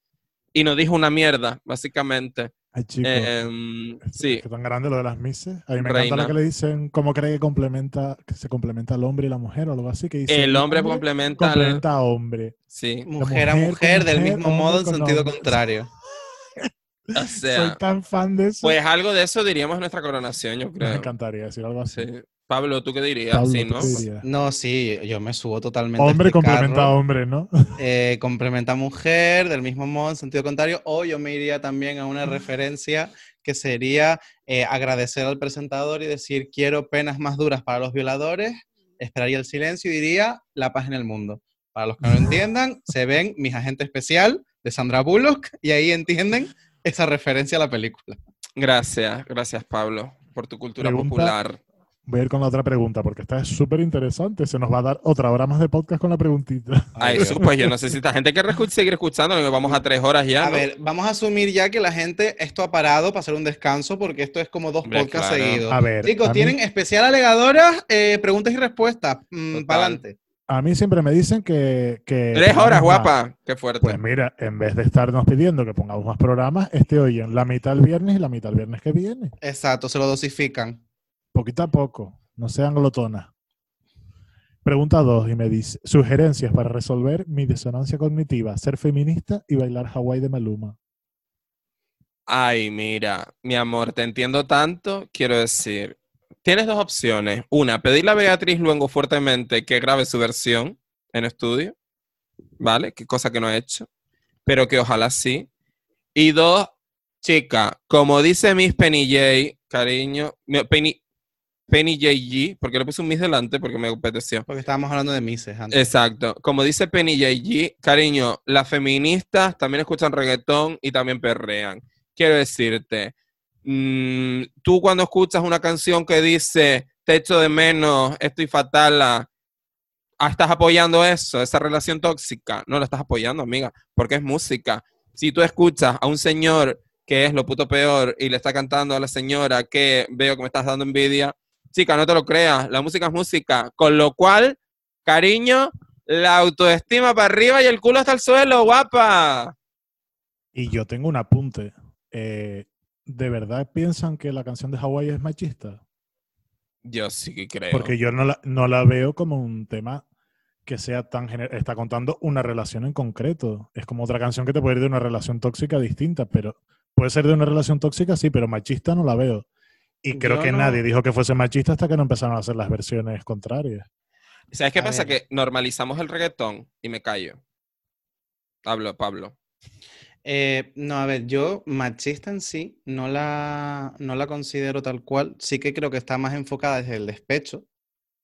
Y no dijo una mierda, básicamente. Ay, chico. Em, Es- sí, que tan grande lo de las mises. A mí me Reina. encanta la que le dicen cómo cree que complementa, que se complementa al hombre y la mujer o algo así. Que dice, el hombre complementa, al- complementa a hombre. Sí, Mujer a mujer mujer, del mujer, mismo modo en sentido hombre. contrario. o Soy sea, tan fan de eso. pues algo de eso diríamos en nuestra coronación, yo me creo. encantaría decir algo así. Sí. Pablo, ¿tú qué dirías? Pablo, sí, ¿tú ¿no? qué dirías? No, sí, yo me subo totalmente. a Hombre este complementa a carro. hombre, ¿no? eh, complementa a mujer, del mismo modo, en sentido contrario, o yo me iría también a una referencia que sería eh, agradecer al presentador y decir, quiero penas más duras para los violadores, esperaría el silencio y diría, la paz en el mundo. Para los que no lo entiendan, se ven mis agentes especial de Sandra Bullock y ahí entienden esa referencia a la película. Gracias, gracias Pablo, por tu cultura Pregunta- popular. Voy a ir con la otra pregunta porque esta es súper interesante. Se nos va a dar otra hora más de podcast con la preguntita. Ay, eso, pues yo no sé si esta gente quiere seguir escuchando, vamos a tres horas ya. A ver, vamos a asumir ya que la gente esto ha parado para hacer un descanso porque esto es como dos Hombre, podcasts claro. seguidos. A ver, Chicos, a mí- tienen especial alegadoras, eh, preguntas y respuestas. Total. para adelante. A mí siempre me dicen que... que Tres horas, más. guapa. Qué fuerte. Pues mira, en vez de estarnos pidiendo que pongamos más programas, este oyen la mitad el viernes y la mitad el viernes que viene. Exacto, se lo dosifican. Poquito a poco, no sean glotonas. Pregunta 2 y me dice, sugerencias para resolver mi disonancia cognitiva, ser feminista y bailar Hawái de Maluma. Ay, mira, mi amor, te entiendo tanto. Quiero decir, tienes dos opciones. Una, pedirle a Beatriz Luengo fuertemente que grabe su versión en estudio, ¿vale? Que cosa que no ha hecho, pero que ojalá sí. Y dos, chica, como dice Miss Penny J, cariño, Penny, Penny JG, porque le puse un Miss delante porque me apeteció. Porque estábamos hablando de Mises antes. Exacto. Como dice Penny JG, cariño, las feministas también escuchan reggaetón y también perrean. Quiero decirte, mm, tú cuando escuchas una canción que dice te echo de menos, estoy fatal, ah, ah, estás apoyando eso, esa relación tóxica. No la estás apoyando, amiga, porque es música. Si tú escuchas a un señor que es lo puto peor y le está cantando a la señora que veo que me estás dando envidia, chica, no te lo creas, la música es música. Con lo cual, cariño, la autoestima para arriba y el culo hasta el suelo, guapa. Y yo tengo un apunte. Eh, ¿De verdad piensan que la canción de Hawái es machista? Yo sí que creo. Porque yo no la, no la veo como un tema que sea tan general. Está contando una relación en concreto. Es como otra canción que te puede ir de una relación tóxica distinta, pero puede ser de una relación tóxica, sí, pero machista no la veo. Y creo Yo que no- nadie dijo que fuese machista hasta que no empezaron a hacer las versiones contrarias. ¿Sabes qué A pasa? ver. Que normalizamos el reggaetón y me callo. Hablo, Pablo. Eh, no, a ver, yo machista en sí no la, no la considero tal cual. Sí que creo que está más enfocada desde el despecho,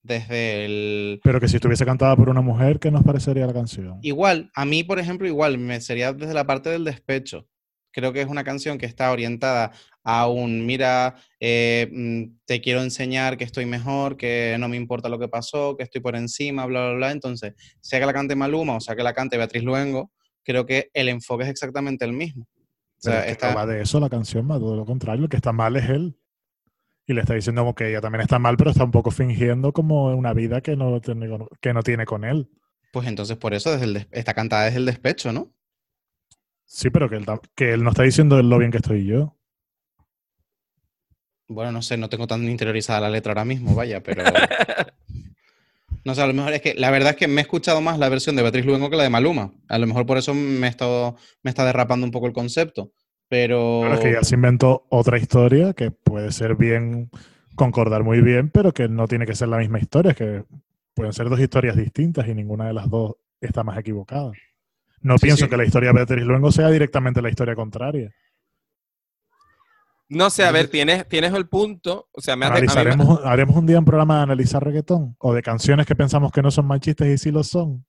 desde el... Pero que si estuviese cantada por una mujer, ¿qué nos parecería la canción? Igual, a mí, por ejemplo, igual, me sería desde la parte del despecho. Creo que es una canción que está orientada a un, mira, eh, mm, te quiero enseñar que estoy mejor, que no me importa lo que pasó, que estoy por encima, bla, bla, bla. Entonces, sea que la cante Maluma o sea que la cante Beatriz Luengo, creo que el enfoque es exactamente el mismo. O Pero sea, es que está- no va de eso la canción, va todo lo contrario. El que está mal es él. Y le está diciendo como que ella también está mal, pero está un poco fingiendo como una vida que no tiene, con- que no tiene con él. Pues entonces por eso desde el des- está cantada desde el despecho, ¿no? Sí, pero que él, que él no está diciendo lo bien que estoy yo. Bueno, no sé, no tengo tan interiorizada la letra ahora mismo, vaya, pero... No sé, a lo mejor es que la verdad es que me he escuchado más la versión de Beatriz Luengo que la de Maluma. A lo mejor por eso me, estado- me está derrapando un poco el concepto. Pero... Claro, es que ya se inventó otra historia que puede ser bien, concordar muy bien, pero que no tiene que ser la misma historia, es que pueden ser dos historias distintas y ninguna de las dos está más equivocada. No Sí, pienso sí. que la historia de Beatriz Luengo sea directamente la historia contraria. No sé, a ver, tienes, tienes el punto. O sea, me hace. a mí me- Analizaremos, haremos un día un programa de analizar reggaetón o de canciones que pensamos que no son machistas y sí lo son.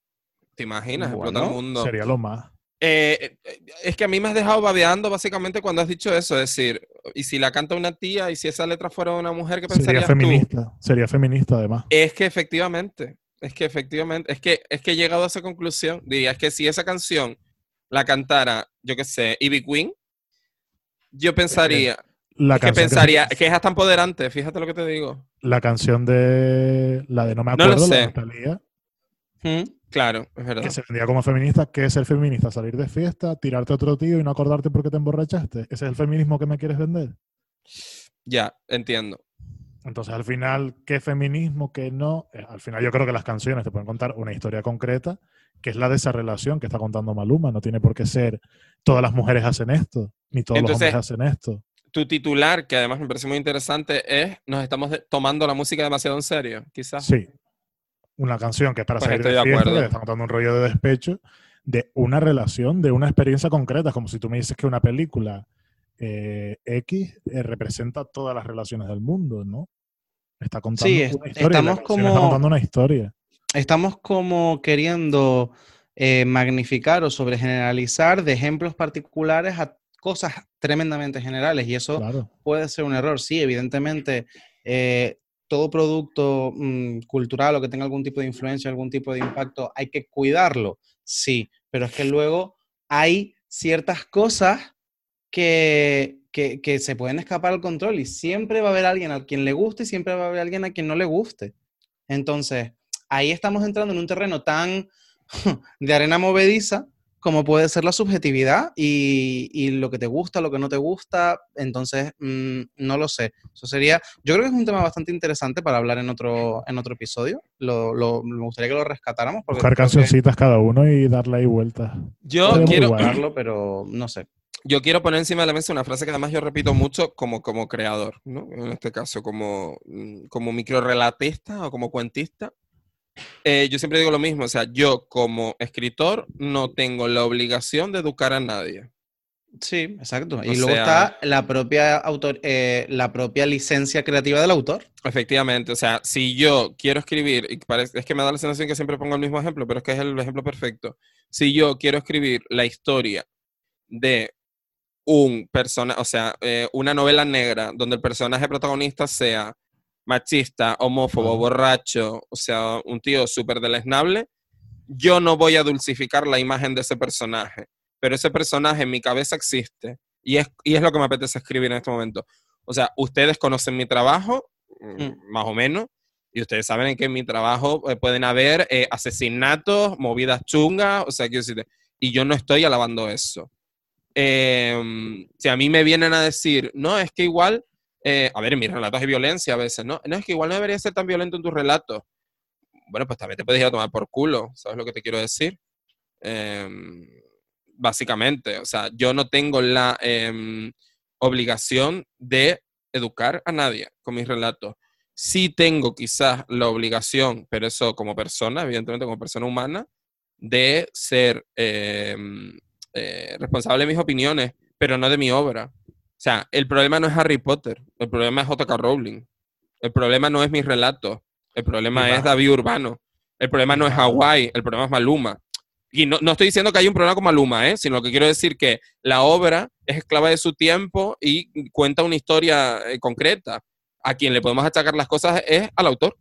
¿Te imaginas? Explota el mundo. Sería lo más. Eh, eh, es que a mí me has dejado babeando básicamente cuando has dicho eso. Es decir, y si la canta una tía y si esa letra fuera de una mujer, ¿qué Sería pensarías tú? feminista. Sería feminista además. Es que efectivamente, es que efectivamente, es que, es que he llegado a esa conclusión. Diría, es que si esa canción la cantara, yo qué sé, Ivy Queen, yo pensaría, La es que pensaría, que es hasta empoderante, fíjate lo que te digo. la canción de la de No me No lo acuerdo, la de sé. ¿Mm? Claro, es verdad. que se vendía como feminista. ¿Qué es ser feminista? Salir de fiesta, tirarte a otro tío y no acordarte porque te emborrachaste. ¿Ese es el feminismo que me quieres vender? Ya, entiendo. Entonces, al final, ¿qué feminismo, qué no? Eh, al final, yo creo que las canciones te pueden contar una historia concreta, que es la de esa relación que está contando Maluma. No tiene por qué ser todas las mujeres hacen esto, ni todos Entonces, los hombres hacen esto. Tu titular, que además me parece muy interesante, es nos estamos tomando la música demasiado en serio, quizás. Sí. Una canción que es para Pues salir estoy de de fiesta, acuerdo. que está contando un rollo de despecho, de una relación, de una experiencia concreta, como si tú me dices que una película eh, X eh, representa todas las relaciones del mundo, ¿no? Está contando Sí, es- una historia. estamos Está como- contando una historia. Estamos como queriendo eh, magnificar o sobregeneralizar de ejemplos particulares a cosas tremendamente generales y eso Claro. puede ser un error. Sí, evidentemente, eh, todo producto mm, cultural o que tenga algún tipo de influencia, algún tipo de impacto, hay que cuidarlo, sí, pero es que luego hay ciertas cosas que, que, que se pueden escapar al control y siempre va a haber alguien a quien le guste y siempre va a haber alguien a quien no le guste. Entonces, ahí estamos entrando en un terreno tan de arena movediza como puede ser la subjetividad y, y lo que te gusta, lo que no te gusta. Entonces, mm, no lo sé. Eso sería, yo creo que es un tema bastante interesante para hablar en otro, en otro episodio. Lo, lo- me gustaría que lo rescatáramos. Porque Buscar creo que cancioncitas cada uno y darle ahí vueltas. Yo Podemos quiero, jugar. hablarlo, pero no sé. yo quiero poner encima de la mesa una frase que además yo repito mucho como, como creador, ¿no? En este caso, como, mm, como microrelatista o como cuentista. Eh, yo siempre digo lo mismo, o sea, yo como escritor no tengo la obligación de educar a nadie. Sí, exacto. O Y luego sea- está la propia, autor, eh, la propia licencia creativa del autor. Efectivamente, o sea, si yo quiero escribir, y parece, es que me da la sensación que siempre pongo el mismo ejemplo, pero es que es el ejemplo perfecto. Si yo quiero escribir la historia de un personaje, o sea, eh, una novela negra donde el personaje protagonista sea machista, homófobo, borracho, o sea, un tío súper deleznable, yo no voy a dulcificar la imagen de ese personaje, pero ese personaje en mi cabeza existe y es, y es lo que me apetece escribir en este momento. O sea, ustedes conocen mi trabajo, mm, Mm. más o menos, y ustedes saben que en mi trabajo eh, pueden haber eh, asesinatos, movidas chungas, o sea, quiero y yo no estoy alabando eso. Em, si a mí me vienen a decir, no, es que igual, eh, a ver, en mis relatos hay violencia a veces, ¿no? No, es que igual no debería ser tan violento en tus relatos. Bueno, pues también te puedes ir a tomar por culo, ¿sabes lo que te quiero decir? Em, básicamente, o sea, yo no tengo la em, obligación de educar a nadie con mis relatos. Sí tengo quizás la obligación, pero eso como persona, evidentemente como persona humana, de ser eh, eh, responsable de mis opiniones, pero no de mi obra. O sea, el problema no es Harry Potter, el problema es J.K. Rowling. El problema no es mis relatos, el problema es David Urbano. El problema no es Hawái, el problema es Maluma. Y no, no estoy diciendo que hay un problema con Maluma, ¿eh? sino que quiero decir que la obra es esclava de su tiempo y cuenta una historia eh, concreta. A quien le podemos achacar las cosas es al autor.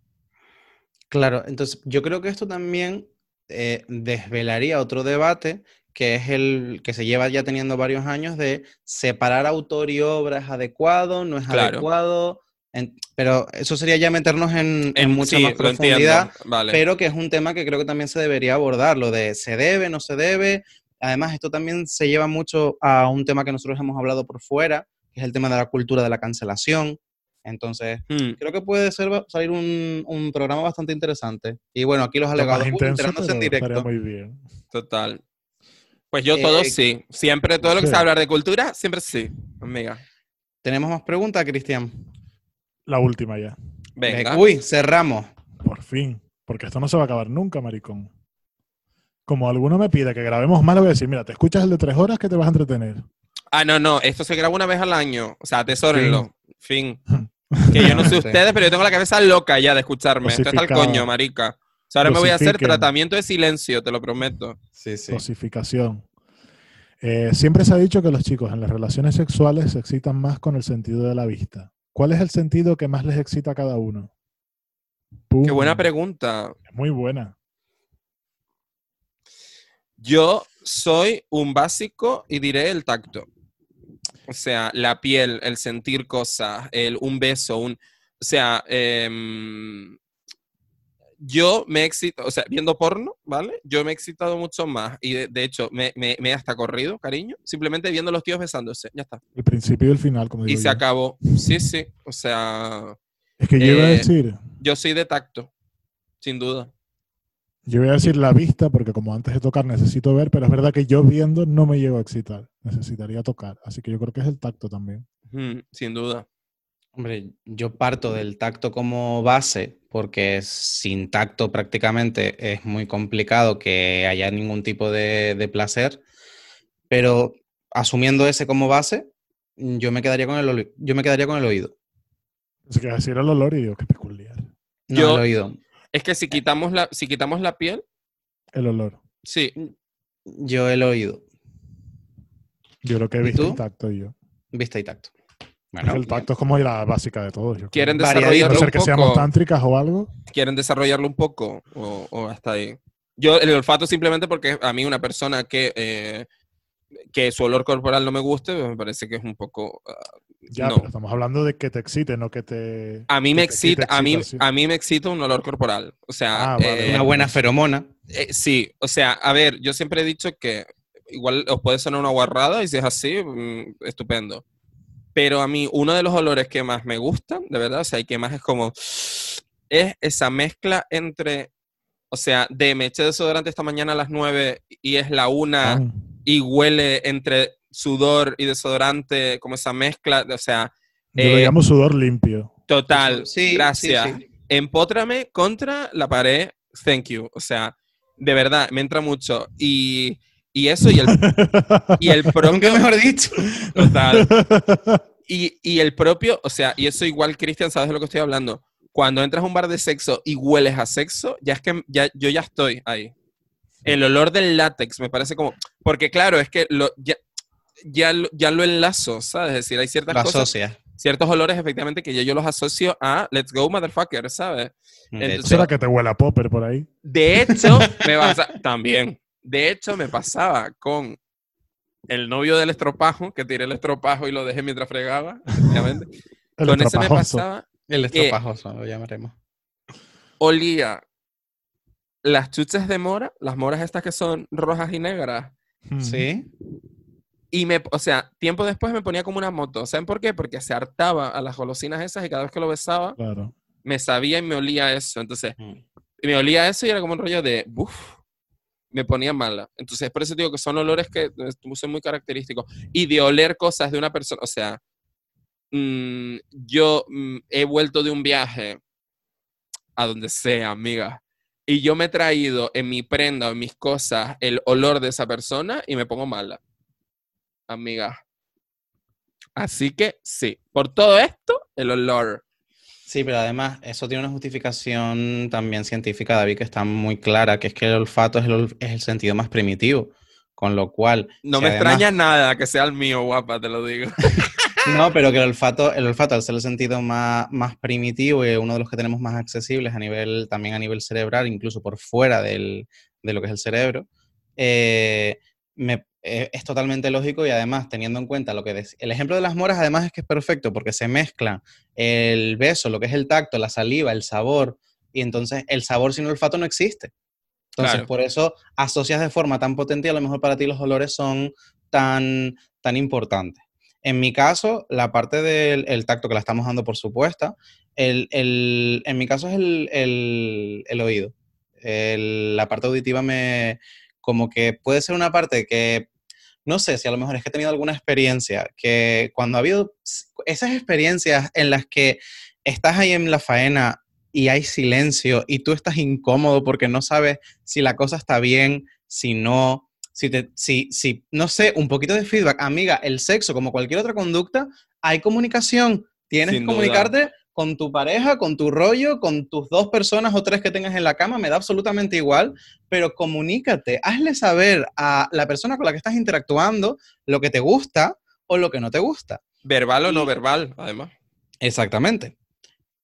Claro, entonces yo creo que esto también eh, desvelaría otro debate que es el que se lleva ya teniendo varios años de separar autor y obra es adecuado, no es Claro. adecuado, en- pero eso sería ya meternos en, en En- mucha sí, más profundidad, vale. pero que es un tema que creo que también se debería abordar, lo de se debe, no se debe. Además, esto también se lleva mucho a un tema que nosotros hemos hablado por fuera, que es el tema de la cultura de la cancelación. Entonces, Hmm. creo que puede ser, salir un, un programa bastante interesante. Y bueno, aquí los Lo alegados, intenso, enterándose en directo. muy bien. Total. Pues yo todo Eh, sí. Siempre todo lo que sí. sea hablar de cultura, siempre sí, amiga. ¿Tenemos más preguntas, Cristian? La última ya. Venga. Uy, cerramos. Por fin. Porque esto no se va a acabar nunca, maricón. Como alguno me pide que grabemos más, le voy a decir, mira, te escuchas el de tres horas que te vas a entretener. Ah, no, no, esto se graba una vez al año. O sea, atesórenlo. Fin. Que yo no sé ustedes, pero yo tengo la cabeza loca ya de escucharme. Esto está el coño, marica. O sea, ahora me voy a hacer tratamiento de silencio, te lo prometo. Sí, sí. Dosificación. Eh, siempre se ha dicho que los chicos en las relaciones sexuales se excitan más con el sentido de la vista. ¿Cuál es el sentido que más les excita a cada uno? Qué buena pregunta. Es muy buena. Yo soy un básico y diré el tacto. O sea, la piel, el sentir cosas, el, un beso, un... O sea, em, yo me excito, o sea, viendo porno, ¿vale? Yo me he excitado mucho más y de, de hecho me, me- me he hasta corrido, cariño, simplemente viendo a los tíos besándose, ya está. El principio y el final, como Y digo se yo. acabó. Sí, sí, o sea, Es que yo iba a eh, decir, yo soy de tacto, sin duda. yo iba a decir la vista, porque como antes de tocar necesito ver, pero es verdad que yo viendo no me llego a excitar. Necesitaría tocar. Así que yo creo que es el tacto también. Mm, sin duda. Hombre, yo parto del tacto como base, porque sin tacto prácticamente es muy complicado que haya ningún tipo de, de placer, pero asumiendo ese como base, yo me quedaría con el, yo me quedaría con el oído. Así que decir el olor y digo, qué peculiar. No, Yo- el oído. Es que si quitamos la, si quitamos la piel, El olor. sí, Yo el oído. Yo lo que he ¿Y visto y tacto y yo. Vista y tacto. Que el tacto es como la básica de todos. creo. quieren desarrollarlo ser un que seamos poco. tántricas o algo. quieren desarrollarlo un poco o, o hasta ahí. Yo el olfato simplemente porque a mí una persona que, eh, que su olor corporal no me guste, pues me parece que es un poco... ah, Ya, no. pero estamos hablando de que te excite, no que te. A mí que me quite excita, a mí, a mí me excita un olor corporal. O sea, Ah, vale, eh, Una buena feromona. eh, sí, o sea, a ver, yo siempre he dicho que igual os puede sonar una guarrada y si es así, mm, estupendo. Pero a mí uno de los olores que más me gustan, de verdad, o sea, y que más es como, es esa mezcla entre, o sea, de me eché desodorante esta mañana a las 9 y es la una Pan. y huele entre sudor y desodorante, como esa mezcla, o sea, Yo lo eh, llamo sudor limpio. total, Sí, sí, gracias. sí. Empótrame contra la pared, thank you. O sea, de verdad, me entra mucho. Y, y eso, y el, y el Nunca propio. mejor dicho. Total. Y, y el propio, o sea, y eso igual, Cristian, sabes de lo que estoy hablando. Cuando entras a un bar de sexo y hueles a sexo, ya es que ya, yo ya estoy ahí. El olor del látex me parece como. Porque, claro, es que lo, ya, ya, lo- ya lo enlazo, ¿sabes? Es decir, hay ciertas La cosas, socia. ciertos olores, efectivamente, que ya yo los asocio a let's go, motherfucker, ¿sabes? De Entonces- hecho. ¿Será que te huele a popper por ahí? De hecho, me pasa también. De hecho, me pasaba con el novio del estropajo, que tiré el estropajo y lo dejé mientras fregaba, efectivamente. El con ese me pasaba, El que- estropajoso, lo llamaremos. olía las chuches de mora, las moras estas que son rojas y negras, Mm. Sí. y me, o sea, tiempo después me ponía como una moto. ¿Saben por qué? Porque se hartaba a las golosinas esas y cada vez que lo besaba, Claro. me sabía y me olía eso. Entonces, Mm. me olía eso y era como un rollo de, uff, me ponía mala. Entonces, por eso digo que son olores que eh, son muy característicos. Y de oler cosas de una persona, o sea, mm, yo mm, he vuelto de un viaje a donde sea, amiga, y yo me he traído en mi prenda o en mis cosas el olor de esa persona y me pongo mala, amiga. Así que sí, por todo esto, el olor. Sí, pero además eso tiene una justificación también científica, David, que está muy clara, que es que el olfato es el, es el sentido más primitivo, con lo cual... No si me además- extraña nada que sea el mío, guapa, te lo digo. No, pero que el olfato, el olfato al ser el sentido más, más primitivo y uno de los que tenemos más accesibles a nivel, también a nivel cerebral, incluso por fuera del- de lo que es el cerebro, eh, me- eh, es totalmente lógico y además teniendo en cuenta lo que dec- el ejemplo de las moras además es que es perfecto porque se mezclan el beso, lo que es el tacto, la saliva, el sabor y entonces el sabor sin olfato no existe. Entonces Claro. por eso asocias de forma tan potente y a lo mejor para ti los olores son tan, tan importantes. En mi caso, la parte del el tacto que la estamos dando por supuesta, el, el- en mi caso es el, el- el oído. La parte auditiva me, como que puede ser una parte que, no sé si a lo mejor es que he tenido alguna experiencia, que cuando ha habido esas experiencias en las que estás ahí en la faena y hay silencio y tú estás incómodo porque no sabes si la cosa está bien, si no, si, te, si, si, no sé, un poquito de feedback. Amiga, el sexo, como cualquier otra conducta, hay comunicación. Tienes Sin que duda. Con tu pareja, con tu rollo, con tus dos personas o tres que tengas en la cama, me da absolutamente igual, pero comunícate, hazle saber a la persona con la que estás interactuando lo que te gusta o lo que no te gusta. Verbal o no verbal, además. Exactamente.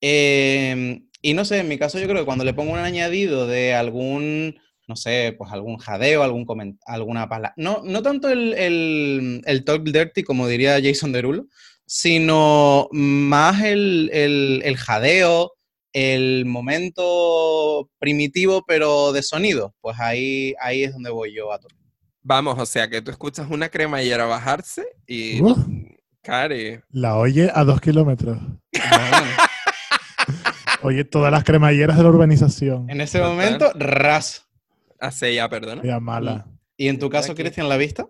Eh, y no sé, en mi caso yo creo que cuando le pongo un añadido de algún, no sé, pues algún jadeo, algún alguna palabra, no, no tanto el, el, el talk dirty como diría Jason Derulo, sino más el, el, el jadeo, el momento primitivo pero de sonido, pues ahí, ahí es donde voy yo a todo. Vamos, o sea, que tú escuchas una cremallera bajarse y... Uh. Cari. La oye a dos kilómetros. Oye todas las cremalleras de la urbanización. En ese momento, ras. Hace ya, perdona. Ya mala. ¿Y en tu caso. Cristian, la vista?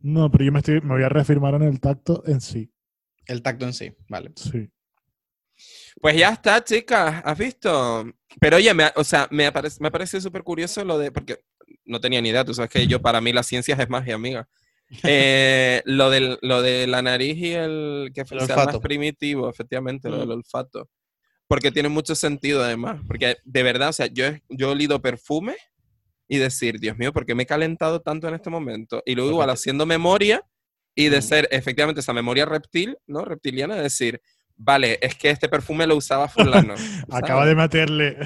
No, pero yo me, estoy, me voy a reafirmar en el tacto en sí. El tacto en sí, vale. Sí. Pues ya está, chicas, ¿has visto? Pero oye, me, o sea, me, aparece, me parece súper curioso lo de, porque no tenía ni idea, tú sabes que yo, para mí las ciencias es magia, amiga. Eh, lo, del, lo de la nariz y el que sea más olfato. primitivo, efectivamente, lo Mm. del olfato. Porque tiene mucho sentido además, porque de verdad, o sea, yo, he- yo he olido perfume y decir, Dios mío, ¿por qué me he calentado tanto en este momento? Y luego igual haciendo memoria y de ser efectivamente esa memoria reptil, ¿no? Reptiliana, de decir, vale, es que este perfume lo usaba fulano. Acaba de meterle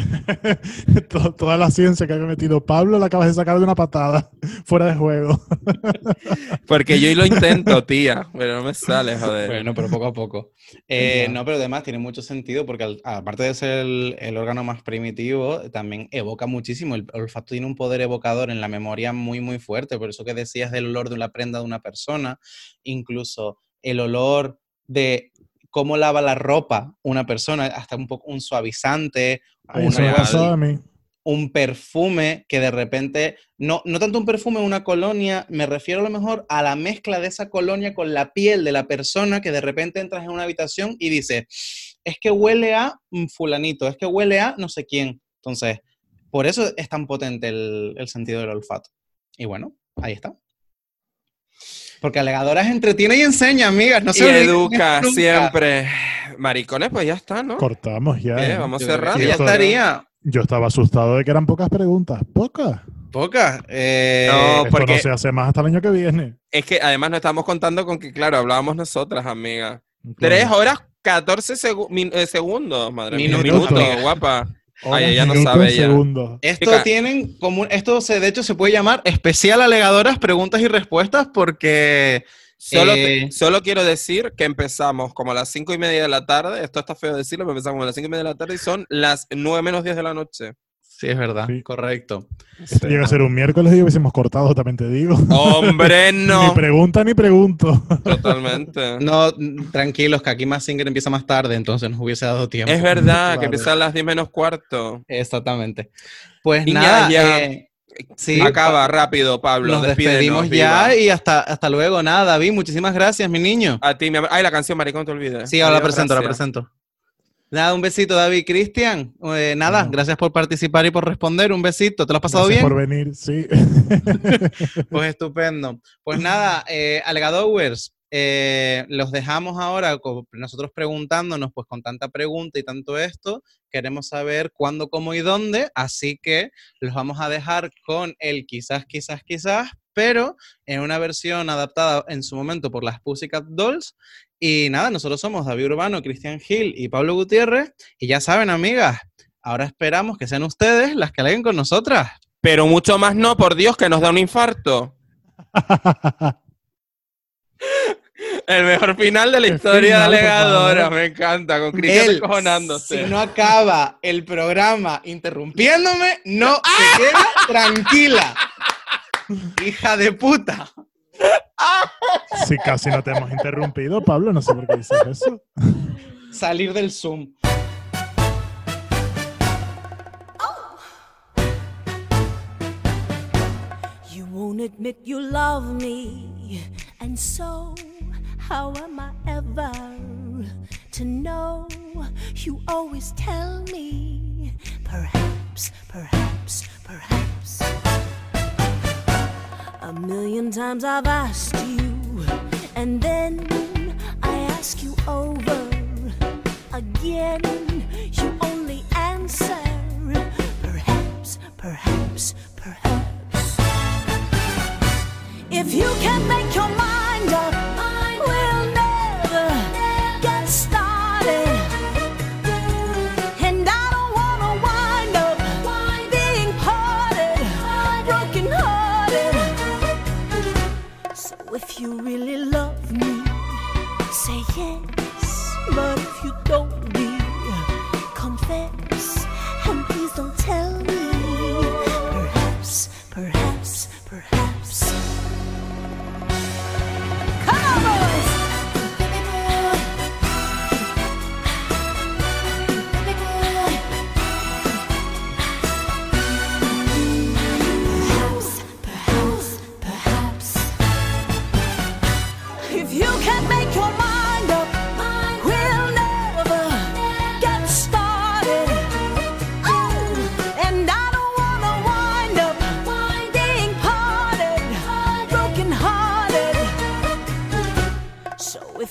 to- toda la ciencia que había metido Pablo, la acabas de sacar de una patada fuera de juego. Porque yo lo intento, tía, pero no me sale, joder. Bueno, pero poco a poco. Eh, no, pero además tiene mucho sentido porque al- aparte de ser el, el órgano más primitivo, también evoca muchísimo. El olfato tiene un poder evocador en la memoria muy, muy fuerte. Por eso que decías del olor de una prenda de una persona, incluso el olor de cómo lava la ropa una persona, hasta un poco un suavizante, un un perfume que de repente, no, no tanto un perfume, una colonia, me refiero a lo mejor a la mezcla de esa colonia con la piel de la persona que de repente entras en una habitación y dices, es que huele a mm, fulanito, es que huele a no sé quién. Entonces, por eso es tan potente el, el sentido del olfato. Y bueno, ahí está. Porque alegadoras entretiene y enseña, amigas. No y se olviden educa nunca. siempre. Maricones, pues ya está, ¿no? Cortamos ya. ¿eh? Vamos cerrando. ya estaría. Yo estaba asustado de que eran pocas preguntas. ¿Pocas? Pocas. Eh, No, Esto porque- no se hace más hasta el año que viene. Es que además nos estamos contando con que, claro, hablábamos nosotras, amiga. Claro. Tres horas 14 segu- min- eh, segundos, madre mía. Minutos, Minutos, amiga. guapa. Ay, ella no minutos, sabe ya. Esto Chica. tienen como esto se de hecho se puede llamar especial alegadoras preguntas y respuestas porque Solo, Eh, solo quiero decir que empezamos como a las cinco y media de la tarde. Esto está feo decirlo, pero empezamos como a las cinco y media de la tarde y son las nueve menos 10 de la noche. Sí es verdad, Sí. correcto. Esto llega a ser un miércoles y hubiésemos cortado, también te digo. ¡Hombre, no! Ni pregunta ni pregunto. Totalmente. No, tranquilos que aquí más Singer empieza más tarde, entonces nos hubiese dado tiempo. Es verdad, Claro. que empieza a las 10 menos cuarto. Exactamente. Pues Niña, nada, ya. eh, Sí, Acaba rápido, Pablo. Nos despedimos viva. ya y hasta, hasta luego. Nada, David, muchísimas gracias, mi niño. A ti, mi amor. Ay, la canción, maricón, te olvides. Sí, ahora la presento, la gracias. presento. Nada, un besito, David. Cristian, eh, nada, No. gracias por participar y por responder. Un besito. ¿Te lo has pasado Gracias bien? por venir, sí. Pues estupendo. Pues nada, eh, Algadowers, eh, los dejamos ahora nosotros preguntándonos, pues con tanta pregunta y tanto esto, queremos saber cuándo, cómo y dónde, así que los vamos a dejar con el quizás, quizás, quizás, pero en una versión adaptada en su momento por las Pussycat Dolls. Y nada, nosotros somos David Urbano, Cristian Gil y Pablo Gutiérrez, y ya saben, amigas, ahora esperamos que sean ustedes las que aleguen con nosotras. Pero mucho más no, por Dios, que nos da un infarto. El mejor final de la historia de final, por Alegadora. Me encanta, con Cristian Él, descojonándose. si no acaba el programa interrumpiéndome, no se queda tranquila. Hija de puta. Sí, casi no te hemos interrumpido, Pablo. No sé por qué dices eso. Salir del Zoom. You won't admit you love me, and so how am I ever to know? You always tell me, perhaps, perhaps, perhaps. A million times I've asked you, and then I ask you over again. You only answer, perhaps, perhaps, perhaps. If you can make your mind up,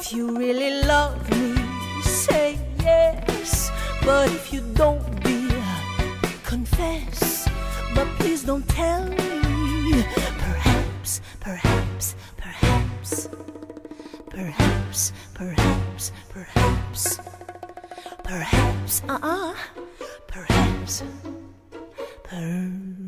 if you really love me, say yes. But if you don't, be confess. But please don't tell me. Perhaps, perhaps, perhaps. Perhaps, perhaps, perhaps. Perhaps, uh uh. Perhaps. Perhaps.